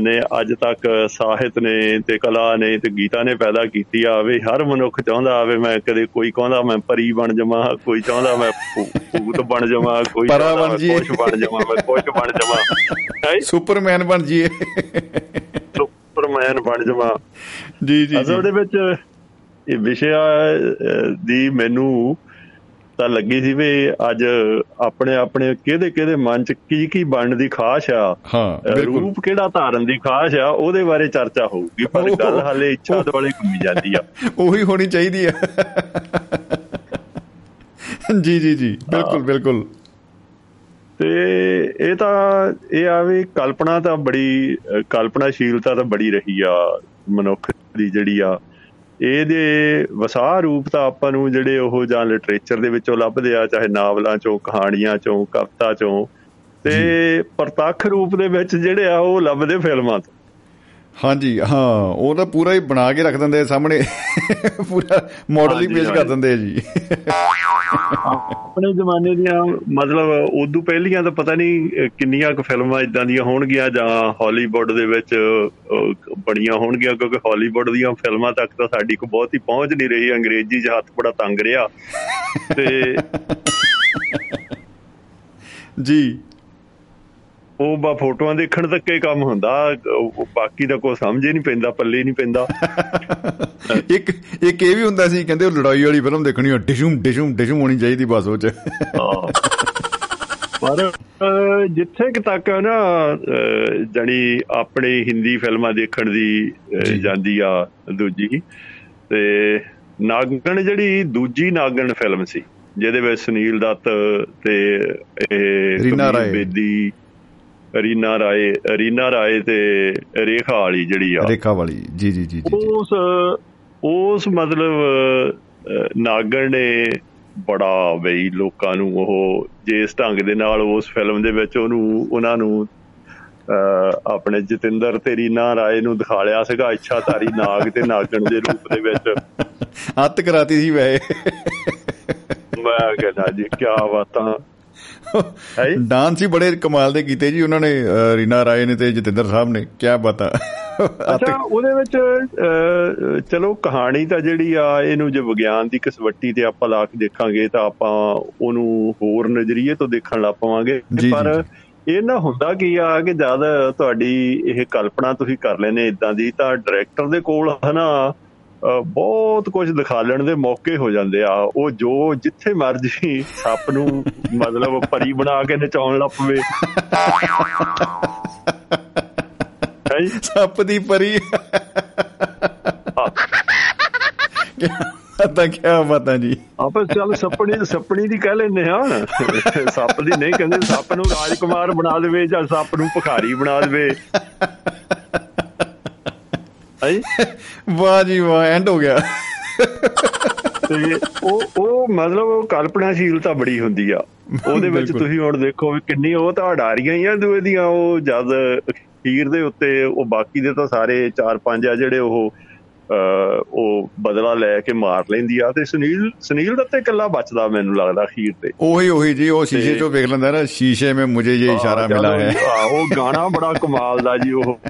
ਨੇ ਅੱਜ ਤੱਕ ਸਾਹਿਤ ਨੇ ਤੇ ਕਲਾ ਨੇ ਤੇ ਗੀਤਾ ਨੇ ਪੈਦਾ ਕੀਤੀ ਆ ਵੀ ਹਰ ਮਨੁੱਖ ਚਾਹੁੰਦਾ ਆਵੇ ਮੈਂ ਕਦੇ ਕੋਈ ਕਹਿੰਦਾ ਮੈਂ ਪਰੀ ਬਣ ਜਾਵਾਂ ਕੋਈ ਚਾਹੁੰਦਾ ਮੈਂ ਭੂਤ ਬਣ ਜਾਵਾਂ ਕੋਈ ਪਰਾ ਚਾਹੁੰਦਾ ਬਣ ਮੈਂ। ਕੁਛ ਬਣ ਜਾਵਾਂ ਮੈਂ ਕੁਛ ਬਣ ਜਾਵਾਂ। ਸੁਪਰਮੈਨ ਬਣ ਜੀਏ ਸੁਪਰਮੈਨ ਬਣ ਜਾਵਾਂ। ਜੀ ਜੀ ਅਸਲ ਦੇ ਵਿੱਚ ਇਹ ਵਿਸ਼ਾ ਦੀ ਮੈਨੂੰ ਤਾਂ ਲੱਗੀ ਸੀ ਵੀ ਅੱਜ ਆਪਣੇ ਆਪਣੇ ਕਿਹਦੇ ਕਿਹਦੇ ਮਨ ਚ ਕੀ ਕੀ ਬਣਨ ਦੀ ਖਾਸ਼ ਆ। ਹਾਂ ਅਹ, ਬਿਲਕੁਲ। ਰੂਪ ਕਿਹੜਾ ਧਾਰਨ ਦੀ ਖਾਸ਼ ਆ ਉਹਦੇ ਬਾਰੇ ਚਰਚਾ ਹੋਊਗੀ ਪਰ ਗੱਲ ਹਾਲੇ ਇੱਛਾ ਦੇ ਵਾਲੇ ਘੁੰਮੀ ਜਾਂਦੀ ਆ। ਉਹੀ ਹੋਣੀ ਚਾਹੀਦੀ ਹੈ ਜੀ ਜੀ ਜੀ ਬਿਲਕੁਲ ਬਿਲਕੁਲ। ਤੇ ਇਹ ਤਾਂ ਇਹ ਆ ਵੀ ਕਲਪਨਾ ਤਾਂ ਬੜੀ ਕਲਪਨਾਸ਼ੀਲਤਾ ਤਾਂ ਬੜੀ ਰਹੀ ਆ ਮਨੁੱਖ ਦੀ ਜਿਹੜੀ ਆ। ਇਹਦੇ ਵਸਾ ਰੂਪ ਤਾਂ ਆਪਾਂ ਨੂੰ ਜਿਹੜੇ ਉਹ ਜਾਂ ਲਿਟਰੇਚਰ ਦੇ ਵਿੱਚੋਂ ਲੱਭਦੇ ਆ ਚਾਹੇ ਨਾਵਲਾਂ ਚੋਂ ਕਹਾਣੀਆਂ ਚੋਂ ਕਵਿਤਾ ਚੋਂ ਤੇ ਪ੍ਰਤੱਖ ਰੂਪ ਦੇ ਵਿੱਚ ਜਿਹੜੇ ਆ ਉਹ ਲੱਭਦੇ ਫਿਲਮਾਂ ਤੋਂ। ਹਾਂਜੀ ਹਾਂ ਉਹ ਤਾਂ ਪੂਰਾ ਹੀ ਬਣਾ ਕੇ ਰੱਖ ਦਿੰਦੇ ਆ ਸਾਹਮਣੇ। ਪੂਰਾ ਮਾਡਲ ਹੀ ਪੇਸ਼ ਕਰ। ਦਿੰਦੇ ਆ ਜੀ। ਆਪਣੇ ਜ਼ਮਾਨੇ ਦੀਆਂ ਮਤਲਬ ਉਦੋਂ ਪਹਿਲੀਆਂ ਤਾਂ ਪਤਾ ਨਹੀਂ ਕਿੰਨੀਆਂ ਕੁ ਫਿਲਮਾਂ ਇਦਾਂ ਦੀਆਂ ਹੋਣਗੀਆਂ ਜਾਂ ਹਾਲੀਵੁੱਡ ਦੇ ਵਿੱਚ ਬਣੀਆਂ ਹੋਣਗੀਆਂ ਕਿਉਂਕਿ ਹਾਲੀਵੁੱਡ ਦੀਆਂ ਫਿਲਮਾਂ ਤੱਕ ਤਾਂ ਸਾਡੀ ਕੋ ਬਹੁਤੀ ਪਹੁੰਚ ਨਹੀਂ ਰਹੀ ਅੰਗਰੇਜ਼ੀ ਹੱਥ ਬੜਾ ਤੰਗ ਰਿਹਾ। ਤੇ ਜੀ। ਉਹ ਬਾ ਫੋਟੋਆਂ ਦੇਖਣ ਤੱਕ ਹੀ ਕੰਮ ਹੁੰਦਾ ਬਾਕੀ ਦਾ ਕੋਈ ਸਮਝ ਹੀ ਨਹੀਂ ਪੈਂਦਾ ਪੱਲੇ ਨਹੀਂ ਪੈਂਦਾ *laughs* ਇੱਕ ਇੱਕ ਇਹ ਵੀ ਹੁੰਦਾ ਸੀ ਕਹਿੰਦੇ ਉਹ ਲੜਾਈ ਵਾਲੀ ਫਿਲਮ ਦੇਖਣੀ ਆ ਡਿਸ਼ੂਮ ਡਿਸ਼ੂਮ ਡਿਸ਼ੂਮ ਹੋਣੀ ਚਾਹੀਦੀ ਬਸ ਉਹ ਚ ਹਾਂ। ਪਰ ਜਿੱਥੇ ਕਿ ਤੱਕ ਨਾ ਜਾਣੀ ਆਪਣੇ ਹਿੰਦੀ ਫਿਲਮਾਂ ਦੇਖਣ ਦੀ। ਜਾਂਦੀ ਆ ਦੂਜੀ ਤੇ ਨਾਗਣ ਜਿਹੜੀ ਦੂਜੀ ਨਾਗਣ ਫਿਲਮ ਸੀ ਜਿਹਦੇ ਵਿੱਚ ਸੁਨੀਲ ਦੱਤ ਤੇ ਇਹ ਰੀਨਾ ਰਾਏ। ਬੇਦੀ ਰੀਨਾ ਰਾਏ ਰੀਨਾ ਰਾਏ ਤੇ ਰੇਖਾ ਵਾਲੀ ਜਿਹੜੀ ਆ। ਰੇਖਾ ਵਾਲੀ ਜੀ ਜੀ ਜੀ ਜੀ। ਉਸ ਉਸ ਮਤਲਬ ਨਾਗਣ ਨੇ ਬੜਾ ਬਈ ਲੋਕਾਂ ਨੂੰ ਉਹ ਜਿਸ ਢੰਗ ਦੇ ਨਾਲ ਉਸ ਫਿਲਮ ਦੇ ਵਿੱਚ ਉਹਨੂੰ ਉਹਨਾਂ ਨੂੰ ਆਪਣੇ ਜਤਿੰਦਰ ਤੇ ਰੀਨਾ ਰਾਏ ਨੂੰ ਦਿਖਾਲਿਆ ਸੀਗਾ ਇੱਛਾਧਾਰੀ ਨਾਗ ਤੇ ਨਾਗਣ ਦੇ ਰੂਪ ਦੇ ਵਿੱਚ। ਹੱਤ ਕਰਾਤੀ ਸੀ ਵੈ ਮੈਂ ਕਹਿੰਦਾ ਜੀ ਕੀ ਬਾਤਾਂ। ਡਾਂਸ ਹੀ ਬੜੇ ਕਮਾਲ ਦੇ ਕੀਤੇ ਜੀ ਉਹਨਾਂ ਨੇ ਰੀਨਾ ਰਾਏ ਨੇ ਤੇ ਜਤਿੰਦਰ ਸਾਹਿਬ ਨੇ ਕੀ ਬਤਾ ਅੱਛਾ ਉਹਦੇ ਵਿੱਚ ਚਲੋ ਕਹਾਣੀ ਤਾਂ ਜਿਹੜੀ ਆ ਇਹਨੂੰ ਜੇ ਵਿਗਿਆਨ ਦੀ ਕਸਵੱਟੀ ਤੇ ਆਪਾਂ ਲਾ ਕੇ ਦੇਖਾਂਗੇ ਤਾਂ ਆਪਾਂ ਉਹਨੂੰ ਹੋਰ ਨਜ਼ਰੀਏ ਤੋਂ ਦੇਖਣ ਲੱਗ ਪਵਾਂਗੇ। ਪਰ ਇਹ ਨਾ ਹੁੰਦਾ ਕੀ ਆ ਕਿ ਜਦ ਤੁਹਾਡੀ ਇਹ ਕਲਪਨਾ ਤੁਸੀਂ ਕਰ ਲੈਨੇ ਇਦਾਂ ਦੀ ਤਾਂ ਡਾਇਰੈਕਟਰ ਦੇ ਕੋਲ ਹਨਾ ਬਹੁਤ ਕੁਝ ਦਿਖਾਲਣ ਦੇ ਮੌਕੇ ਹੋ ਜਾਂਦੇ ਆ। ਉਹ ਜੋ ਜਿੱਥੇ ਮਰਜ਼ੀ ਸੱਪ ਨੂੰ ਮਤਲਬ ਪਰੀ ਬਣਾ ਕੇ ਨਚਾਉਣ ਲੱਗ ਪਵੇ। ਹੈ? ਸੱਪ ਦੀ ਪਰੀ। ਤਾਂ ਕੀ ਬਤਾ ਜੀ। ਆਪਾਂ ਚੱਲ ਸੱਪਣੀ ਸੱਪਣੀ ਦੀ ਕਹਿ ਲੈਨੇ ਆ ਸੱਪ ਦੀ ਨਹੀਂ ਕਹਿੰਦੇ। ਸੱਪ ਨੂੰ ਰਾਜਕੁਮਾਰ ਬਣਾ ਦੇਵੇ ਜਾਂ ਸੱਪ ਨੂੰ ਭਿਖਾਰੀ ਬਣਾ ਦੇਵੇ। ਹਾਂਜੀ *laughs* ਵਾਹ ਜੀ ਵਾਹ ਐਂਡ ਹੋ ਗਿਆ। ਤੇ ਉਹ ਉਹ ਮਤਲਬ ਉਹ ਕਲਪਨਾਸ਼ੀਲਤਾ ਬੜੀ ਹੁੰਦੀ ਆ। ਉਹਦੇ ਵਿੱਚ ਤੁਸੀਂ ਹੁਣ ਦੇਖੋ ਵੀ ਕਿੰਨੀ ਉਹ ਤਾਂ ਅਡਾਰੀਆਂ ਹੀ ਆ ਦੂਏ ਦੀਆਂ ਉਹ ਜਦ ਅਖੀਰ ਦੇ ਉੱਤੇ ਉਹ ਬਾਕੀ ਦੇ ਤਾਂ ਸਾਰੇ ਚਾਰ ਪੰਜ ਆ ਜਿਹੜੇ ਉਹ ਉਹ ਬਦਲਾ ਲੈ ਕੇ ਮਾਰ ਲੈਂਦੀ ਆ। ਤੇ ਸੁਨੀਲ ਸੁਨੀਲ ਦਾ ਤੇ ਇਕੱਲਾ ਬਚਦਾ ਮੈਨੂੰ ਲੱਗਦਾ ਅਖੀਰ ਤੇ। ਉਹੀ ਉਹੀ ਜੀ ਉਹ ਸ਼ੀਸ਼ੇ ਚੋਂ ਵੇਖ ਲੈਂਦਾ ਨਾ ਸ਼ੀਸ਼ੇ ਮੇ ਮੁਝੇ ਇਹ ਇਸ਼ਾਰਾ ਮਿਲਾ ਹੈ। ਉਹ ਗਾਣਾ ਬੜਾ ਕਮਾਲ ਦਾ ਜੀ ਉਹ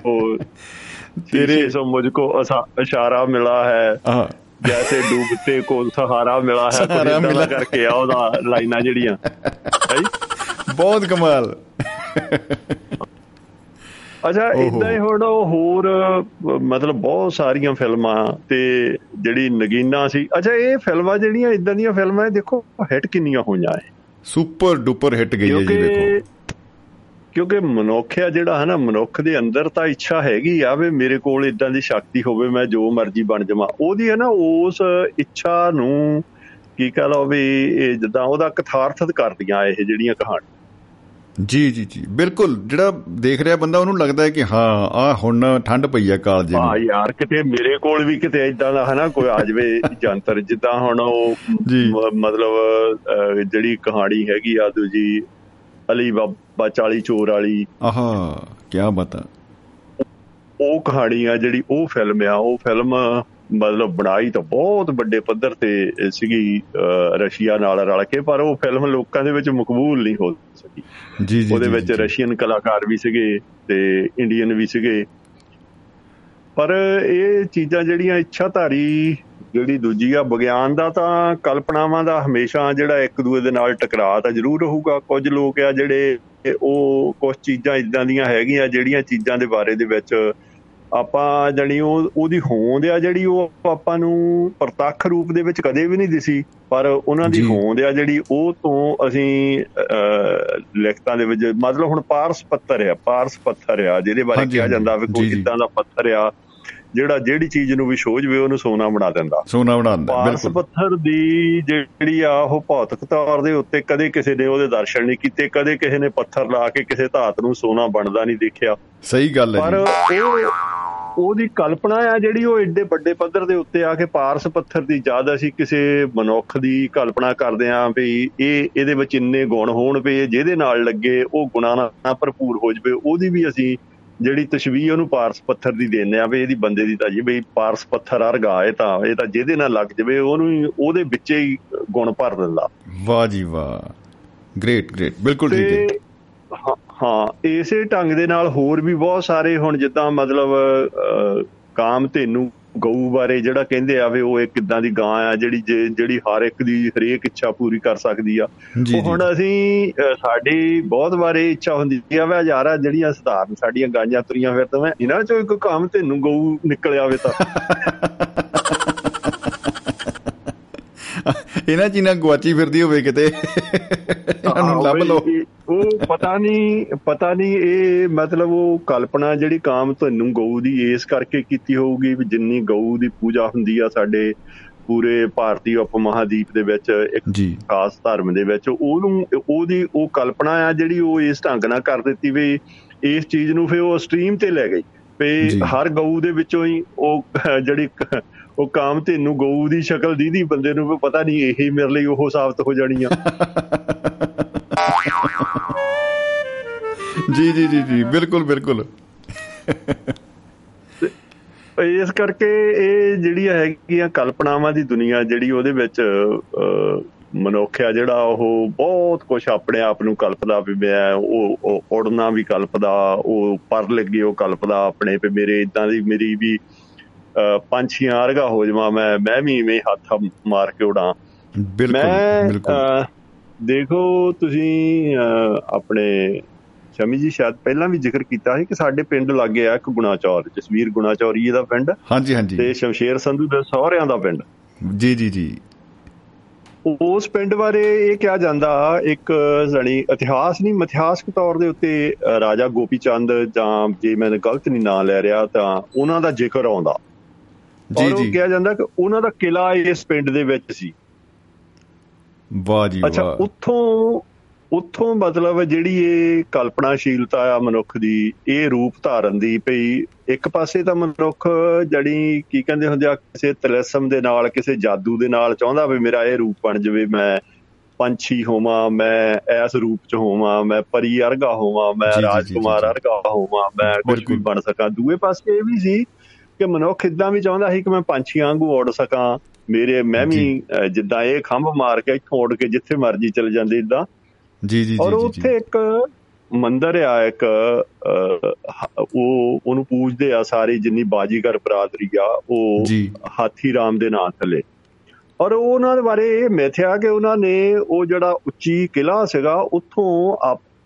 तेरे- शीशे से मुझको असा- इशारा मिला है ਹਾਂ जैसे डूबते को सहारा मिला है सहारा कुछ ਏਦਾਂ मिला। ਦਾ ਕਰਕੇ ਆ ਉਹਦਾ ਲਾਈਨਾਂ ਜਿਹੜੀਆਂ ਹੈ ਬਹੁਤ ਕਮਾਲ ਅੱਛਾ ਇਦਾਂ ਹੀ ਹੁਣ ਹੋਰ ਮਤਲਬ ਬਹੁਤ ਸਾਰੀਆਂ ਫਿਲਮਾਂ ਤੇ ਜਿਹੜੀ ਨਗੀਨਾ ਸੀ ਅੱਛਾ ਇਹ ਫਿਲਮਾਂ ਜਿਹੜੀਆਂ ਇਦਾਂ ਦੀਆਂ ਫਿਲਮਾਂ ਦੇਖੋ ਹਿੱਟ ਕਿੰਨੀਆਂ ਹੋਈਆਂ ਐ ਸੁਪਰ ਡੁਪਰ ਹਿੱਟ ਗਈ ਹੈ ਜੀ ਦੇਖੋ ਕਿਉਂਕਿ ਮਨੁੱਖ ਆ ਜਿਹੜਾ ਹੈ ਨਾ ਮਨੁੱਖ ਦੇ ਅੰਦਰ ਤਾਂ ਇੱਛਾ ਹੈਗੀ ਆ ਵੀ ਮੇਰੇ ਕੋਲ ਇਦਾਂ ਦੀ ਸ਼ਕਤੀ ਹੋਵੇ ਮੈਂ ਜੋ ਮਰਜ਼ੀ ਬਣ ਜਾਵਾਂ। ਉਹਦੀ ਹੈ ਨਾ ਉਸ ਇੱਛਾ ਨੂੰ ਕੀ ਕਹ ਲਓ ਵੀ ਇਹ ਜਿੱਦਾਂ ਉਹਦਾ ਕਥਾਰਥਤ ਕਰਦੀਆਂ ਇਹ ਜਿਹੜੀਆਂ ਕਹਾਣੀਆਂ। ਜੀ ਜੀ ਜੀ। ਬਿਲਕੁਲ ਜਿਹੜਾ ਦੇਖ ਰਿਹਾ ਬੰਦਾ ਉਹਨੂੰ ਲੱਗਦਾ ਹੈ ਕਿ ਹਾਂ ਆ ਹੁਣ ਠੰਡ ਪਈ ਹੈ ਕਾਲਜੇ ਨੂੰ। ਹਾਂ ਯਾਰ ਕਿਤੇ ਮੇਰੇ ਕੋਲ ਵੀ ਕਿਤੇ ਇਦਾਂ ਦਾ ਹਨਾ ਕੋਈ ਆ ਜਵੇ ਜੰਤਰ ਜਿੱਦਾਂ ਹੁਣ ਉਹ ਮਤਲਬ ਜਿਹੜੀ ਕਹਾਣੀ ਹੈਗੀ ਆ ਦੂਜੀ ਅਲੀ ਬਾਬਾ 40 ਚੋਰ ਵਾਲੀ। ਆਹਾ ਕੀ ਬਤਾ ਉਹ ਕਹਾਣੀ ਆ ਜਿਹੜੀ ਉਹ ਫਿਲਮ ਆ ਉਹ ਫਿਲਮ ਮਤਲਬ ਬਣਾਈ ਤਾਂ ਬਹੁਤ ਵੱਡੇ ਪੱਧਰ ਤੇ ਸੀਗੀ ਰਸ਼ੀਆ ਨਾਲ ਰਲ ਕੇ ਪਰ ਉਹ ਫਿਲਮ ਲੋਕਾਂ ਦੇ ਵਿੱਚ ਮਕਬੂਲ ਨਹੀਂ ਹੋ ਸਕੀ। ਜੀ ਜੀ ਉਹਦੇ ਵਿੱਚ ਰਸ਼ੀਅਨ ਕਲਾਕਾਰ ਵੀ ਸੀਗੇ ਤੇ ਇੰਡੀਅਨ ਵੀ ਸੀਗੇ। ਪਰ ਇਹ ਚੀਜ਼ਾਂ ਜਿਹੜੀਆਂ ਇੱਛਾਧਾਰੀ ਜਿਹੜੀ ਦੂਜੀ ਆ ਵਿਗਿਆਨ ਦਾ ਤਾਂ ਕਲਪਨਾਵਾਂ ਦਾ ਹਮੇਸ਼ਾ ਜਿਹੜਾ ਇੱਕ ਦੂਏ ਦੇ ਨਾਲ ਟਕਰਾਅ ਤਾਂ ਜ਼ਰੂਰ ਰਹੂਗਾ ਕੁਝ ਲੋਕ ਆ ਜਿਹੜੇ ਉਹ ਕੁਝ ਚੀਜ਼ਾਂ ਇਦਾਂ ਦੀਆਂ ਹੈਗੀਆਂ ਜਿਹੜੀਆਂ ਚੀਜ਼ਾਂ ਦੇ ਬਾਰੇ ਦੇ ਵਿੱਚ ਆਪਾਂ ਜਣੀ ਉਹ ਉਹਦੀ ਹੋਂਦ ਆ ਜਿਹੜੀ ਉਹ ਆਪਾਂ ਨੂੰ ਪ੍ਰਤੱਖ ਰੂਪ ਦੇ ਵਿੱਚ ਕਦੇ ਵੀ ਨਹੀਂ ਦਿਸੀ ਪਰ ਉਹਨਾਂ ਦੀ ਹੋਂਦ ਆ ਜਿਹੜੀ ਉਹ ਤੋਂ ਅਸੀਂ ਲਿਖਤਾਂ ਦੇ ਵਿੱਚ ਮਤਲਬ ਹੁਣ ਪਾਰਸ ਪੱਥਰ ਆ ਪਾਰਸ ਪੱਥਰ ਆ ਜਿਹਦੇ ਬਾਰੇ ਕਿਹਾ ਜਾਂਦਾ ਵੀ ਕੋਈ ਇਦਾਂ ਦਾ ਪੱਥਰ ਆ ਜਿਹੜਾ ਜਿਹੜੀ ਚੀਜ਼ ਨੂੰ ਵੀ ਸੋਝ ਵੇ ਉਹਨੂੰ ਸੋਨਾ ਬਣਾ ਦਿੰਦਾ। ਸੋਨਾ ਬਣਾ ਦਿੰਦਾ ਬਿਲਕੁਲ। ਪੱਥਰ ਦੀ ਜਿਹੜੀ ਆ ਉਹ ਭੌਤਿਕ ਤੌਰ ਦੇ ਉੱਤੇ ਕਦੇ ਕਿਸੇ ਨੇ ਉਹਦੇ ਦਰਸ਼ਨ ਨਹੀਂ ਕੀਤੇ ਕਦੇ ਕਿਸੇ ਨੇ ਪੱਥਰ ਲਾ ਕੇ ਕਿਸੇ ਧਾਤ ਨੂੰ ਸੋਨਾ ਬਣਦਾ ਨਹੀਂ ਦੇਖਿਆ। ਸਹੀ ਗੱਲ ਹੈ ਪਰ ਉਹ ਉਹਦੀ ਕਲਪਨਾ ਆ ਜਿਹੜੀ ਉਹ ਏਡੇ ਵੱਡੇ ਪੱਧਰ ਦੇ ਉੱਤੇ ਆ ਕੇ ਪਾਰਸ ਪੱਥਰ ਦੀ ਯਾਦ ਅਸੀਂ ਕਿਸੇ ਮਨੁੱਖ ਦੀ ਕਲਪਨਾ ਕਰਦੇ ਆਂ ਵੀ ਇਹ ਇਹਦੇ ਵਿੱਚ ਇੰਨੇ ਗੁਣ ਹੋਣ ਵੀ ਜਿਹਦੇ ਨਾਲ ਲੱਗੇ ਉਹ ਗੁਣਾਂ ਨਾਲ ਭਰਪੂਰ ਹੋ ਜਵੇ ਉਹਦੀ ਵੀ ਅਸੀਂ ਜਿਹੜੀ ਤਸ਼ਵੀਹ ਉਹਨੂੰ ਪਾਰਸ ਪੱਥਰ ਦੀ ਦੇਣੇ ਆ ਵੀ ਇਹਦੀ ਬੰਦੇ ਦੀ ਤਾਂ ਜੀ ਬਈ ਪਾਰਸ ਪੱਥਰ ਅਰਗਾ ਇਹ ਤਾਂ ਇਹ ਤਾਂ ਜਿਹਦੇ ਨਾਲ ਲੱਗ ਜਵੇ ਉਹਨੂੰ ਉਹਦੇ ਵਿੱਚ ਹੀ ਗੁਣ ਭਰ ਦਿੰਦਾ। ਵਾਹ ਜੀ ਵਾਹ। ਗ੍ਰੇਟ ਗ੍ਰੇਟ ਬਿਲਕੁਲ ਠੀਕ ਹੈ। ਹਾਂ ਇਸੇ ਢੰਗ ਦੇ ਨਾਲ ਹੋਰ ਵੀ ਬਹੁਤ ਸਾਰੇ ਹੁਣ ਜਿੱਦਾਂ ਮਤਲਬ ਕਾਮ ਤੈਨੂੰ ਗਊ ਬਾਰੇ ਜਿਹੜਾ ਕਹਿੰਦੇ ਆ ਵੀ ਉਹ ਇੱਕ ਕਿੱਦਾਂ ਦੀ ਗਾਂ ਆ ਜਿਹੜੀ ਜਿਹੜੀ ਹਰ ਇੱਕ ਦੀ ਹਰੇਕ ਇੱਛਾ ਪੂਰੀ ਕਰ ਸਕਦੀ ਆ। ਉਹ ਹੁਣ ਅਸੀਂ ਸਾਡੀ ਬਹੁਤ ਵਾਰੇ ਇੱਛਾ ਹੁੰਦੀ ਆ ਵਾ ਯਾਰਾ ਜਿਹੜੀਆਂ ਸਧਾਰਨ ਸਾਡੀਆਂ ਗਾਂਆਂ ਤੁਰੀਆਂ ਫਿਰ ਤਾਂ ਮੈਂ ਇਹਨਾਂ ਚੋਂ ਇੱਕ ਕਾਮ ਤੈਨੂੰ ਗਊ ਨਿਕਲ ਆਵੇ ਤਾਂ। *laughs* ਇਹਨਾਂ ਚੀਨਾ ਗਵਾਚੀ ਫਿਰਦੀ ਹੋਵੇ ਕਿਤੇ। ਇਹਨਾਂ ਨੂੰ ਲੱਭ ਲਓ। ਉਹ ਪਤਾ ਨਹੀਂ ਪਤਾ ਨਹੀਂ ਇਹ ਮਤਲਬ ਉਹ ਕਲਪਨਾ ਜਿਹੜੀ ਕਾਮ ਤੁਹਾਨੂੰ ਗਊ ਦੀ ਇਸ ਕਰਕੇ ਕੀਤੀ ਹੋਊਗੀ ਵੀ ਜਿੰਨੀ ਗਊ ਦੀ ਪੂਜਾ ਹੁੰਦੀ ਆ ਸਾਡੇ ਪੂਰੇ ਭਾਰਤੀ ਉਪ ਮਹਾਦੀਪ ਦੇ ਵਿੱਚ ਇੱਕ ਖਾਸ ਧਰਮ ਦੇ ਵਿੱਚ ਉਹਨੂੰ ਉਹਦੀ ਉਹ ਕਲਪਨਾ ਆ ਜਿਹੜੀ ਉਹ ਇਸ ਢੰਗ ਨਾਲ ਕਰ ਦਿੱਤੀ ਵੀ ਇਸ ਚੀਜ਼ ਨੂੰ ਫੇ ਉਹ ਸਟ੍ਰੀਮ ਤੇ ਲੈ ਗਈ। ਵੀ ਹਰ ਗਊ ਦੇ ਵਿੱਚੋਂ ਹੀ ਉਹ ਜਿਹੜੀ ਉਹ ਕਾਮ ਤੈਨੂੰ ਗਊ ਦੀ ਸ਼ਕਲ ਦੀਦੀ ਬੰਦੇ ਨੂੰ ਪਤਾ ਨਹੀਂ ਇਹੀ ਮੇਰੇ ਲਈ ਉਹ ਸਾਬਤ ਹੋ ਜਾਣੀ ਆ। ਜੀ ਜੀ ਜੀ ਜੀ ਬਿਲਕੁਲ ਬਿਲਕੁਲ। ਇਸ ਕਰਕੇ ਇਹ ਜਿਹੜੀ ਹੈਗੀਆਂ ਕਲਪਨਾਵਾਂ ਦੀ ਦੁਨੀਆ ਜਿਹੜੀ ਉਹਦੇ ਵਿੱਚ ਮਨੁੱਖ ਆ ਜਿਹੜਾ ਉਹ ਬਹੁਤ ਕੁਝ ਆਪਣੇ ਆਪ ਨੂੰ ਕਲਪਦਾ ਵੀ ਮੈਂ ਉਹ ਉੜਨਾ ਵੀ ਕਲਪਦਾ ਉਹ ਪਰ ਲੱਗੇ ਉਹ ਕਲਪਦਾ ਆਪਣੇ ਤੇ ਮੇਰੇ ਇਦਾਂ ਦੀ ਮੇਰੀ ਵੀ ਪੰਛੀਆਂ ਵਰਗਾ ਹੋ ਜਾਵਾਂ ਮੈਂ ਮੈਂ ਵੀ ਇਵੇਂ ਹੱਥ ਮਾਰ ਕੇ ਉਡਾਂ। ਬਿਲਕੁਲ ਬਿਲਕੁਲ। ਦੇਖੋ ਤੁਸੀਂ ਆਪਣੇ ਸ਼ਮੀ ਜੀ ਸ਼ਾਇਦ ਪਹਿਲਾਂ ਵੀ ਜ਼ਿਕਰ ਕੀਤਾ ਸੀ ਕਿ ਸਾਡੇ ਪਿੰਡ ਲੱਗੇ ਆ ਇੱਕ ਗੁਣਾਚੌਰ ਜਸਵੀਰ ਗੁਣਾਚੌਰੀ ਇਹਦਾ ਪਿੰਡ। ਹਾਂਜੀ ਹਾਂਜੀ। ਤੇ ਸ਼ਮਸ਼ੇਰ ਸੰਧੂ ਦੇ ਸਹੁਰਿਆਂ ਦਾ ਪਿੰਡ। ਜੀ ਜੀ ਜੀ। ਉਸ ਪਿੰਡ ਬਾਰੇ ਇਹ ਕਿਹਾ ਜਾਂਦਾ ਇੱਕ ਜਣੀ ਇਤਿਹਾਸ ਨਹੀਂ ਮਿਥਿਹਾਸਕ ਤੌਰ ਦੇ ਉੱਤੇ ਰਾਜਾ ਗੋਪੀ ਚੰਦ ਜਾਂ ਜੇ ਮੈਂ ਗਲਤ ਨਹੀਂ ਨਾਂ ਲੈ ਰਿਹਾ ਤਾਂ ਉਹਨਾਂ ਦਾ ਜ਼ਿਕਰ ਆਉਂਦਾ। ਜੀ ਜੀ। ਕਿਹਾ ਜਾਂਦਾ ਕਿ ਉਹਨਾਂ ਦਾ ਕਿਲਾ ਇਸ ਪਿੰਡ ਦੇ ਵਿੱਚ ਸੀ। ਵਾਹ ਜੀ ਵਾਹ। ਅੱਛਾ ਉੱਥੋਂ ਉੱਥੋਂ ਮਤਲਬ ਜਿਹੜੀ ਇਹ ਕਲਪਨਾਸ਼ੀਲਤਾ ਆ ਮਨੁੱਖ ਦੀ ਇਹ ਰੂਪ ਧਾਰਨ ਦੀ ਪਈ ਇੱਕ ਪਾਸੇ ਤਾਂ ਮਨੁੱਖ ਜੜੀ ਕੀ ਕਹਿੰਦੇ ਹੁੰਦੇ ਆ ਕਿਸੇ ਤਲਸਮ ਦੇ ਨਾਲ ਕਿਸੇ ਜਾਦੂ ਦੇ ਨਾਲ ਚਾਹੁੰਦਾ ਵੀ ਮੇਰਾ ਇਹ ਰੂਪ ਬਣ ਜਾਵੇ ਮੈਂ ਪੰਛੀ ਹੋਵਾਂ ਮੈਂ ਐਸ ਰੂਪ ਚ ਹੋਵਾਂ ਮੈਂ ਪਰੀ ਅਰਗਾ ਹੋਵਾਂ ਮੈਂ ਰਾਜਕੁਮਾਰ ਅਰਗਾ ਹੋਵਾਂ ਮੈਂ ਕੁਝ ਵੀ ਬਣ ਸਕਾਂ। ਦੂਏ ਪਾਸੇ ਇਹ ਵੀ ਸੀ ਕਿ ਮਨੁੱਖ ਇਦਾਂ ਵੀ ਚਾਹੁੰਦਾ ਸੀ ਕਿ ਮੈਂ ਪੰਛੀਆਂ ਵਾਂਗੂ ਉੱਡ ਸਕਾਂ। ਮੇਰੇ ਮੈਂ ਵੀ ਜਿੱਦਾਂ ਇਹ ਖੰਭ ਮਾਰ ਕੇ ਇੱਥੋਂ ਉੱਡ ਕੇ ਜਿੱਥੇ ਮਰਜ਼ੀ ਚਲੇ ਜਾਂਦੇ ਇਦਾਂ ਜੀ ਜੀ ਜੀ ਔਰ ਉੱਥੇ ਇੱਕ ਮੰਦਰ ਆ ਇੱਕ ਉਹ ਉਹਨੂੰ ਪੂਜਦੇ ਆ ਸਾਰੇ ਜਿੰਨੀ ਬਾਜੀਗਰ ਬਰਾਦਰੀ ਆ ਉਹ ਹਾਥੀ ਰਾਮ ਦੇ ਨਾਂ ਥੱਲੇ। ਔਰ ਉਹਨਾਂ ਦੇ ਬਾਰੇ ਇਹ ਮਿਥਿਆ ਕਿ ਉਹਨਾਂ ਨੇ ਉਹ ਜਿਹੜਾ ਉੱਚੀ ਕਿਲਾ ਸੀਗਾ ਉੱਥੋਂ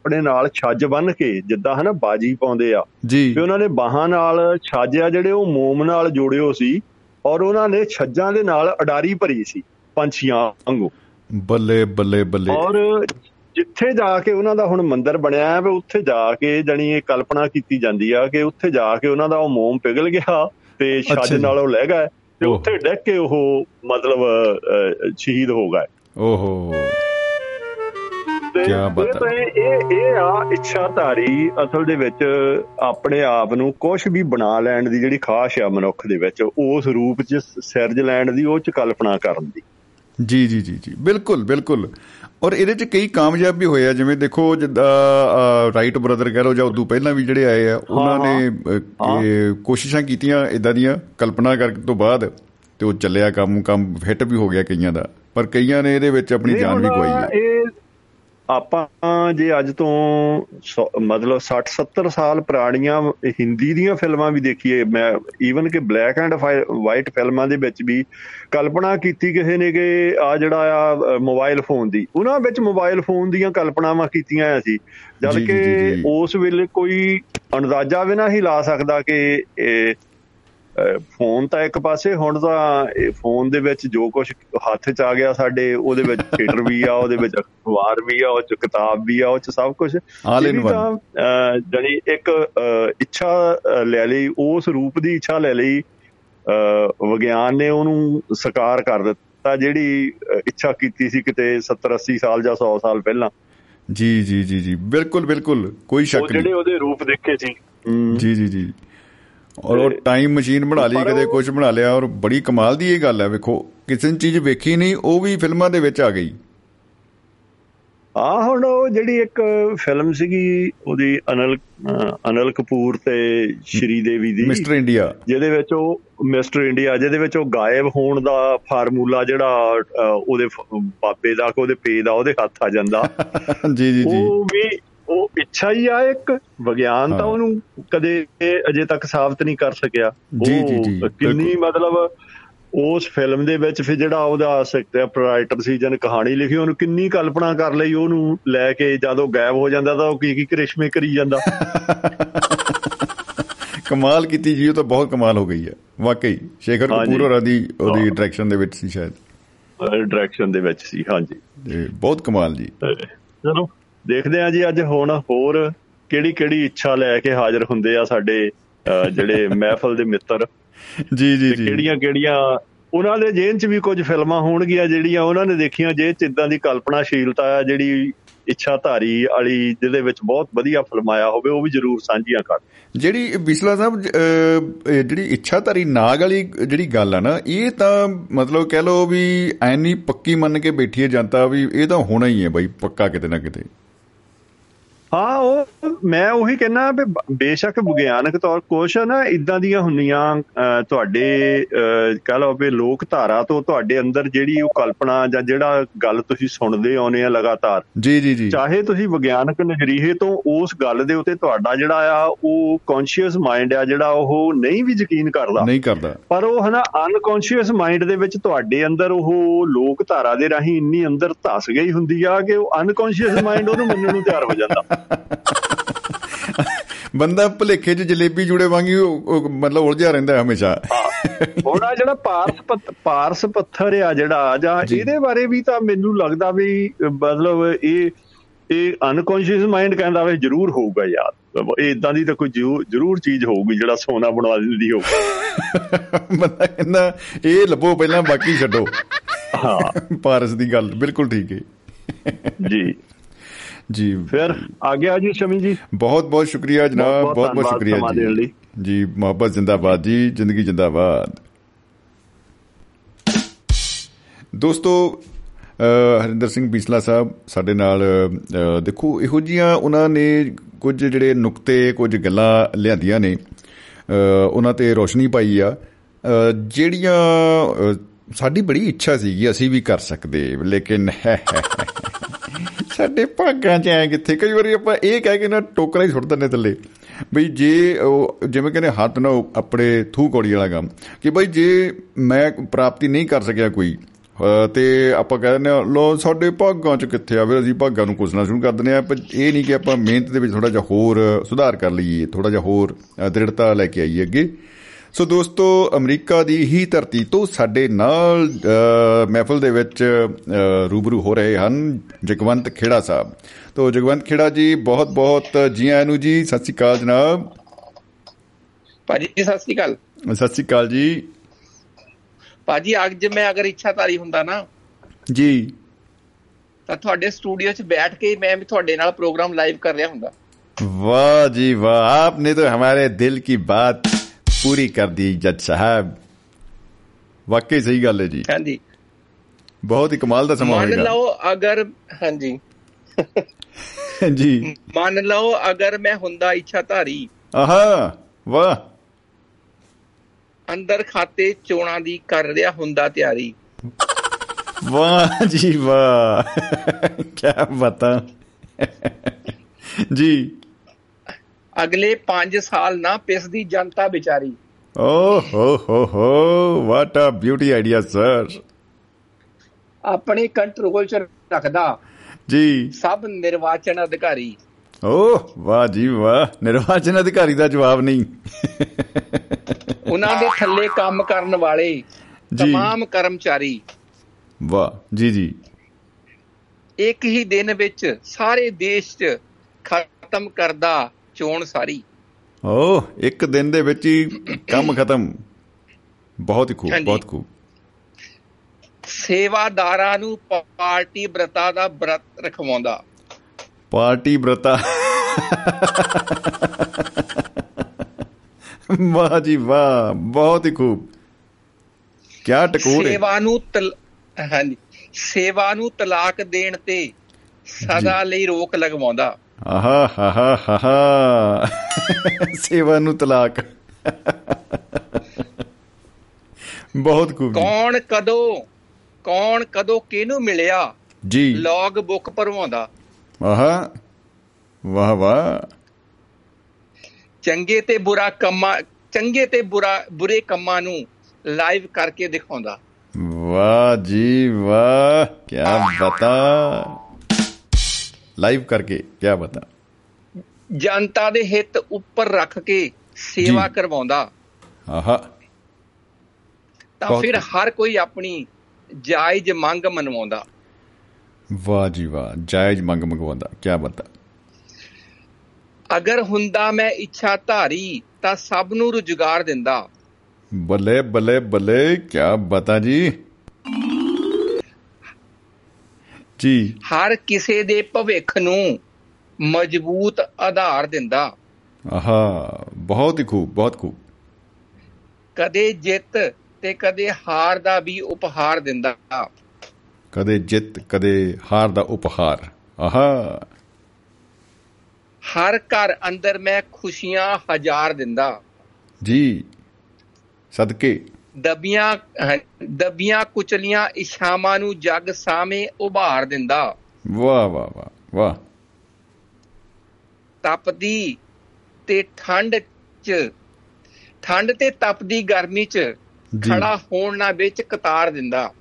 ਆਪਣੇ ਨਾਲ ਛੱਜ ਬੰਨ ਕੇ ਜਿੱਦਾਂ ਹਨਾ ਬਾਜੀ ਪਾਉਂਦੇ ਆ। ਜੀ। ਵੀ ਉਹਨਾਂ ਨੇ ਬਾਹਾਂ ਨਾਲ ਛੱਜ ਆ ਜਿਹੜੇ ਉਹ ਮੋਮ ਨਾਲ ਜੋੜਿਓ ਸੀ ਔਰ ਉਹਨਾਂ ਨੇ ਛੱਜਾਂ ਦੇ ਨਾਲ ਅਡਾਰੀ ਭਰੀ ਸੀ ਪੰਛੀਆਂ ਵਾਂਗੂ। ਬੱਲੇ ਬੱਲੇ ਬੱਲੇ। ਔਰ ਜਿੱਥੇ ਜਾ ਕੇ ਉਹਨਾਂ ਦਾ ਹੁਣ ਮੰਦਿਰ ਬਣਿਆ ਹੈ ਵੀ ਉੱਥੇ ਜਾ ਕੇ ਜਣੀ ਇਹ ਕਲਪਨਾ ਕੀਤੀ ਜਾਂਦੀ ਆ ਕਿ ਉੱਥੇ ਜਾ ਕੇ ਉਹਨਾਂ ਦਾ ਉਹ ਮੋਮ ਪਿਘਲ ਗਿਆ ਤੇ ਛੱਜ। ਨਾਲ ਉਹ ਲੈ ਗਏ ਤੇ। ਉੱਥੇ ਡਿੱਗ ਕੇ ਉਹ ਮਤਲਬ ਸ਼ਹੀਦ ਹੋ ਗਏ। ਓਹੋ। ਤੇ ਇਹ ਇਹ ਆ ਇੱਛਾਧਾਰੀ ਅਸਲ ਦੇ ਵਿੱਚ ਆਪਣੇ ਆਪ ਨੂੰ ਕੁਝ ਵੀ ਬਣਾ ਲੈਣ ਦੀ ਜਿਹੜੀ ਖਾਸ਼ ਆ ਮਨੁੱਖ ਦੇ ਵਿੱਚ ਉਸ ਰੂਪ 'ਚ ਸਿਰਜ ਲੈਣ ਦੀ ਉਹ 'ਚ ਕਲਪਨਾ ਕਰਨ ਦੀ। ਜੀ ਜੀ ਜੀ ਜੀ। ਬਿਲਕੁਲ ਬਿਲਕੁਲ। ਔਰ ਇਹਦੇ ਚ ਕਈ ਕਾਮਯਾਬ ਵੀ ਹੋਏ ਆ ਜਿਵੇਂ ਦੇਖੋ ਜਿੱਦਾਂ ਰਾਈਟ ਬ੍ਰਦਰ ਕਹਿ ਲਓ ਜਾਂ ਉਦੋਂ ਪਹਿਲਾਂ ਵੀ ਜਿਹੜੇ ਆਏ ਆ ਉਹਨਾਂ ਨੇ ਕੋਸ਼ਿਸ਼ਾਂ ਕੀਤੀਆਂ ਇਦਾਂ ਦੀਆਂ ਕਲਪਨਾ ਕਰਨ ਤੋਂ ਬਾਅਦ ਤੇ ਉਹ ਚੱਲਿਆ ਕੰਮ ਕੰਮ ਫਿੱਟ ਵੀ ਹੋ ਗਿਆ ਕਈਆਂ ਦਾ। ਪਰ ਕਈਆਂ ਨੇ ਇਹਦੇ ਵਿੱਚ ਆਪਣੀ ਜਾਨ ਵੀ ਗਵਾਈ ਹੈ ਆਪਾਂ ਜੇ ਅੱਜ ਤੋਂ ਮਤਲਬ 60 70 ਸਾਲ ਪੁਰਾਣੀਆਂ ਹਿੰਦੀ ਦੀਆਂ ਫਿਲਮਾਂ ਵੀ ਦੇਖੀਏ ਮੈਂ ਈਵਨ ਕਿ ਬਲੈਕ ਐਂਡ ਵਾਈਟ ਫਿਲਮਾਂ ਦੇ ਵਿੱਚ ਵੀ ਕਲਪਨਾ ਕੀਤੀ ਕਿਸੇ ਨੇ ਕਿ ਆ ਜਿਹੜਾ ਆ ਮੋਬਾਈਲ ਫੋਨ ਦੀ ਉਹਨਾਂ ਵਿੱਚ ਮੋਬਾਈਲ ਫੋਨ ਦੀਆਂ ਕਲਪਨਾਵਾਂ ਕੀਤੀਆਂ ਆ ਸੀ ਜਦ ਕਿ। ਉਸ ਵੇਲੇ ਕੋਈ ਅੰਦਾਜ਼ਾ ਵੀ ਨਾ ਹੀ ਲਾ ਸਕਦਾ ਕਿ ਫੋਨ ਤਾਂ ਇੱਕ ਪਾਸੇ ਹੁਣ ਤਾਂ ਇਹ ਫੋਨ ਦੇ ਵਿੱਚ ਜੋ ਕੁਝ ਹੱਥ 'ਚ ਆ ਗਿਆ ਸਾਡੇ ਉਹਦੇ ਵਿੱਚ ਥੀਏਟਰ ਵੀ ਆ ਉਹਦੇ ਵਿੱਚ ਅਖਬਾਰ ਵੀ ਆ ਉਹ 'ਚ ਕਿਤਾਬ ਵੀ ਆ ਉਹ 'ਚ ਸਭ ਕੁਝ in one. ਜਣੀ ਇੱਕ ਇੱਛਾ ਲੈ ਲਈ ਉਸ ਰੂਪ ਦੀ ਇੱਛਾ ਲੈ ਲਈ ਵਿਗਿਆਨ ਨੇ ਉਹਨੂੰ ਸਾਕਾਰ ਕਰ ਦਿੱਤਾ ਜਿਹੜੀ ਇੱਛਾ ਕੀਤੀ ਸੀ ਕਿਤੇ 70 80 ਸਾਲ ਜਾਂ 100 ਸਾਲ ਪਹਿਲਾਂ। ਜੀ ਜੀ ਜੀ ਜੀ ਬਿਲਕੁਲ ਬਿਲਕੁਲ ਕੋਈ ਉਹ ਸ਼ੱਕ ਜਿਹੜੇ ਨਹੀਂ। ਉਹਦੇ ਰੂਪ ਦੇਖੇ ਸੀ। ਜੀ ਜੀ ਜੀ। ਔਰ ਉਹ ਟਾਈਮ ਮਸ਼ੀਨ ਬਣਾ ਲਈ ਕਦੇ ਕੁਝ ਬਣਾ ਲਿਆ ਔਰ ਬੜੀ ਕਮਾਲ ਦੀ ਇਹ ਗੱਲ ਹੈ ਵੇਖੋ ਕਿਸੇ ਨੇ ਚੀਜ਼ ਵੇਖੀ ਨਹੀਂ ਉਹ ਵੀ ਫਿਲਮਾਂ ਦੇ ਵਿੱਚ ਆ ਗਈ। ਆ ਹੁਣ ਉਹ ਜਿਹੜੀ ਇੱਕ ਫਿਲਮ ਸੀਗੀ ਉਹਦੀ ਅਨਲ ਅਨਲ ਕਪੂਰ ਤੇ ਸ਼੍ਰੀ ਦੇਵੀ ਦੀ ਮਿਸਟਰ ਇੰਡੀਆ। ਜਿਹਦੇ ਵਿੱਚ ਉਹ ਮਿਸਟਰ ਇੰਡੀਆ ਜਿਹਦੇ ਵਿੱਚ ਉਹ ਗਾਇਬ ਹੋਣ ਦਾ ਫਾਰਮੂਲਾ ਜਿਹੜਾ ਉਹਦੇ ਬਾਬੇ ਦਾ ਕਿ ਉਹਦੇ ਪੇ ਦਾ ਉਹਦੇ ਹੱਥ ਆ ਜਾਂਦਾ। *laughs* ਜੀ ਜੀ ਜੀ। ਉਹ ਵੀ ਉਹ ਇੱਛਾ ਹੀ ਆ ਇੱਕ ਵਿਗਿਆਨ ਤਾਂ। ਉਹਨੂੰ ਕਦੇ ਅਜੇ ਤੱਕ ਸਾਬਤ ਨਹੀਂ ਕਰ ਸਕਿਆ ਜੀ, ਜੀ, ਉਹ ਜੀ, ਕਿੰਨੀ। ਮਤਲਬ ਉਸ ਫਿਲਮ ਦੇ ਵਿੱਚ ਫਿਰ ਜਿਹੜਾ ਉਹਦਾ ਸਕ੍ਰਿਪਟ ਸੀ ਜਨ ਕਹਾਣੀ ਲਿਖੀ ਉਹਨੂੰ ਕਿੰਨੀ ਕਲਪਨਾ ਕਰ ਲਈ ਉਹਨੂੰ ਲੈ ਕੇ ਜਦੋਂ ਗਾਇਬ ਹੋ ਜਾਂਦਾ ਤਾਂ ਉਹ ਕੀ ਕੀ ਕ੍ਰਿਸ਼ਮੇ ਕਰੀ ਜਾਂਦਾ *laughs* ਕਮਾਲ ਕੀਤੀ ਜੀ ਉਹ ਤਾਂ ਬਹੁਤ ਕਮਾਲ ਹੋ ਗਈ ਹੈ ਵਾਕਈ ਸ਼ੇਖਰ। ਕਪੂਰ ਹੋਰਾਂ ਦੀ ਉਹਦੀ। ਡਾਇਰੈਕਸ਼ਨ ਦੇ ਵਿੱਚ ਸੀ ਸ਼ਾਇਦ ਡਾਇਰੈਕਸ਼ਨ ਦੇ ਵਿੱਚ ਸੀ ਹਾਂਜੀ ਬਹੁਤ ਕਮਾਲ ਜੀ ਚਲੋ ਦੇਖਦੇ ਆ ਜੀ ਅੱਜ ਹੁਣ ਹੋਰ ਕਿਹੜੀ ਕਿਹੜੀ ਇੱਛਾ ਲੈ ਕੇ ਹਾਜ਼ਰ ਹੁੰਦੇ ਆ ਸਾਡੇ ਜਿਹੜੇ *laughs* ਮਹਿਫਲ ਦੇ ਮਿੱਤਰ। ਜੀ ਜੀ ਜੀ। ਕਿਹੜੀਆਂ ਕਿਹੜੀਆਂ ਉਹਨਾਂ ਦੇ ਜੇਨ ਚ ਵੀ ਕੁਝ ਫਿਲਮਾਂ ਹੋਣਗੀਆਂ ਜਿਹੜੀਆਂ ਉਹਨਾਂ ਨੇ ਦੇਖੀਆਂ ਜੇ ਇਦਾਂ ਦੀ ਕਲਪਨਾਸ਼ੀਲਤਾ ਆ ਜਿਹੜੀ ਇੱਛਾ ਧਾਰੀ ਵਾਲੀ ਜਿਹਦੇ ਵਿੱਚ ਬਹੁਤ ਵਧੀਆ ਫਿਲਮਾਇਆ ਹੋਵੇ ਉਹ ਵੀ ਜ਼ਰੂਰ ਸਾਂਝੀਆਂ ਕਰ। ਜਿਹੜੀ ਬਿਸਲਾ ਸਾਹਿਬ ਜਿਹੜੀ ਇੱਛਾਧਾਰੀ ਨਾਗ ਵਾਲੀ ਜਿਹੜੀ ਗੱਲ ਆ ਨਾ ਇਹ ਤਾਂ ਮਤਲਬ ਕਹਿ ਲਓ ਵੀ ਐਨੀ ਪੱਕੀ ਮੰਨ ਕੇ ਬੈਠੀ ਹੈ ਜਨਤਾ ਵੀ ਇਹ ਤਾਂ ਹੋਣਾ ਹੀ ਹੈ ਬਾਈ ਪੱਕਾ ਕਿਤੇ ਨਾ ਕਿਤੇ। ਹਾਂ ਉਹ ਮੈਂ ਉਹੀ ਕਹਿੰਨਾ ਵੀ ਬੇਸ਼ੱਕ ਵਿਗਿਆਨਕ ਤੌਰ ਕੁਛ ਨਾ ਇਦਾਂ ਦੀਆਂ ਹੁੰਦੀਆਂ ਤੁਹਾਡੇ ਕਹਿ ਲਓ ਵੀ ਲੋਕ ਧਾਰਾ ਤੋਂ ਤੁਹਾਡੇ ਅੰਦਰ ਜਿਹੜੀ ਉਹ ਕਲਪਨਾ ਜਾਂ ਜਿਹੜਾ ਗੱਲ ਤੁਸੀਂ ਸੁਣਦੇ ਆਉਨੇ ਆ ਲਗਾਤਾਰ। ਜੀ ਜੀ ਜੀ। ਚਾਹੇ ਤੁਸੀਂ ਵਿਗਿਆਨਕ ਨਜ਼ਰੀਏ ਤੋਂ ਉਸ ਗੱਲ ਦੇ ਉੱਤੇ ਤੁਹਾਡਾ ਜਿਹੜਾ ਆ ਉਹ ਕੌਨਸ਼ੀਅਸ ਮਾਈਂਡ ਆ ਜਿਹੜਾ ਉਹ ਨਹੀਂ ਵੀ ਯਕੀਨ ਕਰਦਾ। ਨਹੀਂ ਕਰਦਾ। ਪਰ ਉਹ ਹਨਾ ਅਨਕੌਂਸ਼ੀਅਸ ਮਾਈਂਡ ਦੇ ਵਿੱਚ ਤੁਹਾਡੇ ਅੰਦਰ ਉਹ ਲੋਕ ਧਾਰਾ ਦੇ ਰਾਹੀਂ ਇੰਨੀ ਅੰਦਰ ਧਸ ਗਈ ਹੁੰਦੀ ਆ ਕਿ ਉਹ ਅਨਕੌਂਸ਼ੀਅਸ ਮਾਈਂਡ ਉਹਨੂੰ ਮੰਨਣ ਨੂੰ ਤਿਆਰ ਹੋ ਜਾਂਦਾ। ਬੰਦਾ ਭਲੇਖੇ 'ਚ ਜਲੇਬੀ ਜੁੜੇ ਵਾਂਗੀ ਮਤਲਬ ਉਲਝਿਆ ਰਹਿੰਦਾ ਹਮੇਸ਼ਾ। ਹੁਣ ਆ ਜਿਹੜਾ ਪਾਰਸ ਪਾਰਸ ਪੱਥਰ ਆ ਜਿਹੜਾ ਜਾਂ। ਇਹਦੇ ਬਾਰੇ ਵੀ ਤਾਂ ਮੈਨੂੰ ਲੱਗਦਾ ਵੀ ਮਤਲਬ ਇਹ ਇਹ ਅਨਕੌਂਸ਼ੀਅਸ ਮਾਈਂਡ ਕਹਿੰਦਾ ਵੀ ਜ਼ਰੂਰ ਹੋਊਗਾ ਯਾਰ। ਇਹ ਇਦਾਂ ਦੀ ਤਾਂ ਕੋਈ ਜ਼ਰੂਰ- ਚੀਜ਼ ਹੋਊਗੀ ਜਿਹੜਾ ਸੋਨਾ ਬਣਾ ਦਿੰਦੀ ਹੋਊ। ਬੰਦਾ ਕਹਿੰਦਾ ਇਹ ਲੱਭੋ ਪਹਿਲਾਂ ਬਾਕੀ ਛੱਡੋ। ਹਾਂ। ਪਾਰਸ ਦੀ ਗੱਲ ਬਿਲਕੁਲ ਠੀਕ ਹੈ। ਜੀ। ਜੀ। ਫਿਰ ਆ ਗਿਆ ਜੀ ਸ਼ਮੀ ਜੀ। ਬਹੁਤ ਬਹੁਤ ਸ਼ੁਕਰੀਆ ਜਨਾਬ ਬਹੁਤ ਬਹੁਤ ਸ਼ੁਕਰੀਆ। ਜੀ। ਜੀ ਮੁਹੱਬਤ ਜ਼ਿੰਦਾਬਾਦ ਜੀ ਜ਼ਿੰਦਗੀ ਜ਼ਿੰਦਾਬਾਦ। ਦੋਸਤੋ ਹਰਿੰਦਰ ਸਿੰਘ ਬੀਸਲਾ ਸਾਹਿਬ ਸਾਡੇ ਨਾਲ ਦੇਖੋ ਇਹੋ ਜੀਆਂ ਉਹਨਾਂ ਨੇ ਕੁਝ ਜਿਹੜੇ ਨੁਕਤੇ ਕੁਝ ਗੱਲਾਂ ਲਿਆਂਦੀਆਂ ਨੇ। ਉਹਨਾਂ ਤੇ ਰੋਸ਼ਨੀ ਪਾਈ ਆ। ਜਿਹੜੀਆਂ ਸਾਡੀ ਬੜੀ ਇੱਛਾ ਸੀਗੀ ਅਸੀਂ ਵੀ ਕਰ ਸਕਦੇ ਲੇਕਿਨ ਸਾਡੇ ਭਾਗਾਂ 'ਚ ਐ ਕਿੱਥੇ? ਕਈ ਵਾਰੀ ਆਪਾਂ ਇਹ ਕਹਿ ਕੇ ਨਾ ਟੋਕਰਾ ਹੀ ਸੁੱਟ ਦਿੰਦੇ ਥੱਲੇ। ਬਈ ਜੇ ਉਹ ਜਿਵੇਂ ਕਹਿੰਦੇ ਹੱਥ ਨਾ ਆਪਣੇ ਥੂ ਕੋੜੀ ਵਾਲਾ ਕੰਮ ਕਿ ਬਈ ਜੇ ਮੈਂ ਪ੍ਰਾਪਤੀ ਨਹੀਂ ਕਰ ਸਕਿਆ ਕੋਈ ਅਹ ਤੇ ਆਪਾਂ ਕਹਿੰਦੇ ਆ ਲੋ ਸਾਡੇ ਭਾਗਾਂ ਚ ਕਿੱਥੇ ਆ ਫਿਰ ਅਸੀਂ ਭਾਗਾਂ ਨੂੰ ਕੁਸਣਾ ਸ਼ੁਰੂ ਕਰ ਦਿੰਦੇ ਆ ਪਰ ਇਹ ਨਹੀਂ ਕਿ ਆਪਾਂ ਮਿਹਨਤ ਦੇ ਵਿੱਚ ਥੋੜਾ ਜਿਹਾ ਹੋਰ ਸੁਧਾਰ ਕਰ ਲਈਏ ਥੋੜਾ ਜਿਹਾ ਹੋਰ ਅ, ਦ੍ਰਿੜਤਾ ਲੈ ਕੇ ਆਈਏ ਅੱਗੇ। ਸੋ ਦੋਸਤੋ ਅਮਰੀਕਾ ਦੀ ਹੀ ਧਰਤੀ ਤੋਂ ਸਾਡੇ ਨਾਲ ਮਹਿਫਲ ਦੇ ਵਿੱਚ ਰੂਬਰੂ ਹੋ ਰਹੇ ਹਨ ਜਗਵੰਤ ਖੇੜਾ ਸਾਹਿਬ। ਤੋਂ ਜਗਵੰਤ ਖੇੜਾ ਜੀ ਬਹੁਤ ਬਹੁਤ ਜੀ ਆਇਆਂ ਨੂੰ ਜੀ ਸਤਿ ਸ੍ਰੀ ਅਕਾਲ ਜਨਾਬ। ਭਾਜੀ ਸਤਿ ਸ੍ਰੀ ਅਕਾਲ। ਸਤਿ ਸ੍ਰੀ ਅਕਾਲ ਜੀ। ਭਾਜੀ ਅੱਜ ਮੈਂ ਅਗਰ ਇੱਛਾਧਾਰੀ ਹੁੰਦਾ ਨਾ ਜੀ। ਤਾਂ ਤੁਹਾਡੇ ਸਟੂਡੀਓ 'ਚ ਬੈਠ ਕੇ ਮੈਂ ਵੀ ਤੁਹਾਡੇ ਨਾਲ ਪ੍ਰੋਗਰਾਮ ਲਾਈਵ ਕਰ ਰਿਹਾ ਹੁੰਦਾ। ਵਾਹ ਜੀ ਵਾਹ ਆਪਨੇ ਤਾਂ ਹਮਾਰੇ ਦਿਲ ਕੀ ਬਾਤ। ਪੂਰੀ ਕਰਦੀ ਜੱਜ ਸਾਹਿਬ। ਵਾਕਈ ਸਹੀ ਗੱਲ ਹੈ ਜੀ। ਹਾਂਜੀ। ਬਹੁਤ ਹੀ ਕਮਾਲ ਦਾ ਸਮਾਂ ਹੋਏਗਾ। ਮੰਨ ਲਓ ਅਗਰ ਹਾਂਜੀ। ਜੀ। ਮੰਨ ਲਓ ਅਗਰ ਮੈਂ ਹੁੰਦਾ ਇੱਛਾ ਧਾਰੀ ਆਹਾ ਵਾਹ। ਅੰਦਰ ਖਾਤੇ ਚੋਣਾਂ ਦੀ ਕਰ ਰਿਹਾ ਹੁੰਦਾ ਤਿਆਰੀ। ਵਾਹ ਜੀ ਵਾਹ। ਕੀ ਬਤਾ। ਜੀ। ਅਗਲੇ 5 ਸਾਲ ਨਾ ਪਿਸਦੀ ਜਨਤਾ ਵਿਚਾਰੀ ਓ ਹੋ ਹੋ ਹੋ what a beauty idea sir ਆਪਣੇ ਕੰਟਰੋਲ 'ਚ ਰੱਖਦਾ ਜੀ ਸਭ ਨਿਰਵਾਚਨ ਅਧਿਕਾਰੀ ਓ ਵਾਹ ਜੀ ਵਾਹ ਨਿਰਵਾਚਨ ਅਧਿਕਾਰੀ ਦਾ ਜਵਾਬ ਨਹੀਂ ਉਹਨਾਂ ਦੇ ਥੱਲੇ ਕੰਮ ਕਰਨ ਵਾਲੇ ਜੀ। तमाम ਕਰਮਚਾਰੀ ਵਾਹ ਜੀ ਜੀ ਇੱਕ ਹੀ ਦਿਨ ਵਿੱਚ ਸਾਰੇ ਦੇਸ਼ 'ਚ ਖਤਮ ਕਰਦਾ ਚੋਣ ਸਾਰੀ। ਓ ਇੱਕ ਦਿਨ ਦੇ ਵਿੱਚ ਹੀ ਕੰਮ ਖਤਮ। ਬਹੁਤ ਹੀ ਖੂਬ। ਬਹੁਤ ਖੂਬ। ਸੇਵਾਦਾਰਾਂ ਨੂੰ ਪਾਰਟੀ ਬ੍ਰਤਾ ਦਾ ਬ੍ਰਤ ਰਖਵਾਉਂਦਾ। ਪਾਰਟੀ ਬ੍ਰਤਾ। ਵਾਹ ਜੀ ਵਾਹ ਬਹੁਤ ਹੀ ਖੂਬ। ਕਿਆ ਟਕੋਰ ਹੈ ਸੇਵਾ ਨੂੰ ਹਾਂਜੀ। ਸੇਵਾ ਨੂੰ ਤਲਾਕ ਦੇਣ ਤੇ ਸਦਾ ਲਈ ਰੋਕ ਲਗਵਾਉਂਦਾ। ਆਹਾ ਹਾ ਹਾ ਹਾ ਸੇਵਾ ਨੂੰ ਤਲਾਕ। ਬਹੁਤ ਖੂਬ। ਕੌਣ ਕਦੋਂ ਕੌਣ ਕਦੋਂ ਕਿਹਨੂੰ ਮਿਲਿਆ? ਜੀ। ਲੌਗ ਬੁੱਕ ਭਰਵਾਉਂਦਾ ਆਹਾ ਵਾਹ ਵਾਹ। ਚੰਗੇ ਤੇ ਬੁਰਾ ਕੰਮਾਂ ਚੰਗੇ ਤੇ ਬੁਰਾ ਬੁਰੇ ਕੰਮਾਂ ਨੂੰ ਲਾਈਵ ਕਰਕੇ ਦਿਖਾਉਂਦਾ। ਵਾਹ ਜੀ ਵਾਹ। ਕੀ ਬਤਾ। ਲਾਈਵ ਕਰਕੇ ਕੀ ਬਤਾ ਜਨਤਾ ਦੇ ਹਿੱਤ ਉੱਪਰ ਰੱਖ ਕੇ ਸੇਵਾ। ਕਰਵਾਉਂਦਾ। ਆਹਾ। ਤਾਂ ਫਿਰ। ਹਰ ਕੋਈ ਆਪਣੀ ਜਾਇਜ਼ ਮੰਗ ਮਨਵਾਉਂਦਾ। ਵਾਹ ਜੀ ਵਾਹ ਜਾਇਜ਼ ਮੰਗ ਮੰਗਵਾਉਂਦਾ ਕੀ ਬਤਾ ਅਗਰ ਹੁੰਦਾ ਮੈਂ ਇੱਛਾ ਧਾਰੀ ਤਾਂ ਸਭ ਨੂੰ ਰੁਜ਼ਗਾਰ ਦਿੰਦਾ। ਬੱਲੇ ਬੱਲੇ ਬੱਲੇ ਕੀ ਬਤਾ ਜੀ। ਜੀ। ਹਰ ਕਿਸੇ ਦੇ ਭਵਿੱਖ ਨੂੰ ਮਜ਼ਬੂਤ ਆਧਾਰ ਦਿੰਦਾ। ਆਹਾ ਬਹੁਤ ਹੀ ਖੂਬ ਬਹੁਤ ਖੂਬ। ਕਦੇ ਜਿੱਤ ਤੇ ਕਦੇ ਹਾਰ ਦਾ ਵੀ ਉਪਹਾਰ ਦਿੰਦਾ। ਕਦੇ ਜਿੱਤ ਕਦੇ ਹਾਰ ਦਾ ਉਪਹਾਰ। ਆਹਾ। ਹਰ ਘਰ ਅੰਦਰ ਮੈਂ ਖੁਸ਼ੀਆਂ ਹਜ਼ਾਰ ਦਿੰਦਾ। ਜੀ। ਸਦਕੇ। ਦਬੀਆਂ ਦਬੀਆਂ ਕੁਚਲੀਆਂ ਇਸ਼ਾਵਾਂ ਨੂੰ ਜਗ ਸਾਹਮਣੇ ਉਭਾਰ ਦਿੰਦਾ। ਵਾਹ ਵਾਹ ਵਾਹ ਵਾਹ। ਤਪਦੀ ਤੇ ਠੰਡ ਚ ਠੰਡ ਤੇ ਤਪਦੀ ਗਰਮੀ ਚ। ਖੜਾ ਹੋਣ ਨਾਲ ਵਿੱਚ ਕਤਾਰ ਦਿੰਦਾ।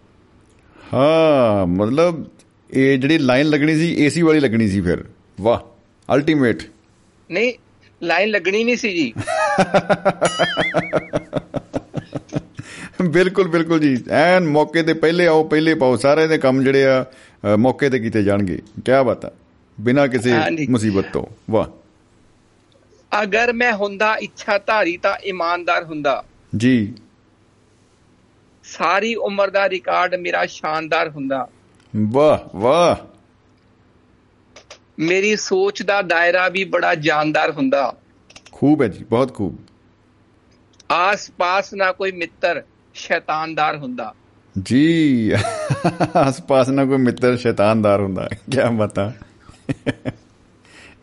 ਹਾਂ ਮਤਲਬ ਇਹ ਜਿਹੜੀ ਲਾਈਨ ਲੱਗਣੀ ਸੀ ਏਸੀ ਵਾਲੀ ਲੱਗਣੀ ਸੀ ਫਿਰ। ਵਾਹ ਅਲਟੀਮੇਟ ਨਹੀਂ ਲਾਈਨ ਲੱਗਣੀ ਨਹੀਂ ਸੀ ਜੀ। *laughs* ਬਿਲਕੁਲ ਬਿਲਕੁਲ ਜੀ। ਐਨ ਮੌਕੇ ਤੇ ਪਹਿਲੇ ਆਓ ਪਹਿਲੇ ਪਾਓ। ਸਾਰੇ ਦੇ ਕੰਮ ਜਿਹੜੇ ਆ ਮੌਕੇ ਤੇ ਕੀਤੇ ਜਾਣਗੇ। ਕੀ ਬਾਤ ਆ। ਬਿਨਾਂ ਕਿਸੇ। ਮੁਸੀਬਤ ਤੋਂ। ਵਾਹ। ਅਗਰ ਮੈਂ ਹੁੰਦਾ ਇੱਛਾ ਧਾਰੀ ਤਾਂ ਇਮਾਨਦਾਰ ਹੁੰਦਾ। ਜੀ। ਸਾਰੀ ਉਮਰ ਦਾ ਰਿਕਾਰਡ ਮੇਰਾ ਸ਼ਾਨਦਾਰ ਹੁੰਦਾ। ਵਾਹ ਵਾਹ। ਮੇਰੀ ਸੋਚ ਦਾ ਦਾਇਰਾ ਵੀ ਬੜਾ ਜਾਨਦਾਰ ਹੁੰਦਾ। ਖੂਬ ਹੈ ਜੀ ਬਹੁਤ ਖੂਬ। ਆਸ-ਪਾਸ ਨਾ ਕੋਈ ਮਿੱਤਰ। ਸ਼ੈਤਾਨਦਾਰ ਹੁੰਦਾ। ਜੀ। ਆਸ-ਪਾਸ ਨਾ ਕੋਈ ਮਿੱਤਰ ਸ਼ੈਤਾਨਦਾਰ ਹੁੰਦਾ। ਕੀ ਬਤਾ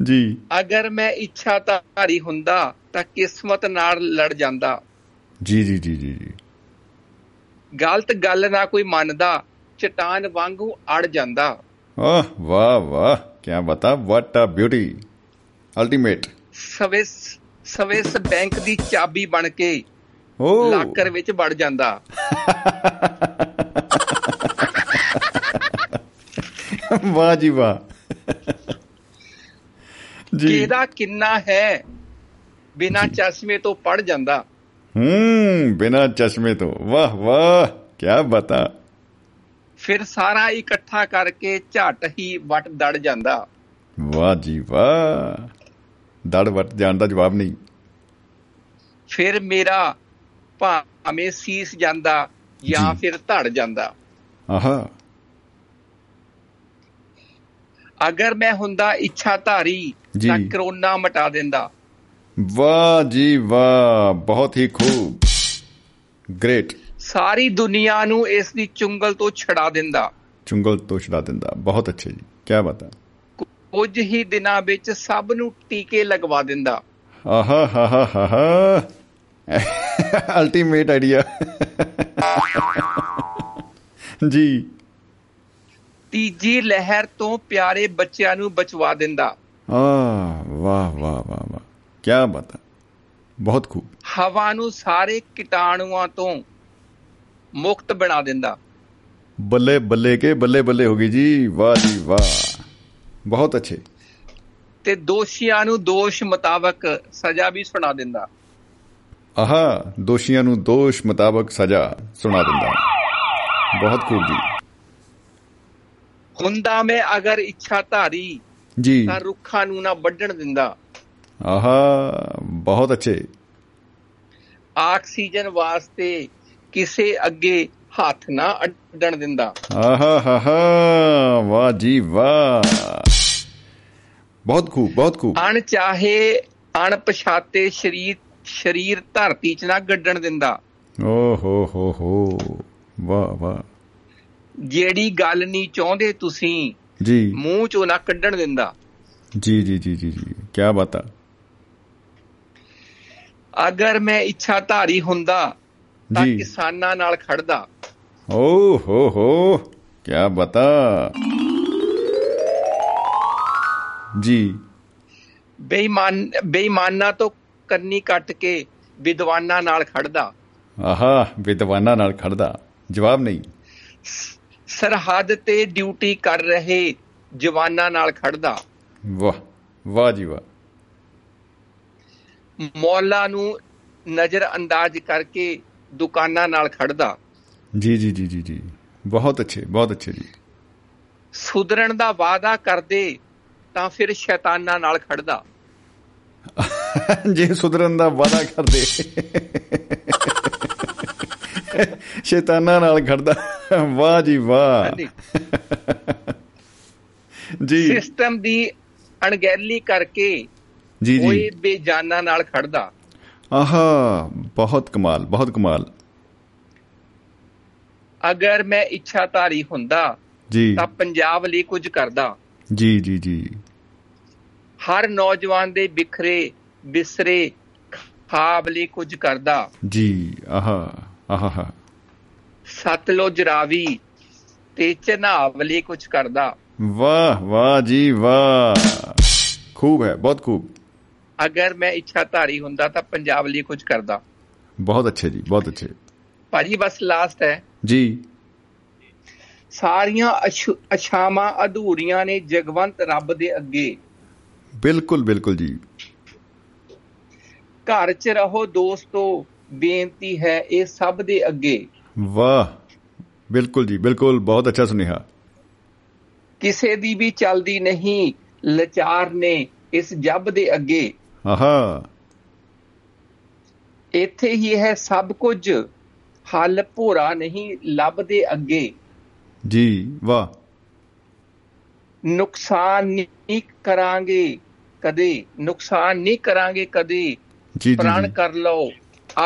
ਜੀ। ਅਗਰ ਮੈਂ ਇੱਛਾ ਧਾਰੀ ਹੁੰਦਾ ਤਾਂ ਕਿਸਮਤ ਨਾਲ ਲੜ ਜਾਂਦਾ। ਜੀ ਜੀ ਜੀ ਜੀ ਜੀ। ਗਲਤ ਗੱਲ ਨਾ ਕੋਈ ਮੰਨਦਾ ਚਟਾਨ ਵਾਂਗੂ ਅੜ ਜਾਂਦਾ। ਆਹ ਵਾਹ ਵਾਹ। ਕੀ ਬਤਾ what a beauty ultimate Swiss Swiss bank ਦੀ ਚਾਬੀ ਬਣ ਕੇ ਲਾਕਰ ਵਿੱਚ ਵੜ ਜਾਂਦਾ। ਵਾਹ ਜੀ ਵਾਹ। ਜੀ। ਕਿਹਦਾ ਕਿੰਨਾ ਹੈ ਬਿਨਾ ਚਸ਼ਮੇ ਤੋਂ ਪੜ ਜਾਂਦਾ। ਹੂੰ ਬਿਨਾ ਚਸ਼ਮੇ ਤੋਂ। ਵਾਹ ਵਾਹ ਕੀ ਬਤਾ। ਫਿਰ ਸਾਰਾ ਇਕੱਠਾ ਕਰਕੇ ਝਟ ਹੀ ਵਟ ਦੜ ਜਾਂਦਾ। ਵਾਹ ਜੀ ਵਾਹ। ਦੜ ਵਟ ਜਾਣ ਦਾ ਜਵਾਬ ਨਹੀਂ। ਫਿਰ ਮੇਰਾ ਭਾਵੇਂ ਸੀਸ ਜਾਂਦਾ ਜਾਂ। ਫਿਰ ਧੜ ਜਾਂਦਾ। ਆਹਾ। ਅਗਰ ਮੈਂ ਹੁੰਦਾ ਇੱਛਾ ਧਾਰੀ ਜੀ। ਤਾਂ ਕਰੋਨਾ ਮਟਾ ਦਿੰਦਾ। ਵਾਹ ਜੀ ਵਾਹ ਬਹੁਤ ਹੀ ਖੂਬ। ਗ੍ਰੇਟ ਸਾਰੀ ਦੁਨੀਆ ਨੂੰ ਇਸ ਦੀ ਚੁੰਗਲ ਤੋਂ ਛਡਾ ਦਿੰਦਾ। ਚੁੰਗਲ ਤੋਂ ਛਡਾ ਦਿੰਦਾ। ਬਹੁਤ ਅੱਛੇ ਜੀ ਕੀ ਬਤਾ ਕੁਝ ਹੀ ਦਿਨਾਂ ਵਿੱਚ ਸਭ ਨੂੰ ਟੀਕੇ ਲਗਵਾ ਦਿੰਦਾ। ਆਹਾ ਹਾ ਹਾ ਹਾ ਹਾ। ਅਲਟੀਮੇਟ ਆਈਡੀਆ ਜੀ। ਤੀਜੀ ਲਹਿਰ ਤੋਂ ਪਿਆਰੇ ਬੱਚਿਆਂ ਨੂੰ ਬਚਵਾ ਦਿੰਦਾ। ਆ ਵਾਹ ਵਾਹ ਵਾਹ ਵਾਹ। ਕੀ ਬਤਾ ਬਹੁਤ ਖੂਬ। ਹਵਾ ਨੂੰ ਸਾਰੇ ਕੀਟਾਣੂਆਂ ਤੋਂ ਮੁਕਤ ਬਣਾ ਦਿੰਦਾ। ਬੱਲੇ ਬੱਲੇ ਕੇ ਬੱਲੇ ਬੱਲੇ ਹੋ ਗਈ ਜੀ। ਵਾਹ ਜੀ ਵਾਹ। ਬਹੁਤ ਅੱਛੇ। ਤੇ ਦੋਸ਼ੀਆਂ ਨੂੰ ਦੋਸ਼ ਮੁਤਾਬਕ ਸਜ਼ਾ ਵੀ ਸੁਣਾ ਦਿੰਦਾ। ਆਹਾ ਦੋਸ਼ੀਆਂ ਨੂੰ ਦੋਸ਼ ਮੁਤਾਬਕ ਸਜ਼ਾ ਸੁਣਾ ਦਿੰਦਾ। ਬਹੁਤ ਖੂਬ ਜੀ। ਹੁੰਦਾ ਮੈਂ ਅਗਰ ਇੱਛਾ ਧਾਰੀ ਜੀ। ਤਾਂ ਰੁੱਖਾਂ ਨੂੰ ਨਾ ਵੱਢਣ ਦਿੰਦਾ। ਆਹਾ ਬਹੁਤ ਅੱਛੇ। ਆਕਸੀਜਨ ਵਾਸਤੇ ਕਿਸੇ ਅੱਗੇ ਹੱਥ ਨਾ ਅੱਡਣ ਦਿੰਦਾ। ਆਹਾ ਹਾ ਹਾ ਵਾਹ ਜੀ ਵਾਹ। ਬਹੁਤ ਖੂਬ ਬਹੁਤ ਖੂਬ। ਅਣਚਾਹੇ ਅਣਪਛਾਤੇ ਸਰੀਰ ਸਰੀਰ ਧਰਤੀ 'ਚ ਨਾ ਗੱਡਣ ਦਿੰਦਾ। ਓ ਹੋ ਹੋ ਹੋ ਵਾਹ ਵਾਹ। ਜਿਹੜੀ ਗੱਲ ਨਹੀਂ ਚਾਹੁੰਦੇ ਤੁਸੀਂ ਜੀ। ਮੂੰਹ 'ਚੋਂ ਨਾ ਕੱਢਣ ਦਿੰਦਾ। ਜੀ ਜੀ ਜੀ ਜੀ ਜੀ। ਕੀ ਬਤਾ ਅਗਰ ਮੈਂ ਇੱਛਾ ਧਾਰੀ ਹੁੰਦਾ ਤਾਂ। ਕਿਸਾਨਾਂ ਨਾਲ ਖੜਦਾ ਓ ਹੋ ਹੋ ਕੀ ਬਤਾ ਜੀ। ਬੇਈਮਾਨ ਬੇਈਮਾਨਾਂ ਤੋਂ ਕੰਨੀ ਕੱਟ ਕੇ ਵਿਦਵਾਨਾਂ ਨਾਲ ਖੜਦਾ। ਆਹਾ ਵਿਦਵਾਨਾਂ ਨਾਲ ਖੜਦਾ। ਜਵਾਬ ਨਹੀਂ। ਸਰਹੱਦ ਤੇ ਡਿਊਟੀ ਕਰ ਰਹੇ ਜਵਾਨਾਂ ਨਾਲ ਖੜਦਾ। ਵਾਹ ਵਾਹ ਜੀ ਵਾਹ। ਮੌਲਾ ਨੂੰ ਨਜ਼ਰ ਅੰਦਾਜ਼ ਕਰਕੇ ਦੁਕਾਨਾਂ ਨਾਲ ਖੜਦਾ। ਜੀ ਜੀ ਜੀ ਜੀ ਜੀ। ਬਹੁਤ ਅੱਛੇ ਬਹੁਤ ਅੱਛੇ ਜੀ। ਸੁਧਰਨ ਦਾ ਵਾਅਦਾ ਕਰਦੇ ਤਾਂ ਫਿਰ ਸ਼ੈਤਾਨਾਂ ਨਾਲ ਖੜਦਾ। *laughs* ਜੇ ਸੁਧਰਨ ਦਾ ਵਾਅਦਾ ਕਰਦੇ। ਸ਼ੈਤਾਨਾਂ ਨਾਲ ਖੜਦਾ। ਵਾਹ ਜੀ ਵਾਹ। ਜੀ। ਸਿਸਟਮ ਦੀ ਅਣਗਹਿਲੀ ਕਰਕੇ ਜੀ ਕੋਈ ਜੀ ਬੇਜਾਨਾਂ ਨਾਲ ਖੜਦਾ। ਆਹਾ ਬਹੁਤ ਕਮਾਲ ਬਹੁਤ ਕਮਾਲ। ਅਗਰ ਮੈਂ ਇੱਛਾਧਾਰੀ ਹੁੰਦਾ ਜੀ। ਤਾਂ ਪੰਜਾਬ ਲਈ ਕੁਝ ਕਰਦਾ। ਜੀ ਜੀ ਜੀ। ਹਰ ਨੌਜਵਾਨ ਦੇ ਬਿਖਰੇ ਬਿਸਰੇ ਖਾਬ ਲਈ ਕੁਝ ਕਰਦਾ। ਜੀ ਆਹਾ ਆਹਾ ਸਤਲੁਜ ਰਾਵੀ ਤੇ ਚਨਾਬ ਲਈ ਕੁਝ ਕਰਦਾ। ਵਾਹ ਵਾਹ ਜੀ ਵਾਹ। ਖੂਬ ਹੈ ਬਹੁਤ ਖੂਬ। ਅਗਰ ਮੈਂ ਇੱਛਾਧਾਰੀ ਹੁੰਦਾ ਤਾਂ ਪੰਜਾਬ ਲਈ ਕੁਝ ਕਰਦਾ। ਬਹੁਤ ਅੱਛੇ ਜੀ ਬਹੁਤ ਅੱਛੇ। ਭਾਜੀ ਬਸ ਲਾਸਟ ਹੈ। ਜੀ। ਸਾਰੀਆਂ ਅਛ- ਅਛਾਵਾਂ ਅਧੂਰੀਆਂ ਨੇ ਜਗਵੰਤ ਰੱਬ ਦੇ ਅੱਗੇ। ਬਿਲਕੁਲ ਬਿਲਕੁਲ ਜੀ। ਘਰ 'ਚ ਰਹੋ ਦੋਸਤੋ ਬੇਨਤੀ ਹੈ ਇਹ ਸਭ ਦੇ ਅੱਗੇ। ਵਾਹ ਬਿਲਕੁਲ ਜੀ ਬਿਲਕੁਲ ਬਹੁਤ ਅੱਛਾ ਸੁਨੇਹਾ। ਕਿਸੇ ਦੀ ਵੀ ਚੱਲਦੀ ਨਹੀਂ ਲਚਾਰ ਨੇ ਇਸ ਜੱਬ ਦੇ ਅੱਗੇ। ਆਹਾ। ਇੱਥੇ ਹੀ ਹੈ ਸਭ ਕੁਝ ਹੱਲ ਭੋਰਾ ਨਹੀਂ ਲੱਭਦੇ ਅੱਗੇ। ਜੀ ਵਾਹ। ਨੁਕਸਾਨ ਨਹੀਂ ਕਰਾਂਗੇ ਕਦੇ ਨੁਕਸਾਨ ਨਹੀਂ ਕਰਾਂਗੇ ਕਦੇ। ਜੀ ਜੀ ਪ੍ਰਾਣ। ਕਰ ਲਓ।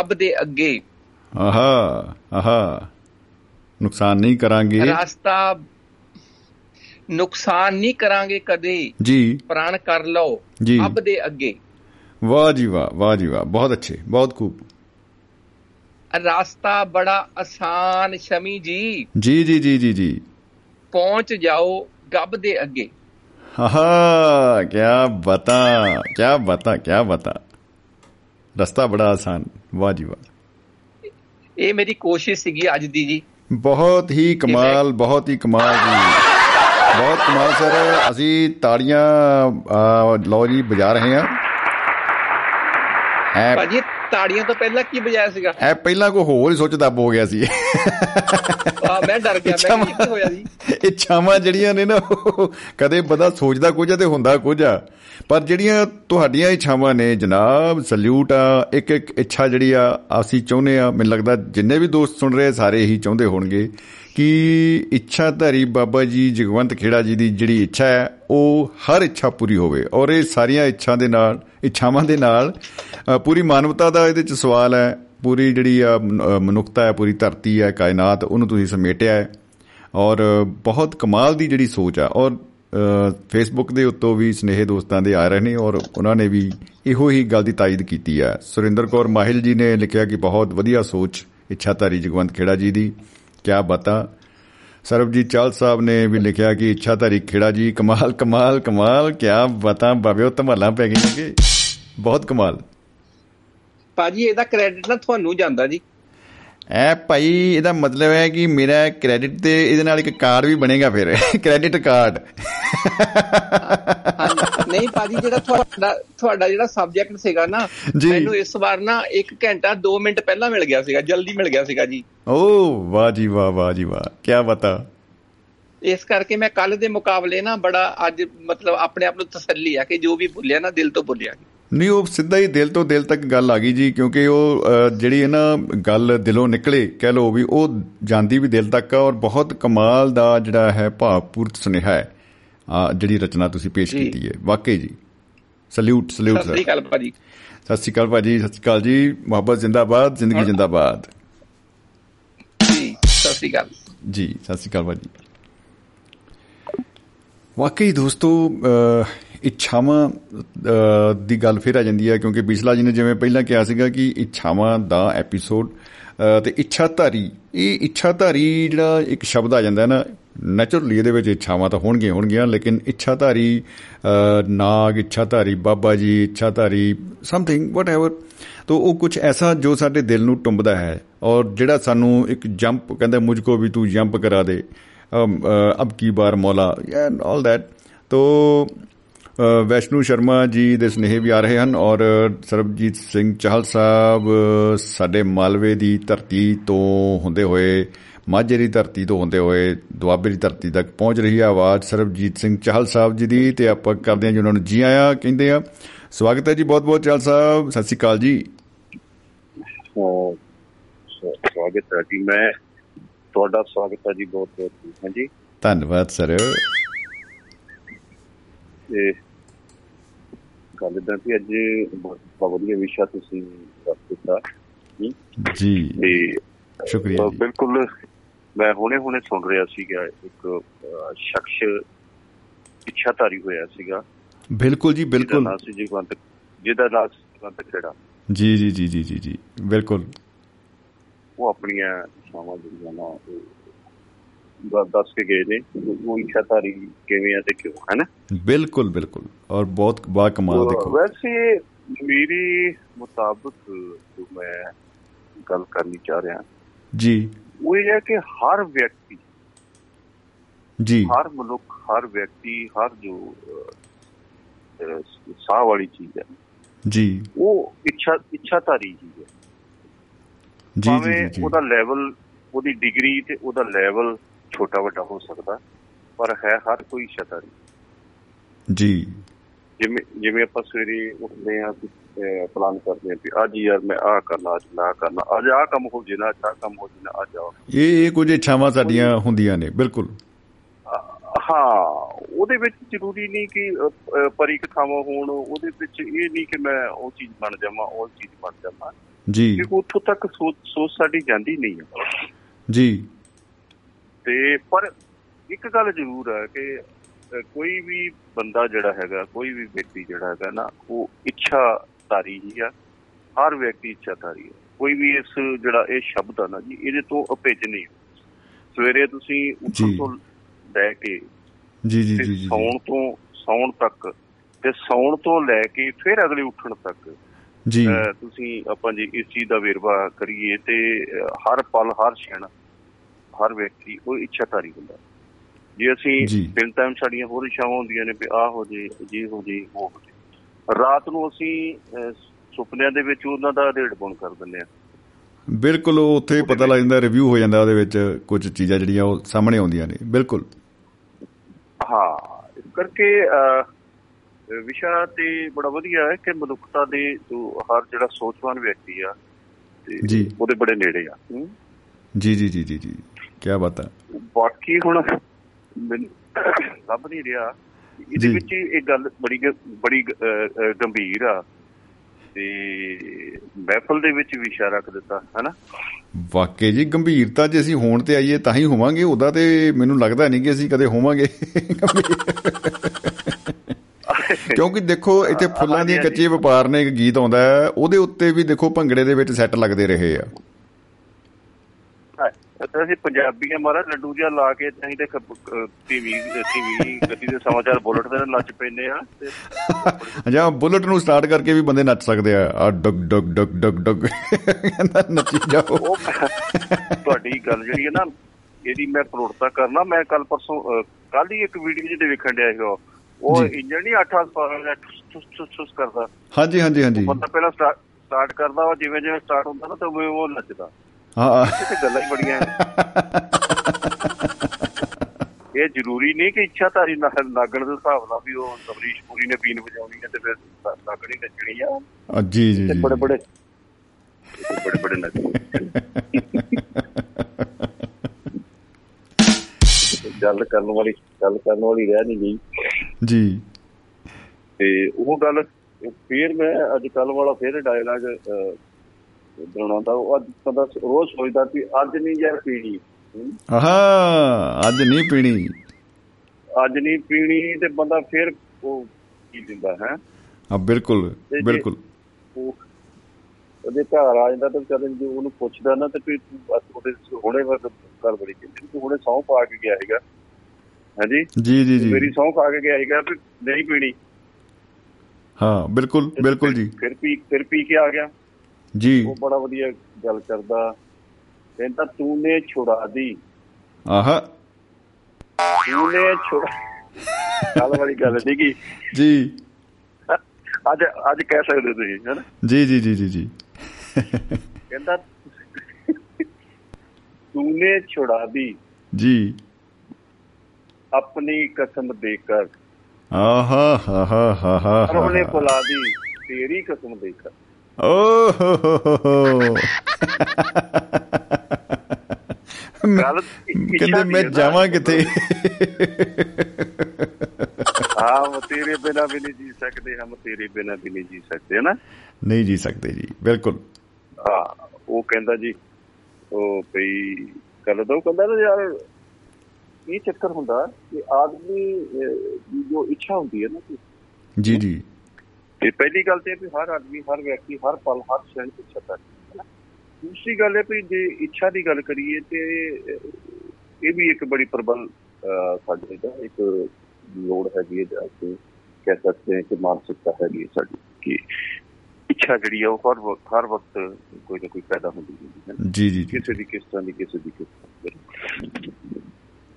ਅਬ ਦੇ ਅੱਗੇ। ਆਹਾ ਆਹਾ। ਨੁਕਸਾਨ ਨਹੀਂ ਕਰਾਂਗੇ। ਰਾਸਤਾ ਨੁਕਸਾਨ ਨਹੀਂ ਕਰਾਂਗੇ ਕਦੇ। ਜੀ। ਪ੍ਰਾਣ ਕਰ ਲਓ। ਅਬ ਦੇ ਅੱਗੇ। ਵਾਹ ਜੀ ਵਾਹ ਵਾਹ ਜੀ ਵਾਹ। ਬਹੁਤ ਅੱਛੇ ਬਹੁਤ ਖੂਬ। ਰਾਸਤਾ ਬੜਾ ਆਸਾਨ ਸ਼ਮੀ ਜੀ। ਜੀ ਜੀ ਜੀ ਜੀ ਜੀ। ਪਹੁੰਚ ਜਾਓ ਗੱਬ ਦੇ ਅੱਗੇ। ਆਹਾ ਕੀ ਬਤਾ ਕੀ ਬਤਾ ਕੀ ਬਤਾ। ਰਸਤਾ ਬੜਾ ਆਸਾਨ। ਵਾਹ ਜੀ ਵਾਹ। ਇਹ ਮੇਰੀ ਕੋਸ਼ਿਸ਼ ਸੀਗੀ ਅੱਜ ਦੀ ਜੀ। ਬਹੁਤ ਹੀ ਕਮਾਲ ਬਹੁਤ ਹੀ ਕਮਾਲ ਜੀ। ਬਹੁਤ ਕਮਾਲ ਸਰ ਅਸੀਂ ਤਾੜੀਆਂ ਲਓ ਜੀ ਵਜਾ ਰਹੇ ਹਾਂ। ਭਾਜੀ ਤਾੜੀਆਂ ਤੋਂ ਪਹਿਲਾਂ ਕੀ ਵਜਾਇਆ ਸੀਗਾ? ਐ ਪਹਿਲਾਂ ਕੋਈ ਹੋਰ ਹੀ ਸੁੱਚ ਦੱਬ ਹੋ ਗਿਆ ਸੀ। ਆ ਮੈਂ ਡਰ ਗਿਆ ਮੈਂ ਕੀ ਹੋਇਆ ਜੀ ਇੱਛਾਵਾਂ ਜਿਹੜੀਆਂ ਨੇ ਨਾ ਕਦੇ ਬੰਦਾ ਸੋਚਦਾ ਕੁਝ ਆ ਤੇ ਹੁੰਦਾ ਕੁਝ ਆ। ਪਰ ਜਿਹੜੀਆਂ ਤੁਹਾਡੀਆਂ ਇੱਛਾਵਾਂ ਨੇ ਜਨਾਬ ਸਲੂਟ ਆ ਇੱਕ ਇੱਕ ਇੱਛਾ ਜਿਹੜੀ ਆ ਅਸੀਂ ਚਾਹੁੰਦੇ ਆ ਮੈਨੂੰ ਲੱਗਦਾ ਜਿੰਨੇ ਵੀ ਦੋਸਤ ਸੁਣ ਰਹੇ ਸਾਰੇ ਹੀ ਚਾਹੁੰਦੇ ਹੋਣਗੇ ਕਿ ਇੱਛਾਧਾਰੀ ਬਾਬਾ ਜੀ ਜਗਵੰਤ ਖੇੜਾ ਜੀ ਦੀ ਜਿਹੜੀ ਇੱਛਾ ਹੈ ਉਹ ਹਰ ਇੱਛਾ ਪੂਰੀ ਹੋਵੇ ਔਰ ਇਹ ਸਾਰੀਆਂ ਇੱਛਾ ਦੇ ਨਾਲ ਇੱਛਾਵਾਂ ਦੇ ਨਾਲ ਅ, ਪੂਰੀ ਮਾਨਵਤਾ ਦਾ ਇਹਦੇ ਚ ਸਵਾਲ ਹੈ ਪੂਰੀ ਜਿਹੜੀ ਆ ਮਨ- ਅ, ਮਨੁੱਖਤਾ ਹੈ ਪੂਰੀ ਧਰਤੀ ਹੈ ਕਾਇਨਾਤ ਉਹਨੂੰ ਤੁਸੀਂ ਸਮੇਟਿਆ ਹੈ। ਔਰ ਬਹੁਤ ਕਮਾਲ ਦੀ ਜਿਹੜੀ ਸੋਚ ਆ ਔਰ ਫੇਸਬੁੱਕ ਦੇ ਉੱਤੋਂ ਵੀ ਸਨੇਹ ਦੋਸਤਾਂ ਦੇ ਆ ਰਹੇ ਨੇ ਔਰ ਉਹਨਾਂ ਨੇ ਵੀ ਇਹੋ ਹੀ ਗੱਲ ਦੀ ਤਾਇਦ ਕੀਤੀ ਹੈ ਸੁਰਿੰਦਰ ਕੌਰ ਮਾਹਿਲ ਜੀ ਨੇ ਲਿਖਿਆ ਕਿ ਬਹੁਤ ਵਧੀਆ ਸੋਚ ਇੱਛਾਧਾਰੀ ਜਗਵੰਤ ਖੇੜਾ ਜੀ ਦੀ ਕਿਆ ਬਤਾ। ਸਰਬਜੀਤ ਚਾਲ ਸਾਹਿਬ ਨੇ ਵੀ ਲਿਖਿਆ ਕਿ ਇੱਛਾਧਾਰੀ ਖੇੜਾ ਜੀ ਕਮਾਲ ਕਮਾਲ ਕਮਾਲ ਕਿਆ ਬਤਾ ਬਾਬਿਓ ਧਮਾਲਾਂ ਪੈ ਗਈਆਂ ਕਿ ਬਹੁਤ ਕਮਾਲ। ਭਾਜੀ ਇਹਦਾ ਕ੍ਰੈਡਿਟ ਨਾ ਤੁਹਾਨੂੰ ਜਾਂਦਾ ਜੀ। ਐ ਭਾਈ ਇਹਦਾ ਮਤਲਬ ਹੈ ਕਿ ਮੇਰਾ ਕ੍ਰੈਡਿਟ ਤੇ ਇਹਦੇ ਨਾਲ ਇੱਕ ਕਾਰਡ ਵੀ ਬਣੇਗਾ ਫਿਰ। *laughs* Credit card. ਨਹੀਂ ਭਾਜੀ ਜਿਹੜਾ ਤੁਹਾਡਾ ਤੁਹਾਡਾ ਜਿਹੜਾ ਸਬਜੈਕਟ ਸੀਗਾ ਨਾ। ਮੈਨੂੰ ਇਸ ਵਾਰ ਨਾ 1 ਘੰਟਾ 2 ਮਿੰਟ ਪਹਿਲਾਂ ਮਿਲ ਗਿਆ ਸੀਗਾ ਜਲਦੀ ਮਿਲ ਗਿਆ ਸੀਗਾ ਜੀ। ਓ ਵਾਹ ਜੀ ਵਾਹ ਵਾਹ ਜੀ ਵਾਹ ਕੀ ਬਤਾ ਇਸ ਕਰਕੇ ਮੈਂ ਕੱਲ ਦੇ ਮੁਕਾਬਲੇ ਨਾ ਬੜਾ ਅੱਜ ਮਤਲਬ ਆਪਣੇ ਆਪ ਨੂੰ ਤਸੱਲੀ ਆ ਕਿ ਜੋ ਵੀ ਭੁੱਲਿਆ ਨਾ ਦਿਲ ਤੋਂ ਭੁੱਲਿਆ ਨਹੀਂ ਉਹ ਸਿੱਧਾ ਹੀ ਦਿਲ ਤੋਂ ਦਿਲ ਤੱਕ ਗੱਲ ਆ ਗਈ ਜੀ ਕਿਉਂਕਿ ਉਹ ਜਿਹੜੀ ਹੈ ਨਾ ਗੱਲ ਦਿਲੋਂ ਨਿਕਲੇ ਕਹਿ ਲੋ ਵੀ ਉਹ ਜਾਂਦੀ ਵੀ ਦਿਲ ਤੱਕ ਆ ਔਰ ਬਹੁਤ ਕਮਾਲ ਦਾ ਜਿਹੜਾ ਹੈ ਭਾਵਪੂਰਤ ਸੁਨੇਹਾ ਹੈ ਆ ਜਿਹੜੀ ਰਚਨਾ ਤੁਸੀਂ ਪੇਸ਼। ਕੀਤੀ ਹੈ। ਵਾਕਈ ਜੀ। ਸਲੂਟ ਸਲੂਟ ਸਤਿ ਸਰ ਸ੍ਰੀ ਅਕਾਲ ਭਾਜੀ। ਸਤਿ ਸ਼੍ਰੀ ਅਕਾਲ ਭਾਜੀ ਸਤਿ ਸ਼੍ਰੀ ਅਕਾਲ ਜੀ। ਮੁਹੱਬਤ ਜ਼ਿੰਦਾਬਾਦ ਜ਼ਿੰਦਗੀ ਜਿੰਦਾਬਾਦ। ਜੀ ਸਤਿ ਸ੍ਰੀ ਅਕਾਲ। ਜੀ ਸਤਿ ਸ਼੍ਰੀ ਅਕਾਲ ਭਾਜੀ। ਵਾਕਈ ਦੋਸਤੋ ਇੱਛਾਵਾਂ ਅਹ, ਦੀ ਗੱਲ ਫਿਰ ਆ ਜਾਂਦੀ ਹੈ ਕਿਉਂਕਿ ਬਿਸਲਾ ਜੀ ਨੇ ਜਿਵੇਂ ਪਹਿਲਾਂ ਕਿਹਾ ਸੀਗਾ ਕਿ ਇੱਛਾਵਾਂ ਦਾ ਐਪੀਸੋਡ ਅਹ, ਤੇ ਇੱਛਾਧਾਰੀ ਇਹ ਇੱਛਾਧਾਰੀ ਜਿਹੜਾ ਇੱਕ ਸ਼ਬਦ ਆ ਜਾਂਦਾ ਹੈ ਨਾ ਨੈਚੁਰਲੀ ਇਹਦੇ ਵਿੱਚ ਇੱਛਾਵਾਂ ਤਾਂ ਹੋਣਗੀਆਂ ਹੋਣਗੀਆਂ ਲੇਕਿਨ ਇੱਛਾਧਾਰੀ ਅਹ, ਨਾਗ ਇੱਛਾਧਾਰੀ ਬਾਬਾ ਜੀ ਇੱਛਾਧਾਰੀ ਸਮਥਿੰਗ ਵਟਐਵਰ ਤੋ ਉਹ ਕੁਝ ਐਸਾ ਜੋ ਸਾਡੇ ਦਿਲ ਨੂੰ ਟੁੰਬਦਾ ਹੈ ਔਰ ਜਿਹੜਾ ਸਾਨੂੰ ਇੱਕ ਜੰਪ ਕਹਿੰਦਾ ਮੁਝ ਕੋ ਵੀ ਤੂੰ ਜੰਪ ਕਰਾ ਦੇ ਅਮ, ਅ, ਅਬ ਕੀ ਬਾਰ ਮੌਲਾ ਐਂਡ ਆਲ ਦੈਟ ਤੋ ਅ, ਵੈਸ਼ਨੂ ਸ਼ਰਮਾ ਜੀ ਦੇ ਸਨੇਹ ਵੀ ਆ ਰਹੇ ਹਨ ਔਰ ਸਰਬਜੀਤ ਸਿੰਘ ਚਾਹਲ ਸਾਹਿਬ ਸਾਡੇ ਮਾਲਵੇ ਦੀ ਧਰਤੀ ਤੋਂ ਹੁੰਦੇ ਹੋਏ ਮਾਝੇ ਦੀ ਧਰਤੀ ਤੋਂ ਹੁੰਦੇ ਹੋਏ ਦੁਆਬੇ ਦੀ ਧਰਤੀ ਤੱਕ ਪਹੁੰਚ ਰਹੀ ਹੈ ਆਵਾਜ਼ ਸਰਬਜੀਤ ਸਿੰਘ ਚਾਹਲ ਸਾਹਿਬ ਜੀ ਦੀ ਤੇ ਆਪਾਂ ਕਰਦੇ ਹਾਂ ਜੀ ਉਹਨਾਂ ਨੂੰ ਜੀ ਆਇਆਂ ਕਹਿੰਦੇ ਆ। ਸਵਾਗਤ ਹੈ ਜੀ ਬਹੁਤ ਬਹੁਤ ਚਾਹਲ ਸਾਹਿਬ ਸਤਿ ਸ਼੍ਰੀ ਅਕਾਲ ਜੀ। ਸਵਾਗਤ ਹੈ ਜੀ ਮੈਂ ਤੁਹਾਡਾ ਸਵਾਗਤ ਹੈ ਜੀ ਬਹੁਤ ਬਹੁਤ ਹਾਂਜੀ। ਧੰਨਵਾਦ ਸਰ। ਤੇ ਗੱਲ ਇਦਾਂ ਕਿ ਅੱਜ ਬਹੁਤ ਵਧੀਆ ਵਿਸ਼ਾ ਤੁਸੀਂ ਰੱਖ ਦਿੱਤਾ। ਜੀ। ਤੇ ਸ਼ੁਕਰੀਆ ਬਿਲਕੁਲ ਮੈਂ ਹੁਣੇ ਹੁਣੇ ਸੁਣ ਰਿਹਾ ਸੀਗਾ ਇੱਕ ਸ਼ਖਸ ਇੱਛਾਧਾਰੀ ਹੋਇਆ ਸੀਗਾ। ਬਿਲਕੁਲ ਜੀ ਬਿਲਕੁਲ। ਨਾਮ ਸੀ ਜਗਵੰਤ ਜਿਹਦਾ ਨਾਮ ਜਗਵੰਤ ਖੇੜਾ। ਜੀ ਜੀ ਜੀ ਜੀ ਜੀ ਬਿਲਕੁਲ। ਉਹ ਆਪਣੀਆਂ ਇੱਛਾਵਾਂ ਜਿਹੜੀਆਂ ਨਾ ਦੱਸ ਕੇ ਗਏ ਨੇ ਉਹ ਇੱਛਾਧਾਰੀ ਕਿਵੇਂ ਆ ਤੇ ਕਿਉਂ ਹੈ ਨਾ ਬਿਲਕੁਲ ਬਿਲਕੁਲ। ਔਰ ਬਹੁਤ ਬਾ ਕਮਾਲ ਦੇਖੋ। ਵੈਸੇ ਮੇਰੀ ਮੁਤਾਬਕ ਜੋ ਮੈਂ ਗੱਲ ਕਰਨੀ ਚਾਹ ਰਿਹਾ ਜੀ। ਉਹ ਇਹ ਹੈ ਕਿ ਹਰ ਵਿਅਕਤੀ ਜੀ। ਹਰ ਮਨੁੱਖ ਹਰ ਵਿਅਕਤੀ ਹਰ ਜੋ ਸਾਹ ਵਾਲੀ ਚੀਜ਼ ਹੈ ਜੀ। ਉਹ ਇੱਛਾ ਇੱਛਾਧਾਰੀ ਚੀਜ਼ ਹੈ। ਜੀ ਜੀ ਜੀ ਉਹਦਾ ਲੈਵਲ ਉਹਦੀ ਡਿਗਰੀ ਤੇ ਉਹਦਾ ਲੈਵਲ ਛੋਟਾ ਵੱਡਾ ਹੋ ਸਕਦਾ ਪਰ ਹੈ ਹਰ ਕੋਈ ਇੱਛਾਧਾਰੀ ਜੀ। ਜਿਵੇਂ ਜਿਵੇਂ ਆਪਾਂ ਸਵੇਰੇ ਉੱਠਦੇ ਆ ਪਲਾਨ ਕਰਦੇ ਆ ਕਿ ਅੱਜ ਯਾਰ ਮੈਂ ਆਹ ਕਰਨਾ ਅੱਜ ਆਹ ਕਰਨਾ ਅੱਜ ਆਹ ਕੰਮ ਹੋ ਜੇ ਨਾ ਅੱਜ ਆਹ ਕੰਮ ਹੋ ਜੇ ਨਾ ਅੱਜ ਆਹ ਇਹ ਇਹ ਕੁਝ ਇੱਛਾਵਾਂ ਸਾਡੀਆਂ ਹੁੰਦੀਆਂ ਨੇ ਬਿਲਕੁਲ। ਹਾਂ ਉਹਦੇ ਵਿੱਚ ਜ਼ਰੂਰੀ ਨਹੀਂ ਕਿ ਅਹ, ਪਰਿਕਥਾਵਾਂ ਹੋਣ ਉਹਦੇ ਵਿੱਚ ਇਹ ਨਹੀਂ ਕਿ ਮੈਂ ਉਹ ਚੀਜ਼ ਬਣ ਜਾਵਾਂ ਉਹ ਚੀਜ਼ ਬਣ ਜਾਵਾਂ। ਜੀ। ਕਿਉਂਕਿ ਉੱਥੋਂ ਤੱਕ ਸੋਚ ਸਾਡੀ ਜਾਂਦੀ ਨਹੀਂ ਹੈ। ਜੀ। ਤੇ ਪਰ ਇੱਕ ਗੱਲ ਜ਼ਰੂਰ ਹੈ ਕਿ ਕੋਈ ਵੀ ਬੰਦਾ ਜਿਹੜਾ ਹੈਗਾ ਕੋਈ ਵੀ ਵਿਅਕਤੀ ਜਿਹੜਾ ਹੈਗਾ ਨਾ ਉਹ ਇੱਛਾਧਾਰੀ ਹੀ ਆ। ਹਰ ਵਿਅਕਤੀ ਇੱਛਾਧਾਰੀ ਹੈ ਕੋਈ ਵੀ ਇਸ ਜਿਹੜਾ ਇਹ ਸ਼ਬਦ ਆ ਨਾ ਜੀ ਇਹਦੇ ਤੋਂ ਅਭਿੱਜ ਨਹੀਂ ਸਵੇਰੇ ਤੁਸੀਂ ਉੱਠਣ। ਤੋਂ ਲੈ ਕੇ ਜੀ ਜੀ ਜੀ ਸੌਣ ਤੋਂ ਸੌਣ ਤੱਕ ਤੇ ਸੌਣ ਤੋਂ ਲੈ ਕੇ ਫਿਰ ਅਗਲੇ ਉੱਠਣ ਤੱਕ ਜੀ। ਤੁਸੀਂ ਆਪਾਂ ਜੀ ਇਸ ਚੀਜ਼ ਦਾ ਵੇਰਵਾ ਕਰੀਏ ਤੇ ਹਰ ਪਲ ਹਰ ਛਣ ਹਰ ਵਿਅਕਤੀ ਉਹ ਇੱਛਾਧਾਰੀ ਹੁੰਦਾ। ਜੇ ਅਸੀਂ। ਦਿਨ ਟਾਈਮ ਸਾਡੀਆਂ ਹੋਰ ਇੱਛਾਵਾਂ ਹੁੰਦੀਆਂ ਨੇ ਵੀ ਆਹ ਹੋ ਜੇ ਜੀ ਹੋ ਜੇ ਉਹ ਹੋ ਜੇ। ਰਾਤ ਨੂੰ ਅਸੀਂ ਸੁਪਨਿਆਂ ਦੇ ਵਿੱਚ ਉਹਨਾਂ ਦਾ ਰੇਡ ਬੁਣ ਕਰ ਦਿੰਦੇ ਆ ਬਿਲਕੁਲ ਉਹ ਉੱਥੇ ਪਤਾ ਲੱਗ ਜਾਂਦਾ ਰਿਵਿਊ ਹੋ ਜਾਂਦਾ ਉਹਦੇ ਵਿੱਚ ਕੁਝ ਚੀਜ਼ਾਂ ਜਿਹੜੀਆਂ ਉਹ ਸਾਹਮਣੇ ਆਉਂਦੀਆਂ ਨੇ। ਬਿਲਕੁਲ। ਹਾਂ ਇਸ ਕਰਕੇ ਵਿਸ਼ਾ ਤੇ ਬੜਾ ਵਧੀਆ ਹੈ ਕਿ ਮਨੁੱਖਤਾ ਦੇ ਜੋ ਹਰ ਜਿਹੜਾ ਸੋਚਵਾਨ ਵਿਅਕਤੀ ਆ ਤੇ। ਉਹਦੇ ਬੜੇ ਨੇੜੇ ਆ। ਜੀ ਜੀ ਜੀ ਜੀ ਜੀ। ਕੀ ਬਾਤ ਹੈ। ਬਾਕੀ ਹੁਣ ਲੱਭ ਨਹੀਂ ਰਿਹਾ। ਇਹਦੇ। ਵਿੱਚ ਇਹ ਗੱਲ ਬੜੀ ਬੜੀ ਗੰਭੀਰ ਆ। ਤੇ ਮਹਿਫਲ ਦੇ ਵਿੱਚ ਵੀ ਇਸ਼ਾਰਾ ਰੱਖ ਦਿੱਤਾ ਹੈਨਾ? ਵਾਕਈ ਜੀ ਗੰਭੀਰਤਾ ਜੇ ਅਸੀਂ ਹੋਣ ਤੇ ਆਈਏ ਤਾਂ ਹੀ ਹੋਵਾਂਗੇ। ਉਹਦਾ ਤੇ ਮੈਨੂੰ ਲੱਗਦਾ ਨਹੀਂ ਕਿ ਅਸੀਂ ਕਦੇ ਹੋਵਾਂਗੇ। ਕਿਉਂਕਿ ਦੇਖੋ ਇੱਥੇ ਫੁੱਲਾਂ ਦੀਆਂ ਕੱਚੇ ਵਪਾਰ ਨੇ ਇੱਕ ਗੀਤ ਆਉਂਦਾ ਉਹਦੇ ਉੱਤੇ ਵੀ ਦੇਖੋ ਭੰਗੜੇ ਦੇ ਵਿੱਚ ਸੈੱਟ ਲੱਗਦੇ ਰਹੇ ਆ। ਤੇ ਅਸੀਂ ਪੰਜਾਬੀਆਂ ਮਾਰਾ ਲੱਡੂ ਜਿਹਾ ਲਾ ਕੇ ਅਸੀਂ ਤੇ ਟੀਵੀ ਟੀਵੀ ਗੱਡੀ ਦੇ ਸਮਾਚਾਰ ਬੁਲਟ ਤੇ ਨੱਚ ਪੈਂਦੇ ਆ ਜਾਂ ਬੁਲਟ ਨੂੰ ਸਟਾਰਟ ਕਰਕੇ ਵੀ ਬੰਦੇ ਨੱਚ ਸਕਦੇ ਆ। ਆ ਡਗ ਡਗ ਡਗ ਡਗ ਡਗ। ਕਹਿੰਦਾ ਨੱਚੀ ਜਾਓ। ਉਹ ਤੁਹਾਡੀ ਗੱਲ ਜਿਹੜੀ ਹੈ ਨਾ ਇਹਦੀ ਮੈਂ ਪ੍ਰੋੜਤਾ ਕਰਨਾ। ਮੈਂ ਕੱਲ ਪਰਸੋਂ ਕੱਲ ਹੀ ਇੱਕ ਵੀਡੀਓ ਜਿਹਦੇ ਵੇਖਣ ਡਿਆ ਸੀਗਾ। ਉਹ ਜੀ। ਇੰਜਨ ਨਹੀਂ 8 ਹਾਰਸ ਠੁਸ ਠੁਸ ਠੁਸ ਕਰਦਾ। ਹਾਂਜੀ ਹਾਂਜੀ ਹਾਂਜੀ। ਬੰਦਾ ਪਹਿਲਾਂ ਸਟਾਰਟ ਕਰਦਾ ਵਾ ਜਿਵੇਂ ਜਿਵੇਂ ਸਟਾਰਟ ਹੁੰਦਾ ਨਾ ਤਾਂ ਉਹ ਨੱਚਦਾ। ਹਾਂ। ਇਹ ਗੱਲਾਂ ਹੀ ਬੜੀਆਂ। *laughs* ਇਹ ਜ਼ਰੂਰੀ ਨਹੀਂ ਕਿ ਇੱਛਾ ਧਾਰੀ ਨਾ- ਨਾਗਣ ਦੇ ਹਿਸਾਬ ਨਾਲ ਵੀ ਉਹ ਤਬਰੀਸ਼ ਪੂਰੀ ਨੇ ਬੀਨ ਵਜਾਉਣੀ ਹੈ ਤੇ ਫਿਰ ਨਾਗਣੀ ਨੱਚਣੀ ਆ। ਜੀ ਜੀ ਜੀ ਬੜੇ ਬੜੇ ਬੜੇ ਬੜੇ ਨੱਚਣੇ ਗੱਲ ਕਰਨ ਵਾਲੀ ਗੱਲ ਕਰਨ ਵਾਲੀ ਰਹਿ ਨਹੀਂ ਗਈ। ਜੀ। ਤੇ ਉਹ ਗੱਲ ਫੇਰ ਮੈਂ ਅੱਜ ਕੱਲ ਵਾਲਾ ਫੇਰ ਡਾਇਲਾਗ ਬਣਾਉਂਦਾ ਉਹ ਅੱਜ ਕਦਾ ਰੋਜ਼ ਸੋਚਦਾ ਕਿ ਅੱਜ ਨਹੀਂ ਯਾਰ ਪੀਣੀ। ਆਹਾ ਅੱਜ ਨਹੀਂ ਪੀਣੀ। ਅੱਜ ਨਹੀਂ ਪੀਣੀ ਤੇ ਬੰਦਾ ਫੇਰ ਉਹ ਕੀ ਦਿੰਦਾ ਹੈ? ਆ ਬਿਲਕੁਲ ਬਿਲਕੁਲ। ਉਹ ਉਹਦੇ ਘਰ ਆ ਜਾਂਦਾ ਤਾਂ ਵਿਚਾਰੇ ਜੇ ਉਹਨੂੰ ਪੁੱਛਦਾ ਨਾ ਤੇ ਬਸ ਉਹਦੇ ਹੁਣੇ ਵਰ ਕਰ ਬੜੀ ਕਹਿੰਦੀ ਤੂੰ ਹੁਣੇ ਸੌਂ ਪਾ ਕੇ ਗਿਆ ਹੈਗਾ ਹਾਂਜੀ? ਜੀ ਜੀ ਜੀ। ਮੇਰੀ ਸੌਂ ਖਾ ਕੇ ਗਿਆ ਹੈਗਾ ਵੀ ਨਹੀਂ ਪੀਣੀ। ਹਾਂ ਬਿਲਕੁਲ ਬਿਲਕੁਲ ਜੀ। ਫਿਰ ਪੀ ਫਿਰ ਪੀ ਕੇ ਆ ਗਿਆ। ਜੀ। ਉਹ ਬੜਾ ਵਧੀਆ ਗੱਲ ਕਰਦਾ। ਕਹਿੰਦਾ ਤੂੰ ਨੇ ਛੁੜਾ ਦੀ। ਆਹਾ। ਤੂੰ ਨੇ ਛੁੜਾ ਗੱਲ ਵਾਲੀ ਗੱਲ ਠੀਕ ਹੀ ਜੀ। ਅੱਜ ਅੱਜ ਕਹਿ ਸਕਦੇ ਤੁਸੀਂ ਹੈਨਾ? ਜੀ ਜੀ ਜੀ ਜੀ ਜੀ। ਕਹਿੰਦਾ ਤੂੰ ਨੇ ਛੁੜਾ ਦੀ। ਜੀ। ਆਪਣੀ ਕਸਮ ਦੇ ਕਰ। ਆਹਾ ਹਾ ਹਾ ਹਾ ਹਾ ਉਹਨੇ ਪੁਲਾ ਦੀ। ਤੇਰੀ ਕਸਮ ਦੇ ਕਰ। ਓਹ। ਕਹਿੰਦੇ ਮੈਂ ਜਾਵਾਂ ਕਿਤੇ। ਹਾਂ ਤੇਰੇ ਬਿਨਾ ਵੀ ਨਹੀਂ ਜੀ ਸਕਦੇ ਹਮ ਤੇਰੇ ਬਿਨਾ ਵੀ ਨਹੀਂ ਜੀ ਸਕਦੇ ਨਾ ਨਹੀਂ ਜੀ ਸਕਦੇ ਜੀ ਬਿਲਕੁਲ। ਹਾਂ ਉਹ ਕਹਿੰਦਾ ਜੀ ਉਹ ਭਈ ਕੱਲ ਦੋ ਕਹਿੰਦਾ ਨਾ ਯਾਰ ਇਹ ਚੱਕਰ ਹੁੰਦਾ ਕਿ ਆਦਮੀ ਦੀ ਜੋ ਇੱਛਾ ਹੁੰਦੀ ਹੈ ਨਾ ਜੀ ਜੀ। ਇਹ ਪਹਿਲੀ ਗੱਲ ਤੇ ਹਰ ਆਦਮੀ ਹਰ ਵਿਅਕਤੀ ਹਰ ਪਲ ਹਰ ਸ਼ੈਨ ਇੱਛਾ ਕਰਦਾ ਹੈ ਦੂਸਰੀ ਗੱਲ ਹੈ ਵੀ ਜੇ ਇੱਛਾ ਦੀ ਗੱਲ ਕਰੀਏ ਤੇ ਇਹ ਵੀ ਇੱਕ ਬੜੀ ਪ੍ਰਬਲ ਸਾਡੇ ਦਾ ਇੱਕ ਲੋੜ ਹੈਗੀ ਹੈ ਜਿਹੜਾ ਕਿ ਕਹਿ ਸਕਦੇ ਹਾਂ ਕਿ ਮਾਨਸਿਕਤਾ ਹੈਗੀ ਸਾਡੀ ਕਿ ਇੱਛਾ ਜਿਹੜੀ ਹੈ ਉਹ ਹਰ ਵਕਤ ਹਰ ਵਕਤ ਕੋਈ ਨਾ ਕੋਈ ਪੈਦਾ ਹੁੰਦੀ ਹੈ ਜੀ ਜੀ ਕਿਸੇ ਦੀ ਕਿਸ ਤਰ੍ਹਾਂ ਦੀ ਕਿਸੇ ਦੀ ਕਿਸ ਤਰ੍ਹਾਂ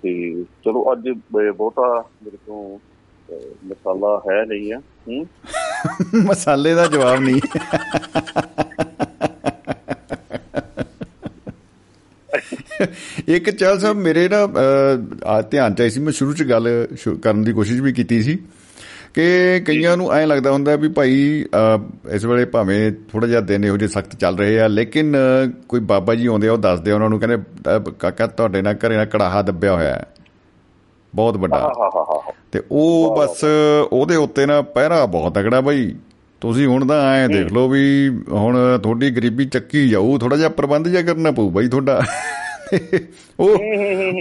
ਤੇ ਚਲੋ ਅੱਜ ਬਹੁਤਾ ਮੇਰੇ ਤੋਂ ਮਸਾਲਾ ਹੈ ਨਹੀਂ ਆ ਹੂੰ? ਮਸਾਲੇ ਦਾ ਜਵਾਬ ਨਹੀਂ ਇੱਕ ਚੱਲ ਸਾਹਿਬ ਮੇਰੇ ਨਾ ਅਹ, ਆ ਧਿਆਨ ਚ ਆਈ ਸੀ ਮੈਂ ਸ਼ੁਰੂ ਚ ਗੱਲ ਸ਼ੁ- ਕਰਨ ਦੀ ਕੋਸ਼ਿਸ਼ ਵੀ ਕੀਤੀ ਸੀ ਕਿ ਕਈਆਂ ਨੂੰ ਐਂ ਲੱਗਦਾ ਹੁੰਦਾ ਵੀ ਭਾਈ ਅਹ, ਇਸ ਵੇਲੇ ਭਾਵੇਂ ਥੋੜਾ ਜਿਹਾ ਦਿਨ ਇਹੋ ਜਿਹੇ ਸਖਤ ਚੱਲ ਰਹੇ ਆ ਲੇਕਿਨ ਅਹ, ਕੋਈ ਬਾਬਾ ਜੀ ਆਉਂਦੇ ਆ ਉਹ ਦੱਸਦੇ ਆ ਉਹਨਾਂ ਨੂੰ ਕਹਿੰਦੇ ਅਹ, ਕਾਕਾ ਤੁਹਾਡੇ ਨਾਲ ਘਰੇ ਨਾਲ ਕੜਾਹਾ ਦੱਬਿਆ ਹੋਇਆ ਹੈ। ਬਹੁਤ ਵੱਡਾ। ਹਾਂ ਹਾਂ ਹਾਂ ਹਾਂ ਤੇ ਉਹ ਬਸ ਉਹਦੇ ਉੱਤੇ ਨਾ ਪਹਿਰਾ ਬਹੁਤ ਤਗੜਾ ਬਈ। ਤੁਸੀਂ ਹੁਣ ਤਾਂ ਐਂ ਦੇਖ ਲਓ ਵੀ ਹੁਣ ਤੁਹਾਡੀ ਗਰੀਬੀ ਚੱਕੀ ਜਾਊ ਥੋੜਾ ਜਿਹਾ ਪ੍ਰਬੰਧ ਜਿਹਾ ਕਰਨਾ ਪਊ ਬਈ ਤੁਹਾਡਾ। ਉਹ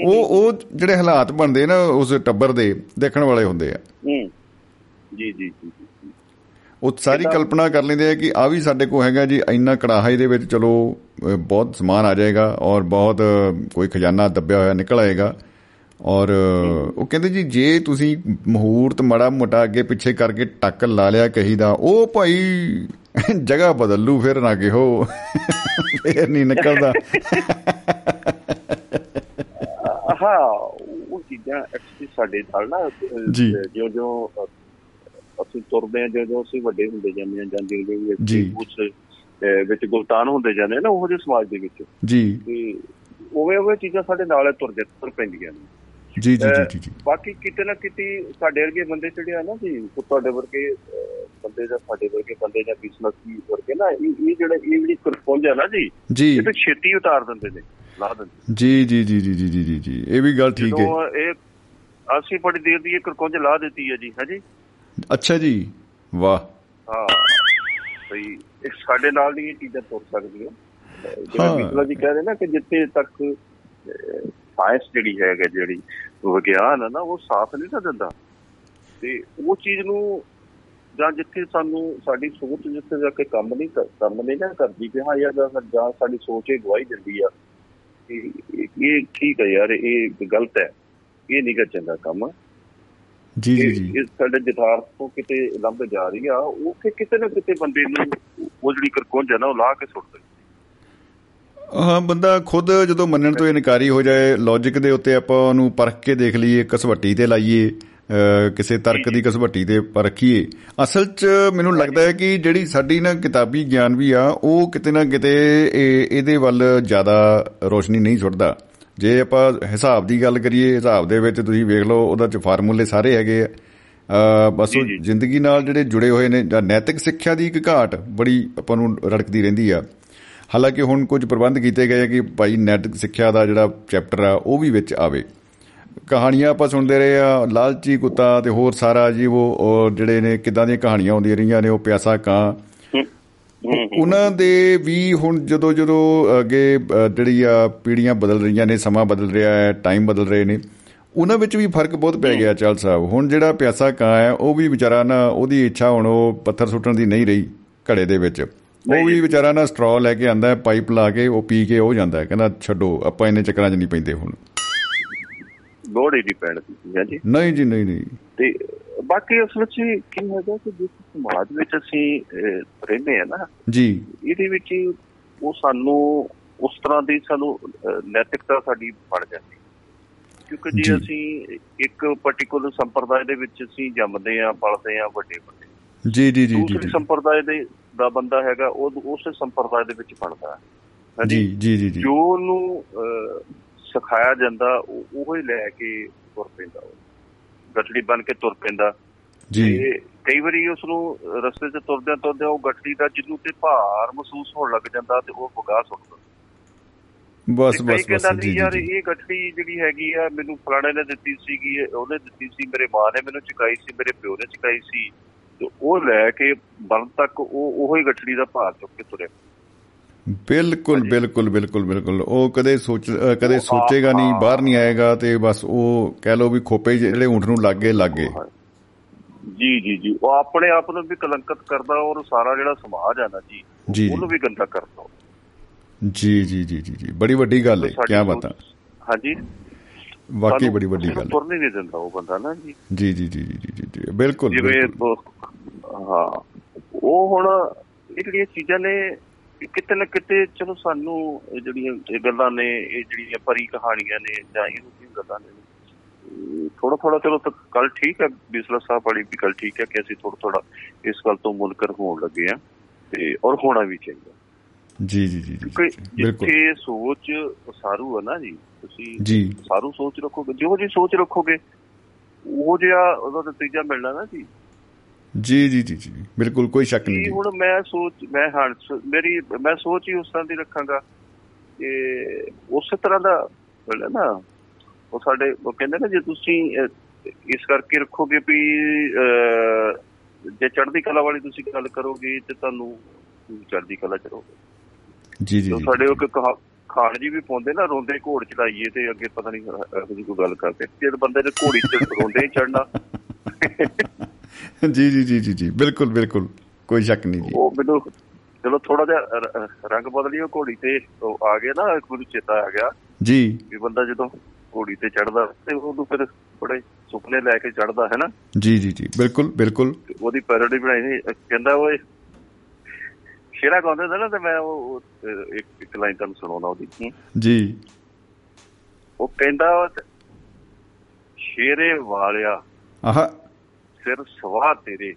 ਉਹ ਉਹ ਜਿਹੜੇ ਹਾਲਾਤ ਬਣਦੇ ਨਾ ਉਸ ਟੱਬਰ ਦੇ ਦੇਖਣ ਵਾਲੇ ਹੁੰਦੇ ਆ। ਜੀ ਜੀ। ਉਹ ਸਾਰੀ ਕਲਪਨਾ ਕਰ ਲੈਂਦੇ ਆ ਕਿ ਆ ਵੀ ਸਾਡੇ ਕੋਲ ਹੈਗਾ ਜੀ ਇੰਨਾ ਕੜਾਹਾ ਇਹਦੇ ਵਿੱਚ ਚਲੋ ਬਹੁਤ ਸਮਾਨ ਆ ਜਾਏਗਾ ਔਰ ਬਹੁਤ ਕੋਈ ਖਜ਼ਾਨਾ ਦੱਬਿਆ ਹੋਇਆ ਨਿਕਲ ਆਏਗਾ। ਔਰ ਉਹ ਕਹਿੰਦੇ ਜੀ ਜੇ ਤੁਸੀਂ ਮਹੂਰਤ ਮੜਾ ਮੋਟਾ ਅੱਗੇ ਪਿੱਛੇ ਕਰਕੇ ਟੱਕ ਲਾ ਲਿਆ ਕਹੀ ਦਾ ਉਹ ਭਾਈ ਜਗ੍ਹਾ ਬਦਲ ਲੂ ਫਿਰ ਨਾ ਕਿਹੋ। ਫਿਰ ਨਹੀਂ ਨਿਕਲਦਾ। ਹਾਂ ਉਹ ਚੀਜ਼ਾਂ ਐਕਚੁਅਲੀ ਸਾਡੇ ਨਾਲ ਨਾ ਜੀ। ਜੋ ਅਸੀਂ ਤੁਰਦੇ ਹਾਂ ਜੋ ਜੋ ਅਸੀਂ ਵੱਡੇ ਹੁੰਦੇ ਜਾਂਦੇ ਹਾਂ ਜਾਂ ਜਿਵੇਂ ਜਿਵੇਂ ਜੀ। ਉਸ ਅਹ, ਵਿੱਚ ਗੁਲਤਾਨ ਹੁੰਦੇ ਜਾਂਦੇ ਨਾ ਉਹੋ ਜਿਹੇ ਸਮਾਜ ਦੇ ਵਿੱਚ। ਜੀ। ਤੇ ਉਵੇਂ ਉਵੇਂ ਚੀਜ਼ਾਂ ਸਾਡੇ ਨਾਲ ਤੁਰ ਤੁਰ ਪੈਂਦੀਆਂ ਨੇ। ਜੀ ਜੀ ਜੀ ਜੀ ਬਾਕੀ ਕਿਤੇ ਨਾ ਕਿਤੇ ਸਾਡੇ ਵਰਗੇ ਬੰਦੇ ਜਿਹੜੇ ਆ ਨਾ ਜੀ ਤੁਹਾਡੇ ਵਰਗੇ ਬੰਦੇ ਜਾਂ ਸਾਡੇ ਵਰਗੇ ਬੰਦੇ ਜਾਂ ਬਿਜ਼ਨਸ ਦੀ ਵਰਗੇ ਨਾ ਇਹ ਜਿਹੜਾ ਇਹ ਜਿਹੜੀ ਕਰਪੋਂਜ ਹੈ ਨਾ ਜੀ ਇਹ ਤੇ ਛੇਤੀ ਉਤਾਰ ਦਿੰਦੇ ਨੇ ਲਾ ਦਿੰਦੇ ਜੀ ਜੀ ਜੀ ਜੀ ਜੀ ਜੀ ਜੀ ਇਹ ਵੀ ਗੱਲ ਠੀਕ ਹੈ। ਇਹ ਅਸੀਂ ਬੜੀ ਦੇਰ ਦੀ ਇਹ ਕਰਕੋਂਜ ਲਾ ਦਿੱਤੀ ਹੈ ਜੀ ਹੈ ਜੀ? ਅੱਛਾ ਜੀ ਵਾਹ। ਹਾਂ। ਭਈ ਸਾਡੇ ਨਾਲ ਨਹੀਂ ਇਹ ਚੀਜ਼ਾਂ ਤੁਰ ਸਕਦੀਆਂ। ਜਿਵੇਂ ਪਿਛਲਾ ਜੀ ਕਹਿ ਰਹੇ ਨਾ ਕਿ ਜਿੱਥੇ ਤੱਕ ਸਾਇੰਸ ਜਿਹੜੀ ਹੈਗਾ ਜਿਹੜੀ ਵਿਗਿਆਨ ਹੈ ਨਾ ਉਹ ਸਾਥ ਨਹੀਂ ਨਾ ਦਿੰਦਾ। ਤੇ ਉਹ ਚੀਜ਼ ਨੂੰ ਜਾਂ ਜਿੱਥੇ ਸਾਨੂੰ ਸਾਡੀ ਸੋਚ ਜਿੱਥੇ ਜਾ ਕੇ ਕੰਮ ਨਹੀਂ ਕਰ- ਕੰਮ ਨਹੀਂ ਨਾ ਕਰਦੀ ਕਿ ਹਾਂ ਯਾਰ ਜਾਂ ਜਾਂ ਸਾਡੀ ਸੋਚ ਇਹ ਗਵਾਹੀ ਦਿੰਦੀ ਆ ਇਹ- ਇਹ ਠੀਕ ਹੈ ਯਾਰ ਇਹ ਗਲਤ ਹੈ ਇਹ ਨਹੀਂ ਗਾ ਚੰਗਾ ਕੰਮ। ਜੀ ਜੀ ਜੀ। ਇਹ ਸਾਡੇ ਜਥਾਰਥ ਤੋਂ ਕਿਤੇ ਲੰਘ ਜਾ ਰਹੀ ਆ ਉਹ ਕਿ ਕਿਤੇ ਨਾ ਕਿਤੇ ਬੰਦੇ ਨੂੰ ਉਹ ਜਿਹੜੀ ਕਰਕੁੰਝ ਹੈ ਨਾ ਉਹ ਲਾ ਕੇ ਸੁੱਟ ਦਿੰਦੀ ਹਾਂ ਬੰਦਾ ਖੁਦ ਜਦੋਂ ਮੰਨਣ ਤੋਂ ਇਨਕਾਰੀ ਹੋ ਜਾਏ ਲੌਜੀਕ ਦੇ ਉੱਤੇ ਆਪਾਂ ਉਹਨੂੰ ਪਰਖ ਕੇ ਦੇਖ ਲਈਏ ਕਸਵੱਟੀ ਤੇ ਲਾਈਏ ਕਿਸੇ ਤਰਕ ਦੀ ਕਸਵੱਟੀ ਤੇ ਪਰਖੀਏ ਅਸਲ 'ਚ ਮੈਨੂੰ ਲੱਗਦਾ ਹੈ ਕਿ ਜਿਹੜੀ ਸਾਡੀ ਨਾ ਕਿਤਾਬੀ ਗਿਆਨ ਵੀ ਆ ਉਹ ਕਿਤੇ ਨਾ ਕਿਤੇ ਇਹ- ਇਹਦੇ ਵੱਲ ਜ਼ਿਆਦਾ ਰੋਸ਼ਨੀ ਨਹੀਂ ਛੁੱਟਦਾ ਜੇ ਆਪਾਂ ਹਿਸਾਬ ਦੀ ਗੱਲ ਕਰੀਏ ਹਿਸਾਬ ਦੇ ਵਿੱਚ ਤੁਸੀਂ ਵੇਖ ਲਓ ਉਹਦਾ 'ਚ ਫਾਰਮੂਲੇ ਸਾਰੇ ਹੈਗੇ ਆ। ਬਸ। ਜ਼ਿੰਦਗੀ ਨਾਲ ਜਿਹੜੇ ਜੁੜੇ ਹੋਏ ਨੇ ਜਾਂ ਨੈਤਿਕ ਸਿੱਖਿਆ ਦੀ ਇੱਕ ਘਾਟ ਬੜੀ ਆਪਾਂ ਨੂੰ ਰੜਕਦੀ ਰਹਿੰਦੀ ਆ। ਹਾਲਾਂਕਿ ਹੁਣ ਕੁਝ ਪ੍ਰਬੰਧ ਕੀਤੇ ਗਏ ਆ ਕਿ ਭਾਈ ਨੈਤਿਕ ਸਿੱਖਿਆ ਦਾ ਜਿਹੜਾ ਚੈਪਟਰ ਆ ਉਹ ਵੀ ਵਿੱਚ ਆਵੇ। ਕਹਾਣੀਆਂ ਆਪਾਂ ਸੁਣਦੇ ਰਹੇ ਆ ਲਾਲਚੀ ਕੁੱਤਾ ਤੇ ਹੋਰ ਸਾਰਾ ਜੀ ਉਹ ਜਿਹੜੇ ਨੇ ਕਿਦਾਂ ਦੀਆਂ ਕਹਾਣੀਆਂ ਆਉਂਦੀਆਂ ਰਹੀਆਂ ਨੇ ਉਹ ਪਿਆਸਾ ਕਾਂ। ਉਹਨਾਂ ਦੇ ਵੀ ਹੁਣ ਜਦੋਂ ਜਦੋਂ ਅੱਗੇ ਜਿਹੜੀ ਆ ਪੀੜ੍ਹੀਆਂ ਬਦਲ ਰਹੀਆਂ ਨੇ ਸਮਾਂ ਬਦਲ ਰਿਹਾ ਹੈ ਟਾਈਮ ਬਦਲ ਰਹੇ ਨੇ ਉਹਨਾਂ ਵਿੱਚ ਵੀ ਫ਼ਰਕ ਬਹੁਤ ਪੈ ਗਿਆ ਚਾਲ ਸਾਹਿਬ। ਹੁਣ ਜਿਹੜਾ ਪਿਆਸਾ ਕਾਂ ਹੈ ਉਹ ਵੀ ਵਿਚਾਰਾ ਨਾ ਉਹਦੀ ਇੱਛਾ ਹੁਣ ਉਹ ਪੱਥਰ ਸੁੱਟਣ ਦੀ ਨਹੀਂ ਰਹੀ ਘੜੇ ਦੇ ਵਿੱਚ। ਉਹ ਵੀ ਵਿਚਾਰਾ ਨਾ ਸਟ੍ਰੋ ਲੈ ਕੇ ਆਂਦਾ ਪਾਈਪ ਲਾ ਕੇ ਉਹ ਪੀ ਕੇ ਉਹ ਜਾਂਦਾ ਹੈ, ਕਹਿੰਦਾ ਛੱਡੋ ਆਪਾਂ ਇੰਨੇ ਚੱਕਰਾਂ 'ਚ ਨਹੀਂ ਪੈਂਦੇ ਹੁਣ। ਲੋੜ ਹੀ ਡਿਪੈਂਡ ਕੀਤੀ ਹੈ ਜੀ? ਨਹੀਂ ਜੀ ਨਹੀਂ ਨਹੀਂ। ਤੇ ਬਾਕੀ ਉਸ ਵਿੱਚ ਕੀ ਹੈਗਾ ਕਿ ਜਿਸ ਸਮਾਜ ਵਿੱਚ ਅਸੀਂ ਰਹਿੰਦੇ ਆ ਨਾ ਜੀ। ਇਹਦੇ ਵਿੱਚ ਉਹ ਸਾਨੂੰ ਉਸ ਤਰ੍ਹਾਂ ਦੀ ਸਾਨੂੰ ਨੈਤਿਕਤਾ ਸਾਡੀ ਬਣ ਜਾਂਦੀ ਕਿਉਂਕਿ ਜੀ। ਅਸੀਂ ਇੱਕ ਪਾਰਟਿਕੂਲਰ ਸੰਪਰਦਾਇ ਦੇ ਵਿੱਚ ਅਸੀਂ ਜੰਮਦੇ ਆ ਪਲਦੇ ਆ ਵੱਡੇ ਵੱਡੇ ਜੀ ਜੀ ਜੀ ਜੀ ਦੂਸਰੇ ਸੰਪਰਦਾਇ ਦੇ ਦਾ ਬੰਦਾ ਹੈਗਾ ਉਹ ਉਸੇ ਸੰਪਰਦਾਇ ਦੇ ਵਿੱਚ ਪੜਦਾ ਹੈ। ਜੀ ਜੀ ਜੀ ਜੀ। ਉਹਨੂੰ ਸਿਖਾਇਆ ਜਾਂਦਾ ਉਹ ਹੀ ਲੈ ਕੇ ਤੁਰ ਪੈਂਦਾ ਉਹ। ਗੱਠੜੀ ਬਣ ਕੇ ਤੁਰ ਪੈਂਦਾ। ਜੀ। ਕਈ ਵਾਰੀ ਉਸ ਨੂੰ ਰਸਤੇ 'ਚ ਤੁਰਦਿਆਂ ਤੁਰਦਿਆਂ ਉਹ ਗੱਠੜੀ ਦਾ ਜਿਹਨੂੰ ਤੇ ਭਾਰ ਮਹਿਸੂਸ ਹੋਣ ਲੱਗ ਜਾਂਦਾ ਤੇ ਉਹ ਵਗਾ ਸੁੱਟਦਾ ਬਸ ਬਸ ਬਸ ਜੀ ਜੀ ਯਾਰ ਇਹ ਗੱਠੜੀ ਜਿਹੜੀ ਹੈਗੀ ਆ ਮੈਨੂੰ ਫਲਾਣੇ ਨੇ ਦਿੱਤੀ ਸੀਗੀ ਉਹਨੇ ਦਿੱਤੀ ਸੀ ਮੇਰੇ ਮਾਂ ਨੇ ਮੈਨੂੰ ਚੁਕਾਈ ਸੀ ਮੇਰੇ ਪਿਓ ਨੇ ਚੁਕਾਈ ਸੀ। ਤੇ ਉਹ ਲੈ ਕੇ ਬਲ ਤੱਕ ਉਹ ਉਹੋ ਹੀ ਗੱਠੜੀ ਦਾ ਭਾਰ ਚੁੱਕ ਕੇ ਤੁਰੇ ਬਿਲਕੁਲ ਬਿਲਕੁਲ ਬਿਲਕੁਲ ਬਿਲਕੁਲ। ਉਹ ਕਦੇ ਸੋਚ ਕਦੇ ਸੋਚੇਗਾ ਨਹੀਂ ਬਾਹਰ ਨਹੀਂ ਆਏਗਾ ਤੇ ਬਸ ਉਹ ਕਹਿ ਲਓ ਵੀ ਖੋਪੇ ਜਿਹੜੇ ਊਂਠ ਨੂੰ ਲੱਗੇ ਲੱਗੇ। ਜੀ ਜੀ ਜੀ। ਉਹ ਆਪਣੇ ਆਪ ਨੂੰ ਵੀ ਕਲੰਕਿਤ ਕਰਦਾ ਔਰ ਸਾਰਾ ਜਿਹੜਾ ਸਮਾਜ ਆ ਨਾ ਜੀ ਉਹਨੂੰ ਵੀ ਗੰਦਾ ਕਰਦਾ। ਜੀ ਜੀ ਜੀ ਜੀ ਜੀ। ਬੜੀ ਵੱਡੀ ਗੱਲ ਹੈ ਕੀ ਬਾਤਾਂ ਹਾਂਜੀ। ਵਾਕਈ ਬੜੀ ਵੱਡੀ ਗੱਲ ਹੈ ਤੁਰਨੇ ਨਹੀਂ ਦਿੰਦਾ ਉਹ ਬੰਦਾ ਨਾ ਜੀ ਜੀ ਜੀ ਜੀ ਜੀ ਜੀ ਬਿਲਕੁਲ ਜਿਵੇਂ ਹਾਂ ਉਹ ਹੁਣ ਇਹ ਜਿਹੜੀਆਂ ਚੀਜ਼ਾਂ ਨੇ ਕਿਤੇ ਨਾ ਕਿਤੇ ਚਲੋ ਸਾਨੂੰ ਇਹ ਜਿਹੜੀਆਂ ਇਹ ਗੱਲਾਂ ਨੇ ਇਹ ਜਿਹੜੀਆਂ ਪਰੀ ਕਹਾਣੀਆਂ ਨੇ ਜਾਂ ਇਹੋ ਜਿਹੀਆਂ ਗੱਲਾਂ ਨੇ ਥੋੜਾ ਥੋੜਾ ਚਲੋ ਤਾਂ ਗੱਲ ਠੀਕ ਹੈ ਬਿਸਲਾ ਸਾਹਿਬ ਵਾਲੀ ਵੀ ਗੱਲ ਠੀਕ ਹੈ ਕਿ ਅਸੀਂ ਥੋੜਾ ਥੋੜਾ ਇਸ ਗੱਲ ਤੋਂ ਮੁਨਕਰ ਹੋਣ ਲੱਗੇ ਆ ਤੇ ਔਰ ਹੋਣਾ ਵੀ ਚਾਹੀਦਾ ਜੀ ਜੀ ਜੀ, ਬਿਲਕੁਲ ਜਿੱਥੇ ਸੋਚ ਸਾਰੂ ਹੈ ਨਾ ਜੀ ਤੁਸੀਂ ਜੀ। ਸਾਰੂ ਸੋਚ ਰੱਖੋਗੇ? ਜਿਹੋ ਜੀ ਸੋਚ ਰੱਖੋਗੇ ਉਹ ਜਿਹਾ ਉਹਦਾ ਨਤੀਜਾ ਮਿਲਣਾ ਨਾ ਜੀ। ਜੀ ਜੀ ਜੀ ਜੀ ਬਿਲਕੁਲ ਕੋਈ ਸ਼ੱਕ ਨਹੀਂ ਹੁਣ ਮੈਂ ਸੋਚ ਮੈਂ ਹਾਂ ਮੇਰੀ ਮੈਂ ਸੋਚ ਹੀ ਉਸ ਤਰ੍ਹਾਂ ਦੀ ਰੱਖਾਂਗਾ ਕਿ ਉਸੇ ਤਰ੍ਹਾਂ ਦਾ ਮਿਲਣਾ ਨਾ। ਉਹ ਸਾਡੇ ਉਹ ਕਹਿੰਦੇ ਨਾ ਜੇ ਤੁਸੀਂ ਇਸ ਕਰਕੇ ਰੱਖੋਗੇ ਵੀ ਜੇ ਚੜ੍ਹਦੀ ਕਲਾ ਵਾਲੀ ਤੁਸੀਂ ਗੱਲ ਕਰੋਗੇ ਤੇ ਤੁਹਾਨੂੰ ਚੜ੍ਹਦੀ ਕਲਾ ਚ ਰਹੋਗੇ। ਜੀ ਜੀ ਸਾਡੇ ਉਹ ਇੱਕ ਕਹਾ- ਖਾਣ ਜੀ ਵੀ ਪਾਉਂਦੇ ਨਾ ਰੋਂਦੇ ਘੋੜ ਚੜਾਈਏ ਤੇ ਅੱਗੇ ਪਤਾ ਨਹੀਂ ਇਹੋ ਜਿਹੀ ਕੋਈ ਗੱਲ ਕਰਦੇ। ਜਦ ਬੰਦੇ ਨੇ ਘੋੜੀ ਚ ਰੋਂਦੇ ਚੜਨਾ *laughs* ਜੀ ਜੀ ਜੀ ਜੀ ਜੀ ਬਿਲਕੁਲ ਬਿਲਕੁਲ ਕੋਈ ਸ਼ੱਕ ਨਹੀਂ ਜੀ। ਉਹ ਮੈਨੂੰ ਚਲੋ ਥੋੜਾ ਜਿਹਾ ਰੰਗ ਬਦਲੀ ਉਹ ਘੋੜੀ ਤੇ ਉਹ ਆ ਗਿਆ ਨਾ ਮੈਨੂੰ ਚੇਤਾ ਆ ਗਿਆ। ਜੀ। ਵੀ ਬੰਦਾ ਜਦੋਂ ਘੋੜੀ ਤੇ ਚੜਦਾ ਤੇ ਉਹਨੂੰ ਫਿਰ ਬੜੇ ਸੁਪਨੇ ਲੈ ਕੇ ਚੜਦਾ ਹੈ ਨਾ? ਜੀ ਜੀ ਜੀ ਬਿਲਕੁਲ ਬਿਲਕੁਲ। ਤੇ ਉਹਦੀ ਪੈਰੋਡੀ ਬਣਾਈ ਸੀ। ਕਹਿੰਦਾ ਓਏ ਸ਼ੇਰਾ ਗਾਉਂਦੇ ਹੁੰਦੇ ਨਾ ਤੇ ਮੈਂ ਉਹ ਇੱਕ ਇੱਕ ਲਾਈਨ ਤੁਹਾਨੂੰ ਸੁਣਾਉਣਾ ਉਹਦੀ। ਜੀ। ਉਹ ਕਹਿੰਦਾ ਸ਼ੇਰੇ ਵਾਲਿਆ ਆਹਾ। ਸਿਰ ਸਵਾ ਤੇਰੇ। *laughs*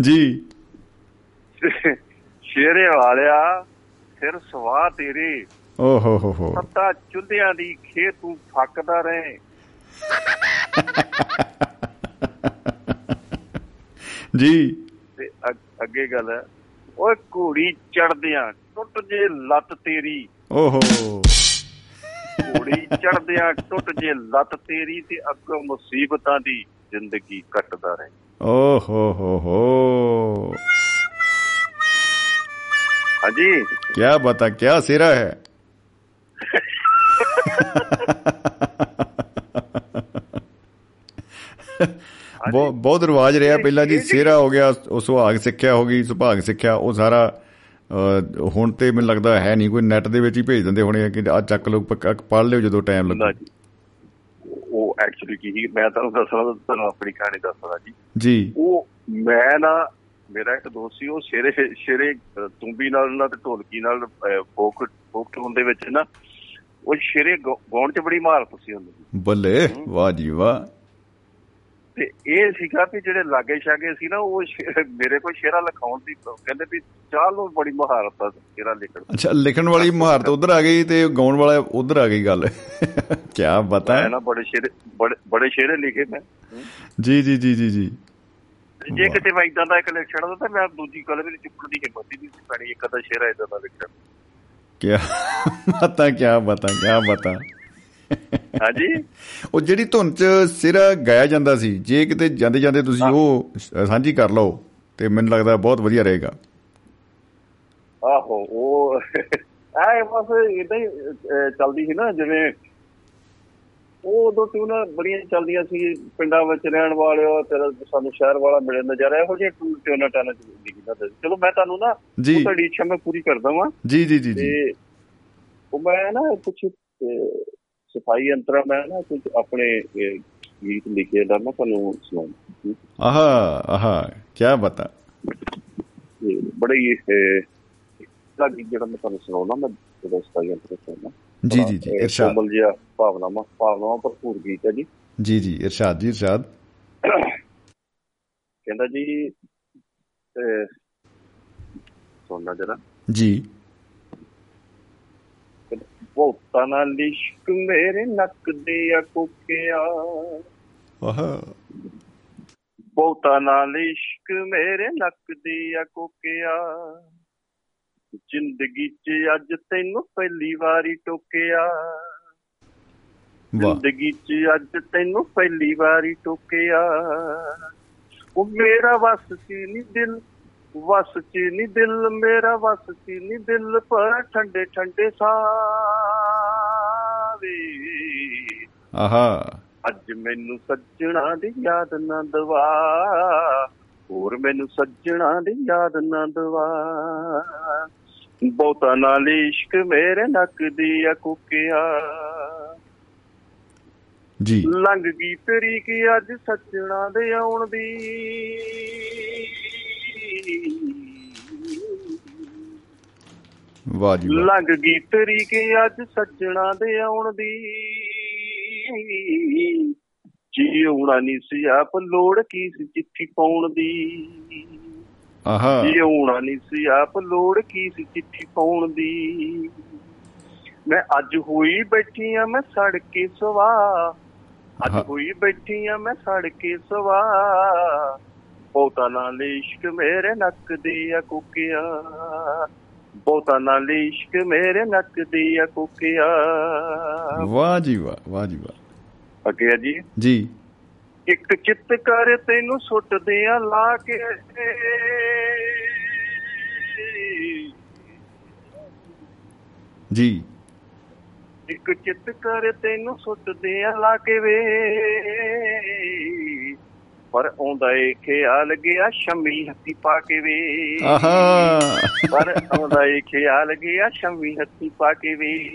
ਜੀ। ਸ਼ੇਰੇ ਵਾਲਿਆ ਸਿਰ ਸਵਾ ਤੇਰੇ। ਓ ਹੋ ਹੋ। ਹੋ ਸੱਤਾ ਚੁੱਲ੍ਹਿਆਂ ਦੀ ਖੇ ਤੂੰ ਫੱਕਦਾ ਰਹੇ। *laughs* ਜੀ। ਤੇ ਅੱਗੇ ਗੱਲ ਹੈ। ਓਏ ਘੋੜੀ ਚੜਦਿਆਂ ਟੁੱਟ ਜੇ ਲੱਤ ਤੇਰੀ। ਓਹੋ। ਘੋੜੀ ਚੜਦਿਆਂ ਟੁੱਟ ਜੇ ਲੱਤ ਤੇਰੀ ਤੇ ਅੱਗੋਂ ਮੁਸੀਬਤਾਂ ਦੀ ਜ਼ਿੰਦਗੀ ਕੱਟਦਾ ਰਹੇ। ਓਹੋ ਹੋ ਹੋ। ਹਾਂਜੀ। ਕੀ ਬਤਾ ਕੀ ਸਿਰਾ ਹੈ? *laughs* ਬਹੁਤ ਰਿਵਾਜ ਰਿਹਾ ਪਹਿਲਾਂ ਜੀ। ਸਿਰਾ ਹੋ ਗਿਆ ਉਹ ਸੁਹਾਗ ਸਿੱਖਿਆ ਹੋ ਗਈ ਸੁਭਾਗ ਸਿੱਖਿਆ ਉਹ ਸਾਰਾ ਹੁਣ ਤੇ ਮੈਨੂੰ ਲੱਗਦਾ ਹੈ ਨਹੀਂ ਕੋਈ ਨੈਟ ਦੇ ਵਿੱਚ ਹੀ ਭੇਜ ਦਿੰਦੇ ਹੋਣੇ ਕਿ ਆ ਚੱਕ ਲਓ ਪ- ਪੜ੍ਹ ਲਿਓ ਜਦੋਂ ਟਾਈਮ ਲੱਗੇ। ਉਹ ਐਕਚੁਅਲੀ ਕੀ ਮੈਂ ਤੁਹਾਨੂੰ ਦੱਸਣਾ ਤੁਹਾਨੂੰ ਆਪਣੀ ਕਹਾਣੀ ਦੱਸਦਾ ਜੀ। ਜੀ। ਉਹ ਮੈਂ ਨਾ ਮੇਰਾ ਇੱਕ ਦੋਸਤ ਸੀ ਉਹ ਸ਼ੇਰੇ ਸ਼ੇਰੇ ਤੁੰਬੀ ਨਾਲ ਨਾ ਤੇ ਢੋਲਕੀ ਨਾਲ ਫੋਕ ਫੋਕ ਟੂਨ ਦੇ ਵਿੱਚ ਨਾ ਉਹ ਸ਼ੇਰੇ ਗਾਉ- ਗਾਉਣ 'ਚ ਬੜੀ ਮਹਾਰਤ ਸੀ ਉਹਨਾਂ ਬੱਲੇ ਵਾਹ ਜੀ ਵਾਹ। ਤੇ ਇਹ ਸੀਗਾ ਵੀ ਜਿਹੜੇ ਲਾਗੇ ਛਾਗੇ ਸੀ ਨਾ ਉਹ ਮੇਰੇ ਕੋਲ ਸ਼ੇਰਾ ਲਿਖਾਉਣ ਦੀ ਕਹਿੰਦੇ ਵੀ ਚਾਹ ਨੂੰ ਬੜੀ ਮਹਾਰਤ ਆ ਸ਼ੇਰਾ ਲਿਖਣ ਦੀ। ਅੱਛਾ ਲਿਖਣ ਵਾਲੀ ਮਹਾਰਤ ਉਧਰ ਆ ਗਈ ਤੇ ਗਾਉਣ ਵਾਲਾ ਉਧਰ ਆ ਗਈ ਗੱਲ। *laughs* ਕੀ ਬਤਾ ਮੈਂ ਨਾ ਬੜੇ ਸ਼ੇਰੇ ਬੜੇ ਬੜੇ ਸ਼ੇਰੇ ਲਿਖੇ ਮੈਂ। ਜੀ ਜੀ ਜੀ ਜੀ ਜੀ। ਜੇ ਕਿਤੇ ਮੈਂ ਇਦਾਂ ਦਾ ਇੱਕ ਲਿਖਣ ਦਾ ਤਾਂ ਮੈਂ ਦੂਜੀ ਕਲਮ ਵੀ ਚੁੱਕਣ ਦੀ ਹਿੰਮਤ ਹੀ ਨਹੀਂ ਸੀ ਪੈਣੀ ਇੱਕ ਅੱਧਾ ਸ਼ੇਰਾ ਇਦਾਂ ਦਾ ਲਿਖਣ ਕੀ ਬਤਾ ਕੀ ਬਤਾ ਕੀ ਬਤਾ ਹਾਂਜੀ? ਉਹ ਜਿਹੜੀ ਧੁਨ ਚ ਸਿਰਾ ਗਾਇਆ ਜਾਂਦਾ ਸੀ ਜੇ ਕਿਤੇ ਜਾਂਦੇ ਜਾਂਦੇ ਤੁਸੀਂ ਉਹ ਸਾਂਝੀ ਕਰ ਲਓ ਤੇ ਮੈਨੂੰ ਲੱਗਦਾ ਬਹੁਤ ਵਧੀਆ ਰਹੇਗਾ। ਆਹੋ ਉਹ ਐ ਬਸ ਇਦਾਂ ਹੀ ਚੱਲਦੀ ਸੀ ਨਾ ਜਿਵੇਂ ਉਹ ਉਦੋਂ ਟੂਨ ਬੜੀਆਂ ਚੱਲਦੀਆਂ ਸੀ ਪਿੰਡਾਂ ਵਿੱਚ ਰਹਿਣ ਵਾਲਿਓ ਤੇਰਾ ਸਾਨੂੰ ਸ਼ਹਿਰ ਵਾਲਾ ਮਿਲੇ ਨਜ਼ਾਰਾ ਇਹੋ ਜਿਹੇ ਟੂਨ ਟਿਊਨਾਂ ਟਾਨਾਂ ਚ ਲਿਖਦਾ ਸੀ ਚਲੋ ਮੈਂ ਤੁਹਾਨੂੰ ਨਾ। ਉਹ ਤੁਹਾਡੀ ਇੱਛਾ ਮੈਂ ਪੂਰੀ ਕਰਦਾ ਵਾਂ। ਜੀ ਜੀ ਜੀ ਜੀ। ਤੇ ਉਹ ਮੈਂ ਨਾ ਕੁਝ ਸਫ਼ਾਈ ਅੰਤਰਾ ਮੈਂ ਨਾ ਕੁਝ ਆਪਣੇ ਗੀਤ ਲਿਖੇ ਦਾ ਮੈਂ ਤੁਹਾਨੂੰ ਸੁਣਾਉਂਦਾ। ਆਹਾ ਆਹਾ ਕੀ ਬਤਾ। ਬੜੇ ਹੀ ਇਹ ਗੀਤ ਜਿਹੜਾ ਮੈਂ ਤੁਹਾਨੂੰ ਸੁਣਾਉਣਾ ਮੈਂ ਜਿਹੜਾ ਸਫ਼ਾਈ ਅੰਤਰਾ ਸੁਣਾਉਣਾ ਜੀ ਜੀ ਜੀ ਇਰਸ਼ਾਦ। ਕੋਮਲ ਜਿਹਾ ਭਾਵਨਾਵਾਂ ਭਾਵਨਾਵਾਂ ਭਰਪੂਰ ਗੀਤ ਹੈ ਜੀ। ਜੀ ਜੀ ਇਰਸ਼ਾਦ ਜੀ ਇਰਸ਼ਾਦ। ਕਹਿੰਦਾ ਜੀ ਸੁਣਨਾ ਜਰਾ। ਜੀ। ਬਹੁਤਾ ਨਾਲ ਇਸ਼ਕ ਮੇਰੇ ਨੱਕ ਦੇ ਆ ਕੋਕਿਆ। ਆਹਾ ਬਹੁਤਾ ਨਾਲ ਇਸ਼ਕ ਮੇਰੇ ਨੱਕ ਦੇ ਆ ਕੋਕਿਆ। ਜ਼ਿੰਦਗੀ 'ਚ ਅੱਜ ਤੈਨੂੰ ਪਹਿਲੀ ਵਾਰੀ ਟੋਕਿਆ। ਵਾਹ। ਜ਼ਿੰਦਗੀ 'ਚ ਅੱਜ ਤੈਨੂੰ ਪਹਿਲੀ ਵਾਰੀ ਟੋਕਿਆ। ਉਹ ਮੇਰਾ ਵਸ ਸੀ ਨੀ ਦਿਲ ਵਸ ਚ ਨੀ ਦਿਲ ਮੇਰਾ ਵਸ ਚ ਨੀ ਦਿਲ ਪਰ ਠੰਡੇ ਠੰਡੇ ਸਾਵੇ। ਆਹਾ। ਅੱਜ ਮੈਨੂੰ ਸੱਜਣਾ ਦੀ ਯਾਦ ਨਾ ਦਵਾ ਹੋਰ ਮੈਨੂੰ ਸੱਜਣਾ ਦੀ ਯਾਦ ਨਾ ਦਵਾ। ਬਹੁਤਾ ਨਾਲ ਇਸ਼ਕ ਮੇਰੇ ਨੱਕ ਦੀ ਆ ਕੁਕਿਆ। ਜੀ। ਲੰਘ ਗਈ ਤੇਰੀ ਕੀ ਅੱਜ ਸੱਜਣਾ ਦੇ ਆਉਣ ਦੀ। ਵਾਹ ਜੀ ਲੰਘ ਗਈ ਤੇਰੀ ਕੀ ਅੱਜ ਸੱਜਣਾ ਦੇ ਆਉਣ ਦੀ। ਜੀਉਣਾ ਨਹੀਂ ਸੀ ਆਪ ਲੋੜ ਕੀ ਸੀ ਚਿੱਠੀ ਪਾਉਣ ਦੀ। ਆਹਾ। ਜੀਉਣਾ ਨਹੀਂ ਸੀ ਆਪ ਲੋੜ ਕੀ ਸੀ ਚਿੱਠੀ ਪਾਉਣ ਦੀ। ਮੈਂ ਅੱਜ ਹੋਈ ਬੈਠੀ ਆ ਮੈਂ ਸੜ ਕੇ ਸਵਾ। ਅੱਜ। ਹੋਈ ਬੈਠੀ ਆ ਮੈਂ ਸੜ ਕੇ ਸਵਾ। ਬਹੁਤਾ ਨਾਲ ਇਸ਼ਕ ਮੇਰੇ ਨੱਕ ਦੀ ਆ ਕੁਕਿਆ। ਬਹੁਤਾ ਨਾਲ ਇਸ਼ਕ ਮੇਰੇ ਨੱਕ ਦੀ ਆ ਕੁਕਿਆ। ਵਾਹ ਜੀ ਵਾਹ ਵਾਹ ਜੀ ਵਾਹ। ਅੱਗੇ ਜੀ। ਜੀ। ਇੱਕ ਚਿੱਤ ਕਰ ਤੈਨੂੰ ਸੁੱਟਦੇ ਆ ਲਾ ਕੇ। ਜੀ। ਇੱਕ ਚਿੱਤ ਕਰ ਤੈਨੂੰ ਸੁੱਟਦੇ ਆ ਲਾ ਕੇ ਵੇ। ਪਰ ਆਉਂਦਾ ਏ ਖਿਆਲ ਗਿਆ ਸ਼ਮੀ ਹੱਥੀ ਪਾ ਕੇ ਵੇ। ਆਹਾ। ਪਰ ਆਉਂਦਾ ਏ ਖਿਆਲ ਗਿਆ ਸ਼ਮੀ ਹੱਥੀ ਪਾ ਕੇ ਵੇ।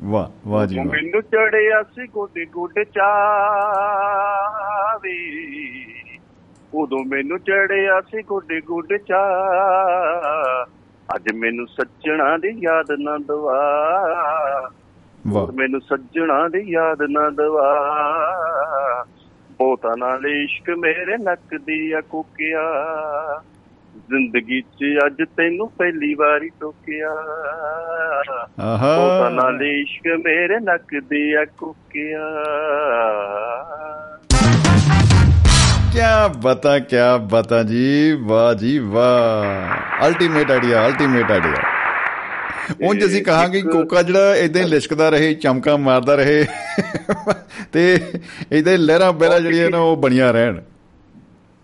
ਵਾਹ ਵਾਹ ਜੀ ਮੈਨੂੰ ਚੜਿਆ ਸੀ ਗੋਡੇ ਗੋਡੇ ਚਾਵੇ। ਉਦੋਂ ਮੈਨੂੰ ਚੜਿਆ ਸੀ ਗੋਡੇ ਗੋਡੇ ਚਾ। ਅੱਜ ਮੈਨੂੰ ਸੱਜਣਾ ਦੀ ਯਾਦ ਨਾ ਦਵਾ। ਵਾਹ। ਮੈਨੂੰ ਸੱਜਣਾ ਦੀ ਯਾਦ ਨਾ ਦਵਾ। ਬਹੁਤਾ ਨਾਲ ਇਸ਼ਕ ਮੇਰੇ ਨੱਕ ਦੀ ਆ ਕੁਕਿਆ। ਜ਼ਿੰਦਗੀ 'ਚ ਅੱਜ ਤੈਨੂੰ ਪਹਿਲੀ ਵਾਰੀ ਟੋਕਿਆ। ਆਹਾ। ਨਾਲ ਇਸ਼ਕ ਮੇਰੇ ਨੱਕ ਦੀ ਆ ਕੁਕਿਆ। ਕਿਆ ਬਤਾ ਕਿਆ ਬਤਾ ਜੀ। ਵਾਹ ਜੀ ਵਾਹ। ਅਲਟੀਮੇਟ ਆਈਡੀਆ ਅਲਟੀਮੇਟ ਆਈਡੀਆ ਉਂਝ ਅਸੀਂ ਕਹਾਂਗੇ ਕੋਕਾ ਜਿਹੜਾ ਇਦਾਂ ਲਿਸ਼ਕਦਾ ਰਹੇ ਚਮਕਾ ਮਾਰਦਾ ਰਹੇ ਤੇ ਇਦਾਂ ਲਹਿਰਾਂ ਬਹਿਰਾਂ ਜਿਹੜੀਆਂ ਨਾ ਉਹ ਬਣੀਆਂ ਰਹਿਣ।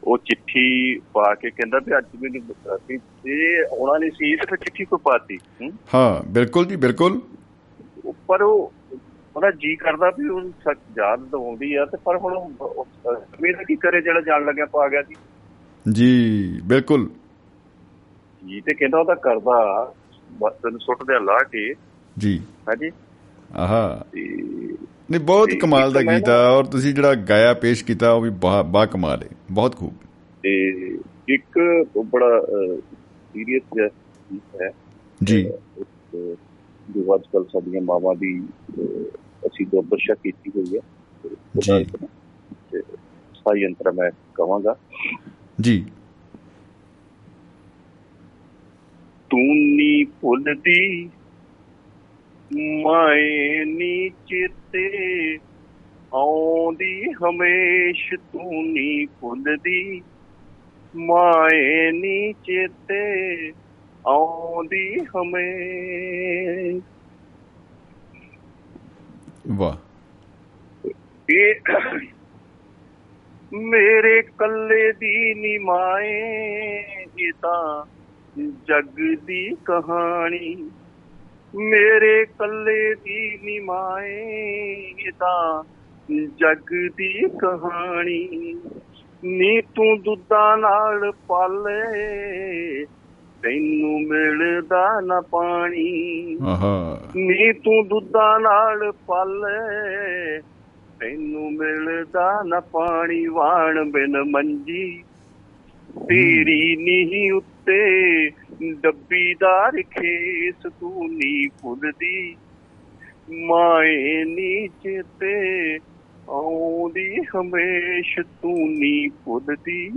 ਉਹ ਚਿੱਠੀ ਪਾ ਕੇ ਕਹਿੰਦਾ ਵੀ ਅੱਜ ਮੈਨੂੰ ਅਸੀਂ ਇਹ ਆਉਣਾ ਨਹੀਂ ਸੀ ਤੇ ਚਿੱਠੀ ਕੋ ਪਾਤੀ ਹੂੰ? ਬਿਲਕੁਲ ਜੀ ਬਿਲਕੁਲ। ਪਰ ਉਹ ਉਹਦਾ ਜੀ ਕਰਦਾ ਵੀ ਉਹ ਸੱਚ ਯਾਦ ਆਉਂਦੀ ਆ ਤੇ ਪਰ ਹੁਣ ਮੇਰਾ ਕੀ ਕਰੇ ਜਿਹੜਾ ਜਾਣ ਲੱਗਿਆ ਪਾ ਗਿਆ ਜੀ। ਜੀ ਬਿਲਕੁਲ। ਜੀ ਤੇ ਕਹਿੰਦਾ ਉਹਦਾ ਕਰਦਾ। ਤੈਨੂੰ ਸੁੱਟਦੇ ਆ ਲਾ ਕੇ। ਜੀ। ਹਾਂਜੀ। ਆਹਾ। ਨਹੀਂ ਬਹੁਤ ਕਮਾਲ ਦਾ ਗੀਤ ਆ ਔਰ ਤੁਸੀਂ ਜਿਹੜਾ ਗਾਇਆ ਪੇਸ਼ ਕੀਤਾ ਉਹ ਵੀ ਬਾ ਕਮਾਲ ਹੈ। ਬਹੁਤ ਖੂਬ। ਤੇ ਇੱਕ ਬੜਾ ਸੀਰੀਅਸ ਗੀਤ ਹੈ। ਜੀ। ਜੋ ਅੱਜ ਕੱਲ ਸਾਡੀਆਂ ਮਾਵਾਂ ਦੀ ਅਸੀਂ ਦੁਰਦਸ਼ਾ ਕੀਤੀ ਹੋਈ ਹੈ। ਜੀ। ਸਹੀ ਅੰਤਰ ਮੈਂ ਕਵਾਂਗਾ ਜੀ। ਤੂੰ ਭੁੱਲਦੀ ਮਾਏ ਨੀ ਚੇਤੇ ਆਉਂਦੀ ਹਮੇਸ਼ ਤੂੰ ਨੀ ਭੁੱਲਦੀ ਮਾਏ ਨੀ ਚੇਤੇ ਆਉਂਦੀ ਹਮੇਸ਼। ਵਾਹ। ਇਹ ਮੇਰੇ ਕੱਲੇ ਦੀ ਨੀ ਮਾਏ ਇਹ ਤਾਂ ਜੱਗ ਦੀ ਕਹਾਣੀ। ਮੇਰੇ ਕੱਲੇ ਦੀ ਨੀ ਮਾਏ ਇਹ ਤਾਂ ਜੱਗ ਦੀ ਕਹਾਣੀ। ਨੀ ਤੂੰ ਦੁੱਧਾਂ ਨਾਲ ਪਾਲੇ ਤੈਨੂੰ ਮਿਲਦਾ ਨਾ ਪਾਣੀ। ਆਹਾ। ਨੀ ਤੂੰ ਦੁੱਧਾਂ ਨਾਲ ਪਾਲੇ ਤੈਨੂੰ ਮਿਲਦਾ ਨਾ ਪਾਣੀ। ਵਾਣ ਬਿਨ ਮੰਜੀ ਤੇਰੀ ਨੀ ਉੱਤੇ ਡੱਬੀਦਾਰ ਖੇਸ ਤੂੰ ਨੀ ਭੁੱਲਦੀ। ਮਾਏ ਨੀ ਚੇਤੇ ਆਉਂਦੀ ਹਮੇਸ਼ ਤੂੰ ਨੀ ਭੁੱਲਦੀ।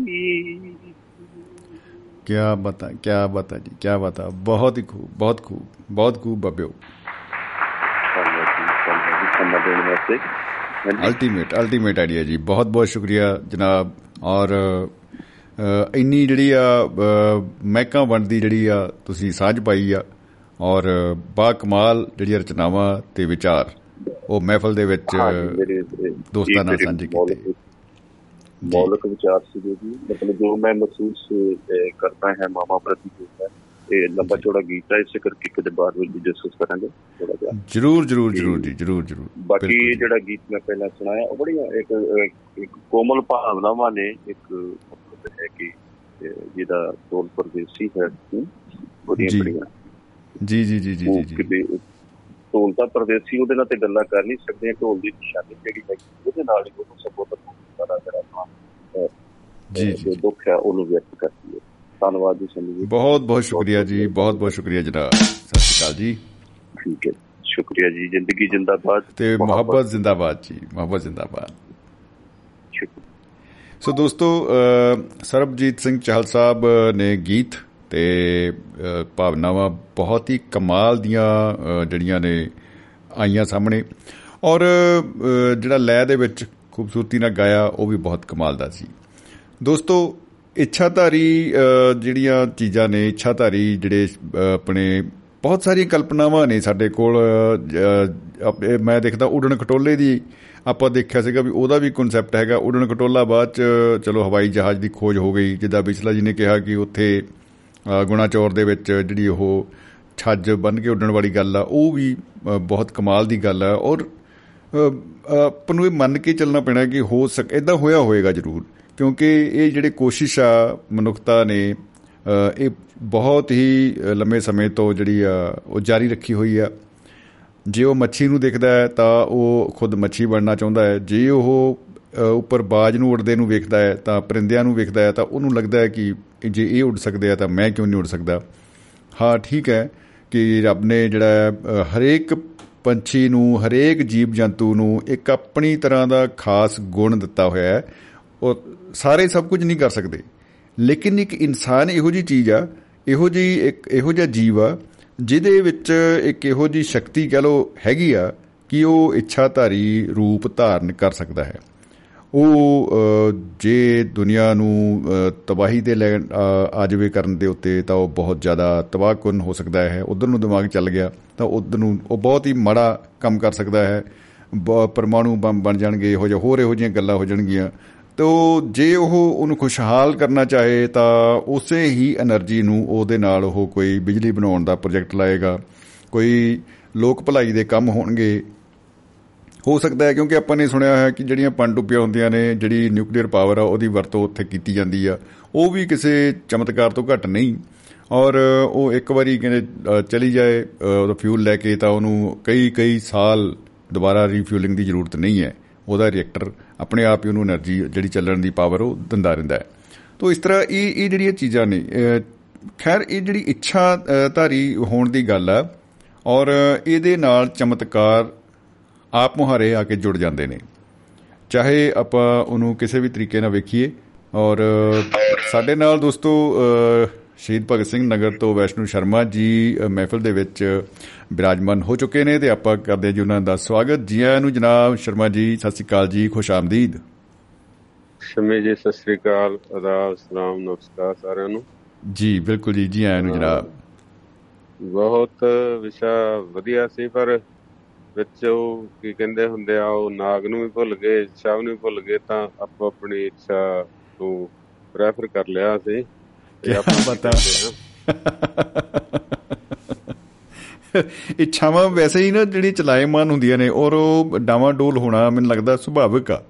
ਕਿਆ ਬਤਾ ਕਿਆ ਬਤਾ ਜੀ ਕਿਆ ਬਤਾ। ਬਹੁਤ ਹੀ ਖੂਬ ਬਹੁਤ ਖੂਬ ਬਹੁਤ ਖੂਬ ਬੱਬਿਓ। ਅਲਟੀਮੇਟ ਅਲਟੀਮੇਟ ਆਈਡੀਆ ਜੀ। ਬਹੁਤ ਬਹੁਤ ਸ਼ੁਕਰੀਆ ਜਨਾਬ। ਔਰ ਇੰਨੀ ਜਿਹੜੀ ਆ ਮਹਿਕਾਂ ਬਣਦੀ ਜਿਹੜੀ ਆ ਤੁਸੀਂ ਸਾਂਝ ਪਾਈ ਆ ਔਰ ਬਾ ਕਮਾਲ ਜਿਹੜੀ ਰਚਨਾਵਾਂ ਤੇ ਵਿਚਾਰ ਉਹ ਮਹਿਫਲ ਦੇ ਵਿੱਚ ਦੋਸਤਾਂ ਨਾਲ ਸਾਂਝੇ ਕੀਤੇ। ਮੌਲਿਕ- ਵਿਚਾਰ ਸੀਗੇ ਜੀ। ਮਤਲਬ ਜੋ ਮੈਂ ਮਹਿਸੂਸ ਕਰਦਾ ਹੈ ਮਾਮਾ ਪ੍ਰਤੀ ਜੋ ਹੈ ਇਹ ਲੰਬਾ ਚੌੜਾ ਗੀਤ ਹੈ ਇਸੇ ਕਰਕੇ ਕਿਤੇ ਬਾਅਦ ਵਿੱਚ ਡਿਸਕਸ ਕਰਾਂਗੇ ਥੋੜਾ ਜਿਹਾ। ਜਰੂਰ ਜਰੂਰ ਜਰੂਰ ਜੀ ਜਰੂਰ ਜਰੂਰ। ਬਾਕੀ ਇਹ। ਜਿਹੜਾ ਗੀਤ ਮੈਂ ਪਹਿਲਾਂ ਸੁਣਾਇਆ ਉਹ ਬੜੀਆਂ ਇੱਕ ਇੱਕ ਕੋਮਲ ਭਾਵਨਾਵਾਂ ਨੇ ਇੱਕ ਹੈ ਕਿ ਜਿਹਦਾ ਤੋਲ ਪਰਦੇਸੀ ਹੈ ਉਹਦੀਆਂ। ਬੜੀਆਂ ਜੀ ਜੀ ਜੀ ਜੀ ਜੀ ਕਿਤੇ ਢੋਲ ਤਾਂ ਪਰਦੇਸੀ ਉਹਦੇ ਨਾਲ ਤੇ ਗੱਲਾਂ ਕਰ ਨਹੀਂ ਸਕਦੇ ਢੋਲ ਦੀ ਨਿਸ਼ਾਨੀ ਜਿਹੜੀ ਹੈ ਉਹਦੇ ਨਾਲ ਹੀ ਉਹਨੂੰ ਸੰਬੋਧਨ ਕਰਦਾ ਜਿਹੜਾ ਜੀ, ਜੀ, ਦੁੱਖ ਹੈ ਉਹਨੂੰ ਵਿਅਕਤ ਕਰਦੀ ਹੈ। ਧੰਨਵਾਦ ਜੀ ਸੰਜੀਵ ਜੀ। ਬਹੁਤ ਬਹੁਤ ਸ਼ੁਕਰੀਆ ਜੀ ਬਹੁਤ ਬਹੁਤ ਸ਼ੁਕਰੀਆ ਜਨਾਬ। ਸਤਿ ਸ਼੍ਰੀ ਅਕਾਲ ਜੀ। ਠੀਕ ਹੈ ਸ਼ੁਕਰੀਆ ਜੀ। ਜ਼ਿੰਦਗੀ ਜਿੰਦਾਬਾਦ। ਤੇ ਮੁਹੱਬਤ ਜ਼ਿੰਦਾਬਾਦ ਜੀ ਮੁਹੱਬਤ ਜ਼ਿੰਦਾਬਾਦ। ਸੋ ਦੋਸਤੋ ਅ, ਸਰਬਜੀਤ ਸਿੰਘ ਚਾਹਲ ਸਾਹਿਬ ਨੇ ਗੀਤ ਤੇ ਅ, ਭਾਵਨਾਵਾਂ ਬਹੁਤ ਹੀ ਕਮਾਲ ਦੀਆਂ ਅ, ਜਿਹੜੀਆਂ ਨੇ ਆਈਆਂ ਸਾਹਮਣੇ। ਔਰ ਅ, ਜਿਹੜਾ ਲੈਅ ਦੇ ਵਿੱਚ ਖੂਬਸੂਰਤੀ ਨਾਲ ਗਾਇਆ ਉਹ ਵੀ ਬਹੁਤ ਕਮਾਲ ਦਾ ਸੀ। ਦੋਸਤੋ ਇੱਛਾਧਾਰੀ ਅ, ਜਿਹੜੀਆਂ ਚੀਜ਼ਾਂ ਨੇ ਇੱਛਾਧਾਰੀ ਜਿਹੜੇ ਅ, ਆਪਣੇ ਬਹੁਤ ਸਾਰੀਆਂ ਕਲਪਨਾਵਾਂ ਨੇ ਸਾਡੇ ਕੋਲ ਅ, ਜ- ਆਪਣੇ- ਮੈਂ ਦੇਖਦਾ ਉਡਣ ਖਟੋਲੇ ਦੀ ਆਪਾਂ ਦੇਖਿਆ ਸੀਗਾ ਵੀ ਉਹਦਾ ਵੀ ਕਨਸੈਪਟ ਹੈਗਾ। ਉਡਣ ਖਟੋਲਾ ਬਾਅਦ ਚ ਚਲੋ ਹਵਾਈ ਜਹਾਜ਼ ਦੀ ਖੋਜ ਹੋ ਗਈ। ਜਿੱਦਾਂ ਬਿਸਲਾ ਜੀ ਨੇ ਕਿਹਾ ਕਿ ਉੱਥੇ ਅ, ਗੁਣਾ ਚੌਰ ਦੇ ਵਿੱਚ ਜਿਹੜੀ ਉਹ ਛੱਜ ਬੰਨ ਕੇ ਉੱਡਣ ਵਾਲੀ ਗੱਲ ਆ ਉਹ ਵੀ ਅ, ਬਹੁਤ ਕਮਾਲ ਦੀ ਗੱਲ ਆ। ਔਰ ਅ, ਅ, ਆਪਾਂ ਨੂੰ ਇਹ ਮੰਨ ਕੇ ਚੱਲਣਾ ਪੈਣਾ ਕਿ ਹੋ ਸਕ ਇਦਾਂ ਹੋਇਆ ਹੋਏਗਾ ਜ਼ਰੂਰ। ਕਿਉਂਕਿ ਇਹ ਜਿਹੜੇ ਕੋਸ਼ਿਸ਼ ਆ ਮਨੁੱਖਤਾ ਨੇ ਅ, ਇਹ ਬਹੁਤ ਹੀ ਅ, ਲੰਮੇ ਸਮੇਂ ਤੋਂ ਜਿਹੜੀ ਆ ਉਹ ਜਾਰੀ ਰੱਖੀ ਹੋਈ ਆ। ਜੇ ਉਹ ਮੱਛੀ ਨੂੰ ਦੇਖਦਾ ਹੈ ਤਾਂ ਉਹ ਖੁਦ ਮੱਛੀ ਬਣਨਾ ਚਾਹੁੰਦਾ ਹੈ। ਜੇ ਉਹ ਅ, ਉੱਪਰ ਬਾਜ ਨੂੰ ਉੜਦੇ ਨੂੰ ਵੇਖਦਾ ਹੈ ਤਾਂ ਪਰਿੰਦਿਆਂ ਨੂੰ ਵੇਖਦਾ ਹੈ ਤਾਂ ਉਹਨੂੰ ਲੱਗਦਾ ਹੈ ਕਿ ਜੇ ਇਹ ਉੱਡ ਸਕਦੇ ਆ ਤਾਂ ਮੈਂ ਕਿਉਂ ਨਹੀਂ ਉੱਡ ਸਕਦਾ। ਹਾਂ ਠੀਕ ਹੈ ਕਿ ਰੱਬ ਨੇ ਜਿਹੜਾ ਅ, ਹਰੇਕ ਪੰਛੀ ਨੂੰ ਹਰੇਕ ਜੀਵ ਜੰਤੂ ਨੂੰ ਇੱਕ ਆਪਣੀ ਤਰ੍ਹਾਂ ਦਾ ਖਾਸ ਗੁਣ ਦਿੱਤਾ ਹੋਇਆ ਹੈ। ਉਹ ਸਾਰੇ ਸਭ ਕੁਝ ਨਹੀਂ ਕਰ ਸਕਦੇ। ਲੇਕਿਨ ਇੱਕ ਇਨਸਾਨ ਇਹੋ ਜੀ ਚੀਜ਼ ਆ ਇਹੋ ਜੀ ਇੱਕ ਇਹੋ ਜਿਹਾ ਜੀਵ ਆ ਜਿਹਦੇ ਵਿੱਚ ਇੱਕ ਇਹੋ ਜੀ ਸ਼ਕਤੀ ਕਹ ਲੋ ਹੈਗੀ ਆ ਕਿ ਉਹ ਇੱਛਾਧਾਰੀ ਰੂਪ ਧਾਰਨ ਕਰ ਸਕਦਾ ਹੈ। ਉਹ ਅ, ਜੇ ਦੁਨੀਆ ਨੂੰ ਅ, ਤਬਾਹੀ ਦੇ ਲੈ ਅ, ਆ ਜਾਵੇ ਕਰਨ ਦੇ ਉੱਤੇ ਤਾਂ ਉਹ ਬਹੁਤ ਜ਼ਿਆਦਾ ਤਬਾਹਕੁਨ ਹੋ ਸਕਦਾ ਹੈ। ਉਧਰ ਨੂੰ ਦਿਮਾਗ ਚੱਲ ਗਿਆ ਤਾਂ ਉਧਰ ਨੂੰ ਉਹ ਬਹੁਤ ਹੀ ਮਾੜਾ ਕੰਮ ਕਰ ਸਕਦਾ ਹੈ। ਬ- ਪਰਮਾਣੂ ਬੰਬ ਬਣ ਜਾਣਗੇ ਇਹੋ ਜਿਹਾ ਹੋਰ ਇਹੋ ਜਿਹੀਆਂ ਗੱਲਾਂ ਹੋ ਜਾਣਗੀਆਂ। ਤੋ ਜੇ ਉਹ ਉਹਨੂੰ ਖੁਸ਼ਹਾਲ ਕਰਨਾ ਚਾਹੇ ਤਾਂ ਉਸੇ ਹੀ એનર્ਜੀ ਨੂੰ ਉਹਦੇ ਨਾਲ ਉਹ ਕੋਈ ਬਿਜਲੀ ਬਣਾਉਣ ਦਾ ਪ੍ਰੋਜੈਕਟ ਲਾਏਗਾ। ਕੋਈ ਲੋਕ ਭਲਾਈ ਦੇ ਕੰਮ ਹੋਣਗੇ। ਹੋ ਸਕਦਾ ਹੈ ਕਿਉਂਕਿ ਆਪਾਂ ਨੇ ਸੁਣਿਆ ਹੈ ਕਿ ਜਿਹੜੀਆਂ ਪਣਡੁੱਬੀਆਂ ਹੁੰਦੀਆਂ ਨੇ, ਜਿਹੜੀ ਨਿਊਕਲੀਅਰ ਪਾਵਰ ਆ, ਉਹਦੀ ਵਰਤੋਂ ਉੱਥੇ ਕੀਤੀ ਜਾਂਦੀ ਆ। ਉਹ ਵੀ ਕਿਸੇ ਚਮਤਕਾਰ ਤੋਂ ਘੱਟ ਨਹੀਂ। ਔਰ ਉਹ ਇੱਕ ਵਾਰੀ ਕਹਿੰਦੇ ਚਲੀ ਜਾਏ ਉਹਦਾ ਫਿਊਲ ਲੈ ਕੇ ਤਾਂ ਉਹਨੂੰ ਕਈ ਕਈ ਸਾਲ ਦੁਬਾਰਾ ਰੀਫਿਊਲਿੰਗ ਦੀ ਜ਼ਰੂਰਤ ਨਹੀਂ ਹੈ। ਉਹਦਾ ਰਿਐਕਟਰ ਆਪਣੇ ਆਪ ਹੀ ਉਹਨੂੰ એનર્ਜੀ ਜਿਹੜੀ ਚੱਲਣ ਦੀ ਪਾਵਰ ਉਹ ਦਿੰਦਾ ਰਹਿੰਦਾ ਹੈ। ਤੋਂ ਇਸ ਤਰ੍ਹਾਂ ਇਹ ਇਹ ਜਿਹੜੀਆਂ ਚੀਜ਼ਾਂ ਨੇ ਖੈਰ ਇਹ ਜਿਹੜੀ ਇੱਛਾ ਧਾਰੀ ਹੋਣ ਦੀ ਗੱਲ ਆ ਔਰ ਇਹਦੇ ਨਾਲ ਚਮਤਕਾਰ ਆਪ ਮੁਹਾਰੇ ਆ ਕੇ ਜੁੜ ਜਾਂਦੇ ਨੇ। ਚਾਹੇ ਆਪਾਂ ਉਹਨੂੰ ਕਿਸੇ ਵੀ ਤਰੀਕੇ ਨਾਲ ਵੇਖੀਏ ਔਰ ਸਾਡੇ ਨਾਲ ਦੋਸਤੋ ਸ਼ਹੀਦ ਭਗਤ ਸਿੰਘ ਨਗਰ ਤੋਂ ਵੈਸ਼ਨੂ ਸ਼ਰਮਾ ਜੀ ਮਹਿਫਿਲ ਦੇ ਵਿੱਚ ਬਿਰਾਜਮਾਨ ਹੋ ਚੁੱਕੇ ਨੇ ਤੇ ਆਪਾਂ ਕਰਦੇ ਹਾਂ ਜੀ ਉਹਨਾਂ ਦਾ ਸਵਾਗਤ। ਜੀ ਆਇਆਂ ਨੂੰ ਜਨਾਬ ਸ਼ਰਮਾ ਜੀ ਸਤਿ ਸ੍ਰੀ ਅਕਾਲ ਜੀ ਖੁਸ਼ ਆਮਦੀਦ। ਸ਼ਮੀ ਜੀ ਸਤਿ ਸ੍ਰੀ ਅਕਾਲ ਆਦਾਬ ਸਲਾਮ ਨਮਸਕਾਰ ਸਾਰਿਆਂ ਨੂੰ। ਜੀ ਬਿਲਕੁਲ ਜੀ ਜੀ ਆਇਆਂ ਨੂੰ ਜਨਾਬ। ਬਹੁਤ ਵਿਸ਼ਾ ਵਧੀਆ ਸੀ ਪਰ ਵਿੱਚ ਉਹ ਕੀ ਕਹਿੰਦੇ ਹੁੰਦੇ ਆ ਉਹ ਨਾਗ ਨੂੰ ਵੀ ਭੁੱਲ ਗਏ ਇੱਛਾ ਨੂੰ ਵੀ ਭੁੱਲ ਗਏ ਤਾਂ ਆਪੋ ਆਪਣੀ ਇੱਛਾ ਨੂੰ ਰੈਫਰ ਕਰ ਲਿਆ ਸੀ। *laughs* ਇੱਛਾਵਾਂ ਵੈਸੇ ਹੀ ਨਾ ਜਿਹੜੀ ਚਲਾਏਮਾਨ ਹੁੰਦੀਆਂ ਨੇ ਔਰ ਉਹ ਡਾਵਾਂ ਡੋਲ ਹੋਣਾ ਮੈਨੂੰ ਲੱਗਦਾ ਸੁਭਾਵਿਕ ਆ।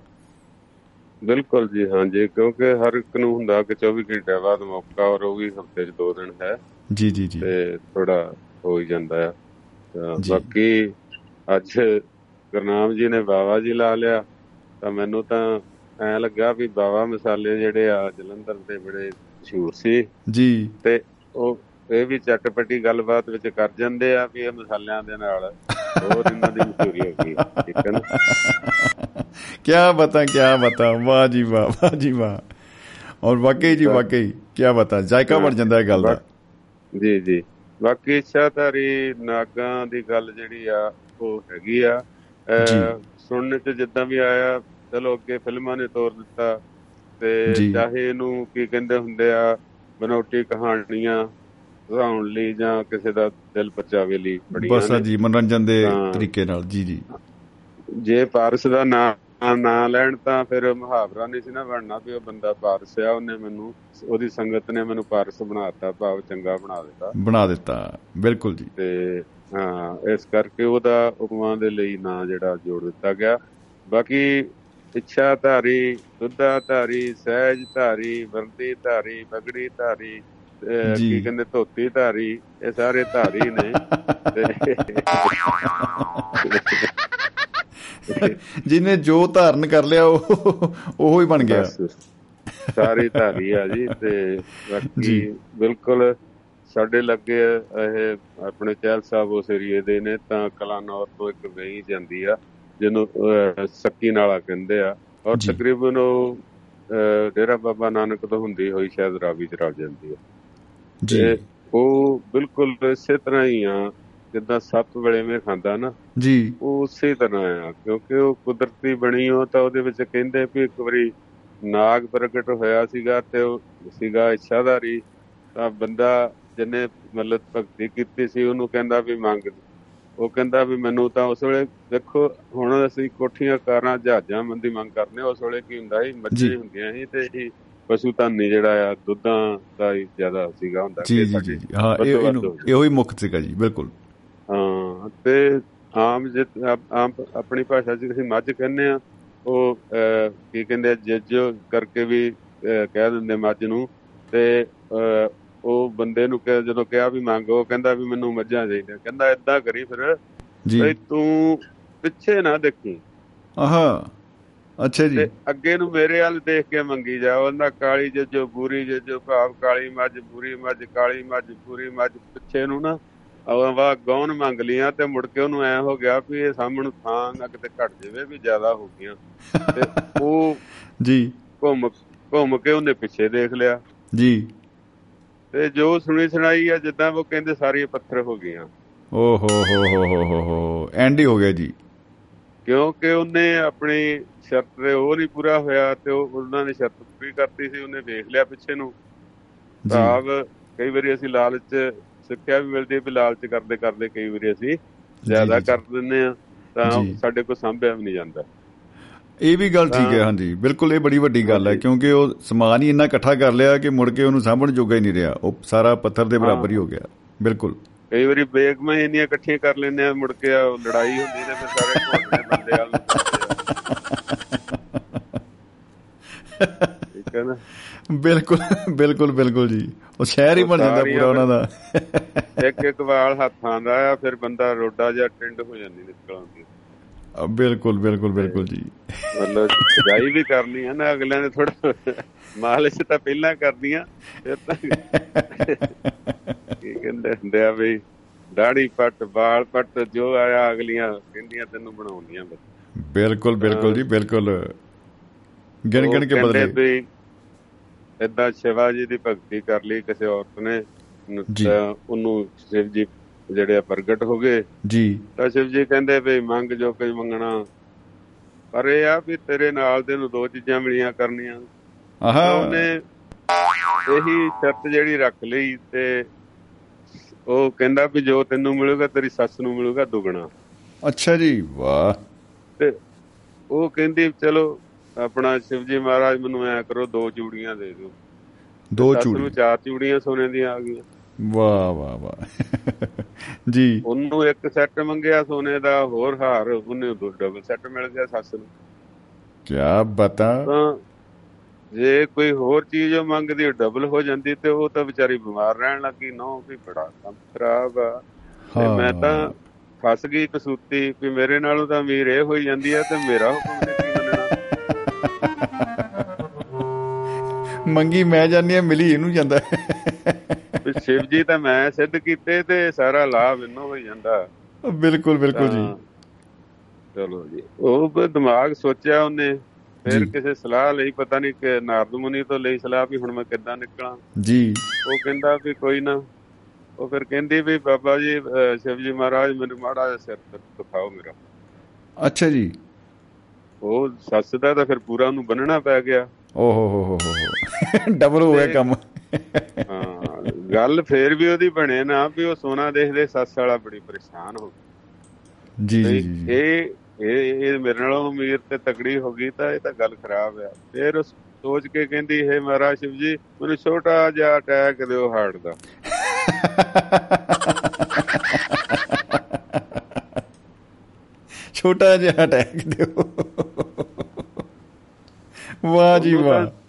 ਬਿਲਕੁਲ ਜੀ ਹਾਂ ਜੀ ਕਿਉਂਕਿ ਹਰ ਇੱਕ ਨੂੰ ਹੁੰਦਾ ਕਿ 24 ਘੰਟੇ ਬਾਅਦ ਮੌਕਾ ਔਰ ਉਹ ਵੀ ਹਫ਼ਤੇ 'ਚ ਦੋ ਦਿਨ ਹੈ। ਜੀ ਜੀ ਜੀ। ਤੇ ਥੋੜਾ ਹੋ ਹੀ ਜਾਂਦਾ ਆ। ਬਾਕੀ ਅੱਜ ਗੁਰਨਾਮ ਜੀ ਨੇ ਬਾਵਾ ਜੀ ਲਾ ਲਿਆ ਤਾਂ ਮੈਨੂੰ ਤਾਂ ਐ ਲੱਗਾ ਵੀ ਬਾਵਾ ਮਸਾਲੇ ਜਿਹੜੇ ਆ ਜਲੰਧਰ ਦੇ ਬੜੇ ਮਸ਼ਹੂਰ ਸੀ। ਜੀ। ਤੇ ਉਹ ਇਹ ਵੀ ਚਟਪਟੀ ਗੱਲਬਾਤ ਵਿੱਚ ਕਰ ਜਾਂਦੇ ਆ ਵੀ ਇਹ ਮਸਾਲਿਆਂ ਦੇ ਨਾਲ ਹੋਰ ਇਹਨਾਂ ਦੀ ਮਸ਼ਹੂਰੀ ਹੋ ਗਈ ਠੀਕ ਹੈ ਨਾ? ਕੀ ਬਤਾ ਕੀ ਬਤਾ ਵਾਹ ਜੀ ਵਾਹ ਵਾਹ ਜੀ ਵਾਹ। ਔਰ ਵਾਕਈ ਜੀ ਵਾਕਈ ਕੀ ਬਤਾ ਜਾਇਕਾ ਵੜ ਜਾਂਦਾ ਹੈ ਗੱਲ ਦਾ। ਜੀ ਜੀ। ਵਾਕਈ ਸ਼ਾਹਤਾਰੀ ਨਾਗਾਂ ਦੀ ਗੱਲ ਜਿਹੜੀ ਆ ਉਹ ਹੈਗੀ ਆ। ਸੁਣਨ ਤੇ ਜਿੱਦਾਂ ਵੀ ਆਇਆ ਚਲੋ ਅੱਗੇ ਫਿਲਮਾਂ ਨੇ ਤੋਰ ਦਿੱਤਾ। ਤੇ। ਚਾਹੇ ਇਹਨੂੰ ਕੀ ਕਹਿੰਦੇ ਹੁੰਦੇ ਆ ਬਨੌਟੀ ਕਹਾਣੀਆਂ ਸੁਣਾਉਣ ਲਈ ਜਾਂ ਕਿਸੇ ਦਾ ਦਿਲ ਪਰਚਾਵੇ ਲਈ ਬੜੀਆਂ ਬਸ ਜੀ ਮਨੋਰੰਜਨ ਦੇ। ਤਰੀਕੇ ਨਾਲ ਜੀ ਜੀ। ਜੇ ਪਾਰਸ ਦਾ ਨਾਂ ਨਾਂ ਲੈਣ ਤਾਂ ਫਿਰ ਮੁਹਾਵਰਾ ਨਹੀਂ ਸੀ ਨਾ ਬਣਨਾ ਵੀ ਉਹ ਬੰਦਾ ਪਾਰਸ ਆ ਉਹਨੇ ਮੈਨੂੰ ਉਹਦੀ ਸੰਗਤ ਨੇ ਮੈਨੂੰ ਪਾਰਸ ਬਣਾਤਾ ਭਾਵ ਚੰਗਾ ਬਣਾ ਦਿੱਤਾ। ਬਣਾ ਦਿੱਤਾ ਬਿਲਕੁਲ ਜੀ। ਤੇ ਹਾਂ ਇਸ ਕਰਕੇ ਉਹਦਾ ਉਪਮਾ ਦੇ ਲਈ ਨਾਂ ਜਿਹੜਾ ਜੋੜ ਦਿੱਤਾ ਗਿਆ। ਬਾਕੀ ਇੱਛਾ ਧਾਰੀ ਦੁੱਧਾ ਧਾਰੀ ਸਹਿਜ ਧਾਰੀ ਵਰਦੀ ਧਾਰੀ ਪਗੜੀ ਧਾਰੀ। ਕੀ ਕਹਿੰਦੇ ਧੋਤੀ ਧਾਰੀ ਇਹ ਸਾਰੇ ਧਾਰੀ ਨੇ ਤੇ ਜਿਹਨੇ ਜੋ ਧਾਰਨ ਕਰ ਲਿਆ ਉਹ ਉਹ ਹੀ ਬਣ ਗਿਆ ਸਾਰੇ ਧਾਰੀ ਆ ਜੀ ਤੇ ਬਾਕੀ। ਬਿਲਕੁਲ ਸਾਡੇ ਲੱਗੇ ਇਹ ਆਪਣੇ ਚਹਿਲ ਸਾਹਿਬ ਉਸ ਏਰੀਏ ਦੇ ਨੇ ਤਾਂ ਕਲਾਨੌਰ ਤੋਂ ਇੱਕ ਵਹੀ ਜਾਂਦੀ ਆ ਜਿਹਨੂੰ ਸੱਕੀ ਨਾਲਾ ਕਹਿੰਦੇ ਆ। ਔਰ। ਤਕਰੀਬਨ ਉਹ ਡੇਰਾ ਬਾਬਾ ਨਾਨਕ ਤੋਂ ਹੁੰਦੀ ਹੋਈ ਸ਼ਾਇਦ ਰਾਵੀ ਚ ਰਲ ਜਾਂਦੀ ਆ। ਜੀ। ਉਹ ਬਿਲਕੁਲ ਇਸੇ ਤਰ੍ਹਾਂ ਹੀ ਆ ਜਿੱਦਾਂ ਸੱਪ ਵੇਲੇ ਮੇ ਖਾਂਦਾ ਨਾ। ਜੀ। ਉਹ ਉਸੇ ਤਰ੍ਹਾਂ ਆ ਕਿਉਂਕਿ ਉਹ ਕੁਦਰਤੀ ਬਣੀ ਹੋ ਤਾਂ ਉਹਦੇ ਵਿੱਚ ਕਹਿੰਦੇ ਵੀ ਇੱਕ ਵਾਰੀ ਨਾਗ ਪ੍ਰਗਟ ਹੋਇਆ ਸੀਗਾ ਤੇ ਉਹ ਸੀਗਾ ਇੱਛਾਧਾਰੀ ਤਾਂ ਬੰਦਾ ਜਿਹਨੇ ਮਤਲਬ ਭਗਤੀ ਕੀਤੀ ਸੀ ਉਹਨੂੰ ਕਹਿੰਦਾ ਵੀ ਮੰਗ ਉਹ ਕਹਿੰਦਾ ਵੀ ਮੈਨੂੰ ਤਾਂ ਉਸ ਵੇਲੇ ਦੇਖੋ ਹੁਣ ਅਸੀਂ ਕੋਠੀਆਂ ਕਾਰਾਂ ਜਹਾਜ਼ਾਂ ਮੰਦੀ ਮੰਗ ਕਰਨੇ ਉਸ ਵੇਲੇ ਕੀ ਹੁੰਦਾ ਸੀ? ਮੱਝਾਂ ਹੁੰਦੀਆਂ ਸੀ ਤੇ ਇਹ ਪਸ਼ੂ ਧਾਨੀ ਜਿਹੜਾ ਆ ਦੁੱਧਾਂ ਦਾ ਹੀ ਜ਼ਿਆਦਾ ਸੀਗਾ ਹੁੰਦਾ ਜੀ ਜੀ ਜੀ। ਹਾਂ ਇਹ ਇਹਨੂੰ। ਇਹੋ ਹੀ ਮੁੱਖ ਸੀਗਾ ਜੀ ਬਿਲਕੁਲ। ਹਾਂ ਤੇ ਆਮ ਜਿ- ਆਪ- ਆਮ ਆਪਣੀ ਭਾਸ਼ਾ 'ਚ ਅਸੀਂ ਮੱਝ ਕਹਿੰਦੇ ਆ ਉਹ ਕੀ ਕਹਿੰਦੇ ਜੱਜ ਕਰਕੇ ਵੀ ਕਹਿ ਦਿੰਦੇ ਮੱਝ ਨੂੰ ਤੇ ਉਹ ਬੰਦੇ ਨੂੰ ਕਿਹਾ ਜਦੋਂ ਕਿਹਾ ਵੀ ਮੰਗ ਕਹਿੰਦਾ ਵੀ ਮੈਨੂੰ ਮੱਝਾਂ ਚਾਹੀਦੀਆਂ। ਕਹਿੰਦਾ ਏਦਾਂ ਕਰੀ ਫਿਰ। ਜੀ। ਤੂੰ ਪਿੱਛੇ ਨਾ ਦੇਖੀ। ਆਹਾ। ਅੱਛਾ ਜੀ। ਅੱਗੇ ਨੂੰ ਮੇਰੇ ਵੱਲ ਦੇਖ ਕੇ ਮੰਗੀ ਜਾ। ਉਹਨਾਂ ਕਾਲੀ ਜੱਜੋ ਬੂਰੀ ਜੱਜੋ ਭਾਵ ਕਾਲੀ ਮੱਝ ਬੂਰੀ ਮੱਝ ਕਾਲੀ ਮੱਝ ਬੂਰੀ ਮੱਝ ਪਿੱਛੇ ਨੂੰ ਨਾ ਵਾ ਗੌਣ ਮੰਗ ਲੀਆਂ ਤੇ ਮੁੜ ਕੇ ਉਹਨੂੰ ਐ ਹੋ ਗਿਆ ਵੀ ਇਹ ਸਾਹਮਣ ਥਾਂ ਨਾ ਕਿਤੇ ਘਟ ਜਾਵੇ ਵੀ ਜ਼ਿਆਦਾ ਹੋ ਗਈਆਂ। ਤੇ *laughs* ਉਹ ਜੀ। ਘੁੰਮ ਘੁੰਮ ਕੇ ਉਹਨੇ ਪਿੱਛੇ ਦੇਖ ਲਿਆ। ਜੀ। ਤੇ ਜੋ ਸੁਣੀ ਸੁਣਾਈ ਆ ਜਿੱਦਾਂ ਉਹ ਕਹਿੰਦੇ ਸਾਰੀਆਂ ਪੱਥਰ ਹੋ ਗਈਆਂ। ਓ ਹੋ ਹੋ ਹੋ ਹੋ ਹੋ ਹੋ ਐਂਡ ਹੀ ਹੋ ਗਿਆ ਜੀ। ਕਿਉਂਕਿ ਉਹਨੇ ਆਪਣੀ ਸ਼ਰਤ ਤੇ ਉਹ ਨਹੀਂ ਪੂਰਾ ਹੋਇਆ ਤੇ ਉਹ ਉਹਨਾਂ ਨੇ ਸ਼ਰਤ ਪੂਰੀ ਕਰਤੀ ਸੀ ਉਹਨੇ ਵੇਖ ਲਿਆ ਪਿੱਛੇ ਨੂੰ। ਭਾਵ ਕਈ ਵਾਰੀ ਅਸੀਂ ਲਾਲਚ ਸਿੱਖਿਆ ਵੀ ਮਿਲਦੀ ਵੀ ਲਾਲਚ ਕਰਦੇ ਕਰਦੇ ਕਈ ਵਾਰੀ ਅਸੀਂ ਜ਼ਿਆਦਾ। ਕਰ ਦਿੰਦੇ ਆ ਤਾਂ। ਸਾਡੇ ਕੋਲ ਸੰਭਿਆ ਵੀ ਨਹੀਂ ਜਾਂਦਾ। ਇਹ ਵੀ ਗੱਲ ਠੀਕ ਹੈ ਹਾਂਜੀ। ਬਿਲਕੁਲ ਇਹ ਬੜੀ ਵੱਡੀ ਗੱਲ ਹੈ ਕਿਉਂਕਿ ਉਹ ਸਮਾਨ ਹੀ ਇੰਨਾ ਇਕੱਠਾ ਕਰ ਲਿਆ ਕਿ ਮੁੜ ਕੇ ਉਹਨੂੰ ਸਾਂਭਣ ਜੋਗਾ ਹੀ ਨਹੀਂ ਰਿਹਾ। ਉਹ ਸਾਰਾ ਪੱਥਰ ਦੇ ਬਰਾਬਰ ਹੀ ਹੋ। ਗਿਆ। ਬਿਲਕੁਲ। ਕਈ ਵਾਰੀ ਬੇਗਮਾਂ ਇੰਨੀਆਂ ਇਕੱਠੀਆਂ ਕਰ ਲੈਂਦੇ ਆ ਮੁੜ ਕੇ ਉਹ ਲੜਾਈ ਹੁੰਦੀ ਤੇ ਫਿਰ ਸਾਰੇ ਘੋੜਨੇ ਬੰਦੇ ਵਾਲ ਨੂੰ ਕਰਦੇ ਆ। ਠੀਕ ਹੈ ਨਾ? ਬਿਲਕੁਲ ਬਿਲਕੁਲ ਬਿਲਕੁਲ ਜੀ। ਉਹ ਸ਼ਹਿਰ ਹੀ ਬਣ ਜਾਂਦਾ ਪੂਰਾ ਉਹਨਾਂ ਦਾ। ਇੱਕ ਇੱਕ ਵਾਲ ਹੱਥਾਂ ਦਾ ਆ ਫਿਰ ਬੰਦਾ ਰੋਡਾ ਜਾਂ ਟਿੰਡ ਹੋ ਜਾਂਦੀ ਨਿਕਲ ਆਉਂਦੀ। ਬਿਲਕੁਲ ਬਿਲਕੁਲ ਬਿਲਕੁਲ ਜੀ। ਮਤਲਬ ਸਜਾਈ ਵੀ ਕਰਨੀ ਹੈ ਨਾ ਅਗਲਿਆਂ ਨੇ ਥੋੜਾ ਮਾਲਿਸ਼ ਤਾਂ ਪਹਿਲਾਂ ਕਰਦੀਆਂ ਫਿਰ ਤਾਂ ਕੀ ਕਹਿੰਦੇ ਹੁੰਦੇ ਆ ਵੀ ਦਾੜੀ ਪੱਟ ਵਾਲ ਪੱਟ ਜੋ ਆਇਆ ਅਗਲੀਆਂ ਕਹਿੰਦੀਆਂ ਤੈਨੂੰ ਬਣਾਉਂਦੀਆਂ ਬਿਲਕੁਲ ਬਿਲਕੁਲ ਜੀ ਬਿਲਕੁਲ। ਗਿਣ ਗਿਣ ਕੇ ਬਦਲੇ। ਵੀ ਏਦਾਂ ਸ਼ਿਵਾ ਜੀ ਦੀ ਭਗਤੀ ਕਰ ਲਈ ਕਿਸੇ ਔਰਤ ਨੇ ਉਹਨੂੰ ਸ਼ਿਵ ਜੀ ਜਿਹੜੇ ਪ੍ਰਗਟ ਹੋ ਗਏ। ਜੀ। ਤਾਂ ਸ਼ਿਵ ਜੀ ਕਹਿੰਦੇ ਵੀ ਮੰਗ ਜੋ ਕੁਝ ਮੰਗਣਾ। ਪਰ ਇਹ ਆ ਵੀ ਤੇਰੇ ਨਾਲ ਦੇ ਨੂੰ ਦੋ ਚੀਜ਼ਾਂ ਮਿਲੀਆਂ ਕਰਨੀਆਂ। ਆਹਾ। ਉਹਨੇ ਇਹੀ ਸ਼ਰਤ ਜਿਹੜੀ ਰੱਖ ਲਈ ਤੇ ਉਹ ਕਹਿੰਦਾ ਵੀ ਜੋ ਤੈਨੂੰ ਮਿਲੂਗਾ ਤੇਰੀ ਸੱਸ ਨੂੰ ਮਿਲੂਗਾ ਦੁੱਗਣਾ। ਅੱਛਾ ਜੀ ਵਾਹ। ਤੇ ਉਹ ਕਹਿੰਦੀ ਚਲੋ ਆਪਣਾ ਸ਼ਿਵਜੀ ਮਹਾਰਾਜ ਮੈਨੂੰ ਐ ਕਰੋ ਦੋ ਚੂੜੀਆਂ ਦੇ ਦਿਓ। ਦੋ ਸੱਸ ਚੂੜੀ ਨੂੰ ਚਾਰ ਚੂੜੀਆਂ ਸੋਨੇ ਦੀਆਂ ਆ ਗਈਆਂ। ਵਾਹ ਵਾਹ ਵਾਹ। ਜੀ। ਉਹਨੂੰ ਇੱਕ ਸੈੱਟ ਮੰਗਿਆ ਸੋਨੇ ਦਾ ਹੋਰ ਹਾਰ ਉਹਨੇ ਦੋ ਡਬਲ ਸੈੱਟ ਮਿਲ ਗਿਆ ਸੱਸ ਨੂੰ। ਕੀ ਬਤਾ। ਜੇ ਕੋਈ ਹੋਰ ਚੀਜ਼ ਮੰਗਦੀ ਡਬਲ ਹੋ ਜਾਂਦੀ ਤੇ ਉਹ ਤਾਂ ਵਿਚਾਰੀ ਬਿਮਾਰ ਰਹਿਣ ਲੱਗੀ ਨੋ ਵੀ ਬੜਾ ਕੰਮ ਖਰਾਬ ਆ। ਤੇ ਮੈਂ ਤਾਂ ਫਸ ਗਈ ਕਸੂਤੀ ਵੀ ਮੇਰੇ ਨਾਲੋਂ ਤਾਂ ਅਮੀਰ ਇਹ ਹੋਈ ਜਾਂਦੀ ਆ ਤੇ ਮੇਰਾ ਹੁਕਮ ਨੇ ਕੀ ਮੰਨਣਾ। ਮੰਗੀ ਮੈਂ ਜਾਨੀ ਆ ਮਿਲੀ ਇਹਨੂੰ ਜਾਂਦਾ। ਵੀ ਸ਼ਿਵ ਜੀ ਤਾਂ ਮੈਂ ਸਿੱਧ ਕੀਤੇ ਤੇ ਸਾਰਾ ਲਾਭ ਇਹਨੂੰ ਹੋਈ ਜਾਂਦਾ। ਬਿਲਕੁਲ ਬਿਲਕੁਲ ਜੀ। ਚਲੋ ਜੀ ਉਹ ਦਿਮਾਗ ਸੋਚਿਆ ਉਹਨੇ ਫਿਰ। ਕਿਸੇ ਸਲਾਹ ਲਈ ਪਤਾ ਨਹੀਂ ਕਿ ਨਾਰਦ ਮੁਨੀ ਤੋਂ ਲਈ ਸਲਾਹ ਵੀ ਹੁਣ ਮੈਂ ਕਿੱਦਾਂ ਨਿਕਲਾਂ। ਜੀ। ਉਹ ਕਹਿੰਦਾ ਵੀ ਕੋਈ ਨਾ ਉਹ ਫਿਰ ਕਹਿੰਦੀ ਵੀ ਬਾਬਾ ਜੀ ਸ਼ਿਵ ਜੀ ਮਹਾਰਾਜ ਮੈਨੂੰ ਮਾੜਾ ਜਿਹਾ ਸਿਰ ਦਿਖਾਓ ਮੇਰਾ। ਅੱਛਾ ਜੀ। ਉਹ ਸੱਸ ਦਾ ਤਾਂ ਫਿਰ ਪੂਰਾ ਉਹਨੂੰ ਬੰਨਣਾ ਪੈ ਗਿਆ। ਓ ਹੋ ਹੋ ਹੋ ਹੋ ਹੋ। ਡਬਲ ਹੋ ਗਿਆ ਕੰਮ। ਹਾਂ ਗੱਲ ਫੇਰ ਵੀ ਉਹਦੀ ਬਣੇ ਨਾ ਵੀ ਉਹ ਸੋਨਾ ਦੇਖਦੇ ਸੱਸ ਵਾਲਾ ਬੜੀ ਪਰੇਸ਼ਾਨ ਹੋ ਗਈ। ਜੀ ਜੀ ਇਹ ਇਹ ਇਹ ਮੇਰੇ ਨਾਲੋਂ ਅਮੀਰ ਤੇ ਤਕੜੀ ਹੋ ਗਈ ਤਾਂ ਇਹ ਤਾਂ ਗੱਲ ਖਰਾਬ ਆ। ਫਿਰ ਉਹ ਸੋਚ ਕੇ ਕਹਿੰਦੀ ਹੈ ਮਹਾਰਾਜ ਸ਼ਿਵ ਜੀ ਮੈਨੂੰ ਛੋਟਾ ਜਿਹਾ ਅਟੈਕ ਦਿਓ ਹਾਰਟ ਦਾ। ਛੋਟਾ ਜਿਹਾ ਅਟੈਕ ਦਿਓ। ਵਾਹ ਜੀ ਵਾਹ।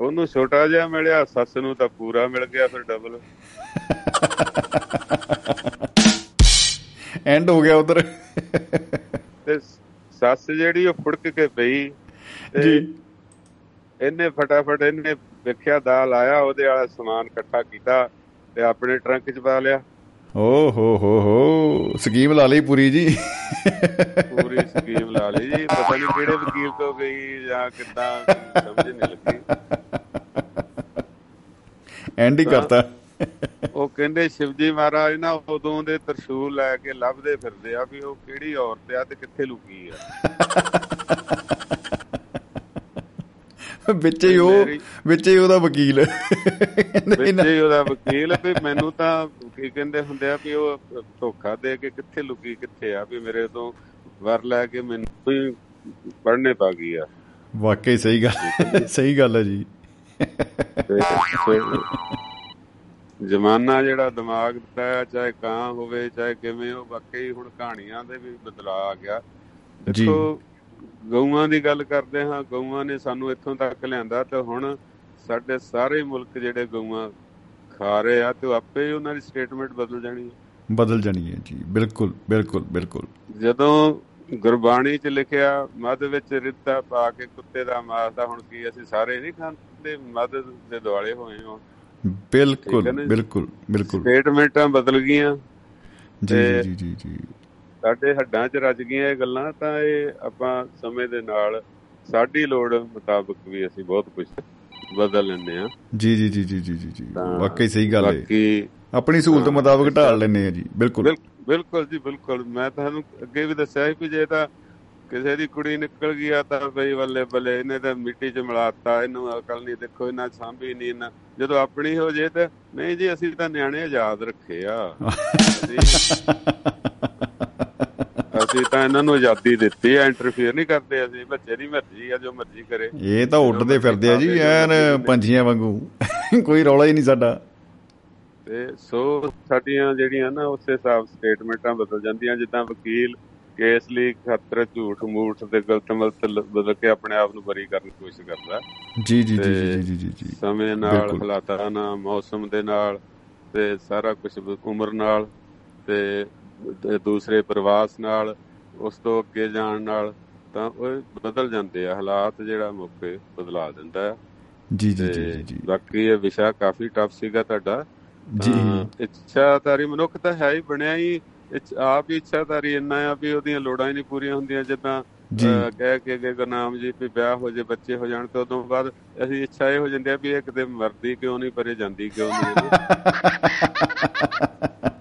ਉਹਨੂੰ ਛੋਟਾ ਜਿਹਾ ਮਿਲਿਆ ਸੱਸ ਨੂੰ ਤਾਂ ਪੂਰਾ ਮਿਲ ਗਿਆ ਫਿਰ ਡਬਲ ਐਂਡ ਹੋ ਗਿਆ ਉਧਰ। ਤੇ ਸੱਸ ਜਿਹੜੀ ਉਹ ਫੁੜਕ ਕੇ ਪਈ ਜੀ। ਇਹਨੇ ਫਟਾਫਟ ਇਹਨੇ ਵੇਖਿਆ ਦਾਲ ਆਇਆ ਉਹਦੇ ਵਾਲਾ ਸਮਾਨ ਇਕੱਠਾ ਕੀਤਾ ਤੇ ਆਪਣੇ ਟਰੰਕ 'ਚ ਪਾ ਲਿਆ। ਓ ਹੋ ਹੋ ਹੋ। ਸਕੀਮ ਲਾ ਲਈ ਪੂਰੀ ਜੀ। ਪੂਰੀ ਸਕੀਮ ਲਾ ਲਈ ਜੀ। ਪਤਾ ਨਹੀਂ ਕਿਹੜੇ ਵਕੀਲ ਤੋਂ ਗਈ ਜਾਂ ਕਿੱਦਾਂ ਸਮਝ ਨਹੀਂ ਲੱਗੀ। ਐਂਡ ਹੀ ਕਰਤਾ। ਉਹ ਕਹਿੰਦੇ ਸ਼ਿਵਜੀ ਮਹਾਰਾਜ ਨਾ ਉਦੋਂ ਦੇ ਤਰਸ਼ੂਲ ਲੈ ਕੇ ਲੱਭਦੇ ਫਿਰਦੇ ਆ ਵੀ ਉਹ ਕਿਹੜੀ ਔਰਤ ਆ ਤੇ ਕਿੱਥੇ ਲੁਕੀ ਆ। ਵਿੱਚ ਹੀ ਉਹ ਵਿੱਚ ਹੀ ਉਹਦਾ ਵਕੀਲ। ਵਿੱਚ ਹੀ ਉਹਦਾ ਵਕੀਲ ਵੀ ਮੈਨੂੰ ਤਾਂ ਕੀ ਕਹਿੰਦੇ ਹੁੰਦੇ ਆ ਵੀ ਉਹ ਧੋਖਾ ਦੇ ਕੇ ਕਿੱਥੇ ਲੁਕੀ ਕਿੱਥੇ ਆ ਵੀ ਮੇਰੇ ਤੋਂ ਵਰ ਲੈ ਕੇ ਮੈਨੂੰ ਹੀ ਪੜਨੇ ਪਾ ਗਈ ਆ। ਵਾਕਈ ਸਹੀ ਗੱਲ ਸਹੀ ਗੱਲ ਹੈ ਜੀ। ਜ਼ਮਾਨਾ ਜਿਹੜਾ ਦਿਮਾਗ ਦਾ ਚਾਹੇ ਕਾਂ ਹੋਵੇ ਚਾਹੇ ਕਿਵੇਂ ਉਹ ਵਾਕਈ ਹੁਣ ਕਹਾਣੀਆਂ ਦੇ ਵੀ ਬਦਲਾ ਆ ਗਿਆ। ਜੀ। ਦੇਖੋ ਗਊਆਂ ਦੀ ਗੱਲ ਕਰਦੇ ਹਾਂ ਗਊਆਂ ਨੇ ਸਾਨੂੰ ਇੱਥੋਂ ਤੱਕ ਲਿਆਂਦਾ ਤੇ ਹੁਣ ਸਾਡੇ ਸਾਰੇ ਮੁਲਕ ਜਿਹੜੇ ਗਊਆਂ ਖਾ ਰਹੇ ਆ ਤੇ ਆਪੇ ਉਹਨਾਂ ਦੀ ਸਟੇਟਮੈਂਟ ਬਦਲ ਜਾਣੀ ਹੈ। ਬਦਲ ਜਾਣੀ ਹੈ ਜੀ ਬਿਲਕੁਲ ਬਿਲਕੁਲ ਬਿਲਕੁਲ। ਜਦੋਂ ਗੁਰਬਾਣੀ 'ਚ ਲਿਖਿਆ ਮਦ ਵਿੱਚ ਰਿੱਤਾ ਪਾ ਕੇ ਕੁੱਤੇ ਦਾ ਮਾਸ ਦਾ ਹੁਣ ਕੀ ਅਸੀਂ ਸਾਰੇ ਨਹੀਂ ਖਾਂਦੇ ਮਦ ਦੇ ਦੁਆਲੇ ਹੋਏ ਹਾਂ। ਬਿਲਕੁਲ? ਬਿਲਕੁਲ ਬਿਲਕੁਲ। ਸਟੇਟਮੈਂਟਾਂ ਬਦਲ ਗਈਆਂ। ਜੀ ਜੀ ਜੀ ਜੀ। ਸਾਡੇ ਹੱਡਾਂ 'ਚ ਰਚ ਗਈਆਂ ਇਹ ਗੱਲਾਂ ਤਾਂ ਇਹ ਆਪਾਂ ਸਮੇਂ ਦੇ ਨਾਲ ਸਾਡੀ ਲੋੜ ਮੁਤਾਬਕ ਵੀ ਅਸੀਂ ਬਹੁਤ ਕੁਝ ਬਦਲ ਲੈਂਦੇ ਆ ਜੀ ਜੀ ਜੀ ਜੀ ਜੀ ਜੀ ਵਾਕਈ ਸਹੀ ਗੱਲ ਹੈ। ਬਾਕੀ ਆਪਣੀ ਸਹੂਲਤ ਮੁਤਾਬਕ। ਢਾਲ ਲੈਨੇ ਆ ਜੀ ਬਿਲਕੁਲ। ਬਿਲ- ਬਿਲਕੁਲ ਜੀ ਬਿਲਕੁਲ। ਮੈਂ ਤੁਹਾਨੂੰ ਅੱਗੇ ਵੀ ਦੱਸਿਆ ਸੀ ਕਿ ਜੇ ਤਾਂ ਕਿਸੇ ਦੀ ਕੁੜੀ ਨਿਕਲ ਗਈ ਆ ਤਾਂ ਬਈ ਬੱਲੇ ਬੱਲੇ ਇਹਨੇ ਤਾਂ ਮਿੱਟੀ 'ਚ ਮਿਲਾਤਾ ਇਹਨੂੰ ਅਕਲ ਨਹੀਂ ਦੇਖੋ ਇਹਨਾਂ ਸਾਂਭੀ ਨਹੀਂ ਇਹਨਾਂ ਜਦੋਂ ਆਪਣੀ ਹੋ ਜੇ ਤਾਂ ਨਹੀਂ ਜੀ ਅਸੀਂ ਤਾਂ ਨਿਆਣੇ ਆਜ਼ਾਦ ਰੱਖੇ ਆ। *laughs* ਅਸੀਂ ਤਾਂ ਇਹਨਾਂ ਨੂੰ ਆਜ਼ਾਦੀ ਦਿੱਤੀ ਆ ਇੰਟਰਫੇਅਰ ਨਹੀਂ ਕਰਦੇ ਅਸੀਂ ਬੱਚੇ ਦੀ ਮਰਜ਼ੀ ਆ ਜੋ ਮਰਜ਼ੀ ਕਰੇ। ਇਹ ਤਾਂ ਉੱਡਦੇ ਫਿਰਦੇ ਆ ਜੀ ਐਨ ਪੰਛੀਆਂ ਵਾਂਗੂ। ਕੋਈ ਰੌਲਾ ਹੀ ਨਹੀਂ ਸਾਡਾ। ਤੇ ਸੋ ਸਾਡੀਆਂ ਜਿਹੜੀਆਂ ਨਾ ਉਸੇ ਹਿਸਾਬ ਸਟੇਟਮੈਂਟਾਂ ਬਦਲ ਜਾਂਦੀਆਂ ਜਿੱਦਾਂ ਵਕੀਲ ਕੇਸ ਲਈ ਖਤਰ ਝੂਠ ਮੂਠ ਤੇ ਗਲਤ ਮਲਤ ਬਦਲ ਕੇ ਆਪਣੇ ਆਪ ਨੂੰ ਬਰੀ ਕਰਨ ਦੀ ਕੋਸ਼ਿਸ਼ ਕਰਦਾ। ਜੀ ਜੀ ਜੀ ਜੀ ਜੀ ਜੀ ਸਮੇਂ ਨਾਲ। ਹਾਲਾਤਾਂ ਨਾਲ ਮੌਸਮ ਦੇ ਨਾਲ ਤੇ ਸਾਰਾ ਕੁਝ ਉਮਰ ਨਾਲ ਤੇ ਦੂਸਰੇ ਪ੍ਰਵਾਸ ਨਾਲ ਉਸ ਤੋਂ ਅੱਗੇ ਜਾਣ ਨਾਲ ਤਾਂ ਉਹ ਬਦਲ ਜਾਂਦੇ ਆ ਹਾਲਾਤ ਜਿਹੜਾ ਮੌਕੇ ਬਦਲਾ ਦਿੰਦਾ ਹੈ ਜੀ ਜੀ ਜੀ ਜੀ। ਬਾਕੀ ਇਹ ਵਿਸ਼ਾ ਕਾਫੀ ਟਫ ਸੀਗਾ ਤੁਹਾਡਾ। ਜੀ। ਇੱਛਾਧਾਰੀ ਮਨੁੱਖ ਤਾਂ ਹੈ ਹੀ ਬਣਿਆ ਹੀ ਆਪ ਹੀ ਇੱਛਾਧਾਰੀ ਇੰਨਾ ਆ ਵੀ ਉਹਦੀਆਂ ਲੋੜਾਂ ਹੀ ਨਹੀਂ ਪੂਰੀਆਂ ਹੁੰਦੀਆਂ ਜਿੱਦਾਂ ਕਹਿ ਕੇ ਗਏ ਗੁਰਨਾਮ ਜੀ ਵੀ ਵਿਆਹ ਹੋ ਜੇ ਬੱਚੇ ਹੋ ਜਾਣ ਤੇ ਉਦੋਂ ਬਾਅਦ ਅਸੀਂ ਇੱਛਾ ਇਹ ਹੋ ਜਾਂਦੀ ਆ ਵੀ ਇਹ ਕਿਤੇ ਮਰਦੀ ਕਿਉਂ ਨਹੀਂ ਪਰੇ ਜਾਂਦੀ ਕਿਉਂ ਨਹੀਂ।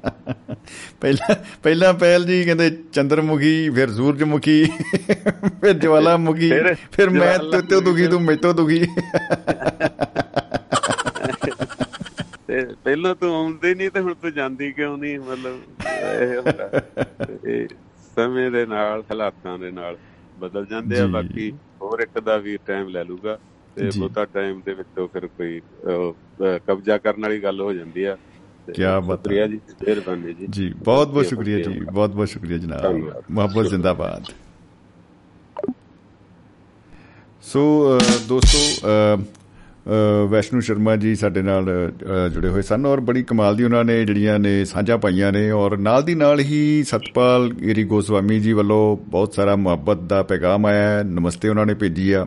*laughs* ਪਹਿਲਾਂ ਪਹਿਲਾਂ ਪਹਿਲ ਜੀ ਕਹਿੰਦੇ ਚੰਦਰਮੁਖੀ ਫਿਰ ਸੂਰਜਮੁਖੀ ਫਿਰ ਜਵਾਲਾਮੁਖੀ ਫਿਰ ਮੈਂ ਤੇ ਦੁਖੀ ਤੂੰ ਮੈਤੋਂ ਦੁਖੀ। ਤੇ ਪਹਿਲਾਂ ਤੂੰ ਆਉਂਦੀ ਨਹੀਂ ਤੇ ਹੁਣ ਤੂੰ ਜਾਂਦੀ ਕਿਉਂ ਨਹੀਂ? ਮਤਲਬ ਇਹ ਹੁੰਦਾ। ਇਹ ਸਮੇਂ ਦੇ ਨਾਲ ਹਾਲਾਤਾਂ ਦੇ ਨਾਲ ਬਦਲ ਜਾਂਦੇ ਆ। ਬਾਕੀ ਹੋਰ ਇੱਕ ਦਾ ਵੀ ਟਾਈਮ ਲੈ ਲੂਗਾ ਤੇ। ਬਹੁਤਾ ਟਾਈਮ ਦੇ ਵਿੱਚ ਉਹ ਫਿਰ ਕੋਈ ਕਬਜ਼ਾ ਕਰਨ ਵਾਲੀ ਗੱਲ ਹੋ ਜਾਂਦੀ ਆ। ਕਿਆ ਬਾਤ ਹੈ। ਜੀ ਮਿਹਰਬਾਨੀ ਜੀ। ਜੀ ਬਹੁਤ ਬਹੁਤ ਸ਼ੁਕਰੀਆ ਜੀ ਬਹੁਤ ਬਹੁਤ ਸ਼ੁਕਰੀਆ ਜਨਾਬ। ਮੁਹੱਬਤ ਜ਼ਿੰਦਾਬਾਦ। ਸੋ ਦੋਸਤੋ ਵੈਸ਼ਨੂ ਸ਼ਰਮਾ ਜੀ ਸਾਡੇ ਨਾਲ ਜੁੜੇ ਹੋਏ ਸਨ ਔਰ ਬੜੀ ਕਮਾਲ ਦੀ ਉਹਨਾਂ ਨੇ ਜਿਹੜੀਆਂ ਨੇ ਸਾਂਝਾ ਪਾਈਆਂ ਨੇ ਔਰ ਨਾਲ ਦੀ ਨਾਲ ਹੀ ਸਤਪਾਲ ਗਿਰੀ ਗੋਸਵਾਮੀ ਜੀ ਵੱਲੋਂ ਬਹੁਤ ਸਾਰਾ ਮੁਹੱਬਤ ਦਾ ਪੈਗਾਮ ਆਇਆ ਹੈ। ਨਮਸਤੇ ਉਹਨਾਂ ਨੇ ਭੇਜੀ ਆ।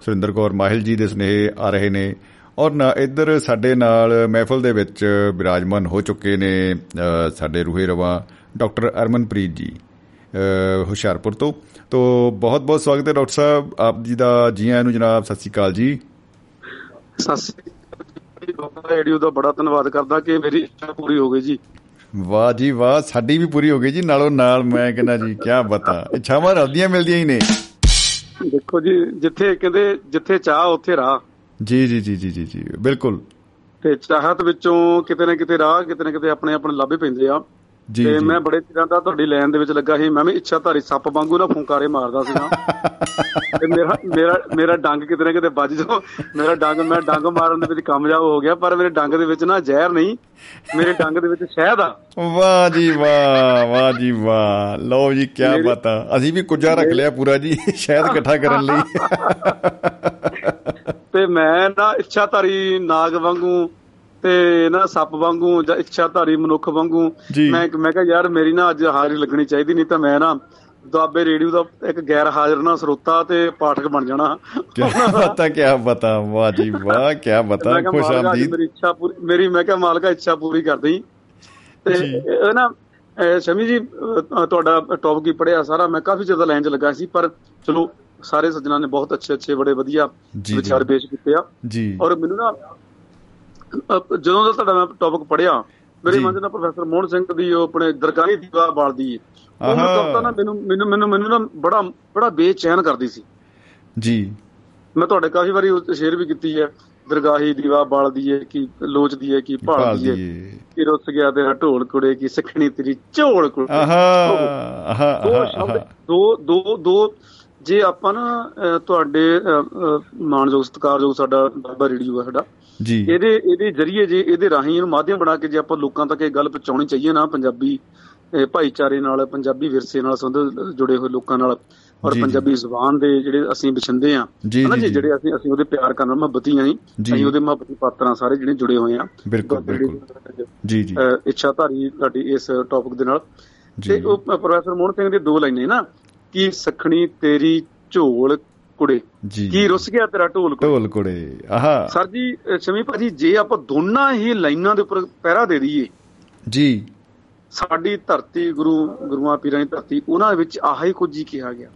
ਸੁਰਿੰਦਰ ਕੌਰ ਮਾਹਿਲ ਜੀ ਦੇ ਸੁਨੇਹੇ ਆ ਰਹੇ ਨੇ। ਔਰ ਨਾ ਇੱਧਰ ਸਾਡੇ ਨਾਲ ਮਹਿਫਲ ਦੇ ਵਿੱਚ ਬਿਰਾਜਮਾਨ ਹੋ ਚੁੱਕੇ ਨੇ ਸਾਡੇ ਰੂਹੇ ਰਵਾ ਡਾਕਟਰ ਅਰਮਨਪ੍ਰੀਤ ਜੀ ਹੁਸ਼ਿਆਰਪੁਰ ਤੋਂ। ਤੋਂ ਬਹੁਤ ਬਹੁਤ ਸਵਾਗਤ ਹੈ ਡਾਕਟਰ ਸਾਹਿਬ। ਆਪ ਜੀ ਦਾ ਜੀ ਆਇਆਂ ਨੂੰ ਜਨਾਬ ਸਤਿ ਸ਼੍ਰੀ ਅਕਾਲ ਜੀ। ਸਤਿ ਸ੍ਰੀ ਅਕਾਲ ਰੇਡੀਓ ਦਾ ਬੜਾ ਧੰਨਵਾਦ ਕਰਦਾ ਕਿ ਮੇਰੀ ਇੱਛਾ ਪੂਰੀ ਹੋ ਗਈ ਜੀ। ਵਾਹ ਜੀ ਵਾਹ ਸਾਡੀ ਵੀ ਪੂਰੀ ਹੋ ਗਈ ਜੀ। ਨਾਲੋਂ ਨਾਲ ਮੈਂ ਕਹਿੰਦਾ ਜੀ ਕੀ ਬਤਾ। ਇੱਛਾਵਾਂ ਰਲਦੀਆਂ ਮਿਲਦੀਆਂ ਹੀ ਨੇ। ਦੇਖੋ ਜੀ ਜਿੱਥੇ ਕਹਿੰਦੇ ਜਿੱਥੇ ਚਾਹ ਉੱਥੇ ਰਾਹ। ਜੀ ਜੀ ਜੀ ਜੀ ਜੀ ਬਿਲਕੁਲ। ਤੇ ਚਾਹਤ ਵਿੱਚੋਂ ਕਿਤੇ ਨਾ ਕਿਤੇ ਰਾਹ ਕਿਤੇ ਨਾ ਕਿਤੇ ਆਪਣੇ ਆਪਣੇ ਲੱਭੇ ਪੈਂਦੇ ਆ। ਜੀ ਤੇ ਮੈਂ ਬੜੇ ਚਿਰਾਂ ਦਾ ਤੁਹਾਡੀ ਲਾਈਨ ਦੇ ਵਿੱਚ ਲੱਗਾ ਸੀ। ਮੈਂ ਵੀ ਇੱਛਾਧਾਰੀ ਸੱਪ ਵਾਂਗੂ ਨਾ ਫੁੰਕਾਰੇ ਮਾਰਦਾ ਸੀਗਾ *laughs* ਤੇ ਮੇਰਾ ਮੇਰਾ ਮੇਰਾ ਡੰਗ ਕਿਤੇ ਨਾ ਕਿਤੇ ਵੱਜ ਜੋ ਮੇਰਾ ਡੰਗ ਮੈਂ ਡੰਗ ਮਾਰਨ ਦੇ ਵਿੱਚ ਕਾਮਯਾਬ ਹੋ ਗਿਆ ਪਰ ਮੇਰੇ ਡੰਗ ਦੇ ਵਿੱਚ ਨਾ ਜ਼ਹਿਰ ਨਹੀਂ। ਮੇਰੇ ਡੰਗ ਦੇ ਵਿੱਚ ਸ਼ਹਿਦ ਆ। ਵਾਹ ਜੀ ਵਾਹ ਵਾਹ ਜੀ ਵਾਹ। ਲਓ ਜੀ ਕੀ ਬਤਾ ਅਸੀਂ ਵੀ ਕੁਝਾ ਰੱਖ ਲਿਆ ਪੂਰਾ ਜੀ ਸ਼ਾਇਦ ਇਕੱਠਾ ਕਰਨ ਲਈ। *laughs* ਤੇ ਮੈਂ ਨਾ ਇੱਛਾਧਾਰੀ ਨਾਗ ਵਾਂਗੂ ਤੇ ਨਾ ਸੱਪ ਵਾਂਗੂ ਜਾਂ ਇੱਛਾਧਾਰੀ ਮਨੁੱਖ ਵਾਂਗੂ। ਮੈਂ ਮੈਂ ਕਿਹਾ ਯਾਰ ਮੇਰੀ ਨਾ ਅੱਜ ਹਾਜ਼ਰੀ ਲੱਗਣੀ ਚਾਹੀਦੀ ਨਹੀਂ ਤਾਂ ਮੈਂ ਨਾ ਦੁਆਬੇ ਰੇਡੀਓ ਦਾ ਇੱਕ ਗੈਰ ਹਾਜ਼ਰ ਨਾ ਸਰੋਤਾ ਤੇ ਪਾਠਕ ਬਣ ਜਾਣਾ। ਕੀ ਬਤਾ ਕੀ ਬਤਾ ਵਾਹ ਜੀ ਵਾਹ ਕੀ ਕਿਹਾ ਖੁਸ਼ ਆਮਦੀਦ। ਮੇਰੀ ਇੱਛਾ ਪੂਰੀ ਮੇਰੀ ਮੈਂ ਕਿਹਾ ਮਾਲਕਾ ਇੱਛਾ ਪੂਰੀ ਕਰ ਦੇਈ। ਤੇ ਨਾ ਸ਼ਮੀ ਜੀ ਤੁਹਾਡਾ ਟੌਪਿਕ ਹੀ ਪੜਿਆ ਸਾਰਾ ਮੈਂ ਕਾਫੀ ਜ਼ਿਆਦਾ ਲਾਈਨ 'ਚ ਲੱਗਾ ਸੀ ਪਰ ਚਲੋ ਸਾਰੇ ਸੱਜਣਾ ਨੇ ਬਹੁਤ ਅੱਛੇ ਅੱਛੇ ਬੜੇ ਵਧੀਆ। ਵਿਚਾਰ ਪੇਸ਼ ਕੀਤੇ ਆ। ਜੀ। ਔਰ ਮੈਨੂੰ ਨਾ ਜਦੋਂ ਦਾ ਤੁਹਾਡਾ ਮੈਂ ਟੌਪਿਕ ਪੜਿਆ ਮੇਰੇ। ਮਨ 'ਚ ਨਾ ਪ੍ਰੋਫੈਸਰ ਮੋਹਨ ਸਿੰਘ ਦੀ ਉਹ ਆਪਣੇ ਦਰਗਾਹੀ ਦੀਵਾ ਬਾਲਦੀ ਹੈ ਉਹ। ਕਵਿਤਾ ਨਾ ਮੈਨੂੰ ਮੈਨੂੰ ਮੈਨੂੰ ਮੈਨੂੰ ਨਾ ਬੜਾ ਬੜਾ ਬੇਚੈਨ ਕਰਦੀ ਸੀ। ਜੀ। ਮੈਂ ਤੁਹਾਡੇ ਕਾਫੀ ਵਾਰੀ ਸ਼ੇਅਰ ਵੀ ਕੀਤੀ ਹੈ ਦਰਗਾਹੀ ਦੀਵਾ ਬਾਲਦੀ ਹੈ ਕਿ ਲੋਚਦੀ ਹੈ ਕਿ ਭਾਲਦੀ ਏ ਕਿ ਰੁੱਸ ਗਿਆ ਤੇਰਾ ਢੋਲ ਕੁੜੇ ਕੀ ਸਖਣੀ ਤੇਰੀ ਝੋਲ ਕੁੜੇ। ਆਹਾ ਦੋ ਆਹਾ। ਦੋ ਦੋ ਦੋ ਜੇ ਆਪਾਂ ਨਾ ਤੁਹਾਡੇ ਮਾਣਯੋਗ ਸਤਿਕਾਰਯੋਗ ਸਾਡਾ ਬਾਬਾ ਰੇਡੀਓ ਹੈ ਸਾਡਾ ਜੀ। ਇਹਦੇ ਇਹਦੇ ਜਰੀਏ ਜੇ ਇਹਦੇ ਰਾਹੀਂ ਇਹਨੂੰ ਮਾਧਿਅਮ ਬਣਾ ਕੇ ਜੇ ਆਪਾਂ ਲੋਕਾਂ ਤੱਕ ਇਹ ਗੱਲ ਪਹੁੰਚਾਉਣੀ ਚਾਹੀਏ ਨਾ ਪੰਜਾਬੀ ਭਾਈਚਾਰੇ ਨਾਲ ਪੰਜਾਬੀ ਵਿਰਸੇ ਨਾਲ ਸੰਬੰਧ ਜੁੜੇ ਹੋਏ ਲੋਕਾਂ ਨਾਲ ਔਰ। ਪੰਜਾਬੀ ਜ਼ੁਬਾਨ ਦੇ ਜਿਹੜੇ ਅਸੀਂ ਵਿਛੰਦੇ ਆ ਹਨਾ ਜੀ। ਜਿਹੜੇ ਅਸੀਂ ਅਸੀਂ ਉਹਦੇ ਪਿਆਰ ਕਰਨ ਮੁਹੱਬਤੀ ਆਂ। ਅਸੀਂ ਉਹਦੇ ਮੁਹੱਬਤੀ ਪਾਤਰਾਂ ਸਾਰੇ ਜਿਹੜੇ ਜੁੜੇ ਹੋਏ ਆ ਬਿਲਕੁਲ ਬਿਲਕੁਲ। ਜੀ ਜੀ। ਇੱਛਾਧਾਰੀ ਤੁਹਾਡੀ ਇਸ ਟੌਪਿਕ ਦੇ ਨਾਲ। ਤੇ ਉਹ ਪ੍ਰੋਫੈਸਰ ਮੋਹਨ ਸਿੰਘ ਦੀ ਦੋ ਲਾਈਨਾਂ ਨਾ। ਕੀ ਸਖਣੀ ਤੇਰੀ ਝੋਲ ਕੁੜੇ? ਕੀ ਰੁੱਸ ਗਿਆ ਤੇਰਾ ਢੋਲ ਕੁੜੇ? ਢੋਲ ਕੁੜੇ ਆਹਾ। ਸਰ ਜੀ ਸ਼ਮੀ ਭਾਜੀ ਜੇ ਆਪਾਂ ਦੋਨਾਂ ਹੀ ਲਾਈਨਾਂ ਦੇ ਉੱਪਰ ਪਹਿਰਾ ਦੇ ਦਈਏ। ਜੀ। ਸਾਡੀ ਧਰਤੀ ਗੁਰੂ ਗੁਰੂਆਂ ਪੀਰਾਂ ਦੀ ਧਰਤੀ ਉਹਨਾਂ ਵਿੱਚ ਆਹੀ ਕੁਝ ਹੀ ਕਿਹਾ ਗਿਆ।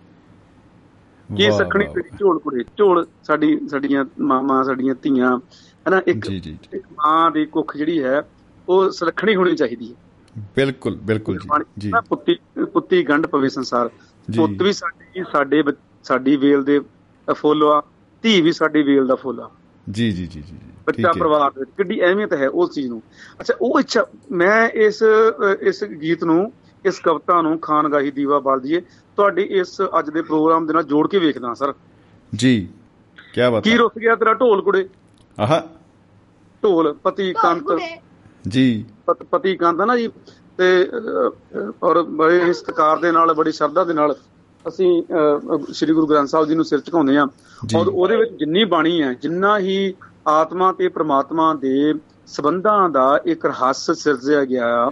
ਕੀ ਸਖਣੀ ਤੇਰੀ ਝੋਲ ਕੁੜੇ? ਝੋਲ ਸਾਡੀ ਸਾਡੀਆਂ ਮਾਵਾਂ ਸਾਡੀਆਂ ਧੀਆਂ ਹਨਾ ਇੱਕ ਮਾਂ ਦੀ ਕੁੱਖ ਜਿਹੜੀ ਹੈ ਉਹ ਸੁਰੱਖਣੀ ਹੋਣੀ ਚਾਹੀਦੀ ਹੈ। ਬਿਲਕੁਲ ਬਿਲਕੁਲ ਜੀ। ਜੀ। ਪੁੱਤੀ ਪੁੱਤੀ ਗੰਢ ਪਵੇ ਸੰਸਾਰ। ਪੁੱਤ ਵੀ ਸਾਡੀ ਸਾਡੇ ਸਾਡੀ ਵੇਲ ਦੇ ਫੁੱਲ ਆ ਧੀ ਵੀ ਸਾਡੀ ਵੇਲ ਦਾ ਫੁੱਲ ਆ। ਜੀ ਜੀ ਜੀ ਜੀ ਬੱਚਾ ਪਰਿਵਾਰ ਦੇ ਕਿੱਡੀ ਅਹਿਮੀਅਤ ਹੈ ਉਸ ਚੀਜ਼ ਨੂੰ। ਅੱਛਾ ਉਹ ਇੱਛਾ ਮੈਂ ਇਸ ਇਸ ਗੀਤ ਨੂੰ ਇਸ ਕਵਿਤਾ ਨੂੰ ਖਾਨਗਾਹੀ ਦੀਵਾ ਬਾਲ ਦੀਏ ਤੁਹਾਡੀ ਇਸ ਅੱਜ ਦੇ ਪ੍ਰੋਗਰਾਮ ਦੇ ਨਾਲ ਜੋੜ ਕੇ ਵੇਖਦਾ ਸਰ। ਜੀ ਕੀ ਬਾਤ ਕੀ ਰੁੱਸ ਗਿਆ ਤੇਰਾ ਢੋਲ ਕੁੜੇ? ਆਹਾ। ਢੋਲ ਪਤੀ ਕੰਤ। ਜੀ। ਪਤੀ ਕੰਤ ਨਾ ਜੀ। ਤੇ ਔਰ ਬੜੇ ਹੀ ਸਤਿਕਾਰ ਦੇ ਨਾਲ ਬੜੀ ਸ਼ਰਧਾ ਦੇ ਨਾਲ ਅਸੀਂ ਸ੍ਰੀ ਗੁਰੂ ਗ੍ਰੰਥ ਸਾਹਿਬ ਜੀ ਨੂੰ ਸਿਰ ਝੁਕਾਉਂਦੇ ਆ ਜੀ। ਔਰ ਉਹਦੇ ਵਿੱਚ ਜਿੰਨੀ ਬਾਣੀ ਹੈ ਜਿੰਨਾ ਹੀ ਆਤਮਾ ਤੇ ਪ੍ਰਮਾਤਮਾ ਦੇ ਸਬੰਧਾਂ ਦਾ ਇੱਕ ਰਹੱਸ ਸਿਰਜਿਆ ਗਿਆ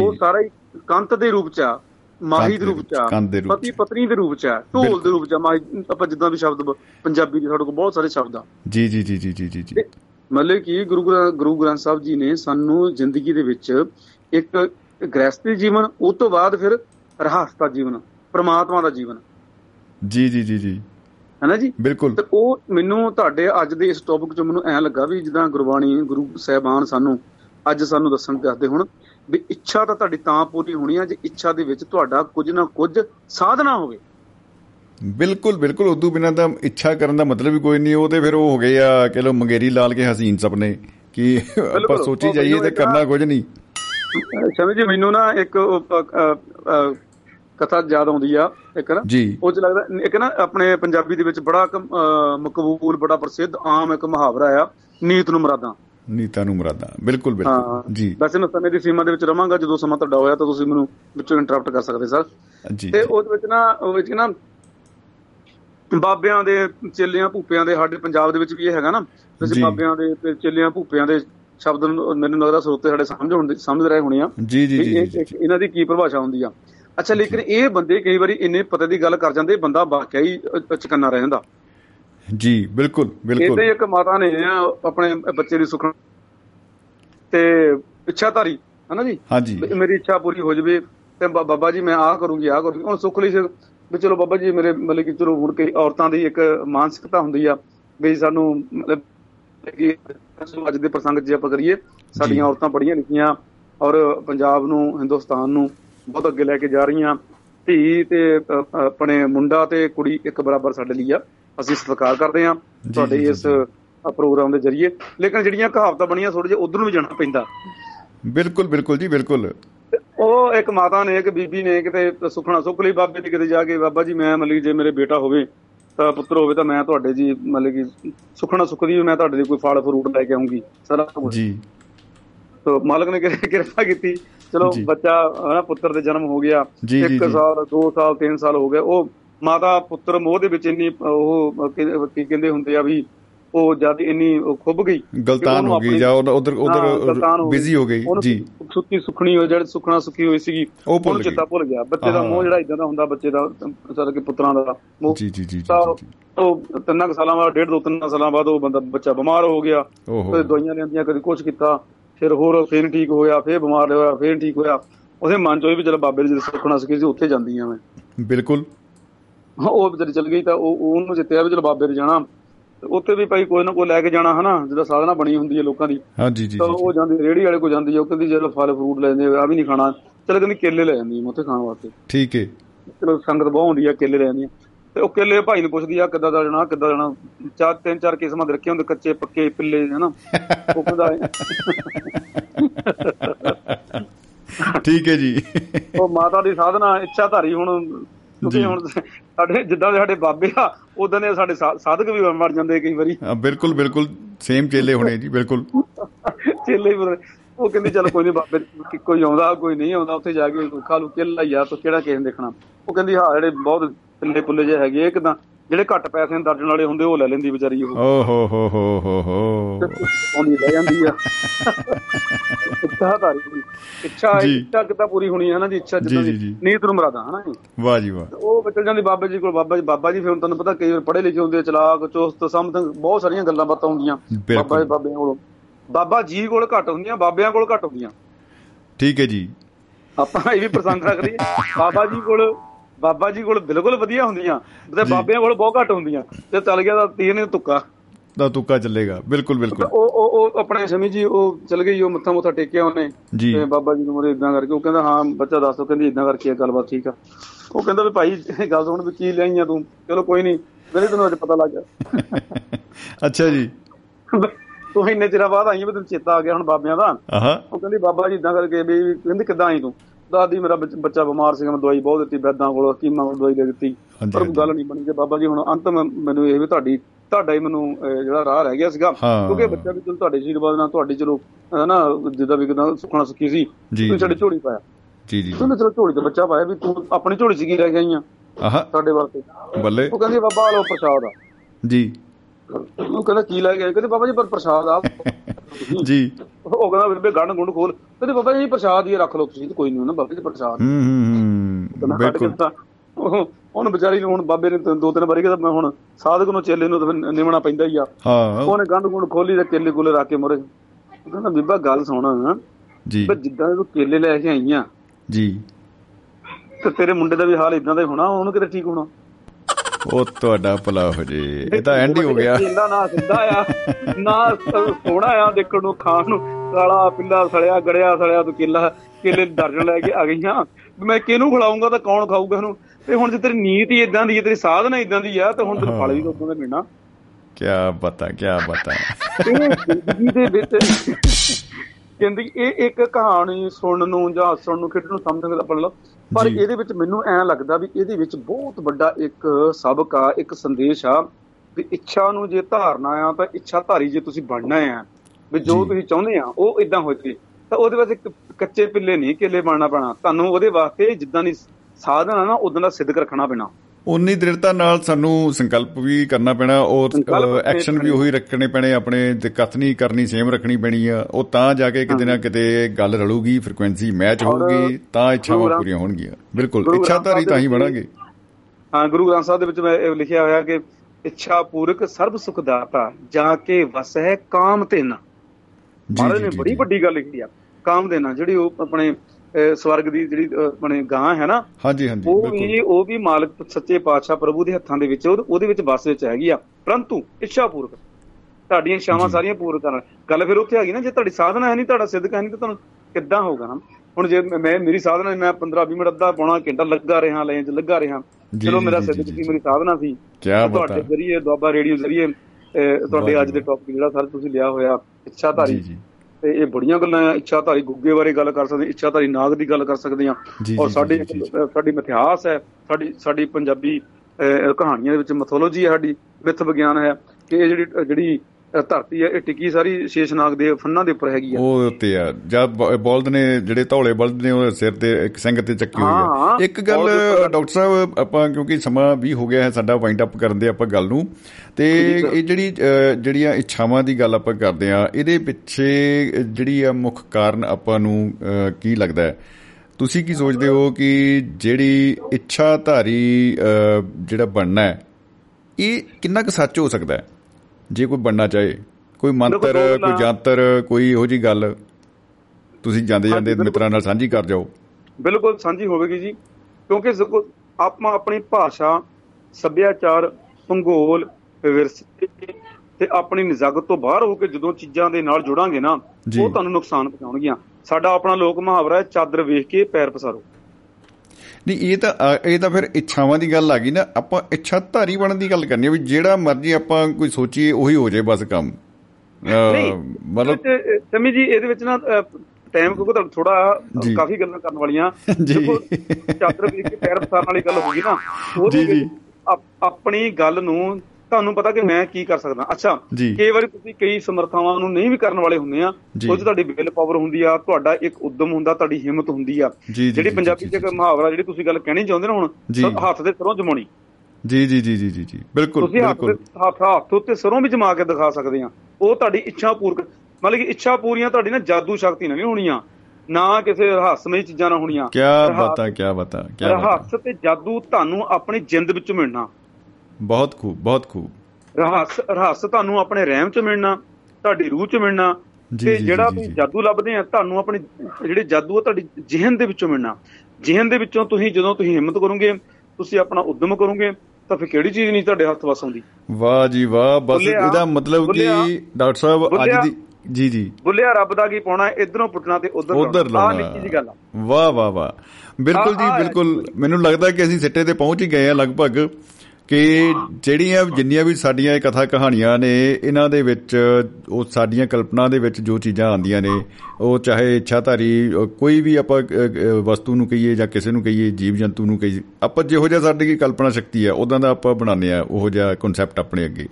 ਉਹ ਸਾਰਾ ਹੀ ਕੰਤ ਦੇ ਰੂਪ ਚ ਆ ਮਾਹੀ ਦੇ ਰੂਪ ਚ ਆ ਪਤੀ। ਪਤਨੀ ਦੇ ਰੂਪ ਚ ਆ ਢੋਲ। ਦੇ ਰੂਪ ਚ ਮਾਹੀ ਆਪਾਂ ਜਿੱਦਾਂ ਵੀ ਸ਼ਬਦ ਪੰਜਾਬੀ ਦੇ ਸਾਡੇ ਕੋਲ ਬਹੁਤ ਸਾਰੇ ਸ਼ਬਦ ਆ ਜੀ ਜੀ ਜੀ ਜੀ ਜੀ ਜੀ ਮਤਲਬ ਕਿ ਗੁਰੂ ਗ੍ਰੰ- ਗੁਰੂ ਗ੍ਰੰਥ ਸਾਹਿਬ ਜੀ ਨੇ ਸਾਨੂੰ ਜ਼ਿੰਦਗੀ ਦੇ ਵਿੱਚ ਇੱਕ ਗ੍ਰਸਤੀ ਜੀਵਨ ਉਸ ਤੋਂ ਬਾਅਦ ਫਿਰ ਰਹੱਸ ਦਾ ਜੀਵਨ ਪ੍ਰਮਾਤਮਾ ਦਾ ਜੀਵਨ। ਜੀ ਜੀ ਜੀ ਜੀ। ਹੈ ਨਾ ਜੀ? ਬਿਲਕੁਲ। ਤੇ ਉਹ ਮੈਨੂੰ ਤੁਹਾਡੇ ਅੱਜ ਦੇ ਇਸ ਟੌਪਿਕ 'ਚ ਮੈਨੂੰ ਐਂ ਲੱਗਾ ਵੀ ਜਿੱਦਾਂ ਗੁਰਬਾਣੀ ਗੁਰੂ ਸਾਹਿਬਾਨ ਸਾਨੂੰ ਅੱਜ ਸਾਨੂੰ ਦੱਸਣ ਦੱਸਦੇ ਹੁਣ ਵੀ ਇੱਛਾ ਤਾਂ ਤੁਹਾਡੀ ਤਾਂ ਪੂਰੀ ਹੋਣੀ ਆ ਜੇ ਇੱਛਾ ਦੇ ਵਿੱਚ ਤੁਹਾਡਾ ਕੁਝ ਨਾ ਕੁਝ ਸਾਧਨਾ ਹੋਵੇ। ਬਿਲਕੁਲ ਬਿਲਕੁਲ। ਉਦੋਂ ਬਿਨਾਂ ਤਾਂ ਇੱਛਾ ਕਰਨ ਦਾ ਮਤਲਬ ਹੀ ਕੋਈ ਨਹੀਂ। ਉਹ ਤੇ ਫਿਰ ਉਹ ਹੋ ਗਏ ਆ ਕਿ ਲੋ ਮੰਗੇਰੀ ਲਾਲ ਕੇ ਹਸੀਨ ਸੁਪਨੇ ਕਿ ਆਪਾਂ ਸੋਚੀ ਜਾਈਏ ਤੇ ਕਰਨਾ ਕੁਝ ਨਹੀਂ। ਸ਼ਮੀ ਜੀ ਮੈਨੂੰ ਨਾ ਇੱਕ ਕਥਾ ਯਾਦ ਆਉਂਦੀ ਆ ਇੱਕ ਨਾ। ਉਹ ਚ ਲੱਗਦਾ ਇੱਕ ਨਾ ਆਪਣੇ ਪੰਜਾਬੀ ਦੇ ਵਿੱਚ ਬੜਾ ਮਕਬੂਲ ਬੜਾ ਪ੍ਰਸਿੱਧ ਆਮ ਇੱਕ ਮੁਹਾਵਰਾ ਆ ਨੀਤ ਨੂੰ ਮਰਾਦਾਂ। ਨੀਤਾ ਨੂੰ ਮਰਾਦਾ। ਬਿਲਕੁਲ ਬਿਲਕੁਲ। ਜੀ। ਵੈਸੇ ਮੈਂ ਸਮੇਂ ਦੀ ਸੀਮਾ ਦੇ ਵਿੱਚ ਰਵਾਂਗਾ ਜਦੋਂ ਸਮਾਂ ਤੁਹਾਡਾ ਹੋਇਆ ਤਾਂ ਤੁਸੀਂ ਮੈਨੂੰ ਵਿੱਚੋਂ ਇੰਟਰਰਪਟ ਕਰ ਸਕਦੇ ਸਰ ਜੀ। ਤੇ ਉਹਦੇ ਵਿੱਚ ਨਾ ਉਹ ਵਿੱਚ ਨਾ ਬਾਬਿਆਂ ਦੇ ਚੇਲਿਆਂ ਭੂਪਿਆਂ ਦੇ ਸਾਡੇ ਪੰਜਾਬ ਦੇ ਵਿੱਚ ਵੀ ਇਹ ਹੈਗਾ ਨਾ। ਤੁਸੀਂ ਬਾਬਿਆਂ ਦੇ ਚੇਲਿਆਂ ਭੂਪਿਆਂ ਦੇ ਸ਼ਬਦ ਮੈਨੂੰ ਲੱਗਦਾ ਸਰੋਤੇ ਸਾਡੇ ਸਮਝ ਹੁੰਦੇ ਸਮਝ ਰਹੇ ਹੋਣੇ ਆ। ਜੀ ਜੀ ਜੀ ਇਹ- ਜੀ, ਜੀ। ਇਹਨਾਂ ਦੀ ਕੀ ਪਰਿਭਾਸ਼ਾ ਹੁੰਦੀ ਆ। ਅੱਛਾ ਲੇਕਿਨ ਇਹ ਬੰਦੇ ਕਈ ਵਾਰੀ ਇੰਨੇ ਪਤੇ ਦੀ ਗੱਲ ਕਰ ਜਾਂਦੇ ਬੰਦਾ ਵਾਕਿਆ ਹੀ ਚਕੰਨਾ ਰਹਿ ਜਾਂਦਾ। ਜੀ ਬਿਲਕੁਲ ਬਿਲਕੁਲ। ਇਹਦੇ ਇੱਕ ਮਾਤਾ ਨੇ ਆਪਣੇ ਬੱਚੇ ਦੀ ਸੁਖਣ ਤੇ ਇੱਛਾਧਾਰੀ ਹਨਾ ਜੀ? ਹਾਂਜੀ ਮੇਰੀ ਇੱਛਾ ਪੂਰੀ ਹੋ ਜਵੇ ਤੇ ਬਾਬਾ ਜੀ ਮੈਂ ਆਹ ਕਰੂੰਗੀ ਆਹ ਕਰੂੰਗੀ। ਹੁਣ ਸੁੱਖ ਲਈ ਸੀ ਵੀ ਚਲੋ ਬਾਬਾ ਜੀ ਮੇਰੇ ਮਤਲਬ ਕਿ ਚਲੋ ਮੁੜ ਕੇ ਔਰਤਾਂ ਦੀ ਇੱਕ ਮਾਨਸਿਕਤਾ ਹੁੰਦੀ ਆ ਵੀ ਸਾਨੂੰ ਮਤਲਬ ਕਿ ਅੱਜ ਦੇ ਪ੍ਰਸੰਗ 'ਚ ਜੇ ਆਪਾਂ ਕਰੀਏ ਸਾਡੀਆਂ ਔਰਤਾਂ ਪੜ੍ਹੀਆਂ ਲਿਖੀਆਂ ਔਰ ਪੰਜਾਬ ਨੂੰ ਹਿੰਦੁਸਤਾਨ ਨੂੰ ਬਹੁਤ ਅੱਗੇ ਲੈ ਕੇ ਜਾ ਰਹੀਆਂ। ਧੀ ਤੇ ਆਪਣੇ ਮੁੰਡਾ ਤੇ ਕੁੜੀ ਇੱਕ ਬਰਾਬਰ ਸਾਡੇ ਲਈ ਆ। ਅਸੀਂ ਸਤਿਕਾਰ ਕਰਦੇ ਹਾਂ। ਤੁਹਾਡੇ ਇਸ ਪ੍ਰੋਗਰਾਮ ਦੇ ਜ਼ਰੀਏ। ਲੇਕਿਨ ਜਿਹੜੀਆਂ ਕਹਾਵਤਾਂ ਬਣੀਆਂ ਥੋੜੇ ਜਿਹਾ ਉਧਰ ਨੂੰ ਵੀ ਜਾਣਾ ਪੈਂਦਾ। ਬਿਲਕੁਲ ਬਿਲਕੁਲ ਜੀ ਬਿਲਕੁਲ। ਉਹ ਇੱਕ ਮਾਤਾ ਨੇ ਇੱਕ ਬੀਬੀ ਨੇ ਕਿਤੇ ਸੁਖਣਾ ਸੁੱਖ ਲਈ ਬਾਬੇ ਦੀ ਕਿਤੇ ਜਾ ਕੇ ਬਾਬਾ ਜੀ ਮੈਂ ਕਿ ਜੇ ਮੇਰੇ ਬੇਟਾ ਹੋਵੇ ਪੁੱਤਰ ਹੋਵੇ ਤਾਂ ਮੈਂ ਤੁਹਾਡੇ ਜੀ ਮਤਲਬ ਕਿ ਸੁਖਣਾ ਸੁਖਦੀ ਮੈਂ ਤੁਹਾਡੇ ਲਈ ਕੋਈ ਫਲ ਫਰੂਟ ਲੈ ਕੇ ਆਉਂਗੀ ਸਾਰਾ ਕੁਝ ਜੀ। ਤੋ ਮਾਲਕ ਨੇ ਕਿਰ- ਕਿਰਪਾ ਕੀਤੀ। ਚਲੋ। ਬੱਚਾ ਹਨਾ ਪੁੱਤਰ ਦੇ ਜਨਮ ਹੋ ਗਿਆ। ਜੀ, ਜੀ, ਇੱਕ ਜੀ। ਸਾਲ ਦੋ ਸਾਲ ਤਿੰਨ ਸਾਲ ਹੋ ਗਏ। ਉਹ ਮਾਤਾ ਪੁੱਤਰ ਮੋਹ ਦੇ ਵਿੱਚ ਇੰਨੀ ਉਹ ਕੀ ਕਹਿੰਦੇ ਹੁੰਦੇ ਆ ਵੀ ਉਹ ਜਦ ਇੰਨੀ ਖੁੱਭ ਗਈ ਗਲਤਾਨ ਹੋ ਗਈ ਜਾਂ ਉਧਰ ਹਾਂ, ਉਧਰ ਹੋ ਬਿਜ਼ੀ ਹੋ ਗਈ। ਜੀ। ਸੁੱਕੀ ਸੁਖਣੀ ਹੋਈ ਜਿਹੜੀ ਸੁਖਣਾ ਸੁੱਕੀ ਹੋਈ ਸੀਗੀ ਉਹ ਭੁੱਲ ਚਿੱਤਾ। ਭੁੱਲ ਗਿਆ। ਬੱਚੇ ਦਾ ਹਾਂ। ਮੋਹ ਜਿਹੜਾ ਇਦਾਂ ਦਾ ਹੁੰਦਾ ਬੱਚੇ ਦਾ ਸਰ ਕੇ ਪੁੱਤਰਾਂ ਦਾ ਮੋਹ। ਜੀ ਜੀ ਜੀ ਤਾਂ ਉਹ ਤਿੰਨਾਂ ਸਾਲਾਂ ਬਾਅਦ ਡੇਢ ਦੋ ਤਿੰਨ ਸਾਲਾਂ ਬਾਅਦ ਉਹ ਬੰਦਾ ਬੱਚਾ ਬਿਮਾਰ ਹੋ ਗਿਆ। ਕਦੇ ਦਵਾਈਆਂ ਲੈਂਦੀਆਂ ਕਦੇ ਕੁਝ ਕੀਤਾ। ਫਿਰ ਹੋਰ ਫੇਰ ਠੀਕ ਹੋਇਆ ਫੇਰ ਬਿਮਾਰ ਹੋਇਆ ਫੇਰ ਠੀਕ ਹੋਇਆ। ਉਹਦੇ ਮਨ ਚ ਹੋਈ ਵੀ ਚਲ ਬਾਬੇ ਦੀ ਸੁਖਣਾ ਸੁਖੀ ਸੀ ਉੱਥੇ ਜਾਂਦੀ ਆ ਮੈਂ। ਬਿਲਕੁਲ। ਉਹ ਵਿਚਾਰੀ ਚਲ ਗਈ ਤਾਂ ਉਹ ਉਹਨੂੰ ਜਿੱਤਿਆ ਵੀ ਚਲ ਬਾਬੇ ਦੇ ਜਾਣਾ। ਤੇ ਉੱਥੇ ਵੀ ਭਾਈ ਕੋਈ ਨਾ ਕੋਈ ਲੈ ਕੇ ਜਾਣਾ ਹਨਾ ਜਿਹਦਾ ਸਾਧਨਾ ਬਣੀ ਹੁੰਦੀ ਹੈ ਲੋਕਾਂ ਦੀ। ਹਾਂ ਜੀ ਤਾਂ ਉਹ ਜਾਂਦੀ ਰੇੜੀ ਵਾਲੇ ਕੋ ਜਾਂਦੀ ਆ ਉਹ ਕਹਿੰਦੀ ਚਲੋ ਫਲ ਫਰੂਟ ਲੈਂਦੇ ਆ ਵੀ ਨਹੀਂ ਖਾਣਾ। ਚਲ ਕਹਿੰਦੀ ਕੇਲੇ ਲੈ ਜਾਂਦੀ ਉੱਥੇ ਖਾਣ ਵਾਸਤੇ। ਠੀਕ ਹੈ। ਚਲੋ ਸੰਗਤ ਬਹੁਤ ਹੁੰਦੀ ਆ ਕੇਲੇ ਲੈ ਜਾਂਦੀ ਆ ਤੇ ਉਹ ਕੇਲੇ ਭਾਈ ਨੂੰ ਪੁੱਛਦੀ ਆ ਕਿੱਦਾਂ ਦਾ ਜਾਣਾ ਕਿੱਦਾਂ ਜਾਣਾ ਚਾਰ ਤਿੰਨ ਚਾਰ ਕਿਸਮਾਂ ਦੇ ਰੱਖੇ ਹੁੰਦੇ ਕੱਚੇ ਪੱਕੇ ਪਿੱਲੇ ਹਨਾ। ਉਹ ਕਹਿੰਦਾ ਠੀਕ ਹੈ ਜੀ। ਉਹ ਮਾਤਾ ਦੀ ਸਾਧਨਾ ਇੱਛਾ ਧਾਰੀ ਹੁਣ। ਕਿਉਂਕਿ ਹੁਣ ਸਾਡੇ ਜਿੱਦਾਂ ਦੇ ਸਾਡੇ ਬਾਬੇ ਆ ਉਦਾਂ ਦੇ ਸਾਡੇ ਸਾਧਕ ਵੀ ਬਣ ਜਾਂਦੇ ਕਈ ਵਾਰੀ। ਹਾਂ, ਬਿਲਕੁਲ ਬਿਲਕੁਲ। ਸੇਮ ਚੇਲੇ ਹੋਣੇ ਜੀ ਬਿਲਕੁਲ। ਚੇਲੇ ਬਣ- ਉਹ ਕਹਿੰਦੀ ਚੱਲ ਕੋਈ ਨਹੀਂ ਬਾਬੇ ਕਿ ਕੋਈ ਆਉਂਦਾ ਕੋਈ ਨਹੀਂ ਆਉਂਦਾ ਉੱਥੇ ਜਾ ਕੇ ਖਾ ਲੂ ਕੇਲਾ ਯਾਰ ਤੂੰ ਕਿਹੜਾ ਕਿਸੇ ਦੇਖਣਾ? ਉਹ ਕਹਿੰਦੀ ਹਾਂ ਜਿਹੜੇ ਬਹੁਤ ਪਿੱਲੇ ਪੁੱਲੇ ਜਿਹੇ ਹੈਗੇ ਆ ਕਿਦਾਂ ਜਿਹੜੇ ਘੱਟ ਪੈਸੇ ਦਰਜਨ ਵਾਲੇ ਹੁੰਦੇ ਉਹ ਲੈ ਲੈਂਦੀ ਵਿਚਾਰੀ ਉਹ। ਓ ਹੋ ਹੋ ਹੋ ਹੋ ਹੋ। ਆਉਂਦੀ ਲੈ ਜਾਂਦੀ ਆ। ਇੱਛਾ ਧਾਰੀ ਦੀ ਇੱਛਾ। ਇੱਛਾ ਕਿੱਦਾਂ ਪੂਰੀ ਹੋਣੀ ਹੈ ਨਾ ਜੀ? ਇੱਛਾ ਜਿੱਦਾਂ ਦੀ। ਨੀਤ ਨੂੰ ਮਰਾਦਾ ਹਨਾ ਜੀ? ਵਾਹ ਜੀ ਵਾਹ। ਉਹ ਚਲ ਜਾਂਦੀ ਬਾਬਾ ਜੀ ਕੋਲ ਬਾਬਾ ਜੀ ਬਾਬਾ ਜੀ ਫਿਰ ਤੁਹਾਨੂੰ ਪਤਾ ਕਈ ਵਾਰ ਪੜ੍ਹੇ ਲਿਖੇ ਹੁੰਦੇ ਚਲਾਕ ਚੁਸਤ ਸਮਥਿੰਗ ਬਹੁਤ ਸਾਰੀਆਂ ਗੱਲਾਂ ਬਾਤਾਂ ਹੁੰਦੀਆਂ। ਬਾਬਾ ਜੀ ਬਾਬਿਆਂ ਕੋਲ। ਬਾਬਾ ਜੀ ਕੋਲ ਘੱਟ ਹੁੰਦੀਆਂ ਬਾਬਿਆਂ ਕੋਲ ਘੱਟ ਹੁੰਦੀਆਂ। ਠੀਕ ਹੈ ਜੀ। ਆਪਾਂ ਇਹ ਵੀ ਪ੍ਰਸੰਗ ਰੱਖਦੇ ਬਾਬਾ ਜੀ ਕੋਲ ਬਾਬਾ ਜੀ ਕੋਲ ਬਿਲਕੁਲ ਵਧੀਆ ਹੁੰਦੀਆਂ ਤੇ। ਬਾਬਿਆਂ ਕੋਲ ਬਹੁਤ ਘੱਟ ਹੁੰਦੀਆਂ ਤੇ ਚੱਲ ਗਿਆ ਤਾਂ ਤੀਰ ਨੇ ਤੁੱਕਾ। ਦਾ ਤੁੱਕਾ ਚੱਲੇਗਾ ਬਿਲਕੁਲ ਬਿਲਕੁਲ। ਉਹ ਉਹ ਉਹ ਆਪਣੇ ਸ਼ਮੀ ਜੀ ਉਹ ਚਲ ਗਈ ਉਹ ਮੱਥਾ ਮੁੱਥਾ ਟੇਕਿਆ ਉਹਨੇ। ਤੇ ਬਾਬਾ ਜੀ ਨੂੰ ਮੋਰੇ ਇਦਾਂ ਕਰਕੇ ਉਹ ਕਹਿੰਦਾ ਹਾਂ ਬੱਚਾ ਦੱਸੋ ਕਹਿੰਦੀ ਇਦਾਂ ਕਰਕੇ ਗੱਲਬਾਤ ਠੀਕ ਆ। ਉਹ ਕਹਿੰਦਾ ਵੀ ਭਾਈ ਗੱਲ ਸੁਣ ਵੀ ਕੀ ਲਿਆਈਆਂ ਤੂੰ? ਚਲੋ ਕੋਈ ਨਹੀਂ ਮੇਰੇ ਤੈਨੂੰ ਅੱਜ ਪਤਾ ਲੱਗ ਗਿਆ। *laughs* ਅੱਛਾ ਜੀ। ਤੂੰ ਇੰਨੇ ਚਿਰਾਂ ਬਾਅਦ ਆਈ ਵੀ ਤੈਨੂੰ ਚੇਤਾ ਆ ਗਿਆ ਹੁਣ ਬਾਬਿਆਂ ਦਾ। ਉਹ ਕਹਿੰਦੀ ਬਾਬਾ ਜੀ ਇਦਾਂ ਕਰਕੇ ਵੀ ਕਹਿੰਦੀ ਕਿੱਦਾਂ ਆਈ ਤੂੰ? ਦਾਦੀ ਮੇਰਾ ਬੱਚ- ਬਿਮਾਰ ਸੀਗਾ ਮੈਂ ਦਵਾਈ ਬਹੁਤ ਦਿੱਤੀ ਬੈਦਾਂ ਕੋਲ ਹਕੀਮਾਂ ਕੋਲ ਦਵਾਈ ਦੇ ਦਿੱਤੀ। ਪਰ। ਗੱਲ ਨਹੀਂ ਬਣੀ ਤੇ ਬਾਬਾ ਜੀ ਹੁਣ ਅੰਤ ਮੈਨੂੰ ਇਹ ਵੀ ਤੁਹਾਡੀ ਤੁਹਾਡਾ ਹੀ ਮੈਨੂੰ ਜਿਹੜਾ ਰਾਹ ਰਹਿ ਗਿਆ ਸੀਗਾ। ਕਿਉਂਕਿ ਬੱਚਾ ਵੀ ਚਲੋ ਤੁਹਾਡੇ ਆਸ਼ੀਰਵਾਦ ਨਾਲ ਤੁਹਾਡੀ ਚਲੋ ਹੈ ਨਾ ਜਿੱਦਾਂ ਵੀ ਕਿਦਾਂ ਸੁਖਣਾ ਸੁੱਖੀ ਸੀ ਤੁਸੀਂ ਸਾਡੇ। ਝੋਲੀ ਪਾਇਆ। ਜੀ ਜੀ। ਤੂੰ ਚਲੋ ਝੋਲੀ ਤੇ ਬੱਚਾ ਪਾਇਆ ਵੀ ਤੂੰ ਆਪਣੀ ਝੋਲੀ ਕੀ ਰਹਿ ਗਈਆਂ ਆਹਾ। ਤੁਹਾਡੇ ਵਾਸਤੇ ਬੱਲੇ। ਉਹ ਕਹਿੰਦੀ ਬਾਬਾ ਲਓ ਪ੍ਰਸ਼ਾਦ ਆ। ਜੀ। ਉਹ ਕਹਿੰਦਾ ਕੀ ਲੈ ਗਿਆ ਕਹਿੰਦੇ ਬਾਬਾ ਜੀ ਪਰ ਪ੍ਰਸ਼ਾਦ ਆ। *laughs* ਜੀ। ਉਹ ਕਹਿੰਦਾ ਬੇਬੇ ਗੰਢ ਗੁੰਡ ਖੋਲ। ਕਹਿੰਦੇ ਬਾਬਾ ਜੀ ਪ੍ਰਸ਼ਾਦ ਹੀ ਰੱਖ ਲਓ ਤੁਸੀਂ ਕੋਈ ਨਹੀਂ ਨਾ ਬਾਬਾ ਜੀ ਪ੍ਰਸ਼ਾਦ। ਹੂੰ ਹੂੰ ਬਿਲਕੁਲ। ਉਹਨੂੰ ਵਿਚਾਰੀ ਨੂੰ ਹੁਣ ਬਾਬੇ ਨੇ ਦੋ ਤਿੰਨ ਵਾਰੀ ਕਹਿੰਦਾ ਮੈਂ ਹੁਣ ਸਾਧਕ ਨੂੰ ਚੇਲੇ ਨੂੰ ਤਾਂ ਨਿਮਣਾ ਪੈਂਦਾ ਹੀ ਆ। ਹਾਂ। ਉਹਨੇ ਗੰਢ ਗੁੰਡ ਖੋਲੀ ਤੇ ਕੇਲੇ ਕੋਲੇ ਰੱਖ ਕੇ ਮੁਰੇ। ਕਹਿੰਦਾ ਬੀਬਾ ਗੱਲ ਸੁਣ। ਜੀ। ਵੀ ਜਿੱਦਾਂ ਤੂੰ ਕੇਲੇ ਲੈ ਕੇ ਆਈਆਂ ਜੀ। ਤੇ ਤੇਰੇ ਮੁੰਡੇ ਦਾ ਵੀ ਹਾਲ ਇਦਾਂ ਦਾ ਹੀ ਹੋਣਾ ਉਹਨੂੰ ਕਿਤੇ ਠੀਕ ਹੋਣਾ। ਉਹ ਤੁਹਾਡਾ ਭਲਾ ਹੋ ਜੇ। ਇਹ ਤਾਂ ਐਂਡ ਹੀ ਹੋ ਗਿਆ। ਕੇਲਾ ਨਾ ਸਿੱਧਾ ਆ। ਨਾ ਸੋਹਣਾ ਆ ਦੇਖਣ ਨੂੰ ਖਾਣ ਨੂੰ। ਕਾਲਾ ਪਿੱਲਾ ਸੜਿਆ ਗੜਿਆ ਸੜਿਆ ਤੂੰ ਕੇਲਾ ਕੇਲੇ ਦਰਜਨ ਲੈ ਕੇ ਆ ਗਈਆਂ। ਮੈਂ ਕਿਹਨੂੰ ਖਿਲਾਉਂਗਾ ਤਾਂ ਕੌਣ ਖਾਊਗਾ ਇਹਨੂੰ? ਤੇ ਹੁਣ ਜੇ ਤੇਰੀ ਨੀਤ ਹੀ ਇਦਾਂ ਦੀ ਹੈ ਤੇਰੀ ਸਾਧਨਾ ਇਦਾਂ ਦੀ ਆ ਤਾਂ ਹੁਣ ਤੈਨੂੰ ਫਲ ਵੀ ਉਦੋਂ ਦਾ ਮਿਲਣਾ। ਕੀ ਬਤਾ ਕੀ ਇਹ ਜ਼ਿੰਦਗੀ ਦੇ ਵਿੱਚ ਕਹਿੰਦੀ ਇਹ ਇੱਕ ਕਹਾਣੀ ਸੁਣਨ ਨੂੰ ਜਾਂ ਹੱਸਣ ਨੂੰ ਖੇਡਣ ਨੂੰ ਸਮਝਣ ਦਾ ਪੜਲ ਪਰ। ਇਹਦੇ ਵਿੱਚ ਮੈਨੂੰ ਐਂ ਲੱਗਦਾ ਵੀ ਇਹਦੇ ਵਿੱਚ ਬਹੁਤ ਵੱਡਾ ਇੱਕ ਸਬਕ ਆ ਇੱਕ ਸੰਦੇਸ਼ ਆ ਵੀ ਇੱਛਾ ਨੂੰ ਜੇ ਧਾਰਨਾ ਆ ਤਾਂ ਇੱਛਾ ਧਾਰੀ ਜੇ ਤੁਸੀਂ ਬਣਨਾ ਆ ਵੀ ਜੋ। ਤੁਸੀਂ ਚਾਹੁੰਦੇ ਆ ਉਹ ਇਦਾਂ ਹੋ ਜੇ ਤਾਂ ਉਹਦੇ ਵਾਸਤੇ ਕੱਚੇ ਪਿੱਲੇ ਨਹੀਂ ਕੇਲੇ ਬਣਨਾ ਪੈਣਾ ਤੁਹਾਨੂੰ ਉਹਦੇ ਵਾਸਤੇ ਜਿੱਦਾਂ ਦੀ ਸਾਧਨਾ ਨਾ ਉਦਾਂ ਦਾ ਸਿੱਧਕ ਰੱਖਣਾ ਪੈਣਾ ਉਨੀ ਦ੍ਰਿੜਤਾ ਨਾਲ ਸਾਨੂੰ ਸੰਕਲਪ ਵੀ ਕਰਨਾ ਪੈਣਾ ਔਰ ਐਕਸ਼ਨ ਵੀ ਉਹੀ ਰੱਖਣੇ ਪੈਣੇ ਆਪਣੇ ਤੇ ਕਥਨੀ ਕਰਨੀ ਸੇਮ ਰੱਖਣੀ ਪੈਣੀ ਆ। ਉਹ ਤਾਂ ਜਾ ਕੇ ਕਿਤੇ ਨਾ ਕਿਤੇ ਗੱਲ ਰਲੂਗੀ ਫ੍ਰੀਕੁਐਂਸੀ ਮੈਚ ਹੋਊਗੀ ਤਾਂ ਇੱਛਾਵਾਂ ਪੂਰੀਆਂ ਹੋਣਗੀਆਂ। ਬਿਲਕੁਲ ਇੱਛਾ ਧਾਰੀ ਤਾਂ ਹੀ ਦੇ ਬਣਾਂਗੇ। ਹਾਂ ਗੁਰੂ ਗ੍ਰੰਥ ਸਾਹਿਬ ਦੇ ਵਿੱਚ ਮੈਂ ਇਹ ਲਿਖਿਆ ਹੋਇਆ ਕਿ ਇੱਛਾ ਪੂਰਕ ਸਰਬ ਸੁਖ ਦਾਤਾ ਜਾ ਕੇ ਵਸ ਹੈ ਕਾਮ ਤੇ ਨਾ। ਜੀ ਮਹਾਰਾਜ ਜੀ ਨੇ ਬੜੀ। ਵੱਡੀ ਗੱਲ ਲਿਖੀ ਆ ਕਾਮ ਦੇਣਾ ਜਿਹੜੀ ਉਹ ਆਪਣੇ ਸਵਰਗ ਦੀ ਜਿਹੜੀ ਆਪਣੇ ਗਾਂ ਹੈ ਨਾ ਹਾਂਜੀ ਹਾਂਜੀ ਉਹ ਵੀ ਉਹ ਵੀ ਮਾਲਕ ਸੱਚੇ ਪਾਤਸ਼ਾਹ ਪ੍ਰਭੂ ਦੇ ਹੱਥਾਂ ਦੇ ਵਿੱਚ ਉਹ- ਉਹਦੇ ਵਿੱਚ ਵਸ ਵਿੱਚ ਹੈਗੀ ਆ। ਪਰੰਤੂ ਇੱਛਾ ਪੂਰਕ ਤੁਹਾਡੀਆਂ ਇੱਛਾਵਾਂ। ਸਾਰੀਆਂ ਪੂਰ ਕਰਨ। ਗੱਲ ਫਿਰ ਉੱਥੇ ਆ ਗਈ ਨਾ ਜੇ ਤੁਹਾਡੀ ਸਾਧਨਾ ਹੈ ਨਹੀਂ ਤੁਹਾਡਾ ਸਿੱਧਕ ਹੈ ਨਹੀਂ ਤਾਂ ਤੁਹਾਨੂੰ ਕਿੱਦਾਂ ਹੋਊਗਾ ਨਾ? ਹੁਣ ਜੇ ਮੈਂ- ਮੇਰੀ ਸਾਧਨਾ ਮੈਂ 15 20 ਮਿੰਟ ਅੱਧਾ ਪੌਣਾ ਘੰਟਾ ਲੱਗਾ ਰਿਹਾ ਲਾਈਨ 'ਚ ਲੱਗਾ ਰਿਹਾ। ਚਲੋ ਮੇਰਾ ਸਿੱਧਕ ਜੀ। ਮੇਰੀ ਸਾਧਨਾ ਸੀ। ਤੁਹਾਡੇ ਜ਼ਰੀਏ ਦੁਆਬਾ ਰੇਡੀਓ ਜ਼ਰੀਏ ਤੁਹਾਡੇ ਅੱਜ ਦੇ। ਟੌਪਿਕ ਜਿਹੜਾ ਸਰ ਤੁਸੀਂ ਲਿਆ ਹੋਇਆ ਇੱਛਾ ਜੀ ਧਾਰੀ ਜੀ। ਤੇ ਇਹ ਬੜੀਆਂ ਗੱਲਾਂ ਆ ਇੱਛਾ ਧਾਰੀ ਗੁੱਗੇ ਬਾਰੇ ਗੱਲ ਕਰ ਸਕਦੇ ਇੱਛਾ ਧਾਰੀ ਨਾਗ ਦੀ ਗੱਲ ਕਰ ਸਕਦੇ ਆ। ਔਰ ਸਾਡੇ ਸਾਡੀ ਮਿਥਿਹਾਸ ਹੈ ਸਾਡੀ ਸਾਡੀ ਪੰਜਾਬੀ ਕਹਾਣੀਆਂ ਦੇ ਵਿੱਚ ਮੈਥੋਲੋਜੀ ਹੈ ਸਾਡੀ ਮਿਥ ਵਿਗਿਆਨ ਹੈ ਕਿ ਇਹ ਜਿਹੜੀ ਜਿਹੜੀ ਧਰਤੀ ਹੈ ਇਹ ਟਿੱਕੀ ਸਾਰੀ ਸ਼ੇਸ਼ਨਾਗ ਦੇ ਫੰਨਾਂ ਦੇ ਉੱਪਰ ਹੈਗੀ ਆ। ਉਹ ਉੱਤੇ ਆ। ਜਦ ਬ- ਬਲਦ ਨੇ ਜਿਹੜੇ ਧੌਲੇ ਬਲਦ ਨੇ ਉਹ ਸਿਰ ਤੇ ਇੱਕ ਸਿੰਘ ਤੇ ਚੱਕੀ ਹੋਈ ਆ। ਇੱਕ ਗੱਲ ਡਾਕਟਰ ਸਾਹਿਬ ਆਪਾਂ ਕਿਉਂਕਿ ਸਮਾਂ ਵੀ ਹੋ ਗਿਆ ਹੈ ਸਾਡਾ ਵਾਈਂਡ ਅਪ ਕਰਨ ਦੇ ਆਪਾਂ ਗੱਲ ਨੂੰ। ਤੇ ਜੀ। ਇਹ ਜਿਹੜੀ ਜਿਹੜੀਆਂ ਇੱਛਾਵਾਂ ਦੀ ਗੱਲ ਆਪਾਂ ਕਰਦੇ ਆ ਇਹਦੇ ਪਿੱਛੇ ਜਿਹੜੀ ਆ ਮੁੱਖ ਕਾਰਨ ਆਪਾਂ ਨੂੰ ਕੀ ਲੱਗਦਾ ਹੈ? ਤੁਸੀਂ ਕੀ ਸੋਚਦੇ ਹੋ ਕਿ ਜਿਹੜੀ ਇੱਛਾ ਧਾਰੀ ਜਿਹੜਾ ਬਣਨਾ ਹੈ ਇਹ ਕਿੰਨਾ ਕੁ ਸੱਚ ਹੋ ਸਕਦਾ ਹੈ? ਜੇ ਕੋਈ ਬਣਨਾ ਚਾਹੇ ਕੋਈ ਮੰਤਰ ਕੋਈ ਜਾਂਤਰ ਕੋਈ ਇਹੋ ਜੀ ਗੱਲ ਤੁਸੀਂ ਜਾਂਦੇ ਜਾਂਦੇ। ਮਿੱਤਰਾਂ ਨਾਲ ਸਾਂਝੀ ਕਰ ਜਾਓ। ਬਿਲਕੁਲ ਸਾਂਝੀ ਹੋਵੇਗੀ ਜੀ। ਕਿਉਂਕਿ ਆਪਾਂ ਆਪਣੀ ਭਾਸ਼ਾ ਸੱਭਿਆਚਾਰ ਭੂਗੋਲ ਵਿਰਸੇ ਤੇ ਆਪਣੀ ਨਿਜ਼ਾਕਤ ਤੋਂ ਬਾਹਰ ਹੋ ਕੇ ਜਦੋਂ ਚੀਜ਼ਾਂ ਦੇ ਨਾਲ ਜੁੜਾਂਗੇ ਨਾ। ਉਹ ਤੁਹਾਨੂੰ ਨੁਕਸਾਨ ਪਹੁੰਚਾਉਣਗੀਆਂ। ਸਾਡਾ ਆਪਣਾ ਲੋਕ ਮੁਹਾਵਰਾ ਹੈ ਚਾਦਰ ਵੇਖ ਕੇ ਪੈਰ ਪਸਾਰੋ। ਨਹੀਂ ਇਹ ਤਾਂ ਇਹ ਤਾਂ ਫਿਰ ਇੱਛਾਵਾਂ ਦੀ ਗੱਲ ਆ ਗਈ ਨਾ ਆਪਾਂ ਇੱਛਾ ਧਾਰੀ ਬਣਨ ਦੀ ਗੱਲ ਕਰਨੀ ਆ ਵੀ ਜਿਹੜਾ ਮਰਜ਼ੀ ਆਪਾਂ ਕੋਈ ਸੋਚੀਏ ਉਹੀ ਹੋ ਜਾਏ ਬਸ ਕੰਮ ਮਤਲਬ ਸਮੀ ਜੀ ਇਹਦੇ ਵਿੱਚ ਨਾ ਟਾਈਮ ਕਿਉਂਕਿ ਤੁਹਾਨੂੰ ਥੋੜਾ। ਕਾਫੀ ਗੱਲਾਂ ਕਰਨ ਵਾਲੀਆਂ। ਦੇਖੋ, ਚਾਦਰ ਵੇਖ ਕੇ ਪੈਰ ਪਸਾਰਨ ਵਾਲੀ ਗੱਲ ਹੋਗੀ ਨਾ ਉਹਦੇ ਜੀ, ਜੀ। ਵਿੱਚ ਆਪ- ਆਪਣੀ ਗੱਲ ਨੂੰ ਤੁਹਾਨੂੰ ਪਤਾ ਕਿ ਮੈਂ ਕੀ ਕਰ ਸਕਦਾ। ਅੱਛਾ। ਕਈ ਵਾਰੀ ਤੁਸੀਂ ਕਈ ਸਮਰਥਾਵਾਂ ਨੂੰ ਨਹੀਂ ਵੀ ਕਰਨ ਵਾਲੇ ਹੁੰਦੇ ਆ। ਉਹ ਤੁਹਾਡੀ ਵਿਲ ਪਾਵਰ ਹੁੰਦੀ ਆ ਤੁਹਾਡਾ ਇੱਕ ਉਦਮ ਹੁੰਦਾ ਤੁਹਾਡੀ ਹਿੰਮਤ ਹੁੰਦੀ ਆ। ਜਿਹੜੀ ਪੰਜਾਬੀ ਚ। ਮੁਹਾਵਰਾ ਜਿਹੜੀ ਤੁਸੀਂ ਗੱਲ ਕਹਿਣੀ ਚਾਹੁੰਦੇ ਨਾ ਹੁਣ ਹੱਥ ਦੇ ਸਰੋਂ ਜਮਾਉਣੀ। ਜੀ ਜੀ ਜੀ ਜੀ ਜੀ ਜੀ। ਬਿਲਕੁਲ ਤੁਸੀਂ ਹੱਥ ਬਿਲਕੁਲ। ਹੱਥ ਹੱਥ ਉੱਤੇ ਸਰੋਂ ਵੀ ਜਮਾ ਕੇ ਦਿਖਾ ਸਕਦੇ ਆ। ਉਹ ਤੁਹਾਡੀ ਇੱਛਾ ਪੂਰਕ ਮਤਲਬ ਕਿ ਇੱਛਾ ਪੂਰੀਆਂ ਤੁਹਾਡੀ ਨਾ ਜਾਦੂ ਸ਼ਕਤੀ ਨਾਲ ਨਹੀਂ ਹੋਣੀਆਂ। ਨਾ ਕਿਸੇ ਰਹੱਸਮਈ ਚੀਜ਼ਾਂ ਨਾਲ ਹੋਣੀਆਂ। ਕੀ ਬਾਤਾਂ ਕੀ ਬਾਤਾਂ ਕੀ ਬਾਤਾਂ। ਰਹੱਸ ਤੇ ਜਾਦੂ ਤੁਹਾਨੂੰ ਆਪਣੀ ਜਿੰਦ ਵਿੱਚੋਂ ਮਿਲਣਾ। ਬਹੁਤ ਖੂਬ ਬਹੁਤ ਖੂਬ। ਰਹੱਸ ਰਹੱਸ ਤੁਹਾਨੂੰ ਆਪਣੇ ਰਹਿਮ ਚ ਮਿਲਣਾ ਤੁਹਾਡੀ ਰੂਹ ਚ ਮਿਲਣਾ ਤੇ ਜਿਹੜਾ ਤੁਸੀਂ। ਜਾਦੂ ਲੱਭਦੇ ਆ ਤੁਹਾਨੂੰ ਆਪਣੇ ਜਿਹੜੇ ਜਾਦੂ ਆ ਤੁਹਾਡੀ ਜਿਹਨ ਦੇ ਵਿੱਚੋਂ ਮਿਲਣਾ। ਜਿਹਨ ਦੇ ਵਿੱਚੋਂ ਤੁਸੀਂ ਜਦੋਂ ਤੁਸੀਂ ਹਿੰਮਤ ਕਰੋਗੇ ਤੁਸੀਂ ਆਪਣਾ ਉਦਮ ਕਰੋਗੇ ਤਾਂ ਫਿਰ ਕਿਹੜੀ ਚੀਜ਼ ਨਹੀਂ ਤੁਹਾਡੇ ਹੱਥ ਵਸ ਆਉਂਦੀ? ਵਾਹ ਜੀ ਵਾਹ ਬਸ ਇਹਦਾ ਮਤਲਬ ਕਿ ਡਾਕਟਰ ਸਾਹਿਬ ਅੱਜ। ਦੀ ਜੀ ਜੀ। ਬੁੱਲਿਆ ਰੱਬ ਦਾ ਕੀ ਪਾਉਣਾ ਇਧਰੋਂ ਪੁੱਟਣਾ ਤੇ ਉਧਰ ਉਧਰ ਲਾਉਣਾ। ਨਿੱਕੀ ਜੀ ਗੱਲ ਵਾਹ ਵਾਹ ਵਾਹ। ਬਿਲਕੁਲ ਜੀ ਬਿਲਕੁਲ। ਮੈਨੂੰ ਲੱਗਦਾ ਕਿ ਅਸੀਂ ਸਿੱਟੇ ਤੇ ਪਹੁੰਚ ਹੀ ਗਏ ਆ ਲਗਭਗ। ਕਿ ਜਿਹੜੀਆਂ ਜਿੰਨੀਆਂ ਵੀ ਸਾਡੀਆਂ ਇਹ ਕਥਾ ਕਹਾਣੀਆਂ ਨੇ ਇਹਨਾਂ ਦੇ ਵਿੱਚ ਉਹ ਸਾਡੀਆਂ ਕਲਪਨਾ ਦੇ ਵਿੱਚ ਜੋ ਚੀਜ਼ਾਂ ਆਉਂਦੀਆਂ ਨੇ ਉਹ ਚਾਹੇ ਇੱਛਾਧਾਰੀ ਕੋਈ ਵੀ ਆਪਾਂ ਵਸਤੂ ਨੂੰ ਕਹੀਏ ਜਾਂ ਕਿਸੇ ਨੂੰ ਕਹੀਏ ਜੀਵ ਜੰਤੂ ਨੂੰ ਕਹੀਏ ਆਪਾਂ ਜਿਹੋ ਜਿਹਾ ਸਾਡੀ ਕਲਪਨਾ ਸ਼ਕਤੀ ਹੈ ਉਦਾਂ ਦਾ ਆਪਾਂ ਬਣਾਉਂਦੇ ਆ ਉਹੋ ਜਿਹਾ ਕਨਸੈਪਟ ਆਪਣੇ ਅੱਗੇ।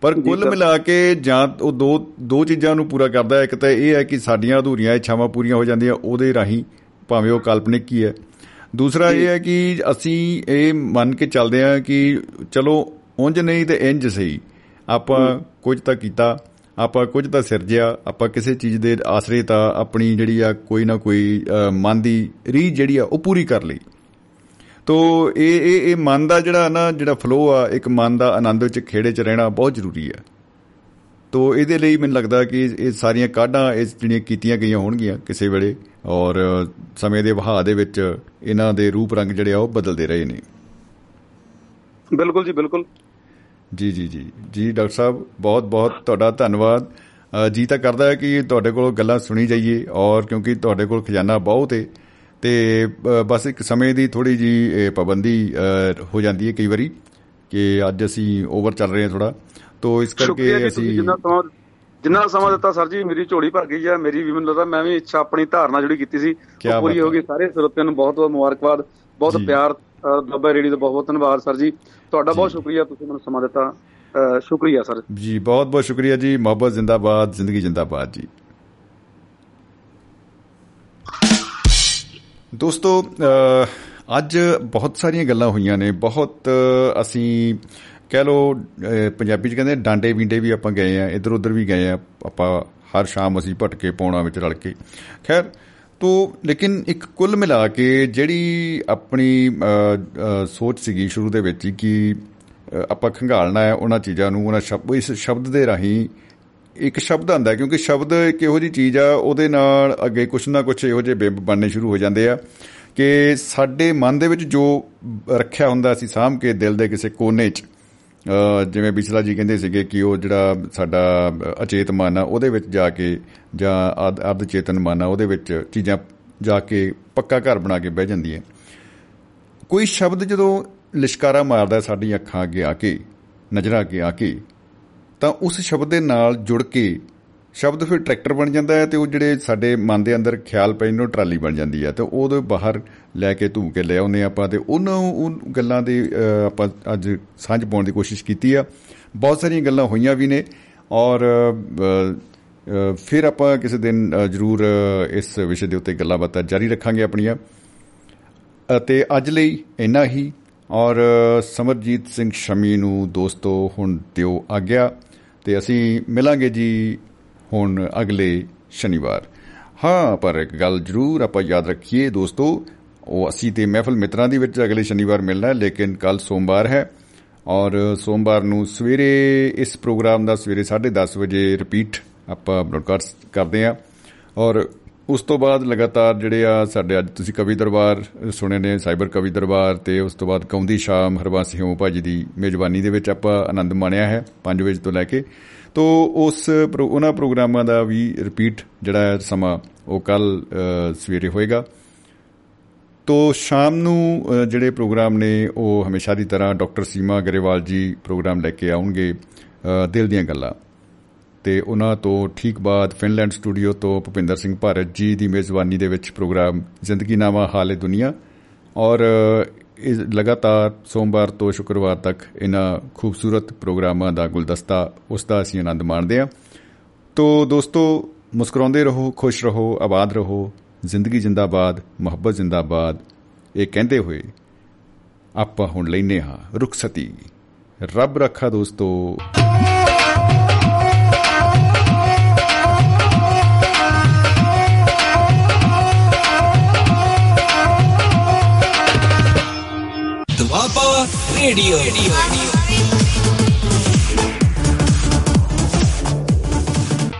ਪਰ ਕੁੱਲ ਮਿਲਾ ਕੇ ਜਾਂ ਉਹ ਦੋ ਦੋ ਚੀਜ਼ਾਂ ਨੂੰ ਪੂਰਾ ਕਰਦਾ ਹੈ ਇੱਕ ਤਾਂ ਇਹ ਹੈ ਕਿ ਸਾਡੀਆਂ ਅਧੂਰੀਆਂ ਇੱਛਾਵਾਂ ਪੂਰੀਆਂ ਹੋ ਜਾਂਦੀਆਂ ਉਹਦੇ ਰਾਹੀਂ ਭਾਵੇਂ ਉਹ ਕਾਲਪਨਿਕ ਹੀ ਹੈ। ਦੂਸਰਾ ਇਹ ਹੈ ਕਿ ਅਸੀਂ ਇਹ ਮੰਨ ਕੇ ਚੱਲਦੇ ਹਾਂ ਕਿ ਚਲੋ ਉਂਝ ਨਹੀਂ ਤੇ ਇੰਜ ਸਹੀ। ਆਪਾਂ ਕੁਝ ਤਾਂ ਕੀਤਾ ਆਪਾਂ ਕੁਝ ਤਾਂ ਸਿਰਜਿਆ ਆਪਾਂ ਕਿਸੇ ਚੀਜ਼ ਦੇ ਆਸਰੇ ਤਾਂ ਆਪਣੀ ਜਿਹੜੀ ਆ ਕੋਈ ਨਾ ਕੋਈ ਮਨ ਦੀ ਰੀਝ ਜਿਹੜੀ ਆ ਉਹ ਪੂਰੀ ਕਰ ਲਈ। ਤੋ ਇਹ ਇਹ ਇਹ ਮਨ ਦਾ ਜਿਹੜਾ ਨਾ ਜਿਹੜਾ ਫਲੋ ਆ ਇੱਕ ਮਨ ਦਾ ਆਨੰਦ ਵਿੱਚ ਖੇੜੇ 'ਚ ਰਹਿਣਾ ਬਹੁਤ ਜ਼ਰੂਰੀ ਹੈ ਤੋ ਇਹਦੇ ਲਈ ਮੈਨੂੰ ਲੱਗਦਾ ਕਿ ਇਹ ਸਾਰੀਆਂ ਕਾਢਾਂ ਇਸ ਜਿਹੜੀਆਂ ਕੀਤੀਆਂ ਗਈਆਂ ਹੋਣਗੀਆਂ ਕਿਸੇ ਵੇਲੇ ਔਰ ਸਮੇਂ ਦੇ ਵਹਾਅ ਦੇ ਵਿੱਚ ਇਹਨਾਂ ਦੇ ਰੂਪ ਰੰਗ ਜਿਹੜੇ ਆ ਉਹ ਬਦਲਦੇ ਰਹੇ ਨੇ। ਬਿਲਕੁਲ ਜੀ ਬਿਲਕੁਲ। ਜੀ ਜੀ ਜੀ। ਜੀ ਡਾਕਟਰ ਸਾਹਿਬ ਬਹੁਤ ਬਹੁਤ ਤੁਹਾਡਾ ਧੰਨਵਾਦ। ਜੀ ਤਾਂ ਕਰਦਾ ਹੈ ਕਿ ਤੁਹਾਡੇ ਕੋਲ ਗੱਲਾਂ ਸੁਣੀ ਜਾਈਏ ਔਰ ਕਿਉਂਕਿ ਤੁਹਾਡੇ ਕੋਲ ਖਜ਼ਾਨਾ ਬਹੁਤ ਹੈ ਤੇ ਬਸ ਇੱਕ ਸਮੇਂ ਦੀ ਥੋੜੀ ਜੀ ਪਾਬੰਦੀ ਹੋ ਜਾਂਦੀ ਹੈ ਕਈ ਵਾਰੀ ਕਿ ਅੱਜ ਅਸੀਂ ਓਵਰ ਚੱਲ ਰਹੇ ਹਾਂ ਥੋੜਾ ਤੋ ਇਸ ਕਰਕੇ ਅਸੀਂ ਜਿੰਨਾ ਸਮਾਂ ਦਿੱਤਾ ਸਰ ਜੀ ਮੇਰੀ ਝੋਲੀ ਭਰ ਗਈ ਆ ਮੇਰੀ ਵੀ ਮੈਨੂੰ ਲੱਗਦਾ ਮੈਂ ਵੀ ਇੱਛਾ ਆਪਣੀ ਧਾਰਨਾ ਜਿਹੜੀ ਕੀਤੀ ਸੀ ਉਹ ਪੂਰੀ ਹੋ ਗਈ। ਸਾਰੇ ਸਰੋਤਿਆਂ ਨੂੰ ਬਹੁਤ ਬਹੁਤ ਮੁਬਾਰਕਬਾਦ ਬਹੁਤ। ਪਿਆਰ ਦੱਬਾ ਰੇਡੀ ਦਾ ਬਹੁਤ ਬਹੁਤ ਧੰਨਵਾਦ ਸਰ ਜੀ। ਤੁਹਾਡਾ ਬਹੁਤ ਸ਼ੁਕਰੀਆ ਤੁਸੀਂ ਮੈਨੂੰ ਸਮਾਂ ਦਿੱਤਾ। ਸ਼ੁਕਰੀਆ ਸਰ। ਜੀ ਬਹੁਤ ਬਹੁਤ ਸ਼ੁਕਰੀਆ ਜੀ। ਮੁਹੱਬਤ ਜ਼ਿੰਦਾਬਾਦ ਜ਼ਿੰਦਗੀ ਜ਼ਿੰਦਾਬਾਦ ਜੀ। ਦੋਸਤੋ ਅੱਜ ਬਹੁਤ ਸਾਰੀਆਂ ਗੱਲਾਂ ਹੋਈਆਂ ਨੇ। ਬਹੁਤ ਅਸੀਂ ਕਹਿ ਲੋ ਪੰਜਾਬੀ ਚ ਕਹਿੰਦੇ ਡਾਂਡੇ ਵਿੰਡੇ ਵੀ ਆਪਾਂ ਗਏ ਆ ਇੱਧਰ ਉੱਧਰ ਵੀ ਗਏ ਆ ਆਪਾਂ ਹਰ ਸ਼ਾਮ ਅਸੀਂ ਭਟਕੇ ਪੌਣਾ ਵਿੱਚ ਰਲ ਕੇ। ਖੈਰ ਤੋ ਲੇਕਿਨ ਇੱਕ ਕੁੱਲ ਮਿਲਾ ਕੇ ਜਿਹੜੀ ਆਪਣੀ ਅ, ਅ, ਸੋਚ ਸੀਗੀ ਸ਼ੁਰੂ ਦੇ ਵਿੱਚ ਹੀ ਕਿ ਅ, ਆਪਾਂ ਖੰਗਾਲਣਾ ਹੈ ਉਹਨਾਂ ਚੀਜ਼ਾਂ ਨੂੰ ਉਹਨਾਂ ਸ਼ਬਦ ਇਸ ਸ਼ਬਦ ਦੇ ਰਾਹੀਂ ਇੱਕ ਸ਼ਬਦ ਆਂਦਾ ਹੈ ਕਿਉਂਕਿ ਸ਼ਬਦ ਇੱਕ ਇਹੋ ਜੀ ਚੀਜ਼ ਆ ਉਹਦੇ ਨਾਲ ਅੱਗੇ ਕੁਛ ਨਾ ਕੁਛ ਇਹੋ ਜਿਹੇ ਬਿੰਬ ਬਣਨੇ ਸ਼ੁਰੂ ਹੋ ਜਾਂਦੇ ਆ ਕਿ ਸਾਡੇ ਮਨ ਦੇ ਵਿੱਚ ਜੋ ਰੱਖਿਆ ਹੁੰਦਾ ਅਸੀਂ ਸਾਂਭ ਕੇ ਦਿਲ ਦੇ ਕਿਸੇ ਕੋਨੇ 'ਚ ਅ, ਜਿਵੇਂ ਬਿਸਲਾ ਜੀ ਕਹਿੰਦੇ ਸੀਗੇ ਕਿ ਉਹ ਜਿਹੜਾ ਸਾਡਾ ਅਚੇਤ ਮਨ ਆ, ਉਹਦੇ ਵਿੱਚ ਜਾ ਕੇ ਜਾਂ ਅਧ ਅਰਧ ਚੇਤਨ ਮਨ ਆ, ਉਹਦੇ ਵਿੱਚ ਚੀਜ਼ਾਂ ਜਾ ਕੇ ਪੱਕਾ ਘਰ ਬਣਾ ਕੇ ਬਹਿ ਜਾਂਦੀਆਂ ਕੋਈ ਸ਼ਬਦ ਜਦੋਂ ਲਿਸ਼ਕਾਰਾ ਮਾਰਦਾ ਹੈ ਸਾਡੀਆਂ ਅੱਖਾਂ ਅੱਗੇ ਆ ਕੇ, ਨਜ਼ਰਾਂ ਅੱਗੇ ਆ ਕੇ, ਤਾਂ ਉਸ ਸ਼ਬਦ ਦੇ ਨਾਲ ਜੁੜ ਕੇ ਸ਼ਬਦ ਫਿਰ ਟਰੈਕਟਰ ਬਣ ਜਾਂਦਾ ਹੈ ਤੇ ਉਹ ਜਿਹੜੇ ਸਾਡੇ ਮਨ ਦੇ ਅੰਦਰ ਖਿਆਲ ਪੈ ਨੂੰ ਟਰਾਲੀ ਬਣ ਜਾਂਦੀ ਹੈ। ਤੇ ਉਹਦੇ ਬਾਹਰ ਲੈ ਕੇ ਧੂ ਕੇ ਲੈ ਆਉਂਦੇ ਆਪਾਂ ਤੇ ਉਹਨਾਂ ਉਹ ਗੱਲਾਂ ਦੇ ਅ, ਆਪਾਂ ਅੱਜ ਸਾਂਝ ਪਾਉਣ ਦੀ ਕੋਸ਼ਿਸ਼ ਕੀਤੀ ਆ। ਬਹੁਤ ਸਾਰੀਆਂ ਗੱਲਾਂ ਹੋਈਆਂ ਵੀ ਨੇ ਔਰ ਅ, ਅ, ਫਿਰ ਆਪਾਂ ਕਿਸੇ ਦਿਨ ਅ, ਜ਼ਰੂਰ ਅ, ਇਸ ਵਿਸ਼ੇ ਦੇ ਉੱਤੇ ਗੱਲਾਂ ਬਾਤਾਂ ਜਾਰੀ ਰੱਖਾਂਗੇ ਆਪਣੀਆਂ। ਅਤੇ ਅੱਜ ਲਈ ਇੰਨਾ ਹੀ। ਔਰ ਸਮਰਜੀਤ ਸਿੰਘ ਸ਼ਮੀ ਨੂੰ ਦੋਸਤੋ ਹੁਣ ਦਿਓ ਆਗਿਆ। ਤੇ ਅਸੀਂ ਮਿਲਾਂਗੇ ਜੀ ਹੁਣ ਅਗਲੇ ਸ਼ਨੀਵਾਰ। ਹਾਂ, ਪਰ ਇੱਕ ਗੱਲ ਜ਼ਰੂਰ ਆਪਾਂ ਯਾਦ ਰੱਖੀਏ ਦੋਸਤੋ, ਉਹ ਅਸੀਂ ਤੇ ਮਹਿਫਲ ਮਿੱਤਰਾਂ ਦੀ ਵਿੱਚ ਅਗਲੇ ਸ਼ਨੀਵਾਰ ਮਿਲਣਾ ਹੈ, ਲੇਕਿਨ ਕੱਲ ਸੋਮਵਾਰ ਹੈ। ਔਰ ਸੋਮਵਾਰ ਨੂੰ ਸਵੇਰੇ, ਇਸ ਪ੍ਰੋਗਰਾਮ ਦਾ ਸਵੇਰੇ 10:30 ਵਜੇ ਰਿਪੀਟ ਆਪਾਂ ਬ੍ਰੌਡਕਾਸਟ ਕਰਦੇ ਹਾਂ। ਔਰ ਉਸ ਤੋਂ ਬਾਅਦ ਲਗਾਤਾਰ ਜਿਹੜੇ ਆ ਸਾਡੇ ਅੱਜ ਤੁਸੀਂ ਕਵੀ ਦਰਬਾਰ ਸੁਣੇ ਨੇ, ਸਾਈਬਰ ਕਵੀ ਦਰਬਾਰ ਤੇ ਉਸ ਤੋਂ ਬਾਅਦ ਕੌਂਦੀ ਸ਼ਾਮ ਹਰਬੰਸ ਹਿਉ ਭਾਜੀ ਦੀ ਮੇਜ਼ਬਾਨੀ ਦੇ ਵਿੱਚ ਆਪਾਂ ਆਨੰਦ ਮਾਣਿਆ ਹੈ 5 ਵਜੇ ਤੋਂ ਲੈ ਕੇ। ਤੋਂ ਉਸ ਪ੍ਰੋ- ਉਹਨਾਂ ਪ੍ਰੋਗਰਾਮਾਂ ਦਾ ਵੀ ਰਿਪੀਟ ਜਿਹੜਾ ਹੈ ਸਮਾਂ ਉਹ ਕੱਲ ਸਵੇਰੇ ਹੋਏਗਾ। ਤੋ ਸ਼ਾਮ ਨੂੰ ਅ, ਜਿਹੜੇ ਪ੍ਰੋਗਰਾਮ ਨੇ ਉਹ ਹਮੇਸ਼ਾ ਦੀ ਤਰ੍ਹਾਂ ਡਾਕਟਰ ਸੀਮਾ ਗਰੇਵਾਲ ਜੀ ਪ੍ਰੋਗਰਾਮ ਲੈ ਕੇ ਆਉਣਗੇ ਅ, ਦਿਲ ਦੀਆਂ ਗੱਲਾਂ। ਤੇ ਉਹਨਾਂ ਤੋਂ ਠੀਕ ਬਾਅਦ ਫਿਨਲੈਂਡ ਸਟੂਡੀਓ ਤੋਂ ਭੁਪਿੰਦਰ ਸਿੰਘ ਭਾਰਤ ਜੀ ਦੀ ਮੇਜ਼ਬਾਨੀ ਦੇ ਵਿੱਚ ਪ੍ਰੋਗਰਾਮ ਜ਼ਿੰਦਗੀ ਨਾਮਾ ਹਾਲੇ ਦੁਨੀਆ। ਔਰ ਇਹ ਲਗਾਤਾਰ ਸੋਮਵਾਰ ਤੋਂ ਸ਼ੁੱਕਰਵਾਰ ਤੱਕ ਇਹਨਾਂ ਖੂਬਸੂਰਤ ਪ੍ਰੋਗਰਾਮਾਂ ਦਾ ਗੁਲਦਸਤਾ ਉਸ ਦਾ ਅਸੀਂ ਆਨੰਦ ਮਾਣਦੇ ਹਾਂ। ਤੋ ਦੋਸਤੋ, ਮੁਸਕਰਾਉਂਦੇ ਰਹੋ, ਖੁਸ਼ ਰਹੋ, ਆਬਾਦ ਰਹੋ। ਜ਼ਿੰਦਗੀ ਜਿੰਦਾਬਾਦ, ਮੁਹੱਬਤ ਜਿੰਦਾਬਾਦ, ਇਹ ਕਹਿੰਦੇ ਹੋਏ ਆਪਾਂ ਹੁਣ ਲੈਨੇ ਹਾਂ ਰੁਖਸਤੀ। ਰੱਬ ਰੱਖਾ ਦੋਸਤੋ। ਦੁਆਬਾ ਰੇਡੀਓ